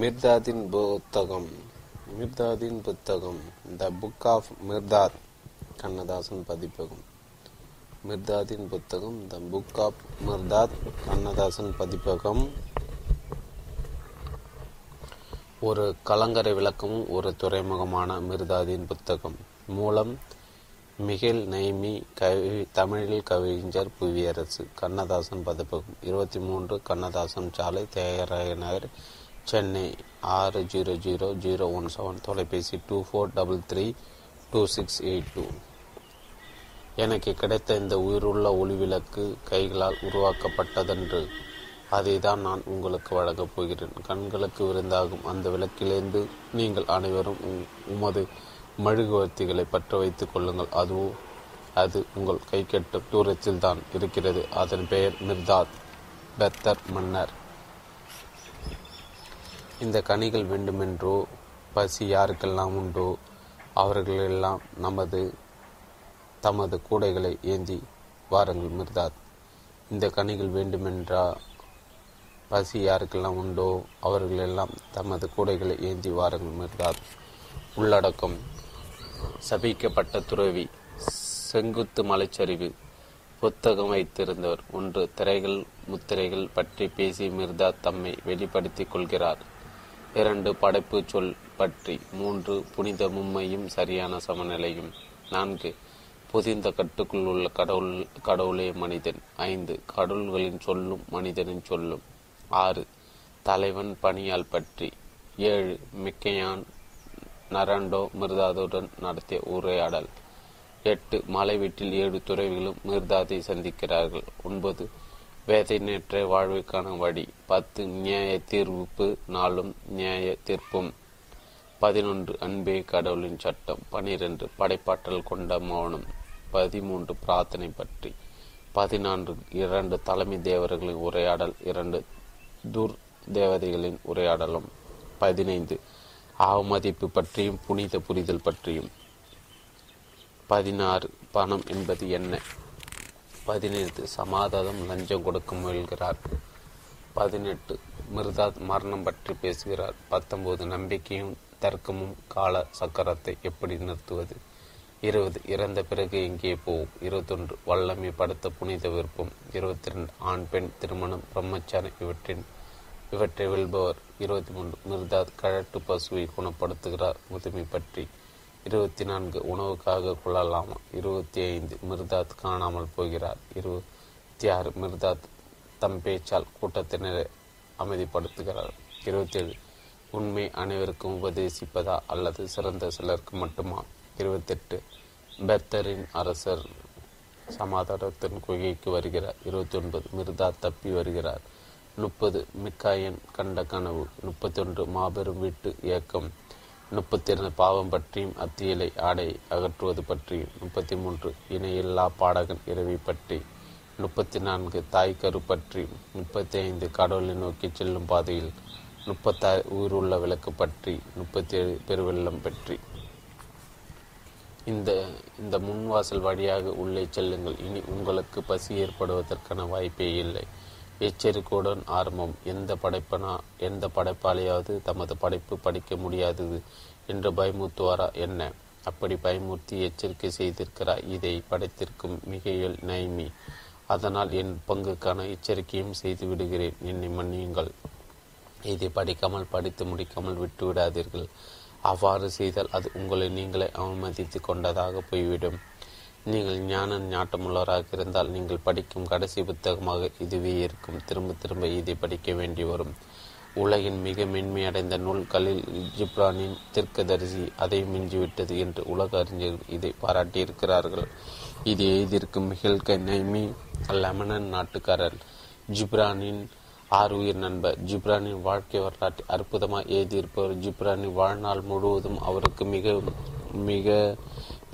மிர்தாதின் புத்தகம். மிர்தாதின் புத்தகம். The book of Mirdad Kannadasan பதிப்பகம். மிர்தாதின் புத்தகம். The book of Mirdad Kannadasan பதிப்பகம். ஒரு கலங்கரை விளக்கமும் ஒரு துறைமுகமான மிர்தாதின் புத்தகம். மூலம் மிகில் நெய்மி கவி தமிழில் கவிஞர் புவியரசு கண்ணதாசன் பதிப்பகம். இருபத்தி மூன்று கண்ணதாசன் சாலை தேயராய நகர் சென்னை ஆறு zero zero zero one seven தொலைபேசி two four double three two six eight two. எனக்கு கிடைத்த இந்த உயிருள்ள ஒளிவிளக்கு கைகளால் உருவாக்கப்பட்டதென்று அதை தான் நான் உங்களுக்கு வழங்கப் போகிறேன். கண்களுக்கு விருந்தாகும் அந்த விளக்கிலிருந்து நீங்கள் அனைவரும் உமது மெழுகுவர்த்திகளை பற்ற வைத்துக் கொள்ளுங்கள். அதுவோ அது உங்கள் கை தூரத்தில் தான் இருக்கிறது. அதன் பெயர் மிர்தாத் பெத்தர் மன்னர். இந்த கனிகள் வேண்டுமென்றோ பசி யாருக்கெல்லாம் உண்டோ அவர்களெல்லாம் நமது தமது கூடைகளை ஏந்தி வாருங்கள் மிர்தாத். இந்த கனிகள் வேண்டுமென்றா பசி யாருக்கெல்லாம் உண்டோ அவர்களெல்லாம் தமது கூடைகளை ஏந்தி வாருங்கள் மிர்தாத். உள்ளடக்கம் சபிக்கப்பட்ட துறவி செங்குத்து மலைச்சரிவு புத்தகம் வைத்திருந்தவர். ஒன்று திரைகள் முத்திரைகள் பற்றி பேசி மிர்தா தம்மை வெளிப்படுத்திக் கொள்கிறார். இரண்டு படைப்பு சொல் பற்றி மூன்று புனித மும்மையும் சரியான சமநிலையும். நான்கு புதிந்த கட்டுக்குள் உள்ள கடவுள் கடவுளே மனிதன். ஐந்து கடவுள்களின் சொல்லும் மனிதனின் சொல்லும். ஆறு தலைவன் பணியால் பற்றி. ஏழு மிக்கையான் நரண்டோ மிர்தாதுடன் நடத்திய உரையாடல். எட்டு மலை வீட்டில் ஏழு துறவிகளும் மிர்தாதை சந்திக்கிறார்கள். ஒன்பது வேதனையற்ற வாழ்வுக்கான வழி. பத்து நியாய தீர்வுப்பு நாளும் நியாய தீர்ப்பும் பதினொன்று அன்பே கடவுளின் சட்டம். பனிரெண்டு படைப்பாற்றல் கொண்ட மௌனம். பதிமூன்று பிரார்த்தனை பற்றி. பதினான்கு இரண்டு தலைமை தேவர்களின் உரையாடல். இரண்டு துர் தேவதைகளின் உரையாடலும். பதினைந்து அவமதிப்பு பற்றியும் புனித புரிதல் பற்றியும். பதினாறு பணம் என்பது என்ன? பதினைந்து சமாதானம் லஞ்சம் கொடுக்க முயல்கிறார். பதினெட்டு மிர்தாத் மரணம் பற்றி பேசுகிறார். பத்தொன்பது நம்பிக்கையும் தர்க்கமும் கால சக்கரத்தை எப்படி நிறுத்துவது? இருபது இறந்த பிறகு எங்கே போவோம்? இருபத்தொன்று வல்லமை படுத்த புனித விருப்பம். இருபத்தி ரெண்டு ஆண் பெண் திருமணம் பிரம்மச்சாரம் இவற்றின் இவற்றை வெல்பவர். இருபத்தி மூன்று மிர்தாத் கழட்டு பசுவை குணப்படுத்துகிறார். முதுமை பற்றி இருபத்தி நான்கு உணவுக்காக கொள்ளலாமா. இருபத்தி ஐந்து மிர்தாத் காணாமல் போகிறார். இருபத்தி ஆறு மிர்தாத் தம் பேச்சால் கூட்டத்தினரை அமைதிப்படுத்துகிறார். இருபத்தி ஏழு உண்மை அனைவருக்கும் உபதேசிப்பதா அல்லது சிறந்த சிலருக்கு மட்டுமா? இருபத்தெட்டு பெர்தரின் அரசர் சமாதானத்தின் குகைக்கு வருகிறார். இருபத்தி ஒன்பது மிர்தாத் தப்பி வருகிறார். முப்பது மிக்காயன் கண்ட கனவு. முப்பத்தி ஒன்று மாபெரும் வீட்டு இயக்கம். முப்பத்தி இரண்டு பாவம் பற்றியும் அத்தியலை ஆடை அகற்றுவது பற்றியும் முப்பத்தி மூன்று இணையில்லா பாடகன் இரவி பற்றி முப்பத்தி நான்கு தாய் கரு பற்றி முப்பத்தி ஐந்து கடவுளை நோக்கி செல்லும் பாதையில் முப்பத்தாறு உயிருள்ள விளக்கு பற்றி முப்பத்தி ஏழு பெருவெள்ளம் பற்றி. இந்த இந்த முன்வாசல் வழியாக உள்ளே செல்லுங்கள். இனி உங்களுக்கு பசி ஏற்படுவதற்கான வாய்ப்பே இல்லை. எச்சரிக்கையுடன் ஆரம்பம். எந்த படைப்பனா எந்த படைப்பாளியாவது தமது படைப்பு படிக்க முடியாதது என்று பயமுத்துவாரா என்ன? அப்படி பயமுறுத்தி எச்சரிக்கை செய்திருக்கிறார். இதை படைத்திருக்கும் மிகையல் நைமி. அதனால் என் பங்குக்கான எச்சரிக்கையும் செய்து விடுகிறேன் என்னை மன்னியுங்கள். இதை படிக்காமல் படித்து முடிக்காமல் விட்டு விடாதீர்கள் அவ்வாறு செய்தால் அது உங்களை நீங்களே அவமதித்து கொண்டதாக போய்விடும். நீங்கள் ஞான ஞாட்டமுள்ளவராக இருந்தால் நீங்கள் படிக்கும் கடைசி புத்தகமாக இதுவே இருக்கும். திரும்ப திரும்ப இதை படிக்க வேண்டி வரும். உலகின் மிக மென்மையடைந்த நூல் கலில் ஜிப்ரானின் தெற்கதரிசி அதை மிஞ்சிவிட்டது என்று உலக அறிஞர்கள் இதை பாராட்டியிருக்கிறார்கள். இது எழுதியிருக்கும் மிகல் நைமி லெமனன் நாட்டுக்காரர். ஜிப்ரானின் ஆறு உயிர் நண்பர். ஜிப்ரானின் வாழ்க்கை வரலாற்றை அற்புதமாக எழுதியிருப்பவர் ஜிப்ரானின் வாழ்நாள் முழுவதும் அவருக்கு மிக மிக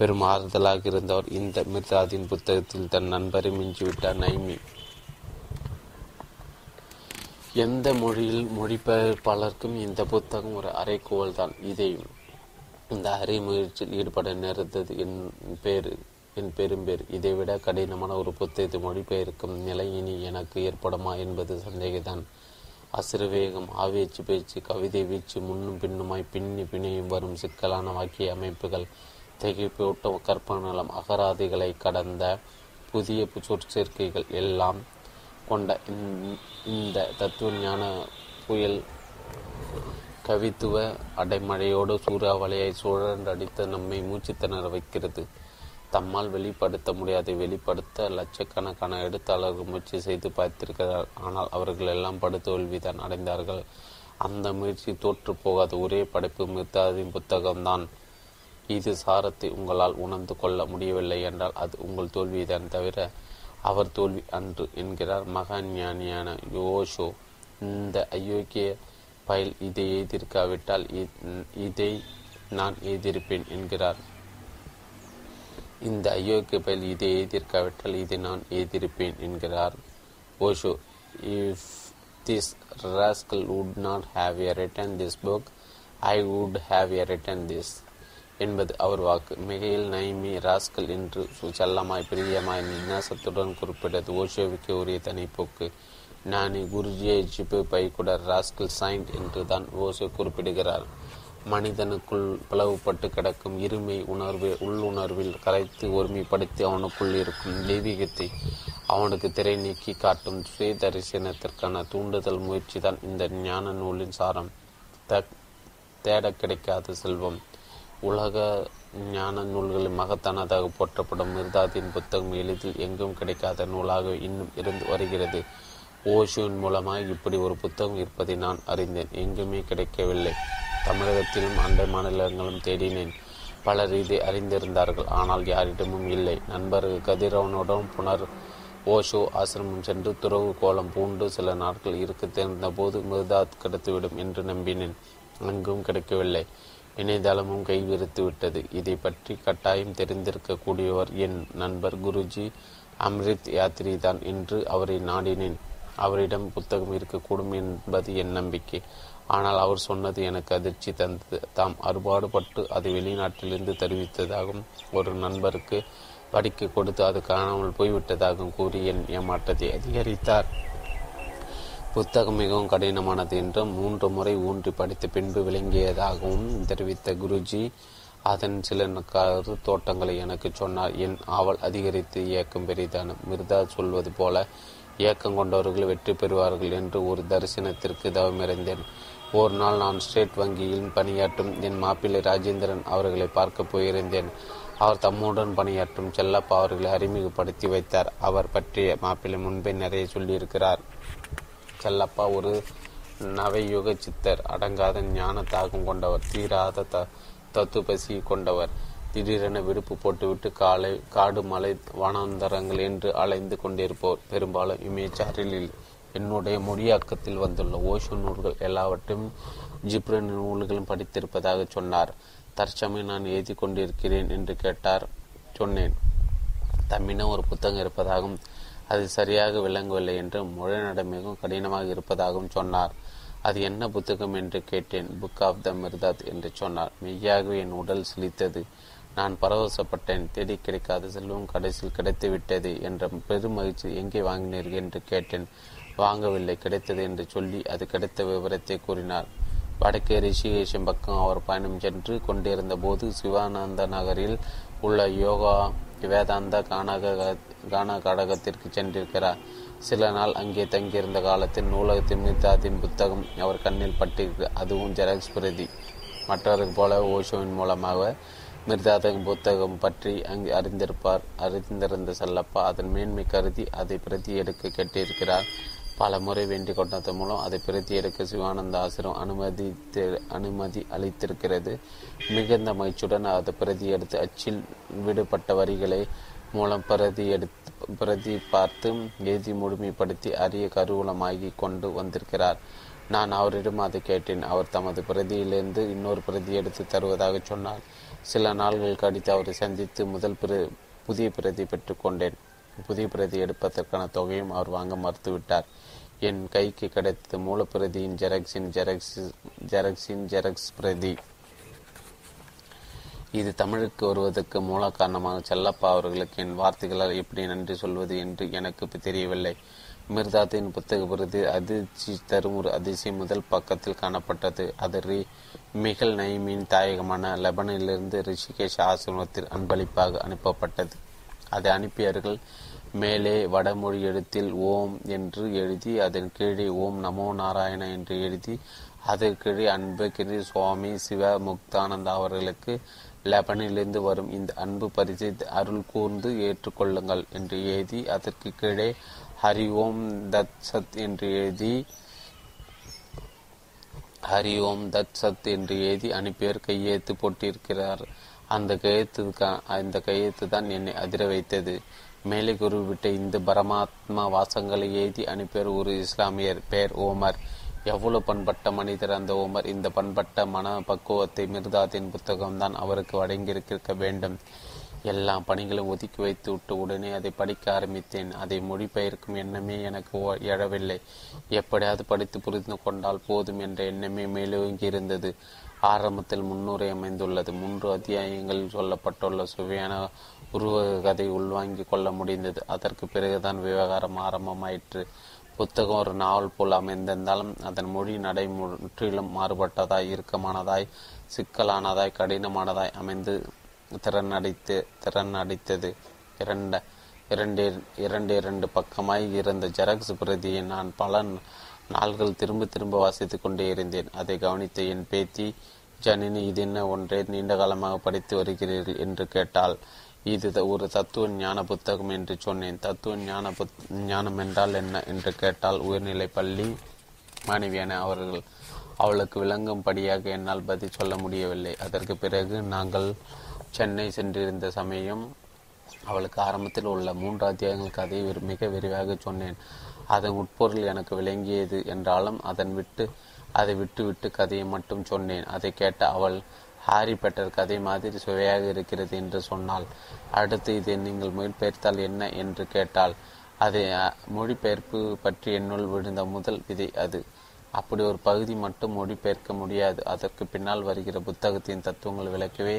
பெரும் ஆறுதலாக இருந்தவர். இந்த மிர்தாதின் புத்தகத்தில் தன் நண்பரை மிஞ்சிவிட்டார் நைமி. எந்த மொழியில் மொழிபெயர்ப்பாளருக்கும் இந்த புத்தகம் ஒரு அரைக்கோவல் தான் இதை இந்த அரை முயற்சியில் ஈடுபட நேர்ந்தது என் பேர் என் பெரும்பேர் இதைவிட கடினமான ஒரு புத்தகத்தை மொழிபெயர்க்கும் நிலை இனி எனக்கு ஏற்படுமா என்பது சந்தேகம்தான். அசிறுவேகம் ஆவேச்சு பேச்சு கவிதை வீச்சு முன்னும் பின்னுமாய் பின்னி பிணையும் வரும் சிக்கலான வாக்கிய அமைப்புகள் திகைப்பூட்ட கற்பனலம் அகராதிகளை கடந்த புதிய சொற்சேர்க்கைகள் எல்லாம் கொண்ட இந்த தத்துவ ஞான புயல் கவித்துவ அடைமழையோடு சூறாவளியை சுழன்றடித்து நம்மை மூச்சு திணற வைக்கிறது. தம்மால் வெளிப்படுத்த முடியாதை. வெளிப்படுத்த லட்சக்கணக்கான எழுத்தாளர்கள் முயற்சி செய்து பார்த்திருக்கிறார். ஆனால் அவர்கள் எல்லாம் படுதோல்விதான் அடைந்தார்கள். அந்த முயற்சி தோற்று போகாத. ஒரே படைப்பு மித்தாதின் புத்தகம்தான். இது சாரத்தை உங்களால் உணர்ந்து கொள்ள முடியவில்லை என்றால் அது உங்கள் தோல்விதான் தவிர அவர் தோல்வி அன்று என்கிறார் மகா ஞானியான யோஷோ. இந்த அயோக்கிய பயல் இதை எதிர்க்காவிட்டால் இதை நான் எதிர்ப்பேன் என்கிறார். இந்த அயோக்கிய பயல் இதை எதிர்க்காவிட்டால் இதை நான் எதிர்ப்பேன் என்கிறார் Osho if this rascal would not have a written this book I would have a written this என்பது அவர் வாக்கு. மிகையில் நைமி ராஸ்கல் என்று செல்லமாய் பிரியமாய் நேசத்துடன் குறிப்பிட்டது. ஓஷோவுக்கு உரிய தனிப்போக்கு. நானி குருஜியை ஜிப்பு பைக்குடர் ராஸ்கல் சைண்ட் என்று தான் ஓஷோ குறிப்பிடுகிறார். மனிதனுக்குள் பிளவுபட்டு கிடக்கும் இருமை உணர்வு உள்ளுணர்வில் கரைத்து ஒருமைப்படுத்தி அவனுக்குள் இருக்கும் தெய்வீகத்தை அவனுக்கு திரை நீக்கி காட்டும் சுய தரிசனத்திற்கான தூண்டுதல் முயற்சி தான் இந்த ஞான நூலின் சாரம். தேட கிடைக்காத செல்வம். உலக ஞான நூல்களில் மகத்தானதாக போற்றப்படும் மிர்தாதின் புத்தகம் எளிதில் எங்கும் கிடைக்காத நூலாக இன்னும் இருந்து வருகிறது. ஓஷோன் மூலமாக இப்படி ஒரு புத்தகம் இருப்பதை நான் அறிந்தேன். எங்குமே கிடைக்கவில்லை. தமிழகத்திலும் அண்டை மாநிலங்களும் தேடினேன். பலர் இதை அறிந்திருந்தார்கள். ஆனால் யாரிடமும் இல்லை. நண்பர் கதிரவனுடன் புனர் ஓஷோ ஆசிரமம் சென்று துறவு கோலம் பூண்டு சில நாட்கள் இருக்க தெரிந்த போது மிர்தாத் கிடைத்துவிடும் என்று நம்பினேன். அங்கும் கிடைக்கவில்லை. இணையதளமும் கைவிரித்து விட்டது இதை பற்றி கட்டாயம் தெரிந்திருக்கக்கூடியவர் என் நண்பர் குருஜி அம்ரித் யாத்திரி தான் என்று அவரை நாடினேன். அவரிடம் புத்தகம் இருக்கக்கூடும் என்பது என் நம்பிக்கை. ஆனால் அவர் சொன்னது எனக்கு அதிர்ச்சி தந்தது. தாம் அறுபாடுபட்டு அதை வெளிநாட்டிலிருந்து தெரிவித்ததாகவும் ஒரு நண்பருக்கு படிக்க கொடுத்து அது காணாமல் போய்விட்டதாகவும் கூறி என் ஏமாற்றத்தை அதிகரித்தார். புத்தகம் மிகவும் கடினமானது என்றும் மூன்று முறை ஊன்றி படித்த பின்பு விளங்கியதாகவும் தெரிவித்த குருஜி அதன் சில கரு தோட்டங்களை எனக்கு சொன்னார். என் ஆவல் அதிகரித்து இயக்கம் பெரிதான மிர்தா சொல்வது போல இயக்கம் கொண்டவர்கள் வெற்றி பெறுவார்கள் என்று ஒரு தரிசனத்திற்கு தவமிறந்தேன் ஒரு நாள் நான் ஸ்டேட் வங்கியில் பணியாற்றும் என் மாப்பிள்ளை ராஜேந்திரன் அவர்களை பார்க்க போயிருந்தேன். அவர் தம்முடன் பணியாற்றும் செல்லப்பா அவர்களை அறிமுகப்படுத்தி வைத்தார். அவர் பற்றிய மாப்பிள்ளை முன்பே நிறைய சொல்லியிருக்கிறார். செல்லப்பா ஒரு நவையுக சித்தர். அடங்காத ஞான தாகம் கொண்டவர் தீராத த தத்து பசி கொண்டவர். திடீரென விடுப்பு போட்டுவிட்டு காலை காடு மலை வனாந்தரங்கள் என்று அலைந்து கொண்டிருப்போர். பெரும்பாலும் இமேச்சாரில் என்னுடைய மொழியாக்கத்தில் வந்துள்ள ஓஷோ நூல்கள் எல்லாவற்றையும் ஜிப்ரன் நூல்களும் படித்திருப்பதாக சொன்னார். தற்சமயம் நான் எழுதி கொண்டிருக்கிறேன் என்று கேட்டார். சொன்னேன். தம்மிடம் ஒரு புத்தகம் இருப்பதாகவும் அது சரியாக விளங்கவில்லை என்றும் மொழிநடை மிகவும் கடினமாக இருப்பதாகவும் சொன்னார். அது என்ன புத்தகம் என்று கேட்டேன். புக் ஆஃப் த மிர்தாத் என்று சொன்னார். மெய்யாகவே என் உடல் சிலித்தது. நான் பரவசப்பட்டேன். தேடி கிடைக்காத செல்வம் கடைசியில் கிடைத்து விட்டது என்ற பெரும் மகிழ்ச்சி எங்கே வாங்கினீர்கள் என்று கேட்டேன். வாங்கவில்லை. கிடைத்தது என்று சொல்லி அது கிடைத்த விவரத்தை கூறினார். வடக்கே ரிஷிகேஷன் பக்கம் அவர் பயணம் சென்று கொண்டிருந்த போது சிவானந்த நகரில் உள்ள யோகா வேதாந்த கானக கான கடகத்திற்கு சென்றிருக்கிறார். சில நாள் அங்கே தங்கியிருந்த காலத்தில் நூலகத்தின் மித்தாத்தின் புத்தகம் அவர் கண்ணில் பட்டிருக்கு. அதுவும் ஜெராக்ஸ் பிரதி. மற்றவர்கள் போல ஓஷோவின் மூலமாக மிர்தாதகம் புத்தகம் பற்றி அங்கு அறிந்திருப்பார். அறிந்திருந்த செல்லப்பா அதன் மேன்மை கருதி அதை பிரதி எடுக்க கேட்டிருக்கிறார் பல முறை வேண்டிக் கொண்டதன் மூலம் அதை பிரதி எடுக்க சிவானந்த ஆசிரம் அனுமதி அனுமதி அளித்திருக்கிறது. மிகுந்த மகிழ்ச்சியுடன் அதை பிரதி எடுத்து அச்சில் விடுபட்ட வரிகளை மூலம் பிரதி எடுத்து பிரதி பார்த்து எழுதி முழுமைப்படுத்தி அரிய கருவூலமாகி கொண்டு வந்திருக்கிறார். நான் அவரிடம் அதை கேட்டேன். அவர் தமது பிரதியிலிருந்து இன்னொரு பிரதி எடுத்து தருவதாக சொன்னார். சில நாள்கள் கடித்து அவரை சந்தித்து முதல் பிர புதிய பிரதி பெற்றுக்கொண்டேன் புதிய பிரதி எடுப்பதற்கான தொகையும் அவர் வாங்க மறுத்துவிட்டார். என் கைக்கு கிடைத்தது மூலப்பிரதியின் ஜெராக்ஸின் ஜெராக்ஸ் ஜெராக்ஸின் ஜெராக்ஸ் பிரதி. இது தமிழுக்கு வருவதற்கு மூல காரணமாக செல்லப்பா அவர்களுக்கு என் வார்த்தைகளால் எப்படி நன்றி சொல்வது என்று எனக்கு தெரியவில்லை. மிர்தாத்தின் புத்தக பிரதி அதிர்ச்சி தரும் ஒரு அதிசயம் முதல் பக்கத்தில் காணப்பட்டது. அது ரி மிகல் நைமின் தாயகமான லெபனிலிருந்து ரிஷிகேஷ் ஆசிரமத்தில் அன்பளிப்பாக அனுப்பப்பட்டது. அதை அனுப்பியவர்கள் மேலே வடமொழி எழுத்தில் ஓம் என்று எழுதி அதன் கீழே ஓம் நமோ நாராயண என்று எழுதி அதன் அன்பகிரி சுவாமி சிவ முக்தானந்தா அவர்களுக்கு லெபனிலிருந்து வரும் இந்த அன்பு பரிசை அருள் கூர்ந்து ஏற்றுக்கொள்ளுங்கள் என்று எழுதி அதற்கு கீழே ஹரி ஓம் தத் சத் என்று எழுதி ஹரி ஓம் தத் சத் என்று எழுதி அனுப்பியவர் கையெழுத்து போட்டிருக்கிறார். அந்த கையெழுத்து அந்த கையெழுத்து தான் என்னை அதிர வைத்தது. மேலே குறிப்பிட்ட இந்த பரமாத்மா வாசங்களை எழுதி அனுப்பியவர் ஒரு இஸ்லாமியர் பெயர் ஓமர். எவ்வளவு பண்பட்ட மனிதர் அந்த ஓமர்? இந்த பண்பட்ட மன பக்குவத்தை மிர்தாத்தின் புத்தகம்தான் அவருக்கு வழங்கியிருக்க வேண்டும். எல்லா பணிகளும் ஒதுக்கி வைத்து விட்டு உடனே அதை படிக்க ஆரம்பித்தேன். அதை மொழிபெயர்க்கும் எண்ணமே எனக்கு எழவில்லை. எப்படியாவது படித்து புரிந்து கொண்டால் போதும் என்ற எண்ணமே மேலோங்கி இருந்தது. ஆரம்பத்தில் முன்னுரை அமைந்துள்ளது. மூன்று அத்தியாயங்களில் சொல்லப்பட்டுள்ள சுவையான உருவ கதை உள்வாங்கிக் கொள்ள முடிந்தது. அதற்கு பிறகுதான் விவகாரம் ஆரம்பமாயிற்று. புத்தகம் ஒரு நாவல் போல் அமைந்திருந்தாலும் அதன் மொழி நடை முற்றிலும் மாறுபட்டதாய் இறுக்கமானதாய் சிக்கலானதாய் கடினமானதாய் அமைந்து திறன் அடித்து திறன் அடித்தது இரண்ட இரண்டு இரண்டு இரண்டு பக்கமாய் இருந்த ஜெராக்ஸ் பிரதியை நான் பல நாள்கள் திரும்ப திரும்ப வாசித்துக் கொண்டே இருந்தேன். அதை கவனித்த என் பேத்தி ஜனினி இது என்ன ஒன்றே? நீண்ட காலமாக படித்து வருகிறீர்கள் என்று கேட்டால் இது ஒரு தத்துவ ஞான புத்தகம் என்று சொன்னேன். தத்துவ ஞான புத் ஞானம் என்றால் என்ன என்று கேட்டால் உயர்நிலை பள்ளி மாணவியான அவர்கள் அவளுக்கு விளங்கும்படியாக என்னால் பதில் சொல்ல முடியவில்லை. அதற்கு பிறகு நாங்கள் சென்னை சென்றிருந்த சமயம் அவளுக்கு ஆரம்பத்தில் உள்ள மூன்று அத்தியாயங்கள் கதையை மிக விரிவாக சொன்னேன். அதன் உட்பொருள் எனக்கு விளங்கியது என்றாலும் அதன் விட்டு அதை விட்டு விட்டு கதையை மட்டும் சொன்னேன். அதை கேட்ட அவள் ஹாரி பெட்டர் கதை மாதிரி சுவையாக இருக்கிறது என்று சொன்னால் அடுத்து இதை நீங்கள் மொழிபெயர்த்தால் என்ன என்று கேட்டால் அதை மொழிபெயர்ப்பு பற்றி என்னுள் விழுந்த முதல் விதை அது. அப்படி ஒரு பகுதி மட்டும் மொழிபெயர்க்க முடியாது. அதற்கு பின்னால் வருகிற புத்தகத்தின் தத்துவங்கள் விளக்கவே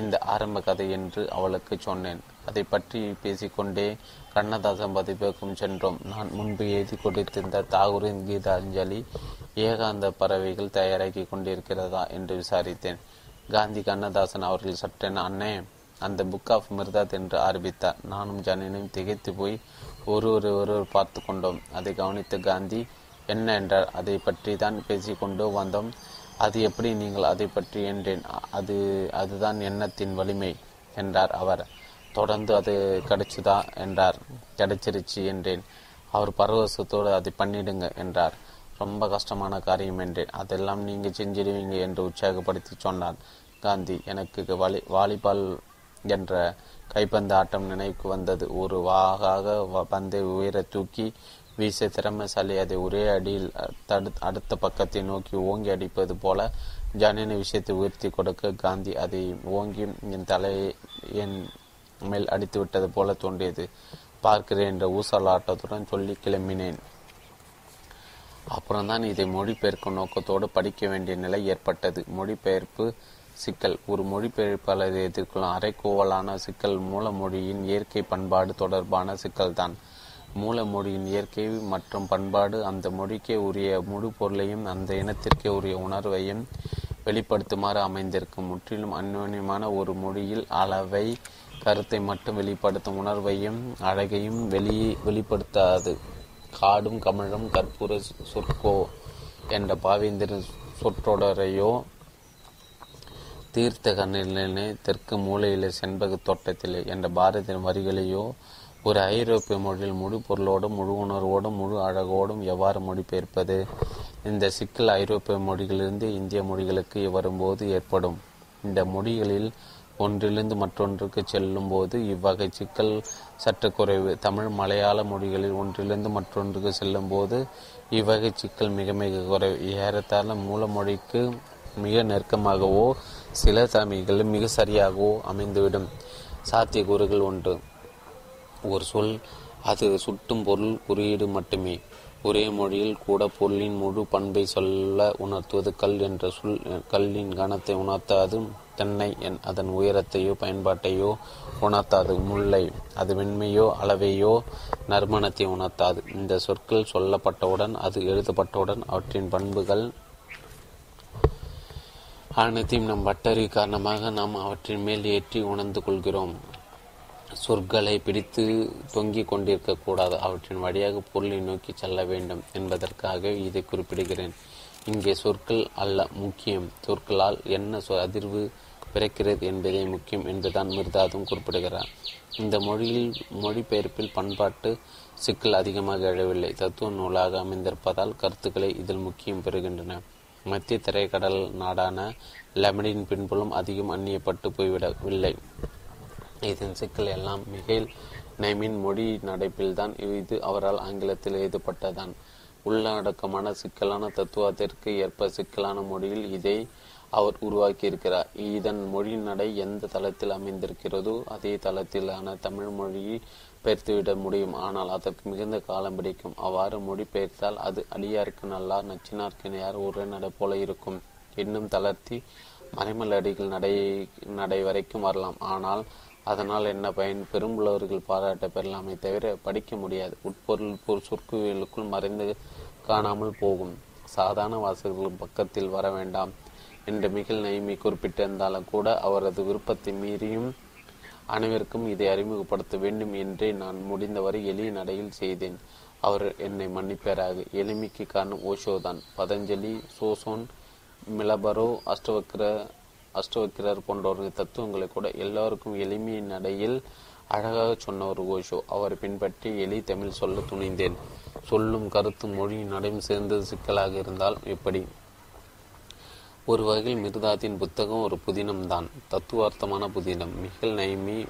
இந்த ஆரம்ப கதை என்று அவளுக்கு சொன்னேன். அதை பற்றி பேசிக்கொண்டே கண்ணதாசன் பதிப்பகம் சென்றோம். நான் முன்பு எழுதி கொடுத்திருந்த தாகூரின் கீதாஞ்சலி ஏகாந்த பறவைகள் தயாராகி கொண்டிருக்கிறதா என்று விசாரித்தேன். காந்தி கண்ணதாசன் அவர்கள் சற்றென அண்ணே அந்த புக் ஆஃப் மிர்தாத் என்று ஆரம்பித்தார். நானும் ஜனனையும் திகைத்து போய் ஒருவர் ஒருவர் பார்த்து கொண்டோம். அதை கவனித்த காந்தி என்ன என்றார்? அதை பற்றி தான் பேசிக்கொண்டு வந்தோம். அது எப்படி நீங்கள் அதை பற்றி என்றேன். அது அதுதான் எண்ணத்தின் வலிமை என்றார் அவர். தொடர்ந்து அது கிடைச்சுதா? என்றார். கிடைச்சிருச்சு என்றேன். அவர் பரவசத்தோடு அதை பண்ணிடுங்க என்றார். ரொம்ப கஷ்டமான காரியம் என்றேன் அதெல்லாம் நீங்கள் செஞ்சிடுவீங்க என்று உற்சாகப்படுத்தி சொன்னார் காந்தி எனக்கு வாலி வாலிபால் என்ற கைப்பந்து ஆட்டம் நினைவுக்கு வந்தது. ஒரு வாகாக பந்தை உயர தூக்கி வீச திறமைசாலி அதை ஒரே அடியில் தடு அடுத்த பக்கத்தை நோக்கி ஓங்கி அடிப்பது போல ஜனனி விஷயத்தை உயர்த்தி கொடுக்க காந்தி அதை ஓங்கி என் தலையை என் மேல் அடித்து விட்டது போல தோன்றியது. பார்க்கிறேன் என்ற ஊசலாட்டத்துடன் சொல்லி கிளம்பினேன். அப்புறம்தான் இதை மொழிபெயர்க்கும் நோக்கத்தோடு படிக்க வேண்டிய நிலை ஏற்பட்டது. மொழிபெயர்ப்பு சிக்கல். ஒரு மொழிபெயர்ப்பாளர் எதிர்கொள்ளும் அரைக்கோவலான சிக்கல் மூலமொழியின் இயற்கை பண்பாடு தொடர்பான சிக்கல்தான். மூலமொழியின் இயற்கை மற்றும் பண்பாடு அந்த மொழிக்கே உரிய முழு பொருளையும் அந்த இனத்திற்கே உரிய உணர்வையும் வெளிப்படுத்துமாறு அமைந்திருக்கும். முற்றிலும் அந்யோன்யமான ஒரு மொழியில் அளவை கருத்தை மட்டும் வெளிப்படுத்தும் உணர்வையும் அழகையும் வெளி வெளிப்படுத்தாது. காடும் கமழும் கற்பூர சொற்கோ என்ற பாவேந்திரன் சொற்றொடரையோ தீர்த்த கண்ணிலே தெற்கு மூலையிலே செண்பக தோட்டத்திலே என்ற பாரதியின் வரிகளையோ ஒரு ஐரோப்பிய மொழியில் முழு பொருளோடும் முழு உணர்வோடும் முழு அழகோடும் எவ்வாறு மொழிபெயர்ப்பது? இந்த சிக்கல் ஐரோப்பிய மொழிகளிலிருந்து இந்திய மொழிகளுக்கு வரும்போது ஏற்படும். இந்த மொழிகளில் ஒன்றிலிருந்து மற்றொன்றுக்கு செல்லும் போது இவ்வகை சிக்கல் சற்று குறைவு. தமிழ் மலையாள மொழிகளில் ஒன்றிலிருந்து மற்றொன்றுக்கு செல்லும் போது இவ்வகை சிக்கல் மிக மிக குறைவு. ஏறத்தாழ மூலமொழிக்கு மிக நெருக்கமாகவோ சில தலைமைகள் மிக சரியாகவோ அமைந்துவிடும். சாத்தியக்கூறுகள் ஒன்று. ஒரு சொல் அது சுட்டும் பொருள் குறியீடு மட்டுமே. ஒரே மொழியில் கூட பொருளின் முழு பண்பை சொல்ல உணர்த்துவது கல் என்ற சொல் கல்லின் கனத்தை உணர்த்தாது தென்னை என் அதன் உயரத்தையோ பயன்பாட்டையோ உணர்த்தாது. முல்லை அது வெண்மையோ அளவையோ நறுமணத்தை உணர்த்தாது. இந்த சொற்கள் சொல்லப்பட்டவுடன் அது எழுதப்பட்டவுடன் அவற்றின் பண்புகள் அனைத்தையும் நம் பட்டறிவு காரணமாக நாம் அவற்றின் மேல் ஏற்றி உணர்ந்து கொள்கிறோம். சொற்களை பிடித்து தொங்கிக் கொண்டிருக்கக்கூடாது அவற்றின் வழியாக பொருளை நோக்கி செல்ல வேண்டும் என்பதற்காக இதை குறிப்பிடுகிறேன். இங்கே சொற்கள் அல்ல முக்கியம். சொற்களால் என்ன அதிர்வு பிறக்கிறது என்பதே முக்கியம் என்றுதான் மிர்தாதும் குறிப்பிடுகிறார். இந்த மொழியில் மொழிபெயர்ப்பில் பண்பாட்டு சிக்கல் அதிகமாக எழவில்லை. தத்துவ நூலாக அமைந்திருப்பதால் கருத்துக்களை இதில் முக்கியம் பெறுகின்றன. மத்திய திரைக்கடல் நாடான லெமனின் பின்புலம் அதிகம் அந்நியப்பட்டு போய்விடவில்லை. இதன் சிக்கல் எல்லாம் மிகைல் நைமின் மொழி நடைப்பில்தான் இது அவரால் ஆங்கிலத்தில் எழுதப்பட்டதான். உள்ளடக்கமான சிக்கலான தத்துவத்திற்கு ஏற்ப சிக்கலான மொழியில் இதை அவர் உருவாக்கியிருக்கிறார். இதன் மொழி நடை எந்த தளத்தில் அமைந்திருக்கிறதோ அதே தளத்திலான தமிழ் மொழியை பெயர்த்துவிட முடியும். ஆனால் அதற்கு மிகுந்த காலம் பிடிக்கும். அவ்வாறு மொழி பெயர்த்தால் அது அடியாருக்கு நல்லா நச்சினார்க்கு நேர் ஒரே நடை போல இருக்கும். இன்னும் தளர்த்தி மறைமல் அடிகள் நடை நடை வரைக்கும் வரலாம். ஆனால் அதனால் என்ன பயன்? பெரும்புலவர்கள் பாராட்ட பெறலாமே தவிர படிக்க முடியாது. உட்பொருள் சொற்குவியலுக்குள் மறைந்து காணாமல் போகும். சாதாரண வாசகர்கள் பக்கத்தில் வர வேண்டாம். என்று மிகில் நைமி குறிப்பிட்டிருந்தாலும் கூட அவரது விருப்பத்தை மீறியும் அனைவருக்கும் இதை அறிமுகப்படுத்த வேண்டும் என்றே நான் முடிந்தவரை எளிய நடையில் செய்தேன். அவர் என்னை மன்னிப்பாராக. எளிமைக்கு காரணம் ஓஷோதான். பதஞ்சலி சோசோன் மிலபரோ அஷ்டவக்கிர அஷ்டவக்கிரர் போன்றவர்கள் தத்துவங்களை கூட எல்லாருக்கும் எளிமைய நடையில் அழகாக சொன்ன ஒரு ஓஷோ. அவரை பின்பற்றி எளி தமிழ் சொல்ல துணிந்தேன். சொல்லும் கருத்தும் மொழியும் நடையும் சேர்ந்தது சிக்கலாக இருந்தால் எப்படி? ஒரு வகையில் மிர்தாத்தின் புத்தகம் ஒரு புதினம்தான். தத்துவார்த்தமான புதினம். மிகல் நைமி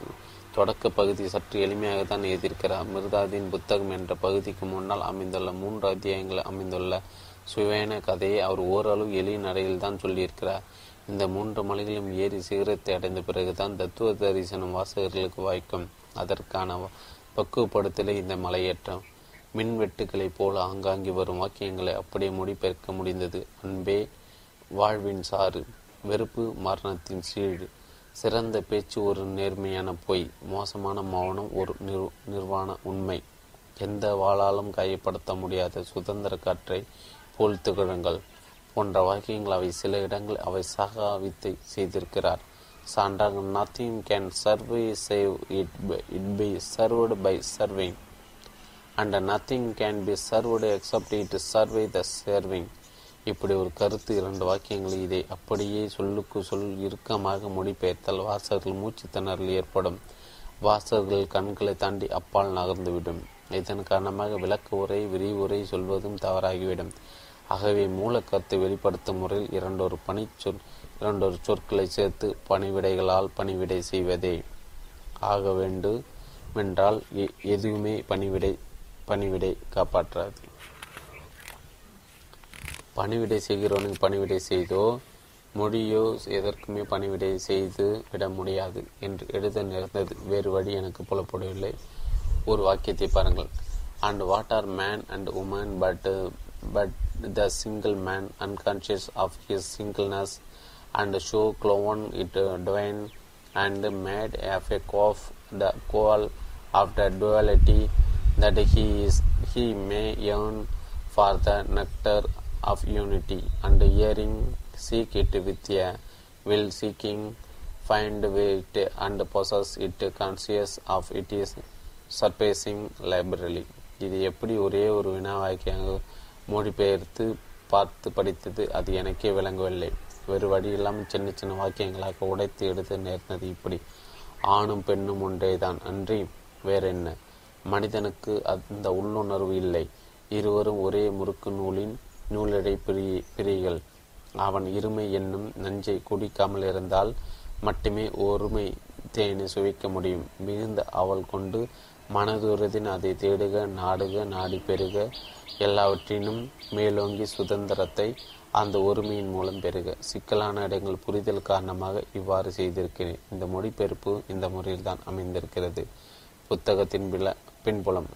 தொடக்க பகுதி சற்று எளிமையாக தான் எழுதியிருக்கிறார். மிர்தாதின் புத்தகம் என்ற பகுதிக்கு முன்னால் அமைந்துள்ள மூன்று அத்தியாயங்கள் அமைந்துள்ள சுவையான கதையை அவர் ஓரளவு எளிய நடையில் தான் சொல்லியிருக்கிறார். இந்த மூன்று மலைகளும் ஏறி சிகரத்தை அடைந்த பிறகுதான் தத்துவ தரிசனம் வாசகர்களுக்கு வாய்க்கும். அதற்கான பக்குவப்படுத்தலே இந்த மலையேற்றம். மின்வெட்டுகளைப் போல ஆங்காங்கி வரும் வாக்கியங்களை அப்படியே மொழிபெயர்க்க முடிந்தது. அன்பே வாழ்வின் சாறு வெறுப்பு மரணத்தின் சீழ் சிறந்த பேச்சு ஒரு நேர்மையான பொய் மோசமான மௌனம் ஒரு நிர் நிர்வாண உண்மை. எந்த வாளாலும் கையப்படுத்த முடியாத சுதந்திர காற்றை போல் திகழுங்கள். போன்ற வாக்கியங்கள் அவை சில இடங்கள் அவை சகாவித்தை செய்திருக்கிறார். சான்றாக nothing can serve save it it be served by serving and nothing can be served except it serve the serving இப்படி ஒரு கருத்து இரண்டு வாக்கியங்களை இதை அப்படியே சொல்லுக்கு சொல் இறுக்கமாக மொழிபெயர்த்தால் வாசகர்கள் மூச்சு திணறல் ஏற்படும். வாசகர்கள் கண்களை தாண்டி அப்பால் நகர்ந்துவிடும். இதன் காரணமாக விளக்க உரை விரிவுரை சொல்வதும் தவறாகிவிடும். ஆகவே மூல கருத்தை வெளிப்படுத்தும் முறையில் இரண்டொரு பணி சொல் இரண்டொரு சொற்களை சேர்த்து பணிவிடைகளால் பணிவிடை செய்வதே. ஆக வேண்டும் என்றால் எதுவுமே பணிவிடை பணிவிடை காப்பாற்றாது. பணிவிடை செய்கிறவனுக்கு பணிவிடை செய்தோ மொழியோ எதற்குமே பணிவிடை செய்து விட முடியாது என்று எழுத நேர்ந்தது. வேறு வழி எனக்கு புலப்படவில்லை. ஒரு வாக்கியத்தை பாருங்கள். And what are man and woman but but the single man unconscious of his singleness and so cloven in twain and made of a cough the goal of the duality that he is he may yearn for the nectar of unity and hearing seek it with a will seeking find it and possess it conscious of it is surpassing liberally இது எப்படி ஒரே ஒரு வினாவாக்கியாக மொழிபெயர்த்து பார்த்து படித்தது அது எனக்கே விளங்கவில்லை. வேறு வழி இல்லாமல் சின்ன சின்ன வாக்கியங்களாக உடைத்து எடுத்து நேர்ந்தது இப்படி. ஆணும் பெண்ணும் ஒன்றே தான் அன்றி வேறென்ன? மனிதனுக்கு அந்த உள்ளுணர்வு இல்லை. இருவரும் ஒரே முறுக்கு நூலின் நூலிடை பிரி பிரிகள். அவன் இருமை என்னும் நஞ்சை குடிக்காமல் இருந்தால் மட்டுமே ஒருமை தேனை சுவைக்க முடியும். மிகுந்த அவள் கொண்டு மனதுறதின் அதை தேடுக நாடுக நாடி பெறுக. எல்லாவற்றினும் மேலோங்கி சுதந்திரத்தை அந்த ஒருமையின் மூலம் பெறுக. சிக்கலான இடங்கள் புரிதல் காரணமாக இவ்வாறு செய்திருக்கிறேன். இந்த மொழிபெயர்ப்பு இந்த முறையில் தான் அமைந்திருக்கிறது. புத்தகத்தின் பில பின்புலம்.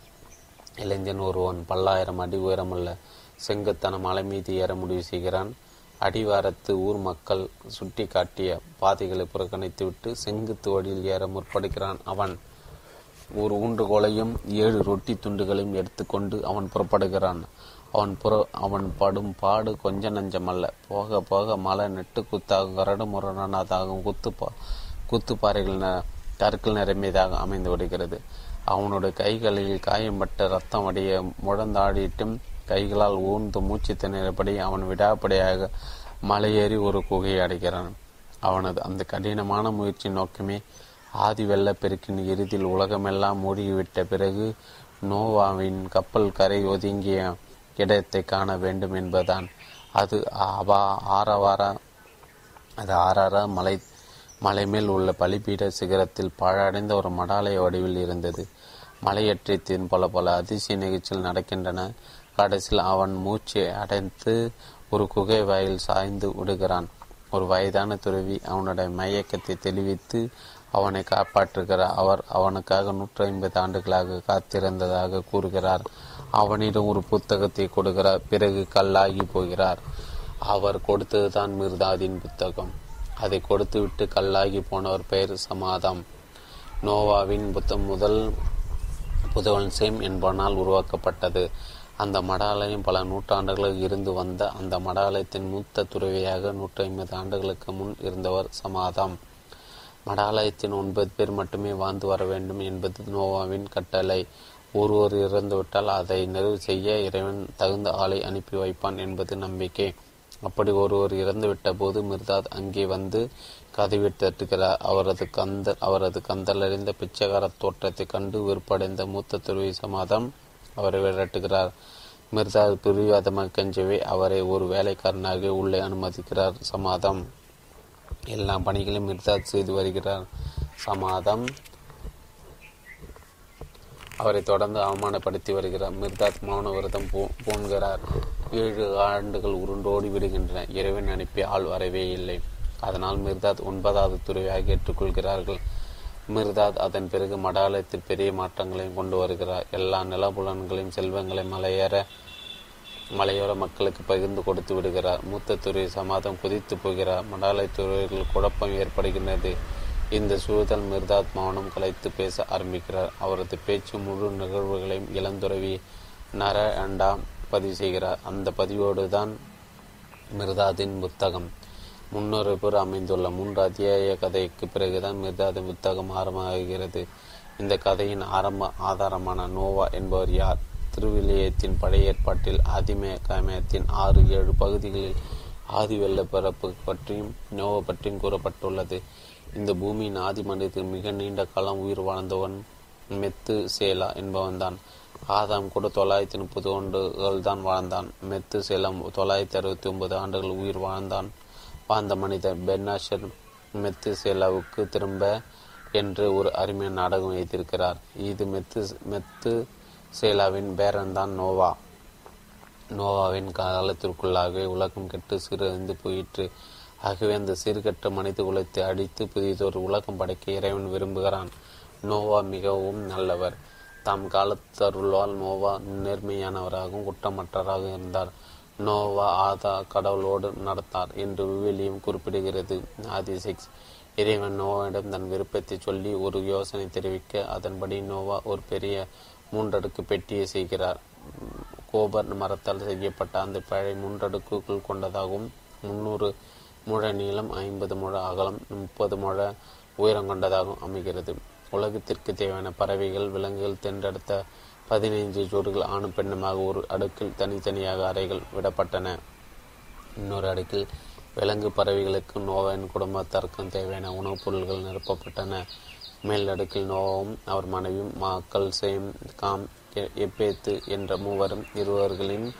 இளைஞன் ஒருவன் பல்லாயிரம் அடி உயரமுள்ள செங்குத்தான மலை மீது ஏற முடிவு செய்கிறான். அடிவாரத்து ஊர் மக்கள் சுட்டி காட்டிய பாதைகளை புறக்கணித்துவிட்டு செங்குத்து வழியில் ஏற முற்படுகிறான் அவன். ஒரு ஊன்றுகோலையும் ஏழு ரொட்டி துண்டுகளையும் எடுத்துக்கொண்டு அவன் புறப்படுகிறான். அவன் புற அவன் படும் பாடு கொஞ்ச நஞ்சமல்ல. போக போக மலை நெட்டு குத்தாகும் கரடு முரணாதாகும் குத்து குத்துப்பாறைகள் கற்கள் நிரம்பியதாக அமைந்து விடுகிறது. அவனுடைய கைகளில் காயம்பட்ட ரத்தம் அடைய முழந்தாடிட்டும் கைகளால் ஊர்ந்து மூச்சு திணறபடி அவன் விடாப்படியாக மலையேறி ஒரு குகையை அடைகிறான். அவனது அந்த கடினமான முயற்சி நோக்கமே ஆதி வெள்ளப்பெருக்கின் இறுதியில் உலகமெல்லாம் மூடிவிட்ட பிறகு நோவாவின் கப்பல் கரை ஒதுங்கிய இடத்தை காண வேண்டும் என்பதுதான். அது அவா ஆரவார அது ஆறார மலை மலை மேல் உள்ள பலிபீட சிகரத்தில் பாழடைந்த ஒரு மடாலய வடிவில் இருந்தது. மலையற்றத்தின் பல பல அதிசய நிகழ்ச்சிகள் நடக்கின்றன. கடைசியில் அவன் மூச்சை அடைந்து ஒரு குகை வாயில் சாய்ந்து விடுகிறான். ஒரு வயதான துறவி அவனுடைய மயக்கத்தை தெளிவித்து அவனை காப்பாற்றுகிறார். அவர் அவனுக்காக நூற்றி ஐம்பது ஆண்டுகளாக காத்திருந்ததாக கூறுகிறார். அவனிடம் ஒரு புத்தகத்தை கொடுக்கிறார். பிறகு கல்லாகி போகிறார். அவர் கொடுத்ததுதான் மிர்தாதின் புத்தகம். அதை கொடுத்துவிட்டு கல்லாகி போனவர் பெயர் சமாதம். நோவாவின் புத்தம் முதல் புதவன் சேம் என்பவனால் உருவாக்கப்பட்டது. அந்த மடாலயம் பல நூற்றாண்டுகளுக்கு இருந்து வந்த அந்த மடாலயத்தின் மூத்த துறவியாக நூற்றி ஐம்பது ஆண்டுகளுக்கு முன் இருந்தவர் சமாதம். மடாலயத்தின் ஒன்பது பேர் மட்டுமே வாழ்ந்து வர வேண்டும் என்பது நோவாவின் கட்டளை. ஒருவர் இறந்துவிட்டால் அதை நிறைவு செய்ய இறைவன் தகுந்த ஆளை அனுப்பி வைப்பான் என்பது நம்பிக்கை. அப்படி ஒருவர் இறந்துவிட்ட போது மிர்தாத் அங்கே வந்து கதவை தட்டுகிறார். அவரது கந்த அவரது கந்தலறிந்த பிச்சைக்கார தோற்றத்தை கண்டு வெறுப்படைந்த மூத்த துறவி சமாதம் அவரை விரட்டுகிறார் மிர்சா பிரிவாதமாக கெஞ்சவே அவரை ஒரு வேலைக்காரனாக உள்ளே அனுமதிக்கிறார். சமாதம். எல்லா பணிகளையும் மிர்தாத் செய்து வருகிறார். சமாதம். அவரை தொடர்ந்து அவமானப்படுத்தி வருகிறார். மிர்தாத் மௌன விரதம் பூண்கிறார் ஏழு ஆண்டுகள் உருண்டோடி விடுகின்றன. இறைவன் அனுப்பி ஆள் வரவே இல்லை. அதனால் மிர்தாத் ஒன்பதாவது துறையாக ஏற்றுக்கொள்கிறார்கள். மிர்தாத் அதன் பிறகு மடாலயத்தில் பெரிய மாற்றங்களையும் கொண்டு வருகிறார். எல்லா நிலபுலன்களையும் செல்வங்களை மலையேற மலையோர மக்களுக்கு பகிர்ந்து கொடுத்து விடுகிறார். மூத்த துறை சமாதம் குதித்து போகிறார். மடாலய குழப்பம் ஏற்படுகின்றது. இந்த சூழல் மிர்தாத் மௌனம் கலைத்து பேச ஆரம்பிக்கிறார். அவரது பேச்சு முழு நிகழ்வுகளையும் இளந்துறவி நர அண்டா பதிவு செய்கிறார். அந்த பதிவோடு தான் மிர்தாதின் புத்தகம். முன்னுரைப்பு அமைந்துள்ள மூன்று அத்தியாய கதைக்கு பிறகுதான் மிர்தாதின் புத்தகம் ஆரம்பமாகிறது. இந்த கதையின் ஆரம்ப ஆதாரமான நோவா என்பவர் யார்? திருவிலியத்தின் பழைய ஏற்பாட்டில் ஆதிமேகமயத்தின் ஆறு ஏழு பகுதிகளில் ஆதி வெள்ள பிறப்பு பற்றியும் நோவா பற்றியும் கூறப்பட்டுள்ளது. இந்த பூமியின் ஆதி மனிதத்தில் மிக நீண்ட காலம் உயிர் வாழ்ந்தவன் மெத்து சேலா என்பவன்தான். ஆதாம் கூட தொள்ளாயிரத்தி முப்பது ஆண்டுகள் தான் வாழ்ந்தான். மெத்து சேலம் தொள்ளாயிரத்தி அறுபத்தி ஒன்பது ஆண்டுகள் உயிர் வாழ்ந்தான். வாழ்ந்த மனிதர் பென்னாஷர் மெத்துசேலாவுக்கு திரும்ப என்று ஒரு அருமையான நாடகம் எழுதியிருக்கிறார் இது மெத்து மெத்து சேலாவின் பேரன்தான் நோவா. நோவாவின் காலத்திற்குள்ளாகவே உலகம் கெட்டு சிறந்து போயிற்று. ஆகவே அந்த சீர்கட்ட மனித குலத்தை அடித்து புதியதொரு உலகம் படைக்க இறைவன் விரும்புகிறான். நோவா மிகவும் நல்லவர். தாம் காலத்தருளால் நோவா நேர்மையானவராகவும் குற்றமற்றவராகவும் இருந்தார். நோவா ஆதா கடவுளோடு நடத்தார் என்று விவிலியம் குறிப்பிடுகிறது. ஆதி சிக்ஸ் இறைவன் நோவாவிடம் தன் விருப்பத்தை சொல்லி ஒரு யோசனை தெரிவிக்க அதன்படி நோவா ஒரு பெரிய மூன்றடுக்கு பெட்டியை செய்கிறார். கோபர் மரத்தால் செய்யப்பட்ட அந்த பழைய மூன்றடுக்குகள் கொண்டதாகவும் முன்னூறு முழ நீளம் ஐம்பது முழ அகலம் முப்பது முழ உயரம் கொண்டதாகவும் அமைகிறது. உலகத்திற்கு தேவையான பறவைகள் விலங்குகள் தென்றெடுத்த பதினைஞ்சு ஜோடிகள் ஆணும் பெண்ணுமாக ஒரு அடுக்கில் தனித்தனியாக அறைகள் விடப்பட்டன. இன்னொரு அடுக்கில் விலங்கு பறவைகளுக்கு நோவாவின் குடும்பத்திற்கும் தேவையான உணவுப் பொருட்கள் நிரப்பப்பட்டன. மேல் அடுக்கில் நோவாவும் அவர் மனைவியும் மக்கள் சேம் காம் எப்பேத்து என்ற மூவரும் இருவர்களின்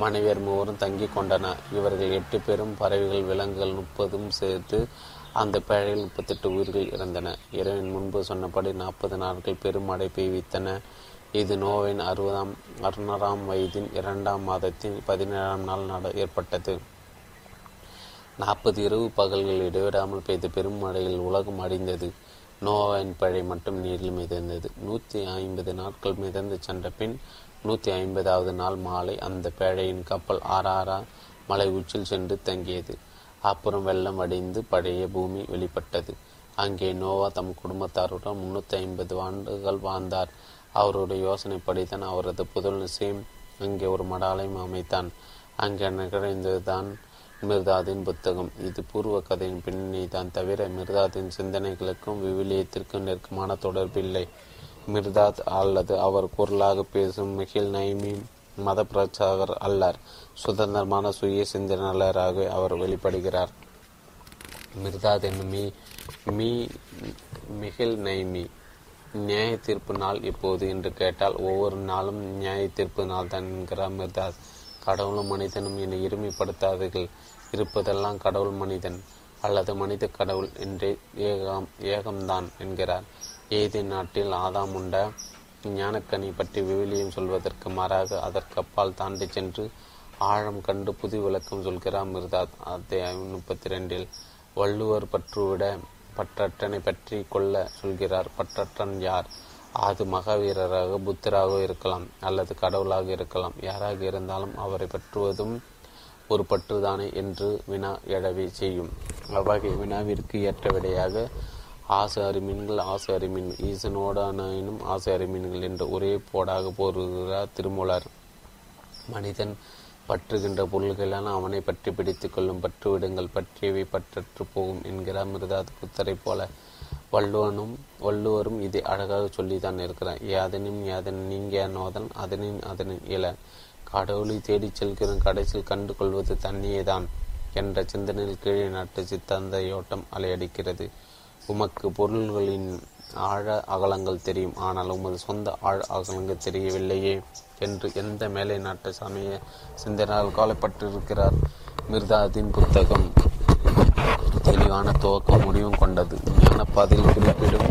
மனைவியர் மூவரும் தங்கி கொண்டனர். இவர்கள் எட்டு பேரும் பறவைகள் விலங்குகள் முப்பதும் சேர்த்து அந்த பேழையில் முப்பத்தெட்டு உயிர்கள் இறந்தன இரவின் முன்பு சொன்னபடி நாற்பது நாட்கள் பெரும் மழை பெய்வித்தன. இது நோவின் அறுபதாம் அறுநூறாம் வயதின் இரண்டாம் மாதத்தின் பதினேழாம் நாள் நட ஏற்பட்டது. நாற்பது இரவு பகல்கள் இடைவிடாமல் பெய்த பெரும் மழையில் உலகம் அடைந்தது. நோவாவின் பழை மட்டும் நீரில் மிதந்தது. நூற்றி ஐம்பது நாட்கள் மிதந்து சென்ற பின் நூற்றி ஐம்பதாவது நாள் மாலை அந்த பேழையின் கப்பல் ஆறாரா மலை உச்சில் சென்று தங்கியது. அப்புறம் வெள்ளம் வடிந்து பழைய பூமி வெளிப்பட்டது. அங்கே நோவா தம் குடும்பத்தாருடன் முன்னூற்றி ஐம்பது ஆண்டுகள் வாழ்ந்தார். அவருடைய யோசனைப்படித்தான் அவரது புதல் நிச்சயம். அங்கே ஒரு மடாலயம் அமைத்தான். அங்கே நிகழ்ந்ததுதான் மிர்தாதின் புத்தகம். இது பூர்வ கதையின் பின்னணி தான் தவிர மிர்தாதின் சிந்தனைகளுக்கும் விவிலியத்திற்கும் நெருக்கமான தொடர்பில்லை மிர்தாத் அல்லது அவர் குரலாக பேசும் மிகில் நைமி மத பிரச்சாரர் அல்லார். சுதந்திரமான சுய சிந்தனையாளராக அவர் வெளிப்படுகிறார். மிர்தாத் என்னும் மீ மிகில் நைமி நியாய தீர்ப்பு நாள் எப்போது என்று கேட்டால் ஒவ்வொரு நாளும் நியாய தீர்ப்பு நாள் தான் என்கிறார் அமிர்தாஸ். கடவுளும் மனிதனும் என்னை இருமைப்படுத்தாதீர்கள் இருப்பதெல்லாம் கடவுள் மனிதன் அல்லது மனித கடவுள் என்றே ஏகம் ஏகம்தான் என்கிறார். ஏதே நாட்டில் ஆதாம் உண்ட ஞானக்கனி பற்றி விவிலியம் சொல்வதற்கு மாறாக அதற்கப்பால் தாண்டி சென்று ஆழம் கண்டு புது விளக்கம் சொல்கிறார் மிர்தாத் அத்தியாயம் முப்பத்தி ரெண்டில் வள்ளுவர் பற்றுவிட பற்றற்றனை பற்றி கொள்ள சொல்கிறார். பற்றற்றன் யார்? அது மகாவீரராக புத்தராக இருக்கலாம் அல்லது கடவுளாக இருக்கலாம். யாராக இருந்தாலும் அவரை பற்றுவதும் ஒரு பற்றுதானே என்று வினா எழவே செய்யும். அவ்வகை வினாவிற்கு ஏற்ற விடையாக ஆசை அறிமீன்கள் ஆசை அறிமீன் ஈசனோடானும் ஆசை அறிமீன்கள் என்று ஒரே போடாக போருகிறார் திருமூலர். மனிதன் பற்றுகின்ற பொருள்களால் அவனை பற்றி பிடித்து கொள்ளும் பற்றுவிடுங்கள் பற்றியவை பற்றற்று போகும் என்கிறார் மிருதாத் புத்தரை போல வள்ளுவனும் வள்ளுவரும் இதை அழகாக சொல்லித்தான் இருக்கிறார் யாதனும் யாதன் நீங்க நோதன் அதனின் அதனின் இல கடவுளை தேடிச் செல்கிற கடைசியில் கண்டு கொள்வது தண்ணியே தான் என்ற சிந்தனையில் கீழே நாட்டு சித்தாந்த யோட்டம் அலையடிக்கிறது. உமக்கு பொருள்களின் ஆழ அகலங்கள் தெரியும். ஆனால் உமது சொந்த ஆழ அகலங்கள் தெரியவில்லையே என்று எந்த மேலை நாட்டு சமய சிந்தனால் கவலைப்பட்டிருக்கிறார்? மிர்தாதின் புத்தகம் தெளிவான துவக்கம் முடிவும் கொண்டது. ஞானப்பாதையில் குறிப்பிடும்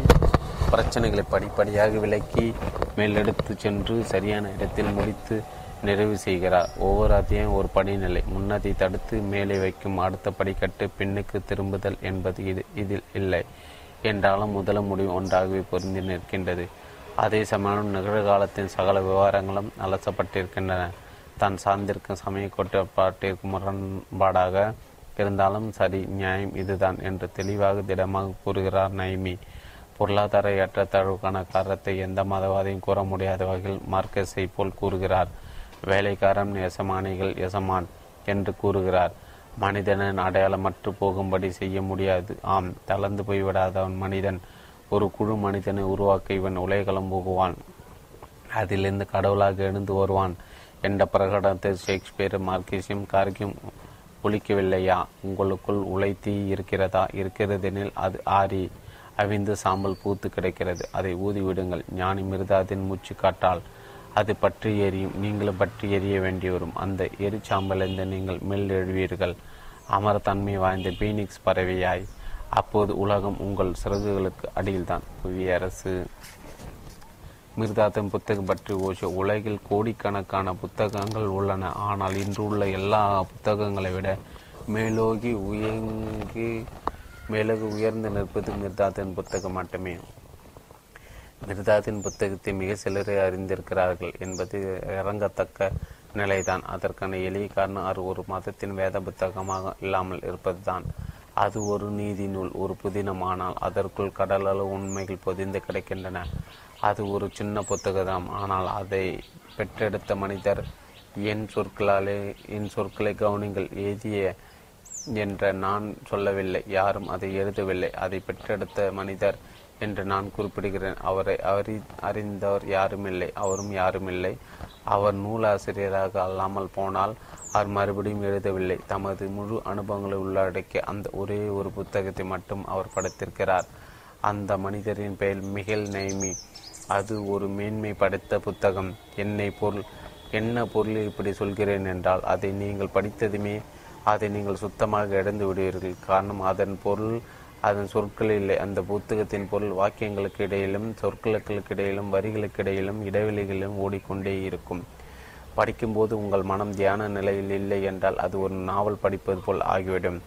பிரச்சனைகளை படிப்படியாக விலக்கி மேலெடுத்து சென்று சரியான இடத்தில் முடித்து நிறைவு செய்கிறார். ஒவ்வொரு அத்தியாயம் ஒரு படிநிலை. முன்னதை தடுத்து மேலே வைக்கும் அடுத்த படிக்கட்டு பின்னுக்கு திரும்புதல் என்பது இது இதில் இல்லை. என்றாலும் முதல முடிவு ஒன்றாகவே பொருந்தி நிற்கின்றது. அதே சமயம் நிகழ்காலத்தின் சகல விவகாரங்களும் அலசப்பட்டிருக்கின்றன. தான் சார்ந்திருக்கும் சமய கோட்பாட்டிற்கு முரண்பாடாக இருந்தாலும் சரி நியாயம் இதுதான் என்று தெளிவாக திடமாக கூறுகிறார் நைமி. பொருளாதார ஏற்றத்தாழ்வுக்கான காரணத்தை எந்த மதவாதியும் கூற முடியாத வகையில் மார்க்கஸை போல் கூறுகிறார். வேலைக்காரன் எசமானிகள் எசமான் என்று கூறுகிறார். மனிதனின் அடையாளமற்று போகும்படி செய்ய முடியாது. ஆம் தளர்ந்து போய்விடாதவன் மனிதன். ஒரு குழு மனிதனை உருவாக்க இவன் உலகளம் போகுவான். அதிலிருந்து கடவுளாக எழுந்து வருவான் என்ற பிரகடனத்தை ஷேக்ஸ்பியர் மார்க்கிசியம் கார்கியும் ஒழிக்கவில்லையா உங்களுக்குள் உழைத்தீ இருக்கிறதா? இருக்கிறதெனில் அது ஆறி அவிந்து சாம்பல் பூத்து கிடைக்கிறது. அதை ஊதிவிடுங்கள். ஞானி மிருதாதின் மூச்சு காட்டால் அது பற்றி எரியும். நீங்களும் பற்றி எரிய வேண்டி வரும் அந்த எரிச்சாம்பலிருந்து நீங்கள் மேல் எழுவீர்கள் அமரத்தன்மை வாய்ந்த பீனிக்ஸ் பறவையாய். அப்போது உலகம் உங்கள் சிறகுகளுக்கு அடியில்தான். புவியரசு மிர்தாத்தன் புத்தகம் பற்றி ஓஷோ உலகில் கோடிக்கணக்கான புத்தகங்கள் உள்ளன. ஆனால் இன்று உள்ள எல்லா புத்தகங்களை விட மேலோகி உயங்கி மேலகு உயர்ந்து நிற்பது மிருதாத்தன் புத்தகம் மட்டுமே. மிர்தாத்தின் புத்தகத்தை மிக சிலரை அறிந்திருக்கிறார்கள் என்பது இறங்கத்தக்க நிலைதான். அதற்கான எளிய காரணம் அது ஒரு மதத்தின் வேத புத்தகமாக இல்லாமல் இருப்பதுதான். அது ஒரு நீதி நூல் ஒரு புதினம் ஆனால் அதற்குள் கடலளவு உண்மைகள் பொதிந்து கிடைக்கின்றன. அது ஒரு சின்ன புத்தகம் ஆனால் அதை பெற்றெடுத்த மனிதர் என் சொற்களாலே என் சொற்களை கவனிங்கள். எழுதிய என்ற நான் சொல்லவில்லை யாரும் அதை எழுதவில்லை. அதை பெற்றெடுத்த மனிதர் என்று நான் குறிப்பிடுகிறேன். அவரை அறி அறிந்தவர் யாருமில்லை அவரும் யாருமில்லை. அவர் நூலாசிரியராக அல்லாமல் போனால் அவர் மறுபடியும் எழுதவில்லை. தமது முழு அனுபவங்களை உள்ளடக்கிய அந்த ஒரே ஒரு புத்தகத்தை மட்டும் அவர் படைத்திருக்கிறார். அந்த மனிதரின் பெயர் மிகல் நைமி. அது ஒரு மேன்மை படைத்த புத்தகம். என்னை பொருள் என்ன பொருள் இப்படி சொல்கிறேன் என்றால் அதை நீங்கள் படித்ததுமே அதை நீங்கள் சுத்தமாக இழந்து விடுவீர்கள். காரணம் அதன் பொருள் அதன் சொற்கள் இல்லை. அந்த புத்தகத்தின் பொருள் வாக்கியங்களுக்கு இடையிலும் சொற்களுக்கு இடையிலும் வரிகளுக்கு இடையிலும் இடைவெளிகளிலும் ஓடிக்கொண்டே இருக்கும். படிக்கும்போது உங்கள் மனம் தியான நிலையில் இல்லை என்றால் அது ஒரு நாவல் படிப்பது போல் ஆகிவிடும்.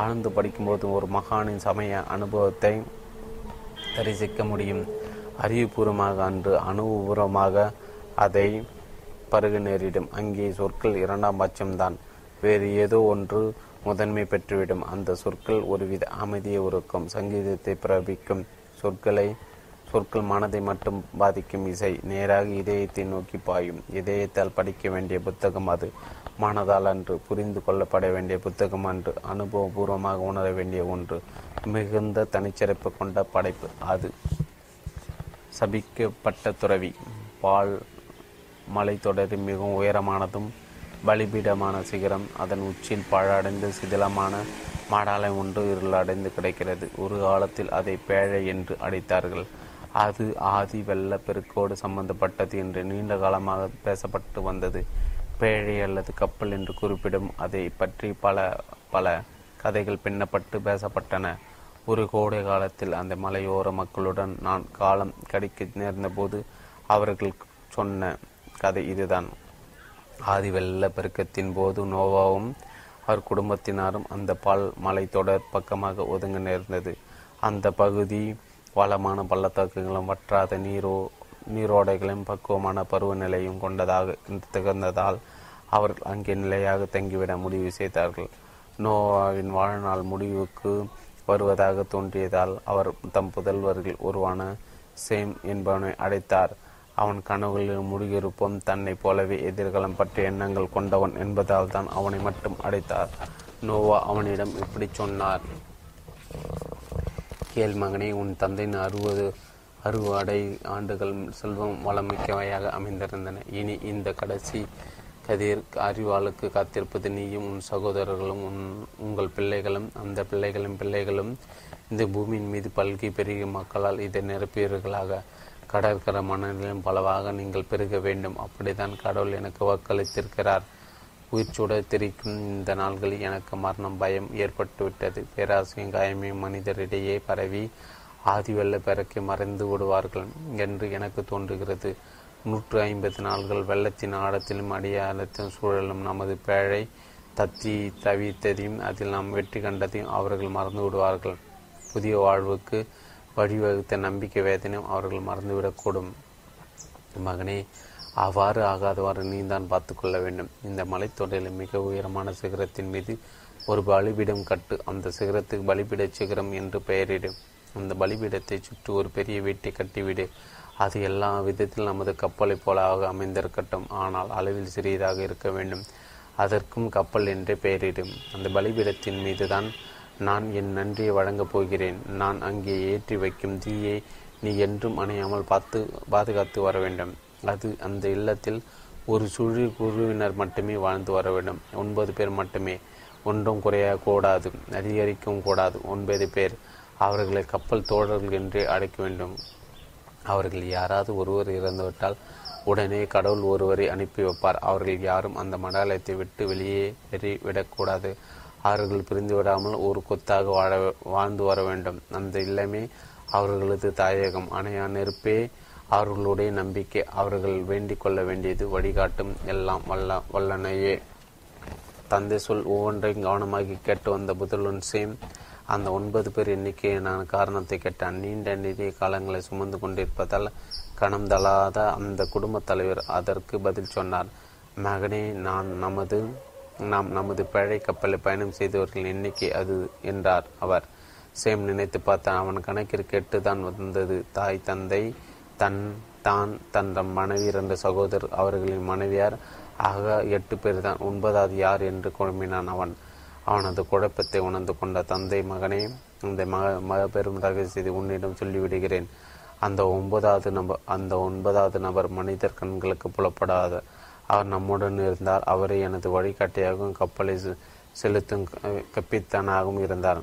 ஆழ்ந்து படிக்கும்போது ஒரு மகானின் சமய அனுபவத்தை தரிசிக்க முடியும். அறிவுபூர்வமாக அன்று அனுபவபூர்வமாக அதை பருக நேரிடும். அங்கே சொற்கள் இரண்டாம் பட்சம்தான். வேறு ஏதோ ஒன்று முதன்மை பெற்றுவிடும். அந்த சொற்கள் ஒருவித அமைதியை உருக்கும். சங்கீதத்தை பிரபிக்கும் சொற்களை சொற்கள் மனதை மட்டும் பாதிக்கும் இசை. நேராக இதயத்தை நோக்கி பாயும். இதயத்தால் படிக்க வேண்டிய புத்தகம் அது. மனதால் அன்று புரிந்து கொள்ளப்பட வேண்டிய புத்தகம் அன்று. அனுபவபூர்வமாக உணர வேண்டிய ஒன்று. மிகுந்த தனிச்சிறப்பு கொண்ட படைப்பு அது. சபிக்கப்பட்ட துறவி. பால் மலைத்தொடரில் மிகவும் உயரமானதும் பலிபீடமான சிகரம் அதன் உச்சியில் பாழடைந்து சிதிலமான மாடாலை ஒன்று இருளடைந்து கிடைக்கிறது. ஒரு காலத்தில் அதை பேழை என்று அழைத்தார்கள் அது ஆதி வெள்ள பெருக்கோடு சம்பந்தப்பட்டது என்று நீண்ட காலமாக பேசப்பட்டு வந்தது. பேழை அல்லது கப்பல் என்று குறிப்பிடும் அதை பற்றி பல பல கதைகள் பின்னப்பட்டு பேசப்பட்டன. ஒரு கோடை காலத்தில் அந்த மலையோர மக்களுடன் நான் காலம் கடிக்க நேர்ந்தபோது அவர்கள் சொன்ன கதை இதுதான். ஆதி வெள்ள பெருக்கத்தின் போது நோவாவும் அவர் குடும்பத்தினாரும் அந்த பால் மலை தொடர் பக்கமாக ஒதுங்க நேர்ந்தது. அந்த பகுதி வளமான பள்ளத்தாக்குகளும் வற்றாத நீரோ நீரோடைகளும் பக்குவமான பருவநிலையும் கொண்டதாக திகழ்ந்ததால் அவர்கள் அங்கே நிலையாக தங்கிவிட முடிவு செய்தார்கள். நோவாவின் வாழ்நாள் முடிவுக்கு வருவதாக தோன்றியதால் அவர் தம் புதல்வர்கள் உருவான சேம் என்பவனை அடைத்தார். அவன் கனவுகளில் முடியிருப்போம் தன்னை போலவே எதிர்காலம் பற்றிய எண்ணங்கள் கொண்டவன் என்பதால் தான் அவனை மட்டும் அடைத்தார். நோவா அவனிடம் இப்படி சொன்னார். கேள் மகனே உன் தந்தையின் அறுபது அறுவடை ஆண்டுகள் செல்வம் வளமிக்கவையாக அமைந்திருந்தன. இனி இந்த கடைசி கதிர் அறிவாளுக்கு காத்திருப்பது நீயும் உன் சகோதரர்களும் உன் உங்கள் பிள்ளைகளும் அந்த பிள்ளைகளின் பிள்ளைகளும் இந்த பூமியின் மீது பல்கி பெருகிய மக்களால் இதை நிரப்பியவர்களாக கடற்கரை மனநிலையும் பலவாக நீங்கள் பெருக வேண்டும். அப்படித்தான் கடவுள் எனக்கு வாக்களித்திருக்கிறார். உயிர்ச்சுட தெரிக்கும் இந்த நாள்களில் எனக்கு மரணம் பயம் ஏற்பட்டுவிட்டது. பேராசையும் காயமையும் மனிதரிடையே பரவி ஆதி வெள்ள மறைந்து விடுவார்கள் என்று எனக்கு தோன்றுகிறது. நூற்று ஐம்பது நாள்கள் வெள்ளத்தின் ஆழத்திலும் அடியாளத்தின் சூழலும் நமது பேழை தத்தி தவித்ததையும் அதில் நாம் வெற்றி கண்டதையும் அவர்கள் மறந்து விடுவார்கள். புதிய வாழ்வுக்கு வழிவகுத்த நம்பிக்கை வேதனையும் அவர்கள் மறந்துவிடக்கூடும். மகனே அவ்வாறு ஆகாதவாறு நீ தான் பார்த்து கொள்ள வேண்டும். இந்த மலைத்தொடரில் மிக உயரமான சிகரத்தின் மீது ஒரு பலிபீடம் கட்டு. அந்த சிகரத்துக்கு பலிபீட சிகரம் என்று பெயரிடு. அந்த பலிபீடத்தை சுற்றி ஒரு பெரிய வீட்டை கட்டிவிடு. அது எல்லா விதத்தில் நமது கப்பலை போலாக அமைந்திருக்கட்டும். ஆனால் அளவில் சிறியதாக இருக்க வேண்டும். அதற்கும் கப்பல் என்றே பெயரிடும். அந்த பலிபீடத்தின் மீதுதான் நான் என் நன்றியை வழங்கப் போகிறேன். நான் அங்கே ஏற்றி வைக்கும் தீயை நீ என்றும் அணையாமல் பார்த்து பாதுகாத்து வர வேண்டும். அது அந்த இல்லத்தில் ஒரு சுழி குழுவினர் மட்டுமே வாழ்ந்து வர வேண்டும். ஒன்பது பேர் மட்டுமே. ஒன்றும் குறைய கூடாது. அதிகரிக்கவும் கூடாது. ஒன்பது பேர். அவர்களை கப்பல் தோழர்கள் என்றே அழைக்க வேண்டும். அவர்கள் யாராவது ஒருவர் இறந்துவிட்டால் உடனே கடவுள் ஒருவரை அனுப்பி வைப்பார். அவர்கள் யாரும் அந்த மடாலயத்தை விட்டு வெளியே விடக்கூடாது. அவர்கள் பிரிந்து விடாமல் ஒரு கொத்தாக வாழ வாழ்ந்து வர வேண்டும். அந்த இல்லமே அவர்களது தாயகம். அணையா நெருப்பே அவர்களுடைய நம்பிக்கை. அவர்கள் வேண்டிக் கொள்ள வேண்டியது வழிகாட்டும் எல்லாம் வல்ல வல்லனையே. தந்தை சொல் ஒவ்வொன்றையும் கவனமாகி கேட்டு வந்த புதலுன் சேம் அந்த ஒன்பது பேர் எண்ணிக்கையை நான் காரணத்தை கேட்டான். நீண்ட நிதிய காலங்களை சுமந்து கொண்டிருப்பதால் கணம் தளாத அந்த குடும்பத் தலைவர் அதற்கு பதில் சொன்னார். மகனே நான் நமது நாம் நமது பழைய கப்பலில் பயணம் செய்தவர்களின் எண்ணிக்கை அது என்றார். அவர் சேம் நினைத்து பார்த்தான். அவன் கணக்கிற்கு எட்டு தான் வந்தது. தாய் தந்தை தன் தான் தன் மனைவி இரண்டு சகோதரர் அவர்களின் மனைவியார். ஆக எட்டு பேர் தான் ஒன்பதாவது யார் என்று குழம்பினான் அவன். அவனது குழப்பத்தை உணர்ந்து கொண்ட தந்தை மகனே இந்த மக மக பெரும் ரகசியத்தை உன்னிடம் சொல்லிவிடுகிறேன். அந்த ஒன்பதாவது நபர் அந்த ஒன்பதாவது நபர் மனிதர் கண்களுக்கு புலப்படாத அவர் நம்முடன் இருந்தார். அவரே எனது வழிகாட்டியாகவும் கப்பலை செலுத்தும் கப்பித்தானாகவும் இருந்தார்.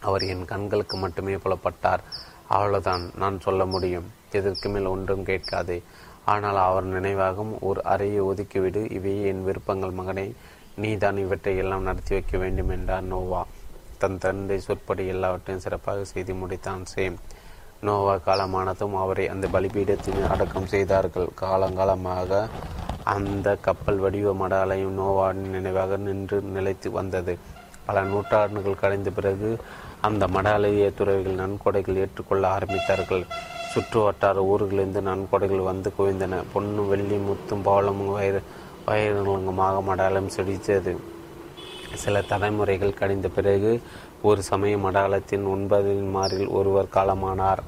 அவர் என் கண்களுக்கு மட்டுமே புலப்பட்டார். அவ்வளவுதான் நான் சொல்ல முடியும். இதற்கு மேல் ஒன்றும் கேட்காதே. ஆனால் அவர் நினைவாகவும் ஒரு அறையை ஒதுக்கிவிடு. இவையே என் விருப்பங்கள் மகனை. நீதான் இவற்றை எல்லாம் நடத்தி வைக்க வேண்டும் என்றார் நோவா. தன் தந்தை சொற்படி எல்லாவற்றையும் சிறப்பாக செய்து முடித்தான். சேம். நோவா காலமானதும் அவரை அந்த பலிபீடத்தில் அடக்கம் செய்தார்கள். காலங்காலமாக அந்த கப்பல் வடிவ மடாலயம் நோவாவின் நினைவாக நின்று நிலைத்து வந்தது. பல நூற்றாண்டுகள் கழிந்த பிறகு அந்த மடாலய துறவிகள் நன்கொடைகள் ஏற்றுக்கொள்ள ஆரம்பித்தார்கள். சுற்று வட்டார ஊர்களிலிருந்து நன்கொடைகள் வந்து குவிந்தன. பொன்னும் வெள்ளி முத்தும் பவளமும் வயிறு வயிறுமாக மடாலம் செடித்தது சில தலைமுறைகள் கழிந்த பிறகு ஒரு சமயம் மடாலத்தின் ஒன்பதின் மாறில் ஒருவர் காலமானார்.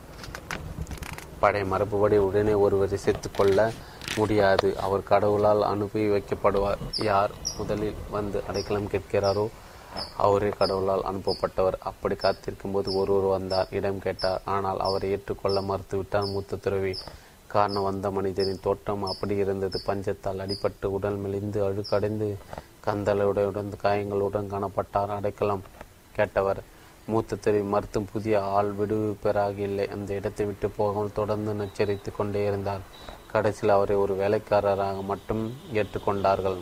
பழைய மரபுபடி உடனே ஒருவரை சேர்த்துக் கொள்ள முடியாது. அவர் கடவுளால் அனுப்பி வைக்கப்படுவார் யார் முதலில் வந்து அடைக்கலம் கேட்கிறாரோ அவரே கடவுளால் அனுப்பப்பட்டவர். அப்படி காத்திருக்கும் போது ஒருவர் வந்தார் இடம் கேட்டார். ஆனால் அவரை ஏற்றுக்கொள்ள மறுத்துவிட்டார் மூத்த துறவி. காரணம் வந்த மனிதனின் தோற்றம் அப்படி இருந்தது. பஞ்சத்தால் அடிபட்டு உடல் மெலிந்து அழுக்கடைந்து கந்தலுடன் காயங்களுடன் காணப்பட்டார் அடைக்கலம். கேட்டவர் மூத்த துறவி மறுத்தும் புதிய ஆள் விடுவிப்பராக இல்லை அந்த இடத்தை விட்டு போகாமல் தொடர்ந்து நச்சரித்து கொண்டே இருந்தார். கடைசியில் அவரை ஒரு வேலைக்காரராக மட்டும் ஏற்றுக்கொண்டார்கள்.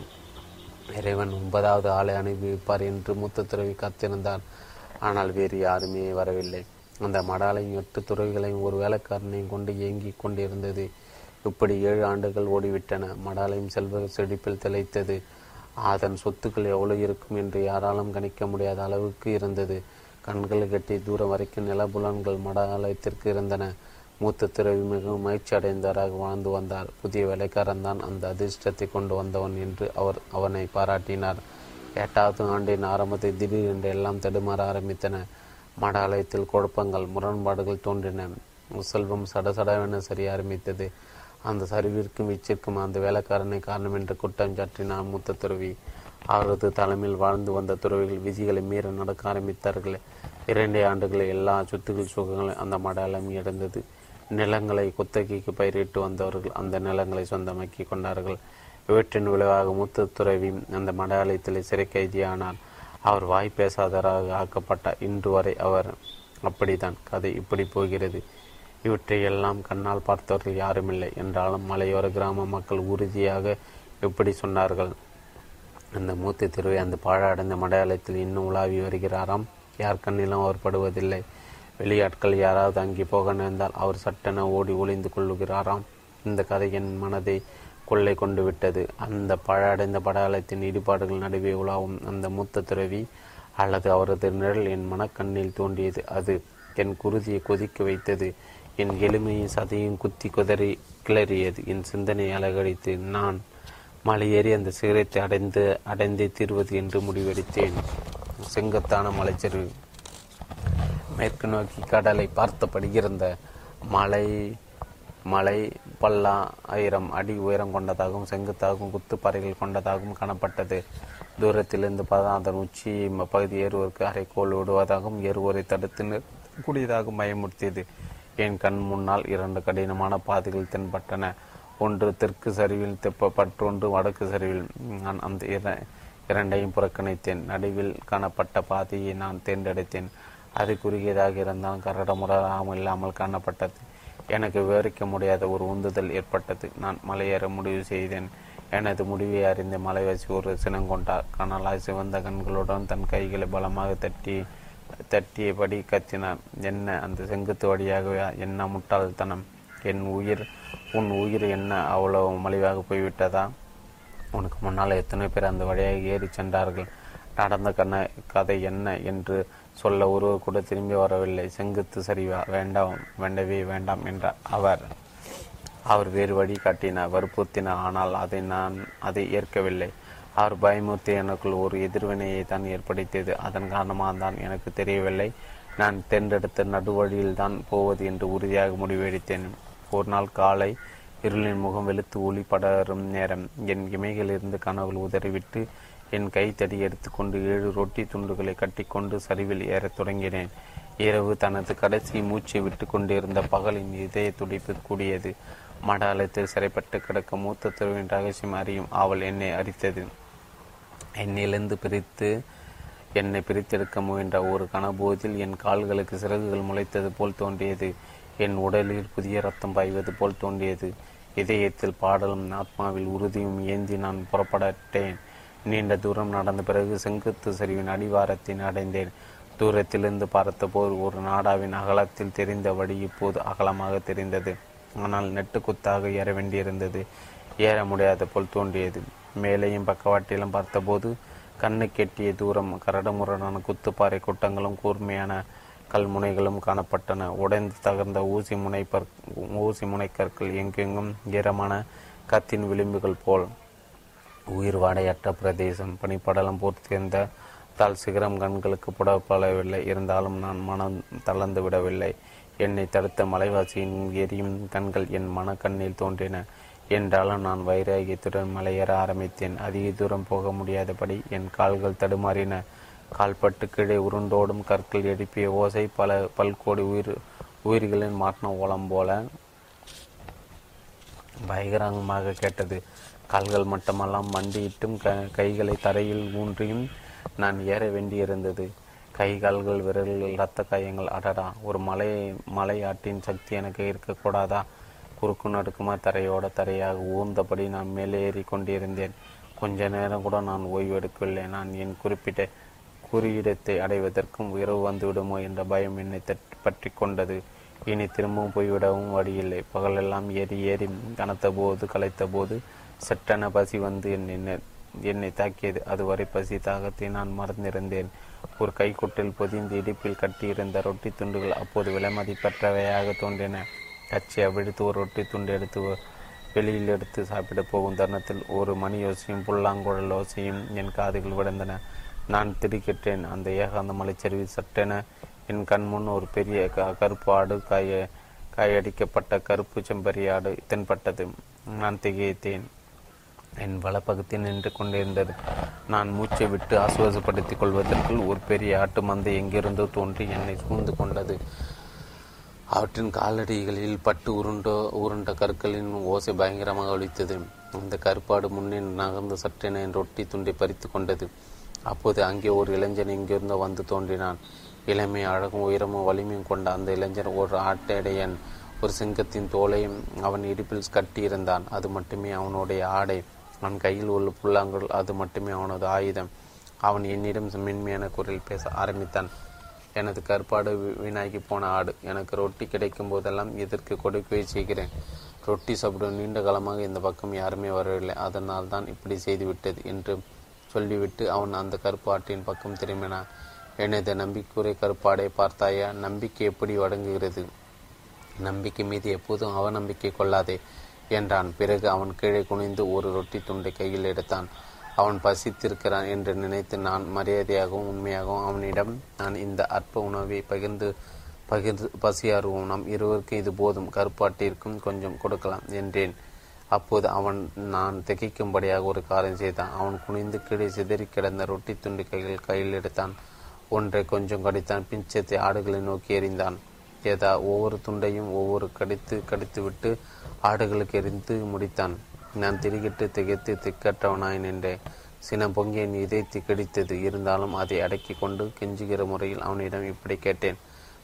இறைவன் ஒன்பதாவது ஆளை அனுப்பிவிப்பார் என்று மூத்த துறவி காத்திருந்தார். ஆனால் வேறு யாருமே வரவில்லை. அந்த மடாலையும் எட்டு துறவிகளையும் ஒரு வேலைக்காரனையும் கொண்டு இயங்கிக் கொண்டிருந்தது. இப்படி ஏழு ஆண்டுகள் ஓடிவிட்டன. மடாலயம் செல்வ செழிப்பில் திளைத்தது. அதன் சொத்துக்கள் எவ்வளவு இருக்கும் என்று யாராலும் கணிக்க முடியாத அளவுக்கு இருந்தது. கண்கள் கட்டி தூரம் வரைக்கும் நிலபுலன்கள் மடாலயத்திற்கு இருந்தன. மூத்த துறவி மிகவும் மகிழ்ச்சி அடைந்தவராக வாழ்ந்து வந்தார். புதிய வேலைக்காரன் தான் அந்த அதிர்ஷ்டத்தை கொண்டு வந்தவன் என்று அவர் அவனை பாராட்டினார். எட்டாவது ஆண்டின் ஆரம்பத்தில் திடீரென்று எல்லாம் தடுமாற ஆரம்பித்தன. மடாலயத்தில் குழப்பங்கள் முரண்பாடுகள் தோன்றின. செல்வம் சடசடவென சரிய ஆரம்பித்தது. அந்த சரிவிற்கும் வீச்சிற்கும் அந்த வேலைக்காரனை காரணம் என்று குற்றம் சாற்றினார் மூத்த துறவி. அவரது தலைமையில் வாழ்ந்து வந்த துறவிகள் விதிகளை மீற நடக்க ஆரம்பித்தார்கள். இரண்டே ஆண்டுகளில் எல்லா சொத்துக்கள் சுகங்களும் அந்த மடாலம் இழந்தது. நிலங்களை குத்தகைக்கு பயிரிட்டு வந்தவர்கள் அந்த நிலங்களை சொந்தமாக்கி கொண்டார்கள். இவற்றின் விளைவாக மூத்த துறவி அந்த மடாலயத்தில் சிறை கைதியானார் அவர் வாய் பேசாதராக ஆக்கப்பட்டார். இன்று வரை அவர் அப்படித்தான். கதை இப்படி போகிறது. இவற்றை எல்லாம் கண்ணால் பார்த்தவர்கள் யாருமில்லை. என்றாலும் மலையோர கிராம மக்கள் உறுதியாக எப்படி சொன்னார்கள். அந்த மூத்த திருவை அந்த பாழடைந்த மடையாளத்தில் இன்னும் உலாவி வருகிறாராம். யார் கண்ணிலும் அவர் படுவதில்லை. வெளியாட்கள் யாராவது அங்கே போக நேர்ந்தால் அவர் சட்டென ஓடி ஒளிந்து கொள்ளுகிறாராம். இந்த கதை என் மனதை கொள்ளை கொண்டு விட்டது. அந்த பழடைந்த படாலத்தின் ஈடுபாடுகள் நடுவே உலாவும் அந்த மூத்த துறவி அல்லது அவரது நிழல் என் மனக்கண்ணில் தோன்றியது. அது என் குருதியை கொதிக்க வைத்தது. என் எளிமையும் சதையும் குத்தி குதறி கிளறியது. என் சிந்தனையை அலகடித்து நான் மலையேறி அந்த சிகரத்தை அடைந்து அடைந்தே தீர்வது என்று முடிவெடுத்தேன். செங்கத்தான மலைச்சரிவு. மேற்கு நோக்கி கடலை பார்த்தபடி இருந்த மலை மலை பல்லா ஆயிரம் அடி உயரம் கொண்டதாகவும் செங்குத்தாகவும் குத்துப்பாறைகள் கொண்டதாகவும் காணப்பட்டது. தூரத்திலிருந்து பார்த்தா அதன் உச்சி பகுதி ஏறுவோருக்கு அரைக்கோள் விடுவதாகவும் ஏறுவோரை தடுத்து நிறுத்தக்கூடியதாகவும் பயமுறுத்தியது என் கண் முன்னால் இரண்டு கடினமான பாதைகள் தென்பட்டன. ஒன்று தெற்கு சரிவில் தெப்பப்பற்றொன்று வடக்கு சரிவில். நான் அந்த இரண்டையும் புறக்கணித்தேன். நடுவில் காணப்பட்ட பாதையை நான் தேர்ந்தெடுத்தேன். அது குறுகியதாக இருந்தால் கரடமுறாமல் இல்லாமல் காணப்பட்டது. எனக்கு விவரிக்க முடியாத ஒரு உந்துதல் ஏற்பட்டது. நான் மலையேற முடிவு செய்தேன். எனது முடிவை அறிந்த மலைவாசி ஒரு சினங்கொண்டார். கனலாய் சிவந்த கண்களுடன் தன் கைகளை பலமாக தட்டி தட்டியபடி கத்தினார் என்ன அந்த செங்குத்து வழியாகவே என்ன முட்டாள்தனம்? என் உயிர் உன் உயிர் என்ன அவ்வளோ மலிவாக போய்விட்டதா? உனக்கு முன்னால் எத்தனை பேர் அந்த வழியாக ஏறி சென்றார்கள். நடந்த கண்ண கதை என்ன என்று சொல்ல ஒருவர் கூட திரும்பி வரவில்லை. செங்குத்து சரிவா வேண்டாம் வேண்டவே வேண்டாம் என்றார் அவர். அவர் வேறு வழி காட்டினார் வற்புறுத்தினார். ஆனால் அதை நான் அதை ஏற்கவில்லை. அவர் பயமுறுத்தி எனக்குள் ஒரு எதிர்வினையை தான் ஏற்படுத்தியது. அதன் காரணமாக தான் எனக்கு தெரியவில்லை. நான் தேர்ந்தெடுத்த நடுவழியில் தான் போவது என்று உறுதியாக முடிவெடுத்தேன். ஒரு நாள் காலை இருளின் முகம் வெளுத்து ஒளி படரும் நேரம். என் இமைகளிலிருந்து கனவுகள் உதறிவிட்டு என் கைத்தடி எடுத்துக்கொண்டு ஏழு ரொட்டி துண்டுகளை கட்டிக்கொண்டு சரிவில் ஏறத் தொடங்கினேன். இரவு தனது கடைசி மூச்சை விட்டு கொண்டிருந்த பகலின் இதய துடிப்பு கூடியது. மடாலயத்தில் சிறைப்பட்டு கிடக்க மூத்த துறவின் ரகசியம் அறியும் அவள் என்னை அரித்தது. என்னிலிருந்து பிரித்து என்னை பிரித்தெடுக்க முயன்ற ஒரு கனபோதில் என் கால்களுக்கு சிறகுகள் முளைத்தது போல் தோன்றியது. என் உடலில் புதிய ரத்தம் பாய்வது போல் தோன்றியது. இதயத்தில் பாடலும் ஆத்மாவில் உறுதியும் ஏந்தி நான் புறப்படட்டேன். நீண்ட தூரம் நடந்த பிறகு செங்குத்து சரிவின் அடிவாரத்தின் அடைந்தேன். தூரத்திலிருந்து பார்த்தபோது ஒரு நாடாவின் அகலத்தில் தெரிந்த வழி இப்போது அகலமாக தெரிந்தது. ஆனால் நெட்டு குத்தாக ஏற வேண்டியிருந்தது. ஏற முடியாத போல் தோன்றியது. மேலேயும் பக்கவாட்டிலும் பார்த்தபோது கண்ணு கெட்டிய தூரம் கரடுமுரடான குத்துப்பாறை கூட்டங்களும் கூர்மையான கல்முனைகளும் காணப்பட்டன. உடைந்து தகர்ந்த ஊசி முனை பற் ஊசி முனை கற்கள் எங்கெங்கும் ஈரமான கத்தின் விளிம்புகள் போல். உயிர் வாடையற்ற பிரதேசம். பனிப்படலம் பூர்த்தியிருந்த தால் சிகரம் கண்களுக்கு புடப்படவில்லை. இருந்தாலும் நான் மனம் தளர்ந்து விடவில்லை. என்னை தடுத்த மலைவாசியின் எரியும் கண்கள் என் மன கண்ணில் தோன்றின. என்றாலும் நான் வைராகியத்துடன் மலையேற ஆரம்பித்தேன். அதிக தூரம் போக முடியாதபடி என் கால்கள் தடுமாறின. கால்பட்டு கீழே உருண்டோடும் கற்கள் எழுப்பிய ஓசை பல பல்கோடி உயிர் உயிர்களின் மாட்டின ஓலம் போல பயங்கரமாக கேட்டது. கால்கள் மட்டுமல்லாம் மண்டியிட்டும் க கைகளை தரையில் ஊன்றியும் நான் ஏற வேண்டியிருந்தது. கை கால்கள் விரல்கள் இரத்த காயங்கள் அடடா. ஒரு மலை மலையாட்டின் சக்தி எனக்கு இருக்கக்கூடாதா? குறுக்கு நடுக்குமா தரையோட தரையாக ஊர்ந்தபடி நான் மேலே ஏறி கொண்டிருந்தேன். கொஞ்ச நேரம் கூட நான் ஓய்வெடுக்கவில்லை. நான் என் குறிப்பிட்ட குறியிடத்தை அடைவதற்கும் இரவு வந்துவிடுமோ என்ற பயம் என்னை பற்றி கொண்டது. இனி திரும்பவும் போய்விடவும் வழியில்லை. பகலெல்லாம் ஏறி ஏறி கனத்த போது கலைத்த போது சட்டென பசி வந்து என்னை என்னை தாக்கியது. அதுவரை பசி தாகத்தை நான் மறந்திருந்தேன். ஒரு கைக்குட்டில் பொதிந்து இடுப்பில் கட்டியிருந்த ரொட்டி துண்டுகள் அப்போது விலைமதிப்பற்றவையாக தோன்றின. கச்சியாக வெடித்து ஒரு ரொட்டி துண்டு எடுத்து வெளியில் எடுத்து சாப்பிட போகும் தருணத்தில் ஒரு மணி யோசையும் புல்லாங்குழல் ஓசையும் என் காதுகள் விழுந்தன. நான் திடுக்கிட்டேன். அந்த ஏகாந்த மலைச்சரிவில் சட்டென என் கண் முன் ஒரு பெரிய க கருப்பு ஆடு காய காயடிக்கப்பட்ட கருப்பு செம்பரி ஆடு தென்பட்டது. நான் திகைத்தேன். என் வலப்பக்கத்தில் நின்று கொண்டிருந்தது. நான் மூச்சை விட்டு ஆசுவாசப்படுத்திக் கொள்வதற்குள் ஒரு பெரிய ஆட்டு மந்தை எங்கிருந்தோ தோன்றி என்னை சூழ்ந்து கொண்டது. அவற்றின் காலடிகளில் பட்டு உருண்டோ உருண்ட கற்களின் ஓசை பயங்கரமாக ஒழித்தது அந்த கருப்பாடு முன்னே நகர்ந்து சற்றென என் ரொட்டி துண்டை பறித்து கொண்டது. அப்போது அங்கே ஒரு இளைஞன் இங்கிருந்து வந்து தோன்றினான். இளமை அழகும் உயரமும் வலிமையும் கொண்ட அந்த இளைஞன் ஒரு ஆட்டையடையன் ஒரு சிங்கத்தின் தோலையும் அவன் இடுப்பில் கட்டியிருந்தான். அது மட்டுமே அவனுடைய ஆடை. அவன் கையில் உள்ள புல்லாங்குழல் அது மட்டுமே அவனது ஆயுதம். அவன் என்னிடம் மென்மையான குரலில் பேச ஆரம்பித்தான். எனது கற்பாடு வீணாகி போன ஆடு. எனக்கு ரொட்டி கிடைக்கும் போதெல்லாம் இதற்கு கொடுக்கவே செய்கிறேன். ரொட்டி சாப்பிடும் நீண்ட காலமாக இந்த பக்கம் யாருமே வரவில்லை. அதனால் தான் இப்படி செய்துவிட்டது என்று சொல்லிவிட்டு அவன் அந்த கருப்பு ஆட்டின் பக்கம் திரும்பினான். எனது நம்பிக்கைக்குரிய கருப்பாடை பார்த்தாயா? நம்பிக்கை எப்படி வழங்குகிறது? நம்பிக்கை மீது எப்போதும் அவநம்பிக்கை கொள்ளாதே என்றான். பிறகு அவன் கீழே குனிந்து ஒரு ரொட்டி துண்டை கையில் எடுத்தான். அவன் பசித்திருக்கிறான் என்று நினைத்து நான் மரியாதையாகவும் உண்மையாகவும் அவனிடம் நான் இந்த அற்ப உணவை பகிர்ந்து பகிர்ந்து பசியாறுவோம். நம் இருவருக்கும் இது போதும். கருப்பாட்டிற்கும் கொஞ்சம் கொடுக்கலாம் என்றேன். அப்போது அவன் நான் திகைக்கும்படியாக ஒரு காரியம் செய்தான். அவன் குனிந்து கீழே சிதறி கிடந்த ரொட்டி துண்டு கைகள் கையில் எடுத்தான். ஒன்றை கொஞ்சம் கடித்தான். பிஞ்சத்தை ஆடுகளை நோக்கி எறிந்தான். ஏதா ஒவ்வொரு துண்டையும் ஒவ்வொரு கடித்து கடித்துவிட்டு ஆடுகளுக்கு எரிந்து முடித்தான். நான் திரிகிட்டு திகைத்து திக்கற்றவனாய் நின்றேன். சினம் பொங்கிய என் இதயத்தை கடித்தது இருந்தாலும் அதை அடக்கி கொண்டு கெஞ்சுகிற முறையில் அவனிடம் இப்படி கேட்டேன்.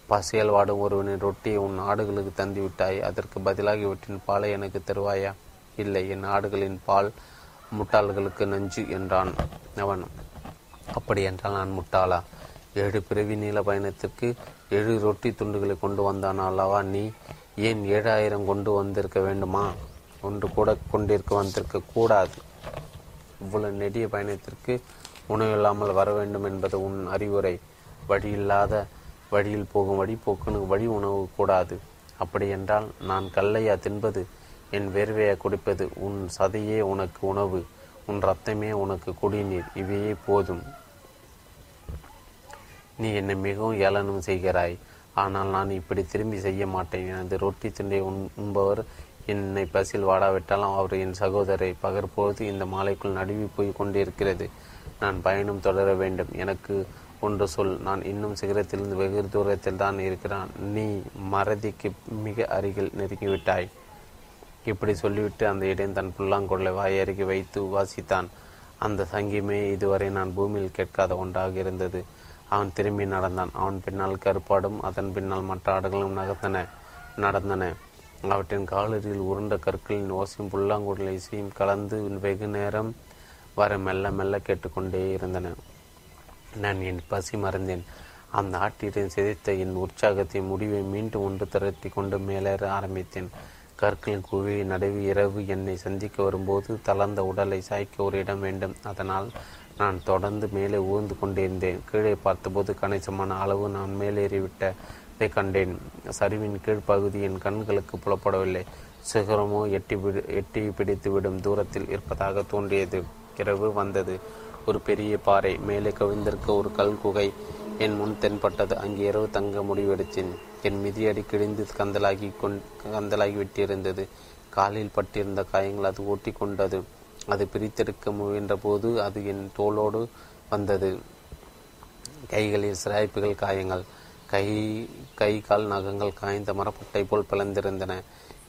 பசியால் வாடும் ஒருவனின் ரொட்டியை உன் ஆடுகளுக்கு தந்து விட்டாய். அதற்கு பதிலாக இவற்றின் பாலை எனக்கு தருவாயா? இல்லை என் ஆடுகளின் பால் முட்டாள்களுக்கு நஞ்சு என்றான் அவன். அப்படி என்றால் நான் முட்டாளா? ஏழு பிறவி நீள பயணத்திற்கு ஏழு ரொட்டி துண்டுகளை கொண்டு வந்தான் அல்லவா நீ? ஏன் ஏழாயிரம் கொண்டு வந்திருக்க வேண்டுமா? ஒன்று கூட கொண்டிருக்க வந்திருக்க கூடாது. இவ்வளவு நெடிய பயணத்திற்கு உணவில்லாமல் வர வேண்டும் என்பது உன் அறிவுரை. வழியில்லாத வழியில் போகும் வழிபோக்கனுக்கு வழி உணவு கூடாது. அப்படி என்றால் நான் கல்லையா தின்பது என் வேர்வையை குடிப்பது உன் சதையே உனக்கு உணவு உன் ரத்தமே உனக்கு குடிநீர் இவையே போதும். நீ என்னை மிகவும் ஏளனம் செய்கிறாய். ஆனால் நான் இப்படி திரும்பி செய்ய மாட்டேன். எனது ரொட்டி துண்டை உண் உண்பவர் என்னை பசியில் வாடாவிட்டாலும் அவர் என் சகோதரை பகற்போது இந்த மாலைக்குள் நடுவி போய் கொண்டிருக்கிறது. நான் பயணம் தொடர வேண்டும். எனக்கு ஒன்று சொல். நான் இன்னும் சிகரத்திலிருந்து வெகு தூரத்தில் தான் இருக்கிறான். நீ மறதிக்கு மிக அருகில் நெருங்கிவிட்டாய். இப்படி சொல்லிவிட்டு அந்த இடம் தன் புல்லாங்குழலை வாயருகே வைத்து வாசித்தான் அந்த சங்கீமே இதுவரை நான் பூமியில் கேட்காத ஒன்றாக இருந்தது. அவன் திரும்பி நடந்தான். அவன் பின்னால் கருப்பாடும் அதன் பின்னால் மற்ற ஆடுகளும் நகர்ந்தன நடந்தன. அவற்றின் காலரியில் உருண்ட கற்களின் ஓசையும் புல்லாங்குழல் இசையும் கலந்து வெகு நேரம் வர மெல்ல மெல்ல கேட்டுக்கொண்டே இருந்தன. நான் என் பசி மறந்தேன். அந்த ஆட்டிடன் சிதைத்த என் உற்சாகத்தை முடிவை மீண்டும் ஒன்று திரட்டி கொண்டு மேலேற ஆரம்பித்தேன். கற்களின் குழியை நடுவு இரவு என்னை சந்திக்க வரும்போது தளர்ந்த உடலை சாய்க்க ஒரு இடம் வேண்டும். அதனால் நான் தொடர்ந்து மேலே ஊர்ந்து கொண்டிருந்தேன். கீழே பார்த்தபோது கணிசமான அளவு நான் மேலேறிவிட்ட மேலேறிவிட்டதை கண்டேன். சரிவின் கீழ்ப்பகுதி என் கண்களுக்கு புலப்படவில்லை. சிகரமோ எட்டி பிடி எட்டி பிடித்து விடும் தூரத்தில் இருப்பதாக தோன்றியது. இரவு வந்தது. ஒரு பெரிய பாறை மேலே கவிழ்ந்திருக்க ஒரு கல் குகை. என் முன் தென்பட்டது. அங்கே இரவு தங்க முடிவெடுத்தேன். என் மிதியடி கிழிந்து கந்தலாகி கொண் கந்தலாகி விட்டிருந்தது. காலில் பட்டிருந்த காயங்கள் அது ஓட்டி கொண்டது. அது பிரித்தெடுக்க முயன்ற போது அது என் தோளோடு வந்தது. கைகளில் சிராய்ப்புகள் காயங்கள். கை கை கால் நகங்கள் காய்ந்த மரப்பட்டை போல் பிளந்திருந்தன.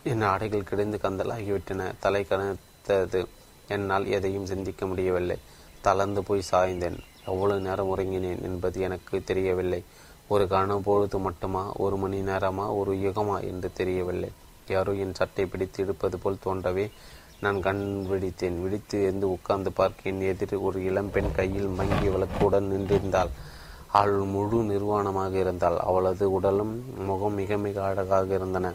என் ஆடைகள் கிடைந்து கந்தலாகிவிட்டன. தலை கனத்தது. என்னால் எதையும் சிந்திக்க முடியவில்லை. தளர்ந்து போய் சாய்ந்தேன். எவ்வளவு நேரம் உறங்கினேன் என்பது எனக்கு தெரியவில்லை. ஒரு கணம் பொழுது மட்டுமா? ஒரு மணி நேரமா? ஒரு யுகமா? என்று தெரியவில்லை. யாரோ என் சட்டை பிடித்து இழுப்பது போல் தோன்றவே நான் கண் விழித்தேன். விழித்து இருந்து உட்கார்ந்து பார்க்க என் எதிர் ஒரு இளம்பெண் கையில் மங்கி விளக்குடன் நின்றிருந்தாள். அவள் முழு நிர்வாணமாக இருந்தாள் அவளது உடலும் முகம் மிக மிக அழகாக இருந்தன.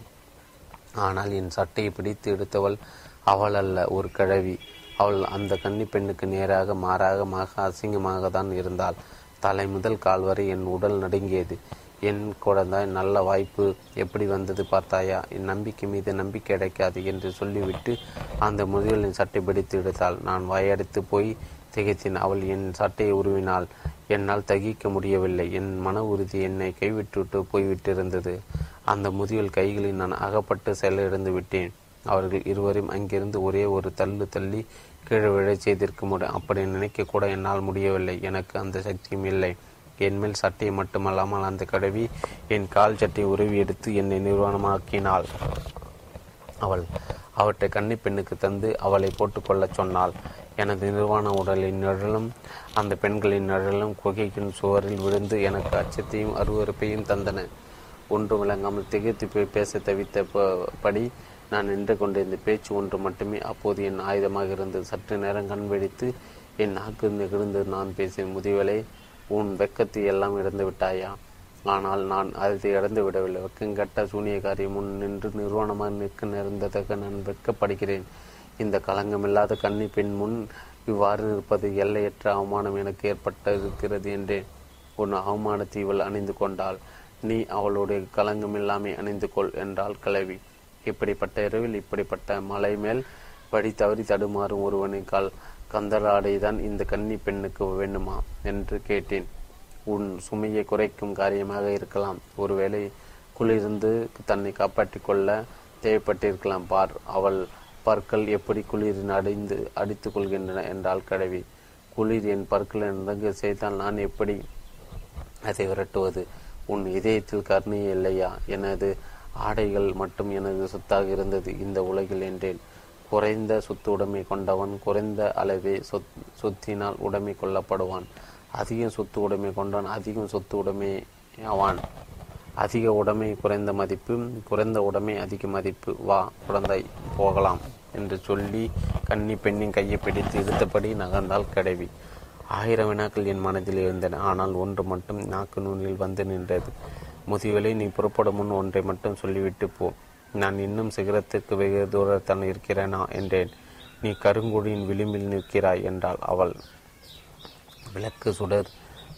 ஆனால் என் சட்டையை பிடித்து எடுத்தவள் அவள் அல்ல ஒரு கிழவி. அவள் அந்த கன்னி பெண்ணுக்கு நேராக மாறாக மக அசிங்கமாக தான் இருந்தாள். தலை முதல் கால் வரை என் உடல் நடுங்கியது. என் குழந்தாய் நல்ல வாய்ப்பு எப்படி வந்தது பார்த்தாயா? என் நம்பிக்கை மீது நம்பிக்கை கிடைக்காது என்று சொல்லிவிட்டு அந்த முதியலின் சட்டை பிடித்து எடுத்தாள். நான் வாயடித்து போய் திகைத்தேன். அவள் என் சட்டையை உருவினாள். என்னால் தகிக்க முடியவில்லை. என் மன உறுதி என்னை கைவிட்டுவிட்டு போய்விட்டிருந்தது. அந்த முதியல் கைகளில் நான் அகப்பட்டு செயலிழந்து விட்டேன். அவர்கள் இருவரையும் அங்கிருந்து ஒரே ஒரு தள்ளு தள்ளி கீழே விழச் செய்திருக்க முடியும் அப்படி நினைக்க கூட என்னால் முடியவில்லை. எனக்கு அந்த சக்தியும் இல்லை. என் மேல் சட்டையை மட்டுமல்லாமல் அந்த கடவி என் கால் சட்டை உருவி எடுத்து என்னை நிர்வாணமாக்கினாள். அவள் அவற்றை கன்னி பெண்ணுக்கு தந்து அவளை போட்டுக்கொள்ளச் சொன்னாள். எனது நிர்வாண உடலின் நிழலும் அந்த பெண்களின் நிழலும் குகையின் சுவரில் விழுந்து எனக்கு அச்சத்தையும் அருவறுப்பையும் தந்தன. ஒன்று விளங்காமல் திகைத்து போய் பேச தவித்த படி நான் நின்று கொண்டிருந்த பேச்சு ஒன்று மட்டுமே அப்போது என் ஆயுதமாக இருந்தது. சற்று நேரம் கண் வெடித்து என் நாக்கு நெகிழ்ந்து நான் பேசிய முதிவலை உன் வெக்கத்தை எல்லாம் இழந்து விட்டாயா? ஆனால் நான் அதை இழந்து விடவில்லை. வெக்கங்கட்ட சூனியக்காரி முன் நின்று நிர்வாணமாக நிற்க நேர்ந்ததாக நான் வெட்கப்படுகிறேன். இந்த களங்கமில்லாத கன்னி பெண் முன் இவ்வாறு நிற்பது எல்லையற்ற அவமானம் எனக்கு ஏற்பட்டிருக்கிறது என்றேன் உன் அவமானத்தை இவள் அணிந்து கொண்டாள். நீ அவளுடைய களங்கமில்லாமை அணிந்து கொள் என்றாள் கிளவி இப்படிப்பட்ட இரவில் இப்படிப்பட்ட மலை மேல் படி தவறி தடுமாறும் ஒருவனை கால் கந்தலாடைதான் இந்த கன்னி பெண்ணுக்கு வேண்டுமா என்று கேட்டேன். உன் சுமையை குறைக்கும் காரியமாக இருக்கலாம். ஒருவேளை குளிர்ந்து தன்னை காப்பாற்றிக் கொள்ள தேவைப்பட்டிருக்கலாம். பார் அவள் பற்கள் எப்படி குளிரின் அடைந்து அடித்துக் கொள்கின்றன என்றால் கடவி குளிர் என் பற்களை செய்தால் நான் எப்படி அதை விரட்டுவது? உன் இதயத்தில் கருணை இல்லையா? எனது ஆடைகள் மட்டும் எனது சொத்தாக இருந்தது. இந்த உலகில் என்றேன். குறைந்த சொத்து உடைமை கொண்டவன் குறைந்த அளவே சொத் சொத்தினால் உடைமை கொள்ளப்படுவான். அதிகம் சொத்து உடைமை கொண்டவன் அதிகம் சொத்து உடைமை ஆவான் அதிக உடைமை குறைந்த மதிப்பு குறைந்த உடைமை அதிக மதிப்பு. வா குழந்தை போகலாம் என்று சொல்லி கன்னி பெண்ணின் கையை பிடித்து இழுத்தபடி நகர்ந்தால் கிடவி. ஆயிரம் வினாக்கள் என் மனதில் இருந்தன ஆனால் ஒன்று மட்டும் நாக்கு நூலில் வந்து நின்றது. முதியவளை நீ புறப்படும் முன் ஒன்றை மட்டும் சொல்லிவிட்டு போ. நான் இன்னும் சிகரத்திற்கு வெகு தூரத்தான் இருக்கிறேனா என்றேன். நீ கருங்குடியின் விளிம்பில் நிற்கிறாய் என்றாள் அவள். விளக்கு சுடர்.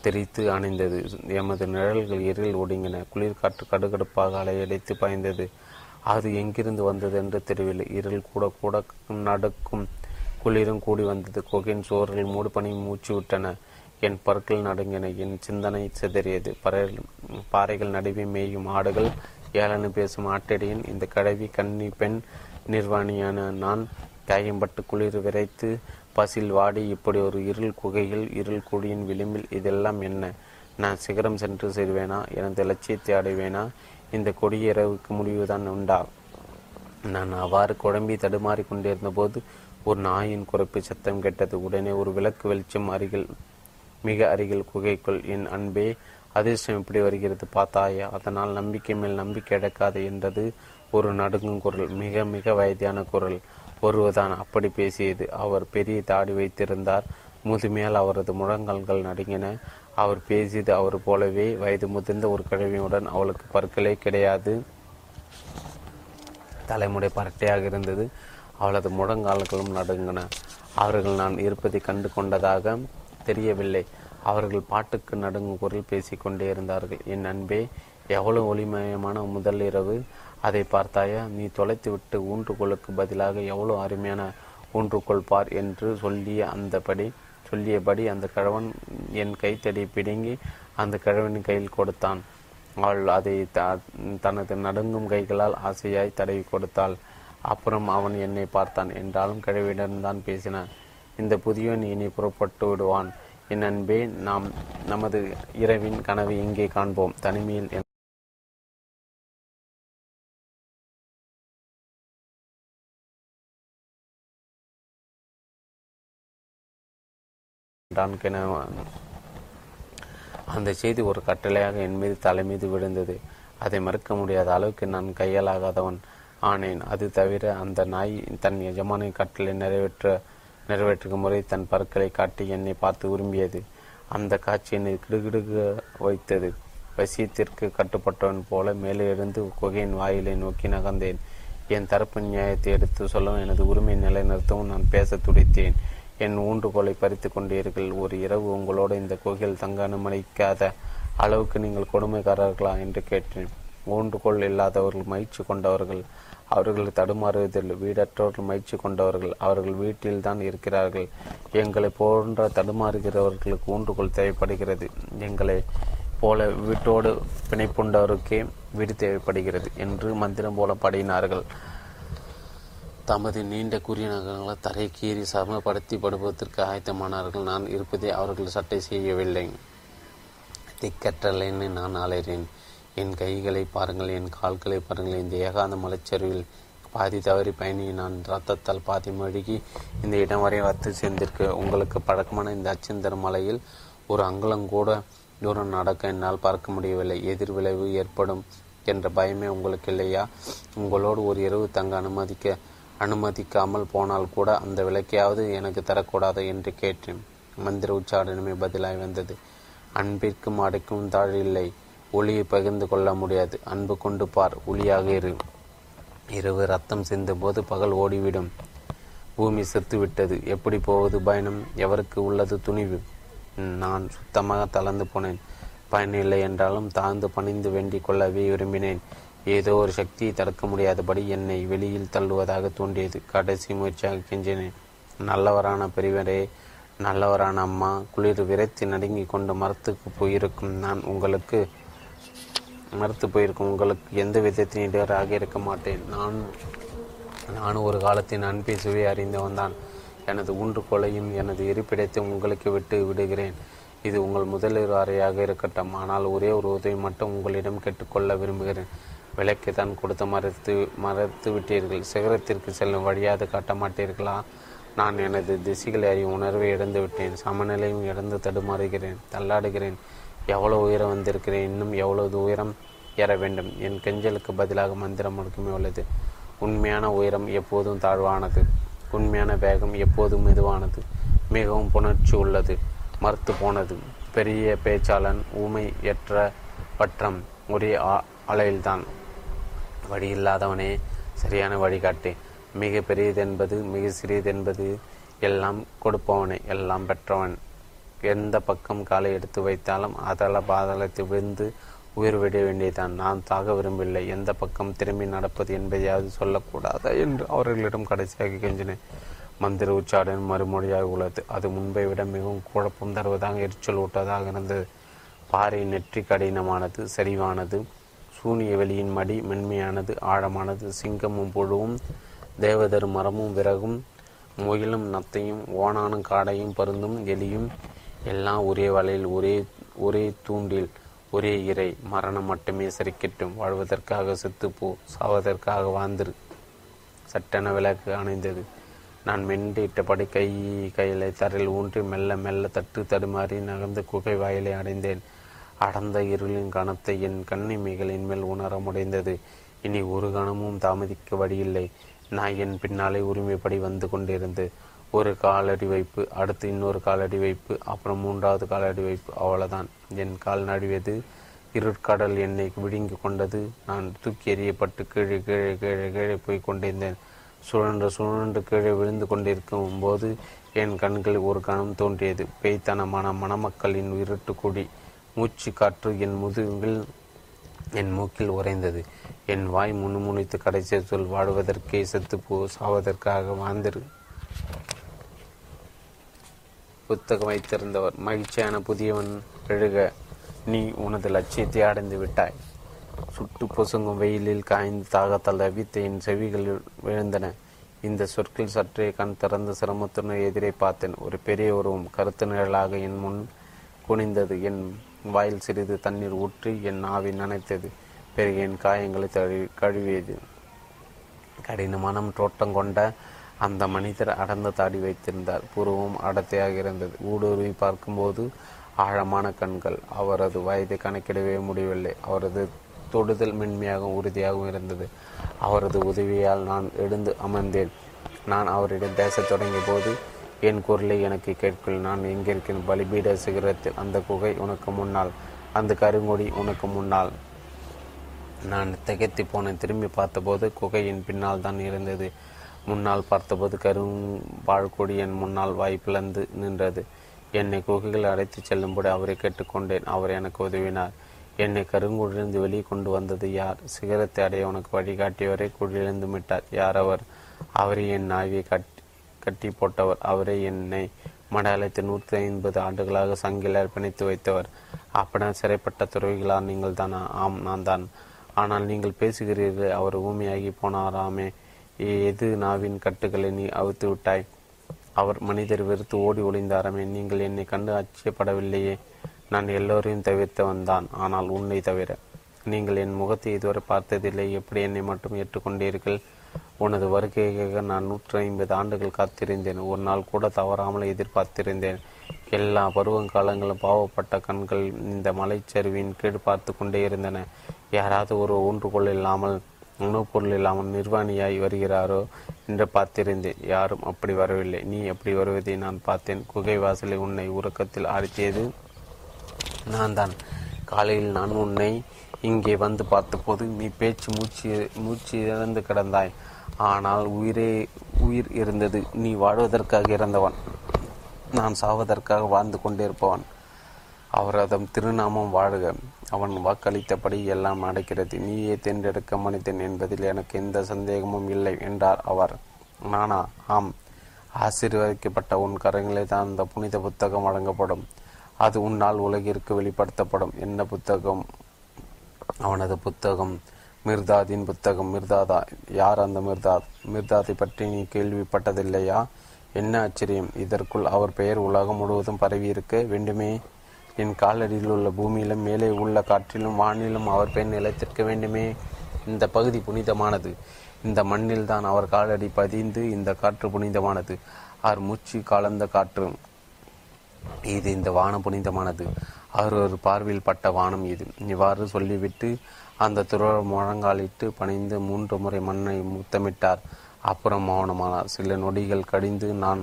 தெரித்து அணைந்தது. எமது நிழல்கள் இருள் ஒடுங்கின. குளிர்காற்று கடுகடுப்பாக அலையடைத்து பாய்ந்தது. அது எங்கிருந்து வந்தது என்று தெரியவில்லை. இருள் கூட கூட நடக்கும் குளிரும் கூடி வந்தது. கொகையின் சோர்கள் மூடுபனி மூச்சு விட்டன. என் பற்கள் நடுங்கின. என் சிந்தனை சிதறியது. பாறைகள் நடுவே மேயும். ஆடுகள் ஏளனு பேசும் ஆட்டடியின் இந்த கடவி கன்னி பெண் நிர்வாணியான நான் காயம்பட்டு குளிர் விரைத்து பசில் வாடி இப்படி ஒரு இருள் குகையில் இருள் குழியின் விளிம்பில் இதெல்லாம் என்ன? நான் சிகரம் சென்று சேருவேனா? எனது லட்சியத்தை அடைவேனா? இந்த கொடிய இரவுக்கு முடிவுதான் உண்டா? நான் அவ்வாறு குழம்பி தடுமாறி கொண்டிருந்த போது ஒரு நாயின் குறைப்பு சத்தம் கேட்டது. உடனே ஒரு விளக்கு வெளிச்சம் அருகில் மிக அருகில் குகைக்குள் என் அன்பே அதிர்ஷ்டம் இப்படி வருகிறது பார்த்தாயா. அதனால் நம்பிக்கை மேல் நம்பிக்கை அடக்காது என்றது ஒரு நடுங்கும் குரல் மிக மிக வயதான குரல். ஒருவர்தான் அப்படி பேசியது. அவர் பெரிய தாடி வைத்திருந்தார். முதுமையால் அவரது முழங்கால்கள் நடுங்கின. அவர் பேசியது அவர் போலவே வயது முதிர்ந்த ஒரு கிழமையுடன் அவளுக்கு பற்களே கிடையாது. தலைமுறை பரட்டையாக இருந்தது. அவளது முழங்கால்களும் நடுங்கின. அவர்கள் நான் இருப்பதை கண்டு கொண்டதாக தெரியவில்லை. அவர்கள் பாட்டுக்கு நடுங்கும் குரல் பேசிக்கொண்டே இருந்தார்கள். என் அன்பே எவ்வளவு ஒளிமயமான முதல் இரவு. அதை பார்த்தாயா நீ தொலைத்துவிட்டு ஊன்றுகோலுக்கு பதிலாக எவ்வளோ அருமையான ஊன்றுகோல் பார் என்று சொல்லிய அந்தபடி சொல்லியபடி அந்த கிழவன் என் கைத்தடி பிடுங்கி அந்த கிழவனின் கையில் கொடுத்தான். அவள் அதை தனது நடுங்கும் கைகளால் ஆசையாய் தடவி கொடுத்தாள். அப்புறம் அவன் என்னை பார்த்தான். என்றாலும் கிழவியிடம்தான் பேசினான். இந்த புதியவன் இனி புறப்பட்டு விடுவான். என் அன்பே நாம் நமது இரவின் கனவை இங்கே காண்போம். தனிமையில் அந்த செய்தி ஒரு கட்டளையாக என் மீது தலை மீது விழுந்தது. அதை மறுக்க முடியாத அளவுக்கு நான் கையாலாகாதவன் ஆனேன். அது தவிர அந்த நாய் தன் எஜமானின் கட்டளை நிறைவேற்ற நிறைவேற்றுக்கும் முறை தன் பற்களை காட்டி என்னை பார்த்து விரும்பியது அந்த காட்சி என்னை கிடுகிடுக வைத்தது. வசியத்திற்கு கட்டுப்பட்டவன் போல மேலே இருந்து குகையின் வாயிலை நோக்கி நகர்ந்தேன். என் தரப்பு நியாயத்தை எடுத்து சொல்லவும் எனது உரிமை நிலைநிறுத்தவும் நான் பேச துடித்தேன். என் ஊன்றுகோலை பறித்து கொண்டீர்கள். ஒரு இரவு உங்களோட இந்த குகையில் தங்க அனுமதிக்காத அளவுக்கு நீங்கள் கொடுமைக்காரர்களா என்று கேட்டேன். ஊன்றுகோல் இல்லாதவர்கள் மயிற்சி கொண்டவர்கள். அவர்கள் தடுமாறுவதில் வீடற்றவர்கள் மயிற்சி கொண்டவர்கள். அவர்கள் வீட்டில் தான் இருக்கிறார்கள். எங்களை போன்ற தடுமாறுகிறவர்களுக்கு ஊன்றுகோல் தேவைப்படுகிறது. எங்களை போல வீட்டோடு பிணைப்புண்டவருக்கே வீடு தேவைப்படுகிறது என்று மந்திரம் போல பாடினார்கள். தமது நீண்ட கூறிய நகரங்களை தரை கீறி சமப்படுத்தி படுவதற்கு ஆயத்தமானார்கள். நான் இருப்பதை அவர்கள் சட்டை செய்யவில்லை. திக்கற்றலைன்னு நான் அலைறேன் என் கைகளை பாருங்கள் என் கால்களை பாருங்கள். இந்த ஏகாந்த மலைச்சரிவில் பாதி தவறி பயணி நான் ரத்தத்தால் பாதி மழுகி இந்த இடம் வரை வந்து சேர்ந்திருக்கு உங்களுக்கு பழக்கமான இந்த அச்சந்தர மலையில் ஒரு அங்குலம் கூட தூரம் நடக்க என்னால் பார்க்க முடியவில்லை. எதிர்விளைவு ஏற்படும் என்ற பயமே உங்களுக்கு இல்லையா உங்களோடு ஒரு இரவு தங்க அனுமதிக்க அனுமதிக்காமல் போனால் கூட அந்த விளக்கையாவது எனக்கு தரக்கூடாது என்று கேட்டேன். மந்திர உச்சாடனமே பதிலாய் வந்தது. அன்பிற்கும் அடைக்கும் தாழ் இல்லை. ஒளியை பகிர்ந்து கொள்ள முடியாது. அன்பு கொண்டு பார் ஒளியாக இரு. இரவு ரத்தம் சிந்தும் போது பகல் ஓடிவிடும். பூமி செத்துவிட்டது. எப்படி போவது பயணம்? எவருக்கு உள்ளது துணிவு? நான் சுத்தமாக தளர்ந்து போனேன். பயன் இல்லை என்றாலும் தாழ்ந்து பணிந்து வேண்டிக் கொள்ளவே விரும்பினேன். ஏதோ ஒரு சக்தியை தடுக்க முடியாதபடி என்னை வெளியில் தள்ளுவதாக தோன்றியது. கடைசி முயற்சியாக கெஞ்சினேன். நல்லவரான பெரியவரே நல்லவரான அம்மா குளிர் விரைத்து நடுங்கி கொண்டு மரத்துக்கு போயிருக்கும் நான் உங்களுக்கு மறுத்து போயிருக்கும் உங்களுக்கு எந்த விதத்தின் இடராக இருக்க மாட்டேன். நான் நானும் ஒரு காலத்தின் அன்பை சுவை அறிந்தவன் தான். எனது ஊன்றுகோலையும் எனது இருப்பிடத்தையும் உங்களுக்கு விட்டு விடுகிறேன். இது உங்கள் முதலில் அறையாக இருக்கட்டும். ஆனால் ஒரே ஒரு உதவி மட்டும் உங்களிடம் கேட்டுக்கொள்ள விரும்புகிறேன். விலைக்கு தான் கொடுத்து மறைத்து மறைத்து விட்டீர்கள். சிகரத்திற்கு செல்லும் வழியாக காட்ட மாட்டீர்களா? நான் எனது திசைகளை அறியும் உணர்வை இழந்து விட்டேன். சமநிலையும் இழந்து தடுமாறுகிறேன். தள்ளாடுகிறேன். எவ்வளவு உயரம் வந்திருக்கிறேன்? இன்னும் எவ்வளவு உயரம் ஏற வேண்டும்? என் கெஞ்சலுக்கு பதிலாக மந்திரம் மட்டுமே உள்ளது. உண்மையான உயரம் எப்போதும் தாழ்வானது. உண்மையான வேகம் எப்போதும் மெதுவானது. மிகவும் புணர்ச்சி உள்ளது. மறுத்து போனது. பெரிய பேச்சாளன் ஊமை எற்ற பற்றம் ஒரே அலையில்தான். வழி இல்லாதவனே சரியான வழிகாட்டு மிக பெரியதென்பது மிக சிறியதென்பது எல்லாம் கொடுப்பவனே எல்லாம் பெற்றவன். எந்த பக்கம் காலை எடுத்து வைத்தாலும் அதள பாதளத்தை விழுந்து உயிர் விட வேண்டியதான் நான் தாக விரும்பவில்லை. எந்த பக்கம் திரும்பி நடப்பது என்பதையாவது சொல்லக்கூடாதா என்று அவர்களிடம் கடைசியாக கெஞ்சினேன். மந்திர உச்சாடன் மறுமொழியாக உள்ளது. அது முன்பை விட மிகவும் குழப்பம் தருவதாக எரிச்சல் ஊட்டதாக இருந்தது. பாறை நெற்றி கடினமானது சரிவானது சூனிய வெளியின் மடி மென்மையானது ஆழமானது சிங்கமும் புழுவும் தேவதர் மரமும் விறகும் முயலும் நத்தையும் ஓனானும் காடையும் பருந்தும் எலியும் எல்லாம் ஒரே வலையில் ஒரே ஒரே தூண்டில் ஒரே இறை. மரணம் மட்டுமே சரிக்கட்டும். வாழ்வதற்காக செத்துப்போ சாவதற்காக வாழ்ந்திரு. சட்டென விளக்கு அணைந்தது. நான் மென்றிட்டபடி கை கையிலை தரையில் ஊன்றி மெல்ல மெல்ல தட்டு தடுமாறி நகர்ந்து குகை வாயிலை அடைந்தேன். அடர்ந்த இருளின் கணத்தை என் கண்ணிமைகளின் மேல் உணர முடிந்தது. இனி ஒரு கணமும் தாமதிக்க வழியில்லை. நான் என் பின்னாலே உரிமைப்படி வந்து கொண்டிருந்து ஒரு காலடி வைப்பு அடுத்து இன்னொரு காலடி வைப்பு அப்புறம் மூன்றாவது காலடி வைப்பு அவ்வளவுதான். என் கால் நடுவது இருட்கடல் என்னை விழுங்கி கொண்டது. நான் தூக்கி எறியப்பட்டு கீழே கீழே கீழே கீழே போய் கொண்டிருந்தேன். சுழன்று சுழன்று கீழே விழுந்து கொண்டிருக்கும் போது என் கண்களில் ஒரு கணம் தோன்றியது. பேய்த்தனமான மணமக்களின் இருட்டு கொடி. மூச்சு காற்று என் முதுகில் என் மூக்கில் உறைந்தது. என் வாய் முணுமுணுத்து கடைசி சொல் வாழ்வதற்கே செத்துப்போ சாவதற்காக வாழ்ந்திரு. புத்தகம் வைத்திருந்தவர் மகிழ்ச்சியான புதியவன் எழுக நீ உனது லட்சியத்தை அடைந்து விட்டாய். சுட்டு பொசுங்கும் வெயிலில் காய்ந்து தாகத்தால் தவித்த என் செவிகள் விழுந்தன. இந்த சொற்கள் சற்றே கண் திறந்த சிரமத்துடன் எதிரே பார்த்தேன். ஒரு பெரிய உருவம் கருத்து நிழலாக என் முன் குனிந்தது. என் வாயில் சிறிது தண்ணீர் ஊற்றி என் ஆவி நனைத்தது. பிறகு என் காயங்களை தழி கழுவியது. கடினமான தோட்டம் கொண்ட அந்த மனிதர் அடர்ந்த தாடி வைத்திருந்தார். புருவம் அடர்த்தியாக இருந்தது. ஊடுருவி பார்க்கும்போது ஆழமான கண்கள். அவரது வயதை கணக்கிடவே முடியவில்லை. அவரது தொடுதல் மென்மையாகவும் உறுதியாகவும் இருந்தது. அவரது உதவியால் நான் எழுந்து அமர்ந்தேன். நான் அவரிடம் பேசத் தொடங்கிய போது என் குரலை எனக்கு கேட்கும் நான் எங்கிருக்கிறேன் பலிபீட சிகரத்தில் அந்த குகை உனக்கு முன்னால். அந்த கருங்கொடி உனக்கு முன்னால். நான் திகைத்து போனேன். திரும்பி பார்த்தபோது குகையின் பின்னால் தான் இருந்தது. முன்னால் பார்த்தபோது கரும்பாழ்கொடி என் முன்னால் வாய்ப்பிழந்து நின்றது. என்னை குகைகள் அழைத்துச் செல்லும்படி அவரை கேட்டுக்கொண்டேன். அவர் எனக்கு உதவினார். என்னை கருங்குழிலிருந்து வெளியே கொண்டு வந்தது யார்? சிகரத்தை அடைய உனக்கு வழிகாட்டியவரை குழிலிருந்து விட்டார். யார் அவர்? அவரே என் நாயை கட் கட்டி போட்டவர். அவரே என்னை மடாலயத்தை நூற்றி ஐம்பது ஆண்டுகளாக சங்கில் அர்ப்பணித்து வைத்தவர். அப்படின்னா சிறைப்பட்ட துறவிகளா நீங்கள் தானா? ஆம் நான் தான். ஆனால் நீங்கள் பேசுகிறீர்கள் அவர் ஊமையாகி போனாராமே. எது நாவின் கட்டுகளை நீ அவித்து விட்டாய்? அவர் மனிதர் வெறுத்து ஓடி ஒளிந்தாராமே. நீங்கள் என்னை கண்டு ஆச்சரியப்படவில்லையே. நான் எல்லோரையும் தவிர்த்தவன் தான் ஆனால் உன்னை தவிர. நீங்கள் என் முகத்தை இதுவரை பார்த்ததில்லை. எப்படி என்னை மட்டும் ஏற்றுக்கொண்டீர்கள்? உனது வருகைக்காக நான் நூற்றி ஐம்பது ஆண்டுகள் காத்திருந்தேன். ஒரு நாள் கூட தவறாமல் எதிர்பார்த்திருந்தேன். எல்லா பருவங்காலங்களும் பாவப்பட்ட கண்கள் இந்த மலைச்சரிவின் கீழ் பார்த்து கொண்டே இருந்தன. யாராவது ஒரு ஊன்றுகோல் இல்லாமல் உணவுப் பொருள் இல்லாமல் நிர்வாணியாய் வருகிறாரோ என்று பார்த்திருந்தேன். யாரும் அப்படி வரவில்லை. நீ எப்படி வருவதை நான் பார்த்தேன். குகை வாசலை உன்னை உறக்கத்தில் ஆழ்த்தியது நான் தான் காலையில் நான் உன்னை இங்கே வந்து பார்த்தபோது நீ பேச்சு மூச்சு மூச்சு இழந்து கிடந்தாய். ஆனால் உயிரே உயிர் இருந்தது. நீ வாழ்வதற்காக இறந்தவன். நான் சாவதற்காக வாழ்ந்து கொண்டிருப்பவன். அவரதம் திருநாமம் வாழ்க. அவன் வாக்களித்தபடி எல்லாம் நடக்கிறது. நீயே தேர்ந்தெடுக்க மனிதன் என்பதில் எனக்கு எந்த சந்தேகமும் இல்லை என்றார் அவர். நானா? ஆம். ஆசீர்வதிக்கப்பட்ட உன் கரங்களே தான் அந்த புனித புத்தகம் வழங்கப்படும். அது உன்னால் உலகிற்கு வெளிப்படுத்தப்படும். என்ன புத்தகம்? அவனது புத்தகம். மிர்தாதின் புத்தகம் மிர்தாதா யார் அந்த மிர்தாத்? மிர்தாதை பற்றி நீ கேள்விப்பட்டதில்லையா? என்ன ஆச்சரியம்? இதற்குள் அவர் பெயர் உலகம் முழுவதும் பரவி இருக்க வேண்டுமே. என் காலடியில் உள்ள பூமியிலும் மேலே உள்ள காற்றிலும் வானிலும் அவர் பெயர் நிலைத்திருக்க வேண்டுமே. இந்த பகுதி புனிதமானது. இந்த மண்ணில் தான் அவர் காலடி பதிந்து இந்த காற்று புனிதமானது. அவர் மூச்சு கலந்த காற்று. இது இந்த வானம் புனிதமானது. அவர் ஒரு பார்வையில் பட்ட வானம் இது. இவ்வாறு சொல்லிவிட்டு அந்த துறவர் முழங்காலிட்டு பணிந்து மூன்று முறை மண்ணை முத்தமிட்டார். அப்புறம் மௌனமானார். சில நொடிகள் கடிந்து நான்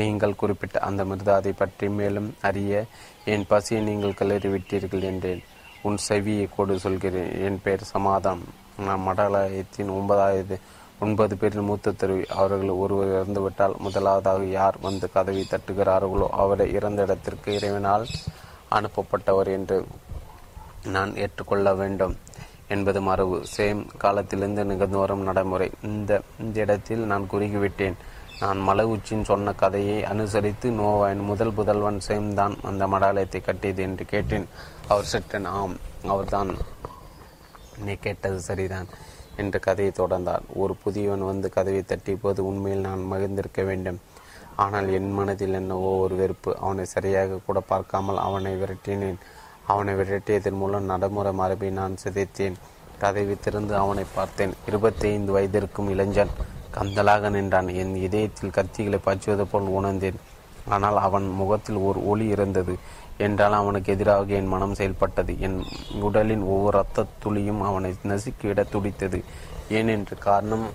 நீங்கள் குறிப்பிட்ட அந்த மிருதாதை பற்றி மேலும் அறிய என் பசியை நீங்கள் கிளறிவிட்டீர்கள் என்றேன். உன் செவியை கொடு சொல்கிறேன். என் பெயர் சமாதானம் நான் மடாலயத்தின் ஒன்பதாவது ஒன்பது பேரின் மூத்த தருவி அவர்கள் ஒருவர் இறந்துவிட்டால் முதலாவதாக யார் வந்து கதவை தட்டுகிறார்களோ அவரை இறந்த இடத்திற்கு இறைவனால் அனுப்பப்பட்டவர் என்று நான் ஏற்றுக்கொள்ள வேண்டும். என்பது மரபு. சேம் காலத்திலிருந்து நிகழ்ந்து வரும் நடைமுறை. இந்த இந்த இடத்தில் நான் குறுகிவிட்டேன். நான் மலை உச்சின் சொன்ன கதையை அனுசரித்து நோவாயின் முதல் புதல்வன் சேம் தான் அந்த மடாலயத்தை கட்டியது என்று கேட்டேன். அவர் சற்றன் ஆம் அவர்தான் நீ கேட்டது சரிதான் என்று கதையை தொடர்ந்தார். ஒரு புதியவன் வந்து கதவை தட்டிய போது உண்மையில் நான் மகிழ்ந்திருக்க வேண்டும். ஆனால் என் மனதில் என்னவோ ஒரு வெறுப்பு. அவனை சரியாக கூட பார்க்காமல் அவனை விரட்டினேன். அவனை விரட்டியதன் மூலம் நடைமுறை மரபை நான் சிதைத்தேன். கதவை திறந்து அவனை பார்த்தேன். இருபத்தி ஐந்து வயதிற்கும் இளைஞன் கந்தலாக நின்றான். என் இதயத்தில் கத்திகளை பாய்ச்சுவது போல் உணர்ந்தேன். ஆனால் அவன் முகத்தில் ஒரு ஒளி இருந்தது. என்றால் அவனுக்கு எதிராக என் மனம் செயல்பட்டது. என் உடலின் ஒவ்வொரு ரத்த துளியும் அவனை நசுக்கிவிட துடித்தது. ஏனென்று காரணம்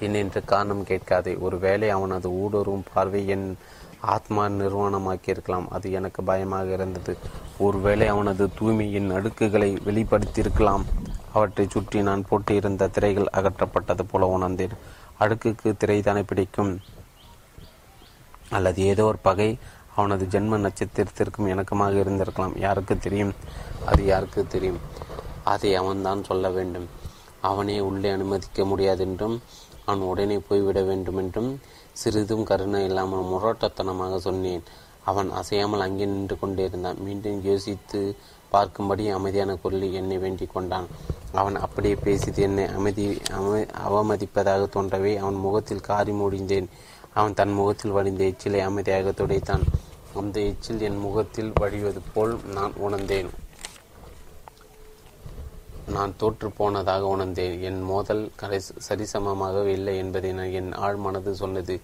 ஏனென்று காரணம் கேட்காதே. ஒருவேளை அவனது ஊடுருவும் பார்வை என் ஆத்மா நிர்வாணமாக்கியிருக்கலாம். அது எனக்கு பயமாக இருந்தது. ஒருவேளை அவனது தூய்மையின் அடுக்குகளை வெளிப்படுத்தியிருக்கலாம். அவற்றை சுற்றி நான் போட்டியிருந்த திரைகள் அகற்றப்பட்டது போல உணர்ந்தேன். அடுக்குக்கு திரைதானே பிடிக்கும். அல்லது ஏதோ ஒரு பகை அவனது ஜென்ம நட்சத்திரத்திற்கும் இணக்கமாக இருந்திருக்கலாம். யாருக்கு தெரியும்? அது யாருக்கு தெரியும்? அதை அவன்தான் சொல்ல வேண்டும். அவனே உள்ளே அனுமதிக்க முடியாதென்றும் அவன் உடனே போய்விட வேண்டுமென்றும் சிறிதும் கருணை இல்லாமல் முரட்டத்தனமாக சொன்னேன். அவன் அசையாமல் அங்கே நின்று கொண்டிருந்தான். மீண்டும் யோசித்து பார்க்கும்படி அமைதியான குரலில் என்னை வேண்டிக் கொண்டான். அவன் அப்படியே பேசியது என்னை? அமைதி அவமதிப்பதாக தோன்றவே அவன் முகத்தில் காரி முடிந்தேன். அவன் தன் முகத்தில் வடிந்த எச்சிலை அமைதியாக துடைத்தான். அந்த எச்சில் என் முகத்தில் வழிவது போல் நான் உணர்ந்தேன். நான் தோற்று போனதாக உணர்ந்தேன். என் மோதல் கரை சரிசமமாக இல்லை என்பதை நான் என் ஆழ் மனது சொன்னது.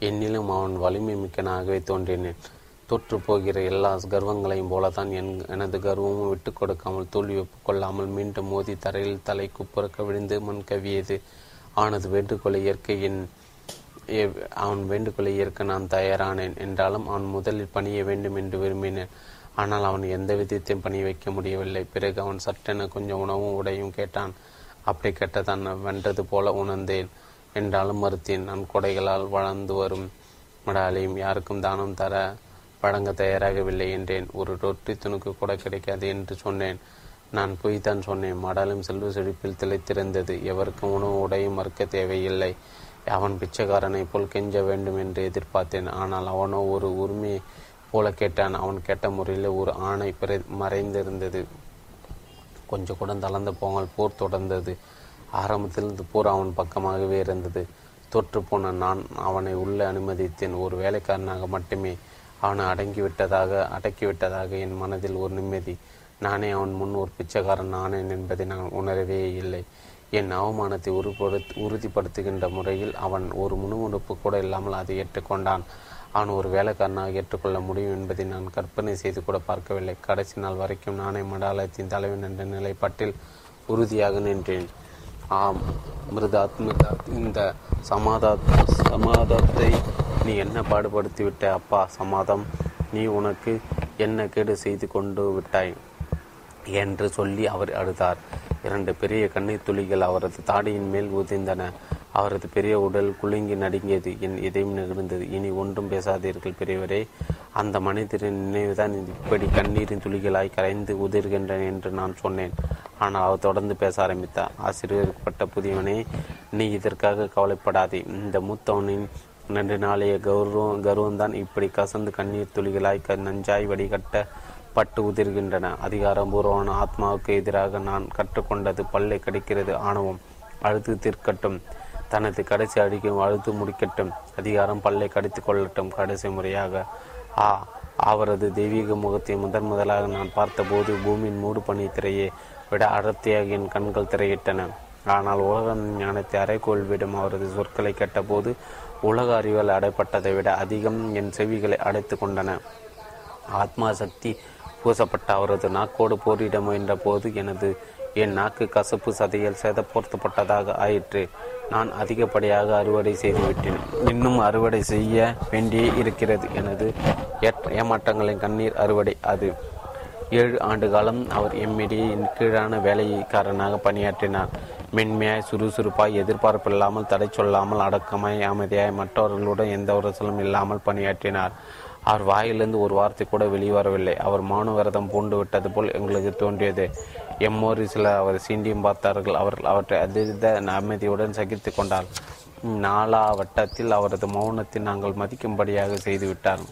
என்னிலும் அவன் வலிமை மிக்கனாகவே தோன்றினேன். தோற்று போகிற எல்லா கர்வங்களையும் போலதான் என் எனது கர்வமும் விட்டு கொடுக்காமல் தோல்வி ஒப்புக்கொள்ளாமல் மீண்டும் மோதி தரையில் தலை குப்புறக்க விழுந்து மண் கவியது. ஆனது வேண்டுகோளை ஏற்க என் அவன் வேண்டுகோளை ஏற்க நான் தயாரானேன். என்றாலும் அவன் முதலில் பணிய வேண்டும் என்று விரும்பினேன். ஆனால் அவன் எந்த விதத்தையும் பணி வைக்க முடியவில்லை. பிறகு அவன் சட்டென கொஞ்சம் உணவும் உடையும் கேட்டான். அப்படி கேட்டதான் வென்றது போல உணர்ந்தேன். என்றாலும் மறுத்தேன் நான் கொடைகளால் வளர்ந்து வரும் மடாலையும் யாருக்கும் தானம் தர வழங்க தயாராகவில்லை என்றேன். ஒரு ரொட்டி துணுக்கு கூட கிடைக்காது என்று சொன்னேன். நான் போய் தான் சொன்னேன். மடாலும் செல்வ செழிப்பில் திளைத்திருந்தது. எவருக்கும் உணவு உடையும் மறுக்க தேவையில்லை. அவன் பிச்சைக்காரனை போல் கெஞ்ச வேண்டும் என்று எதிர்பார்த்தேன். ஆனால் அவனோ ஒரு உரிமையை போல கேட்டான். அவன் கேட்ட முறையில் ஒரு ஆணை மறைந்திருந்தது. கொஞ்சம் கூட தளர்ந்து போங்கள் போர் தொடர்ந்தது. ஆரம்பத்தில் இந்த போர் அவன் பக்கமாகவே இருந்தது. தோற்று போன நான் அவனை உள்ளே அனுமதித்தேன். ஒரு வேலைக்காரனாக மட்டுமே அவனை அடங்கிவிட்டதாக அடக்கிவிட்டதாக என் மனதில் ஒரு நிம்மதி. நானே அவன் முன் ஒரு பிச்சைக்காரன் ஆனேன் என்பதை நான் உணரவே இல்லை. என் அவமானத்தை உறுப்படுத் உறுதிப்படுத்துகின்ற முறையில் அவன் ஒரு முணுமுணுப்பு கூட இல்லாமல் அதை ஏற்றுக்கொண்டான். அவன் ஒரு வேலைக்காரனாக ஏற்றுக்கொள்ள முடியும் என்பதை நான் கற்பனை செய்து கூட பார்க்கவில்லை. கடைசி நாள் வரைக்கும் நானே மடாலயத்தின் தலைவன் என்ற நிலைப்பாட்டில் உறுதியாக நின்றேன். ஆம் மிருதாத் மிருதாத் இந்த சமாதா சமாதத்தை நீ என்ன பாடுபடுத்தி விட்ட அப்பா? சமாதம் நீ உனக்கு என்ன கேடு செய்து கொண்டு விட்டாய்? என்று சொல்லி அவர் அழுதார். இரண்டு பெரிய கண்ணீர் துளிகள் அவரது தாடியின் மேல் உதிர்ந்தன. அவரது பெரிய உடல் குலுங்கி நடுங்கியது. என் இதயம் நிகழ்ந்தது. இனி ஒன்றும் பேசாதீர்கள் பெரியவரே. அந்த மனிதரின் நினைவுதான் இப்படி கண்ணீரின் துளிகளாய் கரைந்து உதிர்கின்றன என்று நான் சொன்னேன். ஆனால் அவர் தொடர்ந்து பேச ஆரம்பித்தார். ஆசீர்வதிக்கப்பட்ட புதியவனே நீ இதற்காக கவலைப்படாதே. இந்த மூத்தவனின் நெண்டு நாளைய கௌரவம் கர்வம்தான் இப்படி கசந்து கண்ணீர் துளிகளாய் நஞ்சாய் வடிகட்ட பட்டு உதிர்கின்றன. அதிகாரபூர்வமான ஆத்மாவுக்கு எதிராக நான் கற்றுக்கொண்டது பல்லை கடிக்கிறது ஆணவம் அழுத்து தீர்க்கட்டும். தனது கடைசி அடிக்கும் அழுத்து முடிக்கட்டும். அதிகாரம் பல்லை கடித்து கொள்ளட்டும். கடைசி முறையாக ஆ அவரது தெய்வீக முகத்தை முதன் முதலாக நான் பார்த்தபோது பூமியின் மூடு பனி திரையை விட அடர்த்தியாக என் கண்கள் திரையிட்டன. ஆனால் உலக ஞானத்தை அரைக்கோள்விடும் அவரது சொற்களை கேட்டபோது உலக அறிவால் அடைப்பட்டதை விட அதிகம் என் செவிகளை அடைத்து கொண்டன. ஆத்மா சக்தி பூசப்பட்ட அவரது நாக்கோடு போரிட முயன்ற போது எனது என் நாக்கு கசப்பு சதையில் சேதப்போர்த்தப்பட்டதாக ஆயிற்று. நான் அதிகப்படியாக அறுவடை செய்துவிட்டேன். இன்னும் அறுவடை செய்ய வேண்டியே இருக்கிறது. எனது ஏமாற்றங்களின் கண்ணீர் அறுவடை அது. ஏழு ஆண்டு காலம் அவர் எம்மிடையே கீழான வேலைக்காரனாக பணியாற்றினார். மென்மையாய் சுறுசுறுப்பாய் எதிர்பார்ப்பில்லாமல் தடை சொல்லாமல் அடக்கமாய் அமைதியாய் மற்றவர்களுடன் எந்த உரசலும் இல்லாமல் பணியாற்றினார். அவர் வாயிலிருந்து ஒரு வார்த்தை கூட வெளிவரவில்லை அவர் மௌன விரதம் பூண்டு விட்டது போல் எங்களுக்கு தோன்றியது. எம்மோரி சில அவர் சீண்டியும் பார்த்தார்கள். அவர்கள் அவற்றை அதிர்ந்த அமைதியுடன் சகித்து கொண்டார். நாலா வட்டத்தில் அவரது மௌனத்தை நாங்கள் மதிக்கும்படியாக செய்துவிட்டார்.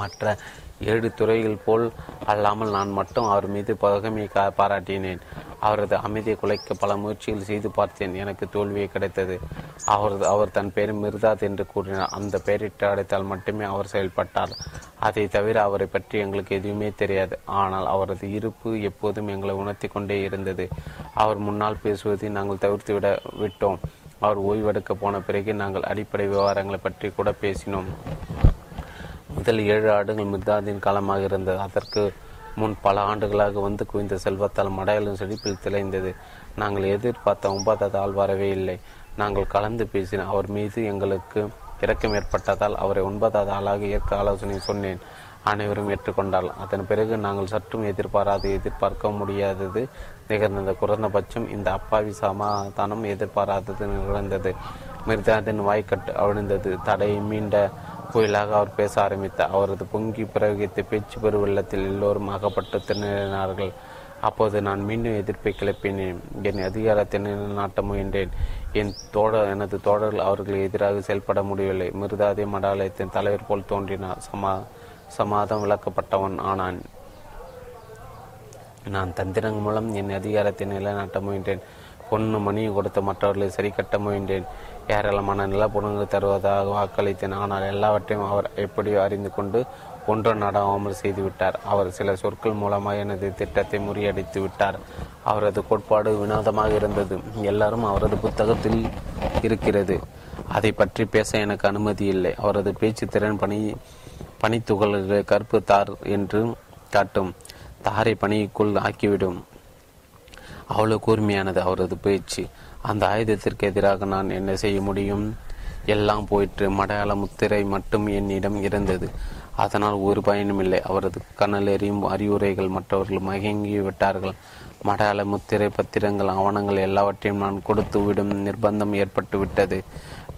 மற்ற ஏழு துறைகள் போல் அல்லாமல் நான் மட்டும் அவர் மீது பகமையை பாராட்டினேன். அவரது அமைதியை குலைக்க பல முயற்சிகள் செய்து பார்த்தேன். எனக்கு தோல்வியை கிடைத்தது. அவரது அவர் தன் பெயர் மிர்தாத் என்று கூறினார். அந்த பெயரிட்டு அடைத்தால் மட்டுமே அவர் செயல்பட்டார். அதை தவிர அவரை பற்றி எங்களுக்கு எதுவுமே தெரியாது. ஆனால் அவரது இருப்பு எப்போதும் எங்களை உணர்த்தி கொண்டே இருந்தது. அவர் முன்னால் பேசுவதை நாங்கள் தவிர்த்து விட விட்டோம். அவர் ஓய்வெடுக்க போன பிறகு நாங்கள் அடிப்படை விவகாரங்களை பற்றி கூட பேசினோம். முதல் ஏழு ஆண்டுகள் மிர்தாதின் காலமாக இருந்தது அதற்கு முன் பல ஆண்டுகளாக வந்து குவிந்த செல்வத்தால் மடையாளம் செழிப்பில் திளைந்தது. நாங்கள் எதிர்பார்த்த ஒன்பதாவது ஆள் வரவே இல்லை. நாங்கள் கலந்து பேசினோம் அவர் மீது எங்களுக்கு இறக்கம் ஏற்பட்டதால் அவரை ஒன்பதாவது ஆளாக ஏற்க ஆலோசனை சொன்னேன். அனைவரும் ஏற்றுக்கொண்டால். அதன் பிறகு நாங்கள் சற்றும் எதிர்பாராது எதிர்பார்க்க முடியாதது நிகழ்ந்தது. குறைந்தபட்சம் இந்த அப்பாவி சமாதானம் எதிர்பாராதது நிகழ்ந்தது. மிர்தாதின் வாய்க்கட்டு அவிழ்ந்தது. தடை மீண்ட புயலாக அவர் பேச ஆரம்பித்தார். அவரது பொங்கி பிரயோகித்த பேச்சு பெருவெள்ளத்தில் எல்லோரும் அகப்பட்டு திணறினார்கள். அப்போது நான் மீண்டும் எதிர்ப்பை கிளப்பினேன். என் அதிகாரத்தை நிலைநாட்ட முயன்றேன். என் தோழர் எனது தோழர்கள் அவர்களுக்கு எதிராக செயல்பட முடியவில்லை. மிருதாதி மடாலயத்தின் தலைவர் போல் தோன்றினார் சமா சமாதம் விளக்கப்பட்டவன் ஆனான். நான் தந்திரங்க மூலம் என் அதிகாரத்தை நிலைநாட்ட முயன்றேன். பொண்ணு மணி கொடுத்த மற்றவர்களை சரி கட்ட முயன்றேன். ஏராளமான நிலப்புணங்கள் தருவதாக வாக்களித்தேன் ஆனால் எல்லாவற்றையும் அவர் எப்படியோ அறிந்து கொண்டு ஒன்று நடாமல் செய்துவிட்டார். அவர் சில சொற்கள் மூலமாக எனது திட்டத்தை முறியடித்து விட்டார். அவரது கோட்பாடு வினோதமாக இருந்தது. எல்லாரும் அவரது புத்தகத்தில் இருக்கிறது. அதை பற்றி பேச எனக்கு அனுமதி இல்லை. அவரது பேச்சு திறன் பணி பனித்துகள்களை கருப்பு தார் என்று காட்டும். தாரை பணிக்குள் ஆக்கிவிடும். அவ்வளவு கூர்மையானது அவரது பேச்சு. அந்த ஆயுதத்திற்கு எதிராக நான் என்ன செய்ய முடியும்? எல்லாம் போயிற்று. மடையாள முத்திரை மட்டும் என்னிடம் இருந்தது. அதனால் ஒரு பயனும் இல்லை. அவரது கனலெறியும் அறிவுரைகள் மற்றவர்கள் மயங்கி விட்டார்கள். மடையாள முத்திரை பத்திரங்கள் ஆவணங்கள் எல்லாவற்றையும் நான் கொடுத்து விடும் நிர்பந்தம் ஏற்பட்டுவிட்டது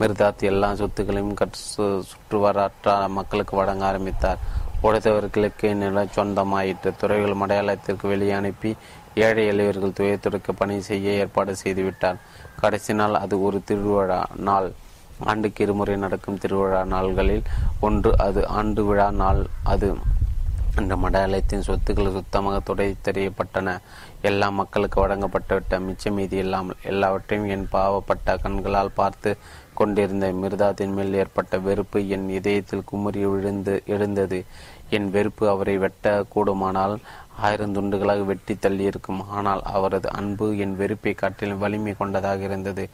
மிர்தாத் எல்லா சொத்துக்களையும் கற்று வராற்ற மக்களுக்கு வழங்க ஆரம்பித்தார். உடைத்தவர்களுக்கு நிலம் சொந்தமாயிற்று துறைகள் மடையாளத்திற்கு வெளியே அனுப்பி ஏழை எளியவர்கள் துயத்துடைக்க பணி செய்ய ஏற்பாடு செய்துவிட்டார். கடைசி நாள் அது ஒரு திருவிழா நாள். ஆண்டுக்கு இருமுறை நடக்கும் திருவிழா நாள்களில் ஒன்று அது ஆண்டு விழா நாள். அது அந்த மடாலயத்தின் சொத்துக்கள் சுத்தமாக துடை தெரியப்பட்டன. எல்லா மக்களுக்கு வழங்கப்பட்டுவிட்ட மிச்சம் மீதி இல்லாமல் எல்லாவற்றையும் என் பாவப்பட்ட கண்களால் பார்த்து கொண்டிருந்த மிர்தாத்தின் மேல் ஏற்பட்ட வெறுப்பு என் இதயத்தில் குமரி விழுந்து எழுந்தது. என் வெறுப்பு அவரை வெட்ட கூடுமானால் ஆயிரம் துண்டுகளாக வெட்டி தள்ளியிருக்கும். ஆனால் அவரது அன்பு என் வெறுப்பை காட்டிலும் வலிமை கொண்டதாக இருந்தது.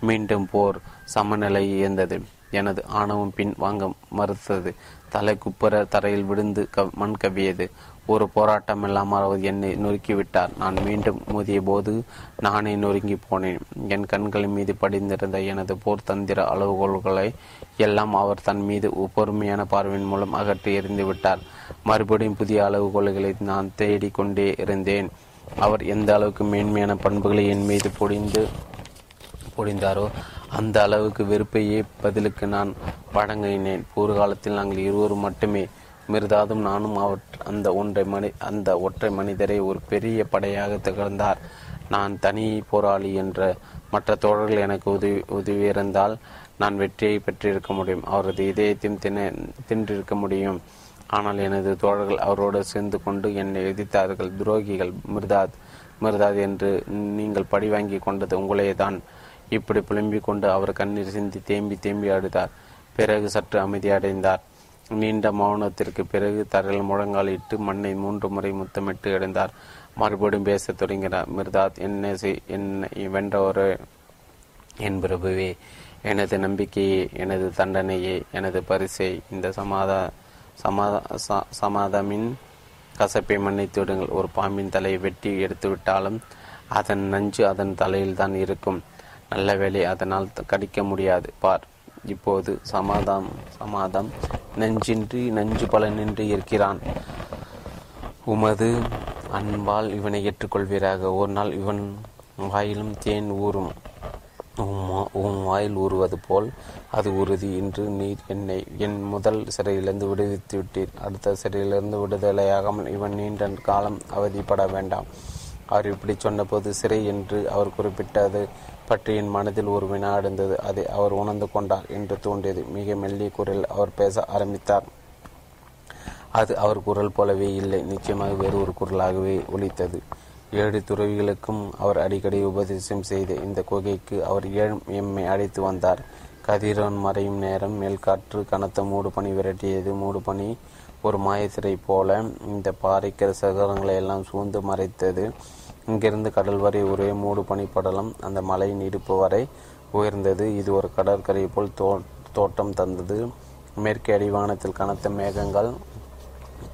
மீண்டும் போர் சமநிலை இயந்தது எனது ஆணவம் பின் வாங்க மறுத்தது. தலை குப்புற தரையில் விழுந்து க மண் கவியது ஒரு போராட்டம் இல்லாமல் அவர் என்னை நொறுக்கிவிட்டார். நான் மீண்டும் மோதிய போது நானே நொறுங்கி போனேன். என் கண்களின் மீது படிந்திருந்த எனது போர் தந்திர அளவுகோல்களை எல்லாம் அவர் தன் மீது பொறுமையான பார்வையின் மூலம் அகற்றி எறிந்து விட்டார். மறுபடியும் புதிய அளவுகோல்களை நான் தேடிக்கொண்டே இருந்தேன். அவர் எந்த அளவுக்கு மேன்மையான பண்புகளை என் மீது பொடிந்து பொடிந்தாரோ அந்த அளவுக்கு வெறுப்பையே பதிலுக்கு நான் வழங்கினேன். போர்க்காலத்தில் நாங்கள் இருவரும் மட்டுமே மிருதாதும் நானும் அவற் அந்த ஒன்றை மனி அந்த ஒற்றை மனிதரை ஒரு பெரிய படையாக திகழ்ந்தார். நான் தனி போராளி என்ற மற்ற தோழர்கள் எனக்கு உதவி உதவியிருந்தால் நான் வெற்றியை பெற்றிருக்க முடியும். அவரது இதயத்தையும் தின தின்றிருக்க முடியும். ஆனால் எனது தோழர்கள் அவரோடு சேர்ந்து கொண்டு என்னை எதிர்த்தார்கள். துரோகிகள் மிர்தாத் மிர்தாத் என்று நீங்கள் படி வாங்கி கொண்டது உங்களே தான் இப்படி புலம்பிக் கொண்டு அவர் கண்ணீர் சிந்தி தேம்பி தேம்பி அழுதார். பிறகு சற்று அமைதியடைந்தார் நீண்ட மௌனத்திற்கு பிறகு தரையில் முழங்காலிட்டு மண்ணை மூன்று முறை முத்தமிட்டு எழுந்தார். மறுபடியும் பேசத் தொடங்கினார். மிர்தாத் என்ன என்னை வென்றவரே என் பிரபுவே எனது நம்பிக்கையே எனது தண்டனையே எனது பரிசை. இந்த சமாதா சமாதா சமாதமின் கசப்பை மன்னித்து விடுங்கள். ஒரு பாம்பின் தலையை வெட்டி எடுத்துவிட்டாலும் அதன் நஞ்சு அதன் தலையில் தான் இருக்கும். நல்ல வேலை அதனால் கடிக்க முடியாது. பார் இப்போது சமாதம் சமாதம். நஞ்சின்றி நஞ்சு பலனின்றி இருக்கிறான். உமது அன்பால் இவனை ஏற்றுக்கொள்வீராக. ஒரு நாள் இவன் வாயிலும் தேன் ஊறும். உம் வாயில் ஊறுவது போல் அது உறுதி. இன்று நீர் என்னை என் முதல் சிறையிலிருந்து விடுவித்து விட்டீர். அடுத்த சிறையிலிருந்து விடுதலையாகாமல் இவன் நீண்ட காலம் அவதிப்பட வேண்டாம். அவர் இப்படி சொன்னபோது சிறை என்று அவர் குறிப்பிட்டது. பற்றி என் மனதில் ஒரு வினா அடைந்தது அதை அவர் உணர்ந்து கொண்டார். என்று தோன்றியது மிக மெல்லிய குரல் அவர் பேச ஆரம்பித்தார். அது அவர் குரல் போலவே இல்லை. நிச்சயமாக வேறு ஒரு குரலாகவே ஒலித்தது. ஏழு துறவிகளுக்கும் அவர் அடிக்கடி உபதேசம் செய்த இந்த குகைக்கு அவர் ஏழு எம்மை அழைத்து வந்தார். கதிரவன் மறையும் நேரம் மேல்காற்று கனத்த மூடு பனி விரட்டியது. மூடு பனி ஒரு மாயத்திரை போல இந்த பாறைக்கிற சகரங்களை எல்லாம் சூழ்ந்து மறைத்தது. இங்கிருந்து கடல் வரை ஒரே மூடு பனிப்படலம் அந்த மலையின் இடுப்பு வரை உயர்ந்தது. இது ஒரு கடற்கரை போல் தோ தோட்டம் தந்தது. மேற்கே அடிவானத்தில் கனத்த மேகங்கள்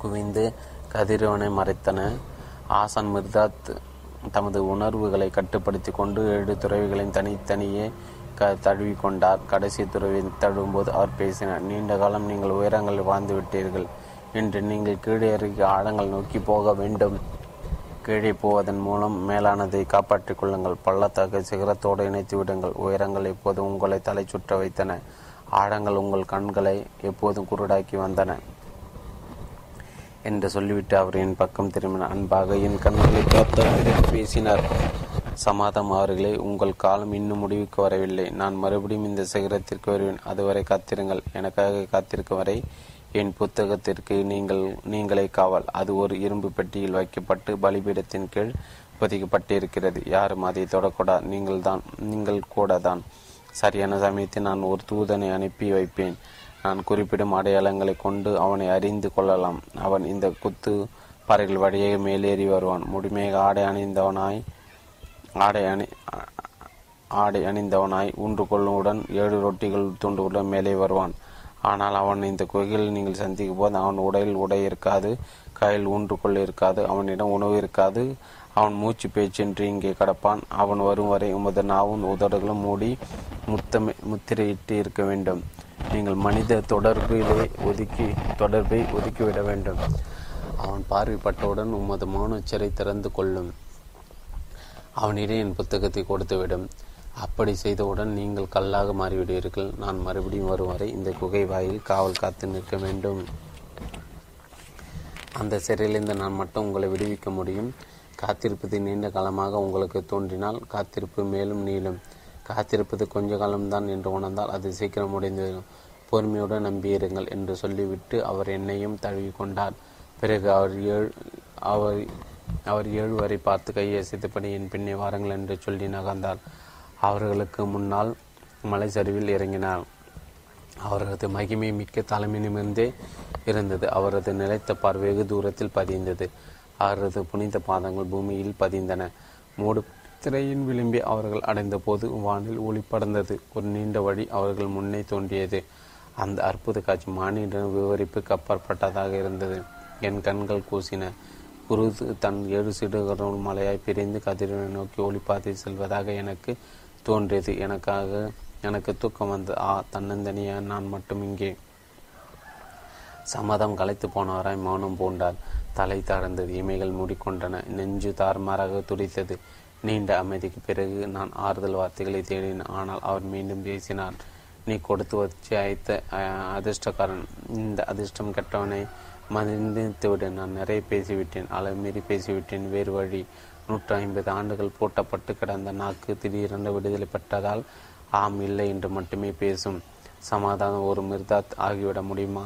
குவிந்து கதிரவனை மறைத்தன. ஆசான் மிர்தாத் தமது உணர்வுகளை கட்டுப்படுத்தி கொண்டு ஏழு துறவிகளையும் தனித்தனியே க தழுவிக்கொண்டார். கடைசி துறவி தழுவும்போது அவர் பேசினார் நீண்ட காலம் நீங்கள் உயரங்களில் வாழ்ந்து விட்டீர்கள். இன்று நீங்கள் கீழே இறங்கி ஆழங்கள் நோக்கி போக வேண்டும். கீழே போவதன் மூலம் மேலானதை காப்பாற்றிக் கொள்ளுங்கள். பள்ளத்தாக்கை சிகரத்தோடு இணைத்து விடுங்கள் உயரங்கள் எப்போதும் உங்களை தலை சுற்ற வைத்தன? ஆழங்கள் உங்கள் கண்களை எப்போதும் குருடாக்கி வந்தன? என்று சொல்லிவிட்டு அவர் என் பக்கம் திரும்பினார். அன்பாக என் கண்களை பார்த்து பேசினார். சமாதம் அவர்களே உங்கள் காலம் இன்னும் முடிவுக்கு வரவில்லை. நான் மறுபடியும் இந்த சிகரத்திற்கு வருவேன். அதுவரை காத்திருங்கள். எனக்காக காத்திருக்கும் வரை என் புத்தகத்திற்கு நீங்கள் நீங்களே காவல். அது ஒரு இரும்பு பெட்டியில் வைக்கப்பட்டு பலிபீடத்தின் கீழ் பதிக்கப்பட்டிருக்கிறது. யாரும் அதை தொடக்கூடாது நீங்கள் தான் நீங்கள் கூட தான் சரியான சமயத்தில் நான் ஒரு தூதனை அனுப்பி வைப்பேன். நான் குறிப்பிடும் அடையாளங்களை கொண்டு அவனை அறிந்து கொள்ளலாம். அவன் இந்த குத்து பாறைகள் வழியாக மேலேறி வருவான். முழுமையாக ஆடை அணிந்தவனாய் ஆடை அணி ஆடை அணிந்தவனாய் ஊன்று கொள்ளுடன் ஏழு ரொட்டிகள் துண்டுகளுடன் மேலே வருவான். ஆனால் அவன் இந்த குகையில் நீங்கள் சந்திக்கும் போது அவன் உடையில் உடை இருக்காது கையில் ஊன்றுகொள் இருக்காது அவனிடம் உணவு இருக்காது. அவன் மூச்சு பேச்சின்றி இங்கே கடப்பான். அவன் வரும் வரை உமது நாவும் உதடுகளும் மூடி முத்தமை முத்திரையிட்டு இருக்க வேண்டும். நீங்கள் மனித தொடர்பிலே ஒதுக்கி தொடர்பை ஒதுக்கிவிட வேண்டும். அவன் பார்வைப்பட்டவுடன் உமது மௌனச்சரை திறந்து கொள்ளும். அவனிடம் என் புத்தகத்தை கொடுத்துவிடும். அப்படி செய்தவுடன் நீங்கள் கல்லாக மாறிவிடுவீர்கள். நான் மறுபடியும் வரும் வரை இந்த குகை வாயில் காவல் காத்து நிற்க வேண்டும். அந்த சிறையிலிருந்து நான் மட்டும் உங்களை விடுவிக்க முடியும். காத்திருப்பது நீண்ட காலமாக உங்களுக்கு தோன்றினால் காத்திருப்பு மேலும் நீளும். காத்திருப்பது கொஞ்ச காலம்தான் என்று உணர்ந்தால் அது சீக்கிரம் முடிந்துவிடும். பொறுமையுடன் நம்பியிருங்கள் என்று சொல்லிவிட்டு அவர் என்னையும் தழுவி கொண்டார். பிறகு அவர் ஏழு அவர் அவர் ஏழு வரை பார்த்து கையசைத்தபடி என் பின்னே வாருங்கள் என்று சொல்லி நகர்ந்தார். அவர்களுக்கு முன்னால் மலை சரிவில் இறங்கினார். அவரது மகிமை மிக்க தலைமை நிமிர்ந்தே இருந்தது. அவரது நிலைத்த பார்வை வெகு தூரத்தில் பதிந்தது. அவரது புனித பாதங்கள் பூமியில் பதிந்தன. மூடு திரையின் விளிம்பி அவர்கள் அடைந்த போது வானில் ஒளி படர்ந்தது. ஒரு நீண்ட வழி அவர்கள் முன்னே தோன்றியது. அந்த அற்புத காட்சி மானிடன் விவரிப்புக்கு அப்பாற்பட்டதாக இருந்தது. என் கண்கள் கூசின. குரு தன் ஏழு சிடுகரோடு மலையாய் பிரிந்து கதிரவனை நோக்கி ஒளிப்பாதை செல்வதாக எனக்கு தோன்றியது. எனக்காக எனக்கு தூக்கம் வந்தது ஆ தன்னந்தனியா நான் மட்டும் இங்கே. சம்மதம் களைத்து போனவராய் மௌனம் பூண்டார் தலை தாழ்ந்தது இமைகள் மூடிக்கொண்டன. நெஞ்சு தாறுமாறாக துடித்தது. நீண்ட அமைதிக்கு பிறகு நான் ஆறுதல் வார்த்தைகளை தேடினேன். ஆனால் அவர் மீண்டும் பேசினார் நீ கொடுத்து வச்சு அழைத்த அதிர்ஷ்டக்காரன் இந்த அதிர்ஷ்டம் கெட்டவனை மதித்து நான் நிறைய பேசிவிட்டேன் அளவு மீறி பேசிவிட்டேன் வேறு வழி நூற்றி ஐம்பது ஆண்டுகள் பூட்டப்பட்டு கிடந்த நாக்கு திடீரென்று விடுதலை பெற்றதால் ஆம் இல்லை என்று மட்டுமே பேசும் சமாதானம் ஒரு மிர்தாத் ஆகிவிட முடியுமா?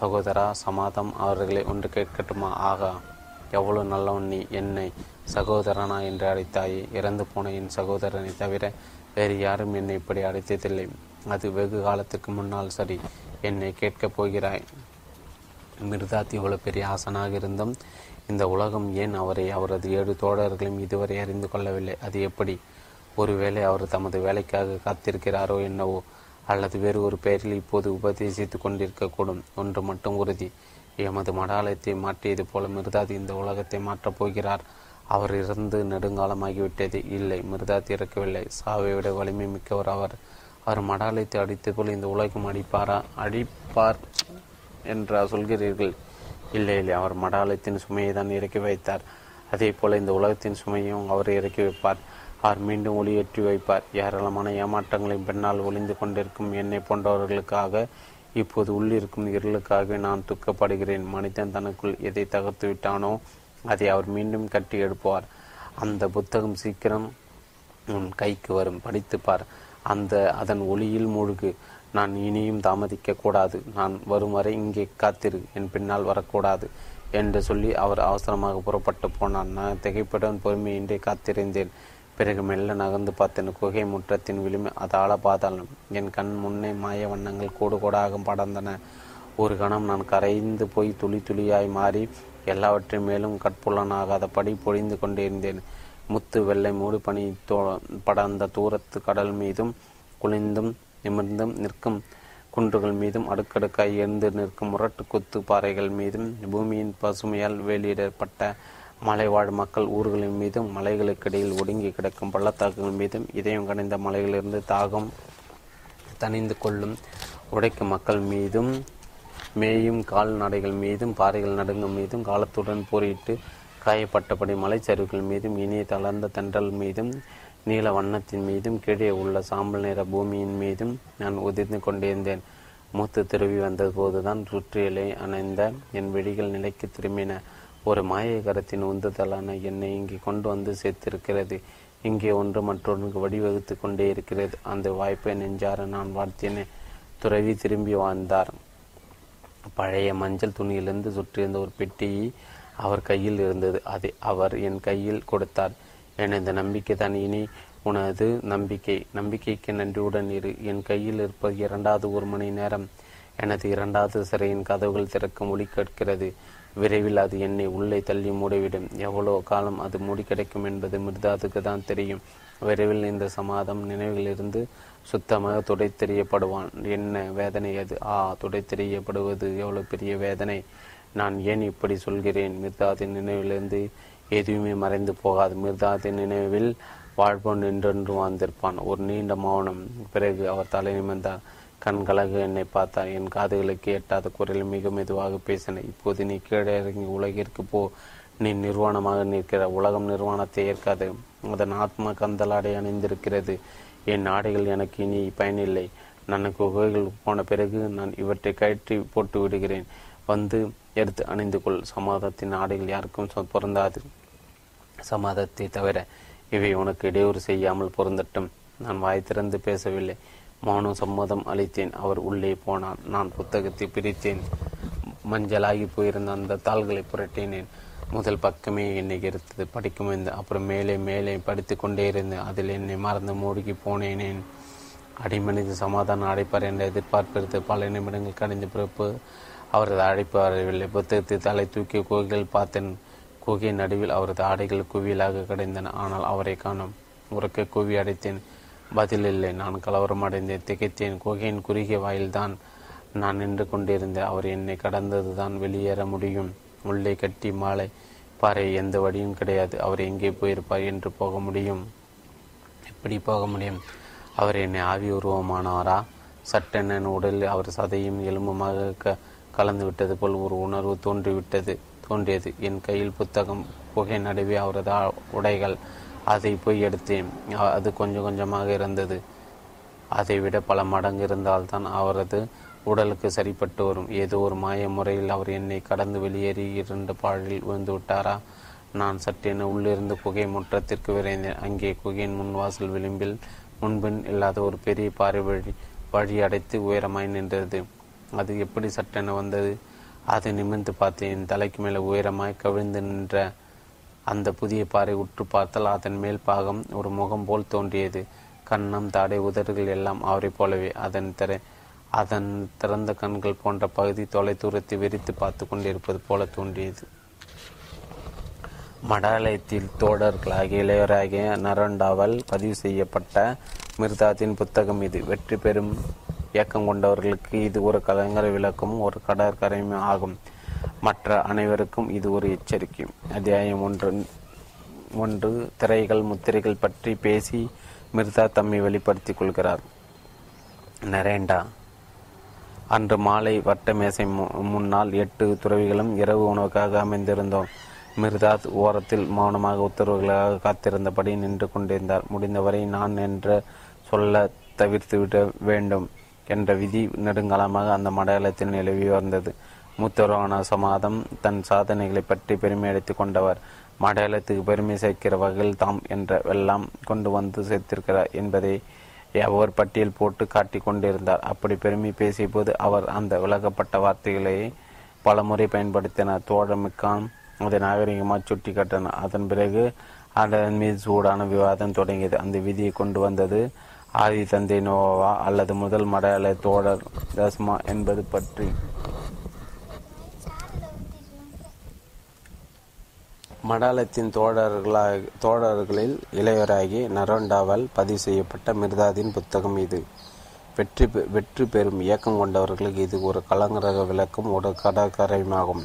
சகோதரா சமாதம் அவர்களை ஒன்று கேட்கட்டுமா? ஆகா எவ்வளவு நல்லவன் நீ என்னை சகோதரனா என்று அழைத்தாயே இறந்து போன என் சகோதரனை தவிர வேறு யாரும் என்னை இப்படி அழைத்ததில்லை. அது வெகு காலத்துக்கு முன்னால் சரி என்னை கேட்கப் போகிறாய். மிர்தாத் இவ்வளவு பெரிய ஆசனாக இருந்தும் இந்த உலகம் ஏன் அவரை அவரது ஏழு தோழர்களையும் இதுவரை அறிந்து கொள்ளவில்லை? அது எப்படி? ஒருவேளை அவர் தமது வேலைக்காக காத்திருக்கிறாரோ என்னவோ அல்லது வேறு ஒரு பெயரில் இப்போது உபதேசித்து கொண்டிருக்கக்கூடும். ஒன்று மட்டும் உறுதி. எமது மடாலயத்தை மாற்றியது போல மிர்தாத் இந்த உலகத்தை மாற்றப் போகிறார். அவர் இறந்து நெடுங்காலமாகிவிட்டது. இல்லை மிர்தாத் இறக்கவில்லை. சாவை விட வலிமை மிக்கவர் அவர். அவர் மடாலயத்தை அடித்தது போல் இந்த உலகம் அடிப்பாரா? அடிப்பார் என்று சொல்கிறீர்கள். இல்லை இல்லை அவர் மடாலயத்தின் சுமையை தான் இறக்கி வைத்தார். அதே போல இந்த உலகத்தின் சுமையும் அவர் இறக்கி வைப்பார். அவர் மீண்டும் ஒளியேற்றி வைப்பார். ஏராளமான ஏமாற்றங்களின் பின்னால் ஒளிந்து கொண்டிருக்கும் என்னை போன்றவர்களுக்காக இப்போது உள்ளிருக்கும் இருளுக்காகவே நான் துக்கப்படுகிறேன். மனிதன் தனக்குள் எதை தகர்த்து விட்டானோ அதை அவர் மீண்டும் கட்டி எடுப்பார். அந்த புத்தகம் சீக்கிரம் உன் கைக்கு வரும். படித்துப்பார். அந்த அதன் ஒளியில் மூழ்கு. நான் இனியும் தாமதிக்க கூடாது நான் வரும் வரை இங்கே காத்திரு. என் பின்னால் வரக்கூடாது என்று சொல்லி அவர் அவசரமாக புறப்பட்டு போனான். நான் திகைப்புடன் பொறுமையின்றி காத்திருந்தேன். பிறகு மெல்ல நகர்ந்து பார்த்தேன் குகை முற்றத்தின் விளிம்பு அதால பாதாளம் என் கண் முன்னே மாய வண்ணங்கள் கூடு கூடாக படர்ந்தன. ஒரு கணம் நான் கரைந்து போய் துளி துளியாய் மாறி எல்லாவற்றையும் மேலும் கட்புலனாகாதபடி பொழிந்து கொண்டிருந்தேன். முத்து வெள்ளை மூடு பனி தோ படர்ந்த தூரத்து கடல் மீதும் குளிந்தும் நிமிர்ந்தும் நிற்கும் குன்றுகள் மீதும் அடுக்கடுக்காய் எழுந்து நிற்கும் முரட்டு கொத்து பாறைகள் மீதும் பூமியின் பசுமையால் வெளியிடப்பட்ட மலைவாழ் மக்கள் ஊர்களின் மீதும் மலைகளுக்கிடையில் ஒடுங்கி கிடக்கும் பள்ளத்தாக்குகள் மீதும் இதயம் கடைந்த மலைகளிலிருந்து தாகம் தணிந்து கொள்ளும் உடைக்கும் மக்கள் மீதும் மேயும் கால்நடைகள் மீதும் பாறைகள் நடுங்கும் மீதும் காலத்துடன் போரிட்டு காயப்பட்டபடி மலைச்சரிவுகள் மீதும் இனிய தளர்ந்த தென்றல் மீதும் நீல வண்ணத்தின் மீதும் கீழே உள்ள சாம்பல் நிற பூமியின் மீதும் நான் உதிர்ந்து கொண்டிருந்தேன். மூத்து திரும்பி வந்தபோதுதான் சுற்றியலை அணைந்த என் விழிகள் நிலைக்கு திரும்பின. ஒரு மாயகரத்தின் உந்துதலான என்னை இங்கே கொண்டு வந்து சேர்த்திருக்கிறது. இங்கே ஒன்று மற்றொன்று வடிவகுத்து கொண்டே இருக்கிறது. அந்த வாய்ப்பை நெஞ்சார நான் வாழ்த்தினேன். துறவி திரும்பி வாழ்ந்தார் பழைய மஞ்சள் துணியிலிருந்து சுற்றியிருந்த ஒரு பெட்டியை அவர் கையில் இருந்தது. அதை அவர் என் கையில் கொடுத்தார். எனது நம்பிக்கை தான் இனி உனது நம்பிக்கை. நம்பிக்கைக்கு நன்றியுடன் இரு. என் கையில் இருப்பது இரண்டாவது ஒரு மணி நேரம். எனது இரண்டாவது சிறையின் கதவுகள் திறக்கும் ஒளி கேட்கிறது. விரைவில் அது என்னை உள்ளே தள்ளி மூடிவிடும். எவ்வளோ காலம் அது மூடி கிடைக்கும் என்பது மிர்தாதுக்கு தான் தெரியும். விரைவில் இந்த சமாதம் நினைவிலிருந்து சுத்தமாக துடைத்தெறியப்படுவான். என்ன வேதனை அது? ஆ துடைத்தெறியப்படுவது எவ்வளோ பெரிய வேதனை. நான் ஏன் இப்படி சொல்கிறேன்? மிர்தாதின் நினைவிலிருந்து எதுவுமே மறைந்து போகாது. மிர்தாதின் நினைவில் வாழ்பவன் நின்றென்று வாழ்ந்திருப்பான். ஒரு நீண்ட மௌனம். பிறகு அவர் தலை நிமிர்ந்தார். கண்கலகு என்னை பார்த்தார். என் காதுகளுக்கு எட்டாத குரலில் மிக மெதுவாக பேசின இப்போது நீ கீழே இறங்கி உலகிற்கு போ. நீ நிர்வாணமாக நிற்கிற. உலகம் நிர்வாணத்தை ஏற்காது. அதன் ஆத்மா கந்தலாடை அணிந்திருக்கிறது. என் ஆடைகள் எனக்கு இனி பயனில்லை. நான் குகைகள் போன பிறகு நான் இவற்றை கயிற்றி போட்டு விடுகிறேன். வந்து எடுத்து அணிந்து கொள். சமாதத்தின் ஆடைகள் யாருக்கும் பொருந்தாது. சமாதத்தை தவிர இவை உனக்கு இடையூறு செய்யாமல் பொருந்தட்டும். நான் வாய் திறந்து பேசவில்லை. மௌனம் சம்மதம் அளித்தேன். அவர் உள்ளே போனான். நான் புத்தகத்தை பிரித்தேன். மஞ்சளாகி போயிருந்த அந்த தாள்களை புரட்டினேன். முதல் பக்கமே என்னை எடுத்தது படிக்கும் இந்த அப்புறம் மேலே மேலே படித்து கொண்டே இருந்தேன் அதில் என்னை மறந்து மூழ்கி போனேனேன் அடிமனித சமாதானம் அடைப்பார் என்ற எதிர்பார்ப்பிருந்த பல நிமிடங்கள் கடிந்த பிறப்பு அவரது அழைப்பு வரவில்லை புத்தகத்தை தலை தூக்கி கோயில்கள் பார்த்தேன். குகையின் நடுவில் அவரது ஆடைகள் குவியலாக கிடைந்தன. ஆனால் அவரை காணும் உறக்க குவி அடைத்தேன். பதில் இல்லை. நான் கலவரம் அடைந்தேன். திகைத்தேன். குகையின் குறுகிய வாயில்தான் நான் நின்று கொண்டிருந்தேன். அவர் என்னை கடந்தது தான் வெளியேற முடியும். உள்ளே கட்டி மாலை பாறை எந்த வழியும் கிடையாது. அவர் எங்கே போயிருப்பார் என்று போக முடியும். எப்படி போக முடியும்? அவர் என்னை ஆவி உருவமானவரா சட்டென உடலில் அவர் சதையும் எலும்புமாக க கலந்து விட்டது போல் ஒரு உணர்வு தோன்றிவிட்டது. தோன்றியது என் கையில் புத்தகம் புகை நடுவே அவரது உடைகள். அதை போய் எடுத்தேன். அது கொஞ்சம் கொஞ்சமாக இருந்தது. அதை விட பல மடங்கு இருந்தால்தான் அவரது உடலுக்கு சரிப்பட்டு வரும். ஏதோ ஒரு மாய முறையில் அவர் என்னை கடந்து வெளியேறி இரண்டு பாழில் விழுந்து விட்டாரா? நான் சட்டென உள்ளிருந்து குகை முற்றத்திற்கு விரைந்தேன். அங்கே குகையின் முன்வாசல் விளிம்பில் முன்பின் இல்லாத ஒரு பெரிய பாறை வழி வழி அடைத்து உயரமாய் நின்றது. அது எப்படி சட்டென வந்தது? அதை நிமிர்ந்து பார்த்தேன் என் தலைக்கு மேலே உயரமாய் கவிழ்ந்து நின்ற அந்த புதிய பாறை உற்று பார்த்தால் அதன் மேல் பாகம் ஒரு முகம் போல் தோன்றியது. கண்ணம் தாடை உதடுகள் எல்லாம் அவரை போலவே. அதன் திரை அதன் திறந்த கண்கள் போன்ற பகுதி தொலை தூரத்தை விரித்து பார்த்து கொண்டிருப்பது போல தோன்றியது. மடாலயத்தில் தோடர்களாகிய இளையராகிய நரண்டாவால் பதிவு செய்யப்பட்ட மிர்தாத்தின் புத்தகம் இது. வெற்றி பெறும் இயக்கம் கொண்டவர்களுக்கு இது ஒரு கலைஞர் விளக்கமும் ஒரு கடற்கரையும் ஆகும். மற்ற அனைவருக்கும் இது ஒரு எச்சரிக்கை. அத்தியாயம் ஒன்று ஒன்று திரைகள் முத்திரைகள் பற்றி பேசி மிர்தா தம்மை வெளிப்படுத்திக் கொள்கிறார். நரேண்டா அன்று மாலை வட்ட மேசை முன்னால் எட்டு துறவிகளும் இரவு உணவுக்காக அமைந்திருந்தோம். மிர்தாத் ஓரத்தில் மௌனமாக உத்தரவுகளாக காத்திருந்தபடி நின்று கொண்டிருந்தார். முடிந்தவரை நான் என்று சொல்ல தவிர்த்து விட வேண்டும். என்ற விதி நெடுங்காலமாக அந்த மண்டலத்தில் நிலவி வந்தது. மூத்தவரான சமாதம் தன் சாதனைகளை பற்றி பெருமையடைத்துக் கொண்டவர். மடையாளத்துக்கு பெருமை சேர்க்கிற வகையில் தாம் என்ற வெள்ளம் கொண்டு வந்து சேர்த்திருக்கிறார் என்பதை அவர் பட்டியல் போட்டு காட்டி கொண்டிருந்தார். அப்படி பெருமை பேசிய போது அவர் அந்த விலகப்பட்ட வார்த்தைகளை பலமுறை பயன்படுத்தினார். தோழமிக்கான் அதை நாகரிகமாக சுட்டி காட்டினார் அதன் பிறகு அதன் மீது சூடான விவாதம் தொடங்கியது. அந்த விதியை கொண்டு வந்தது ஆதி தந்தை நோவா அல்லது முதல் மடையாள தோழர் தஸ்மா என்பது பற்றி. மடாலத்தின் தோழர்களாக தோழர்களில் இளையராகி நரோண்டாவால் பதிவு செய்யப்பட்ட மிர்தாதின் புத்தகம் இது. வெற்றி வெற்றி பெறும் இயக்கம் கொண்டவர்களுக்கு இது ஒரு கலங்கரக விளக்கம் ஒரு கடற்கரையுமாகும்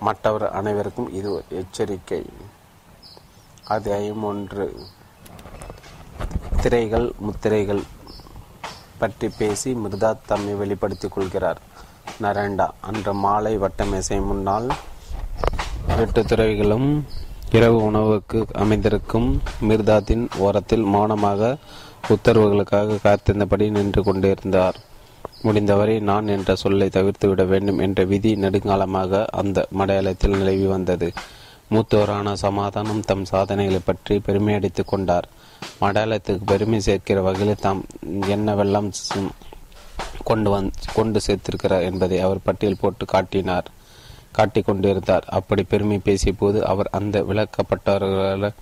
மற்றவர் அனைவருக்கும் இது எச்சரிக்கை. அத்தியாயம் ஒன்று. திரைகள் முத்திரைகள் பற்றி பேசி மிர்தாத் தம்மை வெளிப்படுத்திக் கொள்கிறார். நரேண்டா அன்று மாலை வட்டமேசை முன்னால் எட்டு துறவிகளும் இரவு உணவுக்கு அமைந்திருக்கும் மிர்தாத்தின் ஓரத்தில் மௌனமாக உத்தரவுகளுக்காக காத்திருந்தபடி நின்று கொண்டிருந்தார். முடிந்தவரை நான் என்ற சொல்லை தவிர்த்துவிட வேண்டும் என்ற விதி நெடுங்காலமாக அந்த மடையாளத்தில் நிலவி வந்தது. மூத்தோரான சமாதானம் தம் சாதனைகளை பற்றி பெருமையடித்துக் கொண்டார். மடையாளத்துக்கு பெருமை சேர்க்கிற வகையில் தாம் என்னவெல்லாம் கொண்டு வந் கொண்டு சேர்த்திருக்கிறார் என்பதை அவர் பட்டியல் போட்டு காட்டினார் காட்டிக் கொண்டிருந்தார். அப்படி பெருமை பேசிய போது அவர் அந்த விளக்கப்பட்டவர்களால்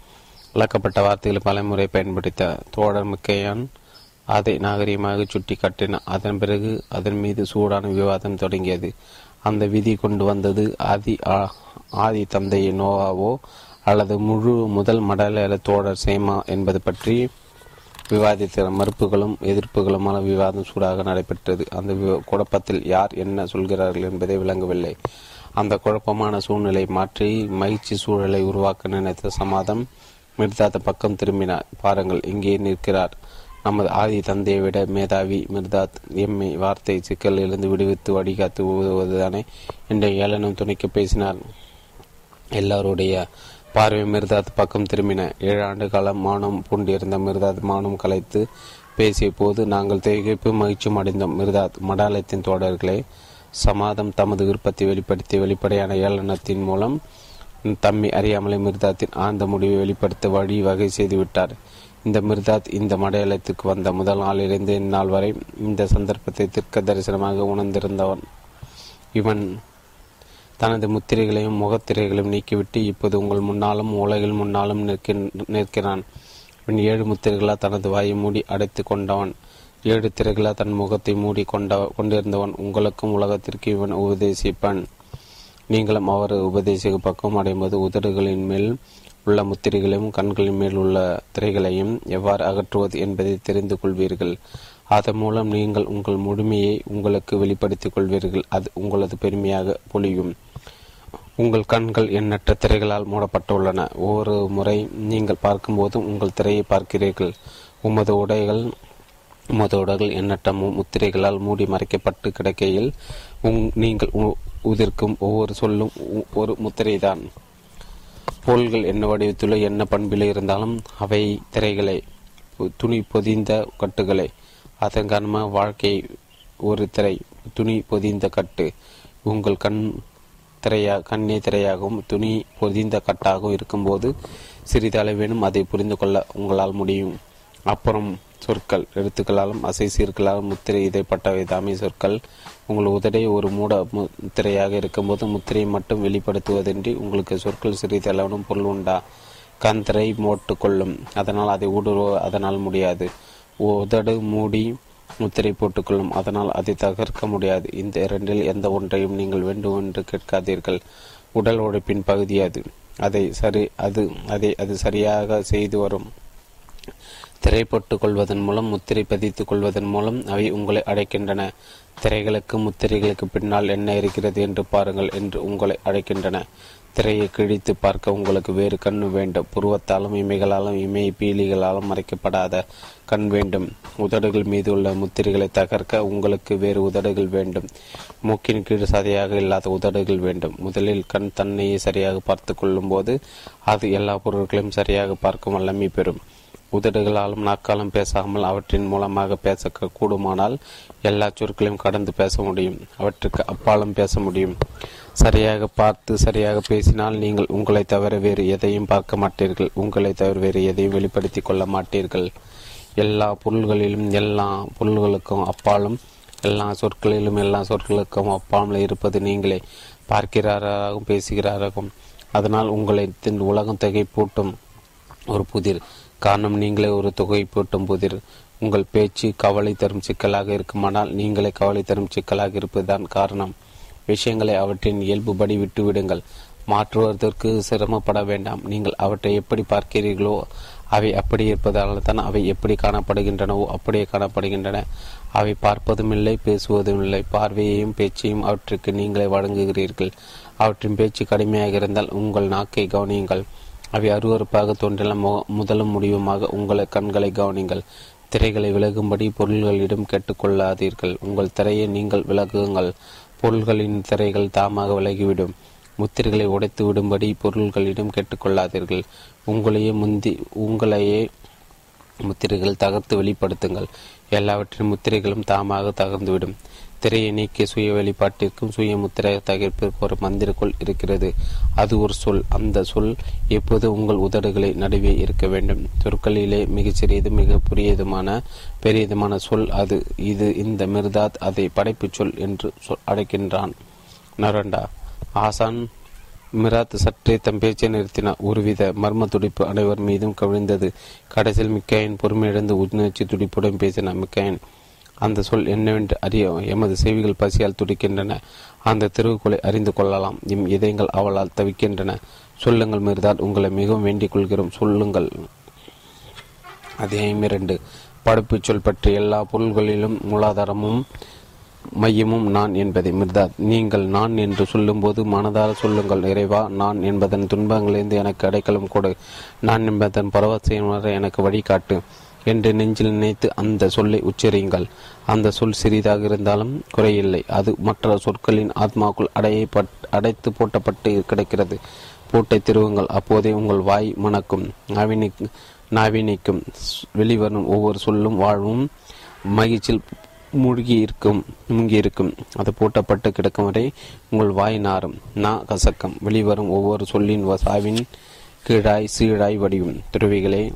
விளக்கப்பட்ட வார்த்தைகளை பலமுறை பயன்படுத்தார் தோழர் முக்கையான் அதை நாகரிகமாக சுட்டி காட்டினார். அதன் பிறகு அதன் மீது சூடான விவாதம் தொடங்கியது. அந்த விதி கொண்டு வந்தது ஆதி ஆதி தந்தை நோவாவோ அல்லது முழு முதல் மடல தோழர் சேமா என்பது பற்றி விவாதித்த மறுப்புகளும் எதிர்ப்புகளுமான விவாதம் சூடாக நடைபெற்றது. அந்த குழப்பத்தில் யார் என்ன சொல்கிறார்கள் என்பதை விளங்கவில்லை. அந்த குழப்பமான சூழ்நிலை மாற்றி மகிழ்ச்சி சூழலை உருவாக்க நினைத்த சமாதம் மிர்தாத பக்கம் திரும்பினார். பாருங்கள் இங்கே நிற்கிறார். நமது ஆதி தந்தையை விட மேதாவி மிர்தாத் எம்மை வார்த்தை சிக்கலிலிருந்து விடுவித்து வடிகாத்து உதவுவதுதானே? என்ற ஏளனம் துணைக்கு பேசினார். எல்லாருடைய பார்வை மிர்தாத் பக்கம் திரும்பின. ஏழு ஆண்டு காலம் மௌனம் பூண்டிருந்த மிர்தாத் மௌனம் கலைத்து பேசிய போது நாங்கள் திகைப்பு மகிழ்ச்சியும் அடைந்தோம் மிர்தாத். மடாலயத்தின் தோடர்களே சமாதம் தமது விருப்பத்தை வெளிப்படுத்தி வெளிப்படையான ஏளனத்தின் மூலம் தம்மை அறியாமலே மிர்தாத்தின் ஆழ்ந்த முடிவை வெளிப்படுத்த வழி வகை செய்துவிட்டார் இந்த மிர்தாத் இந்த மடையாளத்துக்கு வந்த முதல் நாளிலிருந்து இந்நாள் வரை இந்த சந்தர்ப்பத்தை திர்க்க தரிசனமாக உணர்ந்திருந்தவன். இவன் தனது முத்திரைகளையும் முகத்திரைகளையும் நீக்கிவிட்டு இப்போது உங்கள் முன்னாலும் உலகில் முன்னாலும் நிற்கிறான். இவன் ஏழு முத்திரைகளால் தனது வாயை மூடி அடைத்து கொண்டவன். ஏழு திரைகளால் தன் முகத்தை மூடி கொண்ட கொண்டிருந்தவன் உங்களுக்கும் உலகத்திற்கு இவன் உபதேசிப்பான். நீங்களும் அவர் உபதேசிக்க பக்கம் அடையும்போது உதடுகளின் மேல் உள்ள முத்திரைகளையும் கண்களின் மேல் உள்ள திரைகளையும் எவ்வாறு அகற்றுவது என்பதை தெரிந்து கொள்வீர்கள். அதன் மூலம் நீங்கள் உங்கள் முழுமையை உங்களுக்கு வெளிப்படுத்திக் கொள்வீர்கள். அது உங்களது பெருமையாக பொழியும். உங்கள் கண்கள் எண்ணற்ற திரைகளால் மூடப்பட்டுள்ளன. ஒவ்வொரு முறை நீங்கள் பார்க்கும்போதும் உங்கள் திரையை பார்க்கிறீர்கள். உமது உடைகள் உமது உடைகள் எண்ணற்ற முத்திரைகளால் மூடி மறைக்கப்பட்டு கிடக்கையில் உங் நீங்கள் உதிர்க்கும் ஒவ்வொரு சொல்லும் ஒரு முத்திரைதான். பொருள்கள் என்ன வடிவத்திலோ என்ன பண்பில் இருந்தாலும் அவை திரைகளை துணி பொதிந்த கட்டுகளை. அதன் காரணமாக வாழ்க்கை ஒரு திரை துணி பொதிந்த கட்டு. உங்கள் கண் திரையா கண்ணே திரையாகவும் துணி பொதிந்த கட்டாகவும் இருக்கும்போது சிறிதளவேனும் அதை புரிந்து கொள்ள உங்களால் முடியும். அப்புறம் சொற்கள் எழுத்துக்களாலும் அசை சீர்களாலும் முத்திரை இதைப்பட்டவை தாமே சொற்கள். உங்கள் உதடை ஒரு மூட முத்திரையாக இருக்கும்போது முத்திரையை மட்டும் வெளிப்படுத்துவதின்றி உங்களுக்கு சொற்கள் சிறிதளவனும் பொருள் உண்டா? கந்திரை மோட்டு கொள்ளும். அதனால் அதை ஊடுருவ அதனால் முடியாது. உதடு மூடி முத்திரை போட்டுக்கொள்ளும். அதனால் அதை தகர்க்க முடியாது. இந்த இரண்டில் எந்த ஒன்றையும் நீங்கள் வேண்டும் என்று கேட்காதீர்கள். உடல் உழைப்பின் பகுதி அது. அதை சரி அது அதை அது சரியாக செய்து வரும். திரைப்பட்டு கொள்வதன் மூலம் முத்திரை பதித்துக் கொள்வதன் மூலம் அவை உங்களை அடைக்கின்றன. திரைகளுக்கு முத்திரைகளுக்கு பின்னால் என்ன இருக்கிறது என்று பாருங்கள் என்று உங்களை அழைக்கின்றன திரையை கிழித்து பார்க்க உங்களுக்கு வேறு கண் வேண்டும். புருவத்தாலும் இமைகளாலும் இமை பீலிகளாலும் மறைக்கப்படாத கண் வேண்டும். உதடுகள் மீது உள்ள முத்திரைகளை தகர்க்க உங்களுக்கு வேறு உதடுகள் வேண்டும். மூக்கின் கீழ் சதையாக இல்லாத உதடுகள் வேண்டும். முதலில் கண் தன்னையே சரியாக பார்த்து கொள்ளும் போது அது எல்லா பொருட்களையும் சரியாக பார்க்கும் வல்லமை பெறும். உதடுகளாலும் நாக்காலும் பேசாமல் அவற்றின் மூலமாக பேச கூடுமானால் எல்லா சொற்களையும் கடந்து பேச முடியும். அவற்றுக்கு அப்பாலும் பேச முடியும். சரியாக பார்த்து சரியாக பேசினால் நீங்கள் உங்களை தவிர வேறு எதையும் பார்க்க மாட்டீர்கள். உங்களை தவிர வேறு எதையும் வெளிப்படுத்தி கொள்ள மாட்டீர்கள். எல்லா பொருள்களிலும் எல்லா பொருள்களுக்கும் அப்பாலும் எல்லா சொற்களிலும் எல்லா சொற்களுக்கும் அப்பாமல் இருப்பது நீங்களே பார்க்கிறாராகவும் பேசுகிறாராகும் அதனால் உங்களை உலகம் திகைப்பூட்டும் ஒரு புதிர். காரணம் நீங்களே ஒரு தொகை பூட்டும் புதிர். உங்கள் பேச்சு கவலை தரும் சிக்கலாக இருக்குமானால் நீங்களே கவலை தரும் சிக்கலாக இருப்பதுதான் காரணம். விஷயங்களை அவற்றின் இயல்புபடி விட்டுவிடுங்கள். மாற்றுவதற்கு சிரமப்பட வேண்டாம். நீங்கள் அவற்றை எப்படி பார்க்கிறீர்களோ அவை அப்படி இருப்பதால் தான் அவை எப்படி காணப்படுகின்றனவோ அப்படியே காணப்படுகின்றன. அவை பார்ப்பதும் இல்லை பேசுவதும் இல்லை. பார்வையையும் பேச்சையும் அவற்றுக்கு நீங்களே வழங்குகிறீர்கள். அவற்றின் பேச்சு கடுமையாக இருந்தால் உங்கள் நாக்கை கவனியுங்கள். அவை அருவறுப்பாக தோன்றலாம் முதலும் முடிவுமாக உங்கள் கண்களை கவனிங்கள் திரைகளை விலகும்படி பொருள்களிடம் கேட்டுக்கொள்ளாதீர்கள். உங்கள் திரையை நீங்கள் விலகுங்கள் பொருள்களின் திரைகள் தாமாக விலகிவிடும். முத்திரைகளை உடைத்து விடும்படி பொருள்களிடம் கேட்டுக்கொள்ளாதீர்கள். உங்களையே முந்தி உங்களையே முத்திரைகள் தகர்த்து வெளிப்படுத்துங்கள். எல்லாவற்றின் முத்திரைகளும் தாமாக தகர்ந்துவிடும். திரையை நீக்கிய சுய வெளிப்பாட்டிற்கும் சுய முத்திரை தகர்ப்பிற்கு ஒரு மந்திரக்குள் இருக்கிறது. அது ஒரு சொல். அந்த சொல் எப்போது உங்கள் உதடுகளை நடுவே இருக்க வேண்டும்? சொற்களிலே மிகச்சிறியது மிக புரியதுமான பெரியதுமான சொல் அது. இது இந்த மிர்தாத் அதை படைப்பு சொல் என்று அழைக்கின்றான். நரண்டா. ஆசான் மிராத் சற்றே தம் பேச்சை நிறுத்தினார் ஒருவித மர்ம துடிப்பு அனைவர் மீதும் கவிழ்ந்தது. கடைசியில் மிக்காயின் பொறுமையிழந்து உணர்ச்சி துடிப்புடன் பேசினார் மிக்காயின். அந்த சொல் என்னவென்று அறிய எமது செவிகள் பசியால் துடிக்கின்றன. அந்த திருவுக்குலை அறிந்து கொள்ளலாம். எம் இதயங்கள் அவளால் தவிக்கின்றன. சொல்லுங்கள் மீறுதால் உங்களை மிகவும் வேண்டிக் கொள்கிறோம். சொல்லுங்கள். அத்தியாயம் இரண்டு. படைப்பு சொல் பற்றி எல்லா பொருள்களிலும் மூலாதாரமும் மையமும் நான் என்பதை. மிர்தாத் நீங்கள் நான் என்று சொல்லும்போது மனதார சொல்லுங்கள். இறைவா நான் என்பதன் துன்பங்களிலிருந்து எனக்கு அடைக்கலம் கொடு. நான் என்பதன் பரவசையினரை எனக்கு வழிகாட்டு. என்று நெஞ்சில் நினைத்து அந்த சொல்லை உச்சரியுங்கள். அந்த சொல் சிறிதாக இருந்தாலும் குறையில்லை. அது மற்ற சொற்களின் ஆத்மாக்குள் அடைய அடைத்து போட்டப்பட்டு கிடக்கிறது. பூட்டை திருவுங்கள். அப்போதே உங்கள் வாய் மணக்கும். நாவினிக்கு நாவினிக்கும் வெளிவரும் ஒவ்வொரு சொல்லும் வாழ்வும் மகிழ்ச்சியில் மூழ்கி இருக்கும் மூங்கி இருக்கும் அது பூட்டப்பட்டு கிடக்கும் வரை உங்கள் வாய் நாரும். நா கசக்கம். வெளிவரும் ஒவ்வொரு சொல்லின் வசாவின் கீழாய் சீழாய் வடிவும் துறவிகளே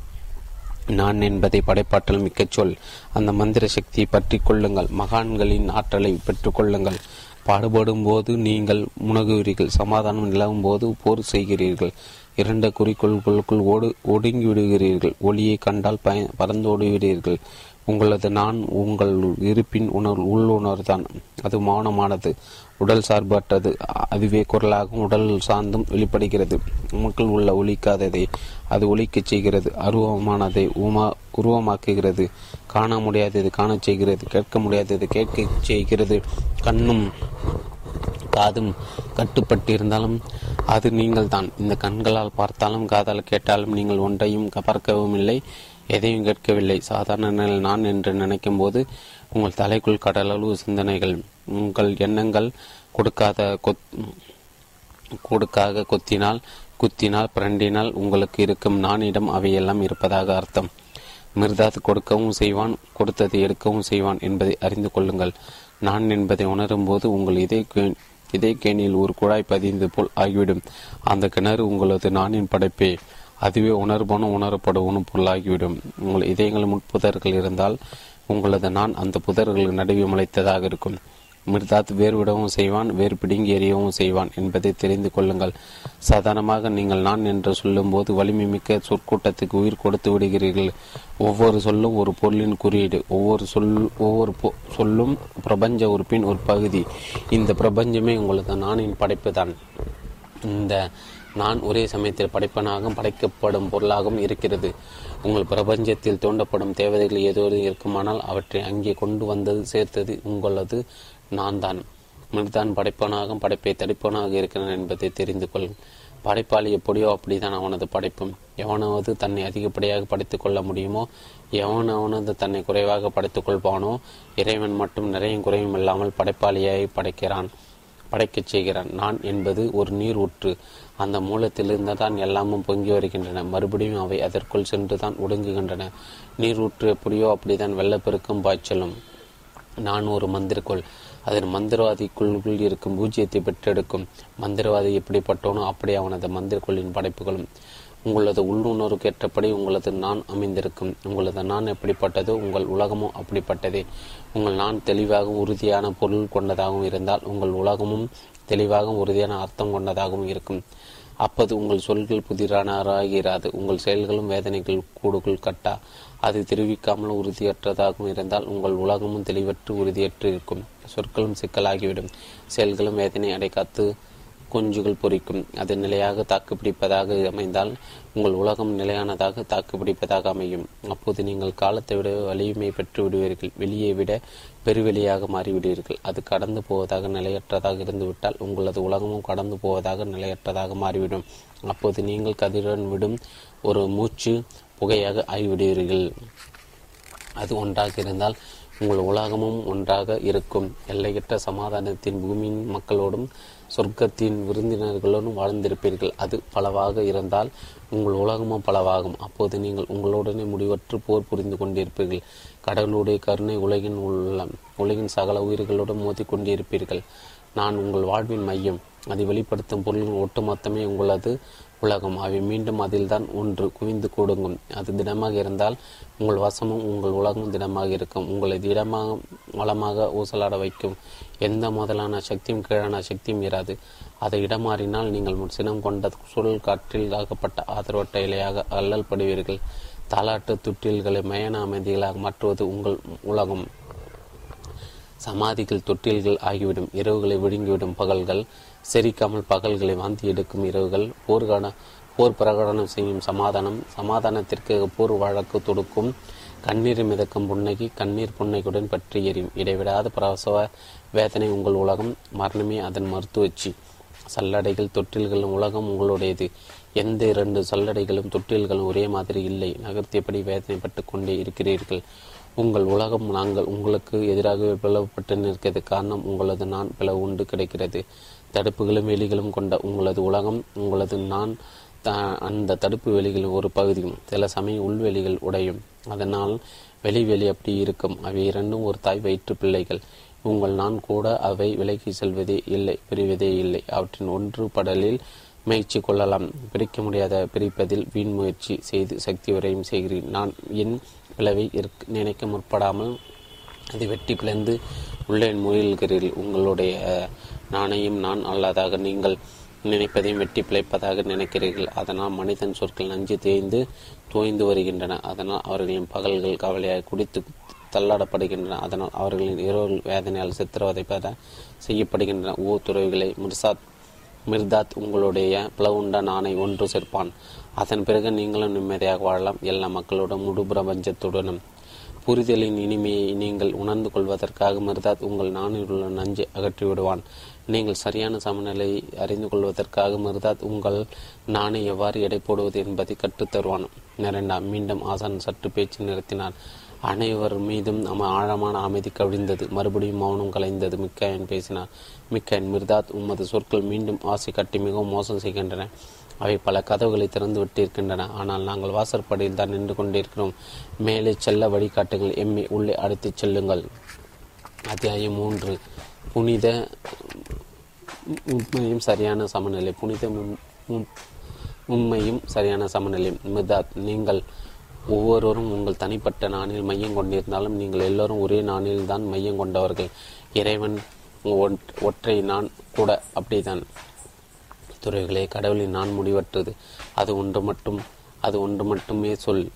நான் என்பதை படைப்பாற்றல் மிக்க சொல். அந்த மந்திர சக்தியை பற்றி கொள்ளுங்கள். மகான்களின் ஆற்றலை பெற்றுக்கொள்ளுங்கள் பாடுபடும் போது நீங்கள் முனகுவீர்கள். சமாதானம் நிலவும் போது போர் செய்கிறீர்கள். இரண்டு குறிக்கோள்களுக்குள் ஓடு ஒடுங்கி விடுகிறீர்கள் ஒளியை கண்டால் பய பறந்தோடுகிறீர்கள். உங்களது நான் உங்கள் இருப்பின் உணர்வு உள்ளுணர்தான். அது மௌனமானது. உடல் சார்பற்றது. அதுவே குரலாகவும் உடல் சார்ந்தும் வெளிப்படுகிறது. மக்கள் உள்ள ஒழிக்காததை அது ஒழிக்கச் செய்கிறது. அருவமானதை உமா உருவமாக்குகிறது. காண முடியாதது காணச் செய்கிறது. கேட்க முடியாதது கேட்க செய்கிறது. கண்ணும் காதும் கட்டுப்பட்டிருந்தாலும் அது நீங்கள் தான் இந்த கண்களால் பார்த்தாலும் காதால் கேட்டாலும் நீங்கள் ஒன்றையும் பார்க்கவும் இல்லை எதையும் கேட்கவில்லை. சாதாரண நிலையில் நான் என்று நினைக்கும் போது உங்கள் தலைக்குள் கடலளவு சிந்தனைகள் உங்கள் எண்ணங்கள் கொடுக்காத கொத் கொடுக்காக கொத்தினால் குத்தினால் பிரண்டினால் உங்களுக்கு இருக்கும் நானிடம் அவையெல்லாம் இருப்பதாக அர்த்தம். மிர்தாத் கொடுக்கவும் செய்வான் கொடுத்ததை எடுக்கவும் செய்வான் என்பதை அறிந்து கொள்ளுங்கள். நான் என்பதை உணரும்போது உங்கள் இதே இதே கேணியில் ஒரு குழாய் பதிந்து போல் ஆகிவிடும். அந்த கிணறு உங்களது நானின் படைப்பே. அதுவே உணர்வனும் உணரப்படுவனும் பொருளாகிவிடும் உங்கள் இதயங்கள் முட்புதர்கள் இருந்தால் உங்களது நான் அந்த புதர்களுக்கு நடுவே முளைத்ததாக இருக்கும். மிர்தாத் வேறு விடவும் செய்வான் வேறு பிடுங்கி எறியவும் செய்வான் என்பதை தெரிந்து கொள்ளுங்கள். சாதாரணமாக நீங்கள் நான் என்று சொல்லும்போது வலிமை மிக்க சொற்கூட்டத்துக்கு உயிர் கொடுத்து விடுகிறீர்கள். ஒவ்வொரு சொல்லும் ஒரு பொருளின் குறியீடு ஒவ்வொரு சொல் ஒவ்வொரு சொல்லும் பிரபஞ்ச உறுப்பின் ஒரு பகுதி. இந்த பிரபஞ்சமே உங்களது நானின் படைப்பு தான் இந்த நான் ஒரே சமயத்தில் படைப்பனாகவும் படைக்கப்படும் பொருளாகவும் இருக்கிறது. உங்கள் பிரபஞ்சத்தில் தோண்டப்படும் தேவதைகள் ஏதோ இருக்குமானால் அவற்றை அங்கே கொண்டு வந்தது சேர்த்தது உங்களது நான் தான் மனிதான் படைப்பனாக படைப்பை தடுப்பனாக இருக்கிறான் என்பதை தெரிந்து கொள். படைப்பாளி எப்படியோ அப்படிதான் அவனது படைப்பும். எவனாவது தன்னை அதிகப்படியாக படைத்துக் கொள்ள முடியுமோ எவனவனது தன்னை குறைவாக படைத்துக் கொள்வானோ இறைவன் மட்டும் நிறைய குறையும் இல்லாமல் படைப்பாளியாய் படைக்கிறான் படைக்கச் செய்கிறான். நான் என்பது ஒரு நீர் ஊற்று அந்த மூலத்திலிருந்து தான் எல்லாமும் பொங்கி வருகின்றன. மறுபடியும் அவை அதற்குள் சென்று தான் ஒடுங்குகின்றன. நீர் ஊற்று எப்படியோ அப்படிதான் வெள்ளப்பெருக்கும் பாய்ச்சலும். நான் ஒரு மந்திரக்கோள். அதன் மந்திரவாதிக்குள் இருக்கும் பூஜ்ஜியத்தை பெற்றெடுக்கும். மந்திரவாதி எப்படிப்பட்டோனோ அப்படி அவனது மந்திரக்குள்ளின் படைப்புகளும். உங்களது உள்ளுணர்வுக்கு ஏற்றபடி உங்களது நான் அமைந்திருக்கும். உங்களது நான் எப்படிப்பட்டதோ உங்கள் உலகமும் அப்படிப்பட்டதே. உங்கள் நான் தெளிவாகவும் உறுதியான பொருள் கொண்டதாகவும் இருந்தால் உங்கள் உலகமும் தெளிவாகவும் உறுதியான அர்த்தம் கொண்டதாகவும் இருக்கும். அப்போது உங்கள் சொல்கள் புதிரானாராகிறாது. உங்கள் செயல்களும் வேதனைகள் கூடுகள் கட்டா. அது தெரிவிக்காமல் உறுதியற்றதாகவும் இருந்தால் உங்கள் உலகமும் தெளிவற்று உறுதியற்று இருக்கும். சொற்களும் சிக்கலாகிவிடும். செயல்களும் வேதனை அடைக்காத்து குஞ்சுகள் பொறிக்கும். அது நிலையாக தாக்குப்பிடிப்பதாக அமைந்தால் உங்கள் உலகம் நிலையானதாக தாக்குப்பிடிப்பதாக அமையும். அப்போது நீங்கள் காலத்தை விட வலிமை பெற்று விடுவீர்கள். வெளியே விட பெருவெளியாக மாறிவிடுவீர்கள் அது கடந்து போவதாக நிலையற்றதாக இருந்துவிட்டால் உங்களது உலகமும் கடந்து போவதாக நிலையற்றதாக மாறிவிடும். அப்போது நீங்கள் கதிருடன் விடும் ஒரு மூச்சு புகையாக ஆகிவிடுவீர்கள். அது ஒன்றாக இருந்தால் உங்கள் உலகமும் ஒன்றாக இருக்கும். எல்லையற்ற சமாதானத்தின் பூமியின் மக்களோடும் சொர்க்கத்தின் விருந்தினர்களோடும் வாழ்ந்திருப்பீர்கள். அது பலவாக இருந்தால் உங்கள் உலகமும் பலவாகும். அப்போது நீங்கள் உங்களுடனே முடிவற்று போர் புரிந்து கொண்டிருப்பீர்கள். கடவுளுடைய கருணை உலகின் உள்ள உலகின் சகல உயிர்களோடும் மோதி கொண்டிருப்பீர்கள் நான் உங்கள் வாழ்வின் மையம். அதை வெளிப்படுத்தும் பொருள்கள் ஒட்டுமொத்தமே உங்களது உலகம். அவை மீண்டும் அதில்தான் ஒன்று குவிந்து கொடுங்கும். அது திடமாக இருந்தால் உங்கள் வசமும் உங்கள் உலகம் திடமாக இருக்கும். உங்களை திடமாக வளமாக ஊசலாட வைக்கும். எந்த முதலான சக்தியும் கீழான சக்தியும் இராது. அதை இடமாறினால் நீங்கள் சினம் கொண்ட சுழல் காற்றில் ஆகப்பட்ட ஆதரவட்ட இலையாக அல்லல் படுவீர்கள். தாலாட்டு தொட்டில்களை மயன அமைதிகளாக மாற்றுவது உங்கள் உலகம். சமாதிகள் தொட்டில்கள் ஆகிவிடும். இரவுகளை விழுங்கிவிடும் பகல்கள். செரிக்காமல் பகல்களை வாந்தி எடுக்கும் இரவுகள். போர்கான போர் பிரகடனம் செய்யும் சமாதானம். சமாதானத்திற்கு போர் வழக்கு தொடுக்கும். கண்ணீர் மிதக்கும் புன்னகி கண்ணீர் புன்னகையுடன் பற்றி எறியும் இடைவிடாத பிரசவ வேதனை உங்கள் உலகம். மரணமே அதன் மருத்துவச்சி. சல்லடைகள் தொட்டில்களும் உலகம் உங்களுடையது. எந்த இரண்டு சல்லடைகளும் தொட்டில்களும் ஒரே மாதிரி இல்லை. நகர்த்தியபடி வேதனைப்பட்டு கொண்டே இருக்கிறீர்கள். உங்கள் உலகம் நாங்கள் உங்களுக்கு எதிராகவே பிளவுபட்டு நிற்கிறது. காரணம் உங்களது நான் பிளவு உண்டு கிடைக்கிறது. தடுப்புகளும் வெளிகளும் கொண்ட உங்களது உலகம் உங்களது நான் த அந்த தடுப்பு வெளிகளின் ஒரு பகுதியும் சில சமயம் உள்வெளிகள் உடையும். அதனால் வெளி வெளி அப்படி இருக்கும். அவை இரண்டும் ஒரு தாய் வயிற்று பிள்ளைகள். உங்கள் நான் கூட அவை விலகி செல்வதே இல்லை பிரிவதே இல்லை. அவற்றின் ஒன்று படலில் முயற்சி கொள்ளலாம். பிரிக்க முடியாத பிரிப்பதில் வீண் முயற்சி செய்து சக்தி வரையும் செய்கிறேன். நான் என் பிளவை நினைக்க முற்படாமல் அதை வெட்டி பிளந்து உள்ளே முயல்கிறீர்கள் உங்களுடைய நானையும் நான் அல்லாதாக நீங்கள் நினைப்பதையும் வெட்டி பிழைப்பதாக நினைக்கிறீர்கள். அதனால் மனிதன் சொற்கள் நஞ்சு தேய்ந்து தோய்ந்து வருகின்றன. அதனால் அவர்களின் பகல்கள் கவலையாக குடித்து தள்ளாடப்படுகின்றன. அதனால் அவர்களின் இரவு வேதனையால் சித்திரவதைப்பட செய்யப்படுகின்றன. ஓ துறவிகளை முர்சாத் மிர்தாத் உங்களுடைய பிளவுண்ட நானை ஒன்று சேர்ப்பான். அதன் பிறகு நீங்களும் நிம்மதியாக வாழலாம். எல்லா மக்களோடும் முழு பிரபஞ்சத்துடனும். புரிதலின் இனிமையை நீங்கள் உணர்ந்து கொள்வதற்காக மிர்தாத் உங்கள் நாணில் உள்ள நஞ்சை அகற்றி விடுவான். நீங்கள் சரியான சமநிலையை அறிந்து கொள்வதற்காக மிர்தாத் உங்கள் நாணை எவ்வாறு எடை போடுவது என்பதை கற்றுத்தருவான் இரண்டாம் மீண்டும் ஆசான் சற்று பேச்சு நிறுத்தினார் அனைவர் மீதும் நம்ம ஆழமான அமைதி கவிழ்ந்தது. மறுபடியும் மௌனம் கலைந்தது. மிக்காயன் பேசினார் மிக்கன் மிர்தாத் உமது சொற்கள் மீண்டும் ஆசை கட்டி மிகவும் மோசம் செய்கின்றன. அவை பல கதவுகளை திறந்து விட்டிருக்கின்றன. ஆனால் நாங்கள் வாசற்படியில் தான் நின்று கொண்டிருக்கிறோம். மேலே செல்ல வழிகாட்டுங்கள். எம்மை உள்ளே அழைத்துச் செல்லுங்கள். அத்தியாயம் மூன்று. புனித உண்மையும் சரியான சமநிலை. புனித உண்மையும் சரியான சமநிலை. மிர்தாத் நீங்கள் ஒவ்வொருவரும் உங்கள் தனிப்பட்ட நாணில் மையம் கொண்டிருந்தாலும் நீங்கள் எல்லோரும் ஒரே நாணில் தான் மையம் கொண்டவர்கள். இறைவன் ஒற்றை நான் கூட அப்படிதான் துறைகளே கடவுளின் நான் முடிவற்றது. அது ஒன்று மட்டும் அது ஒன்று மட்டுமே சொல்.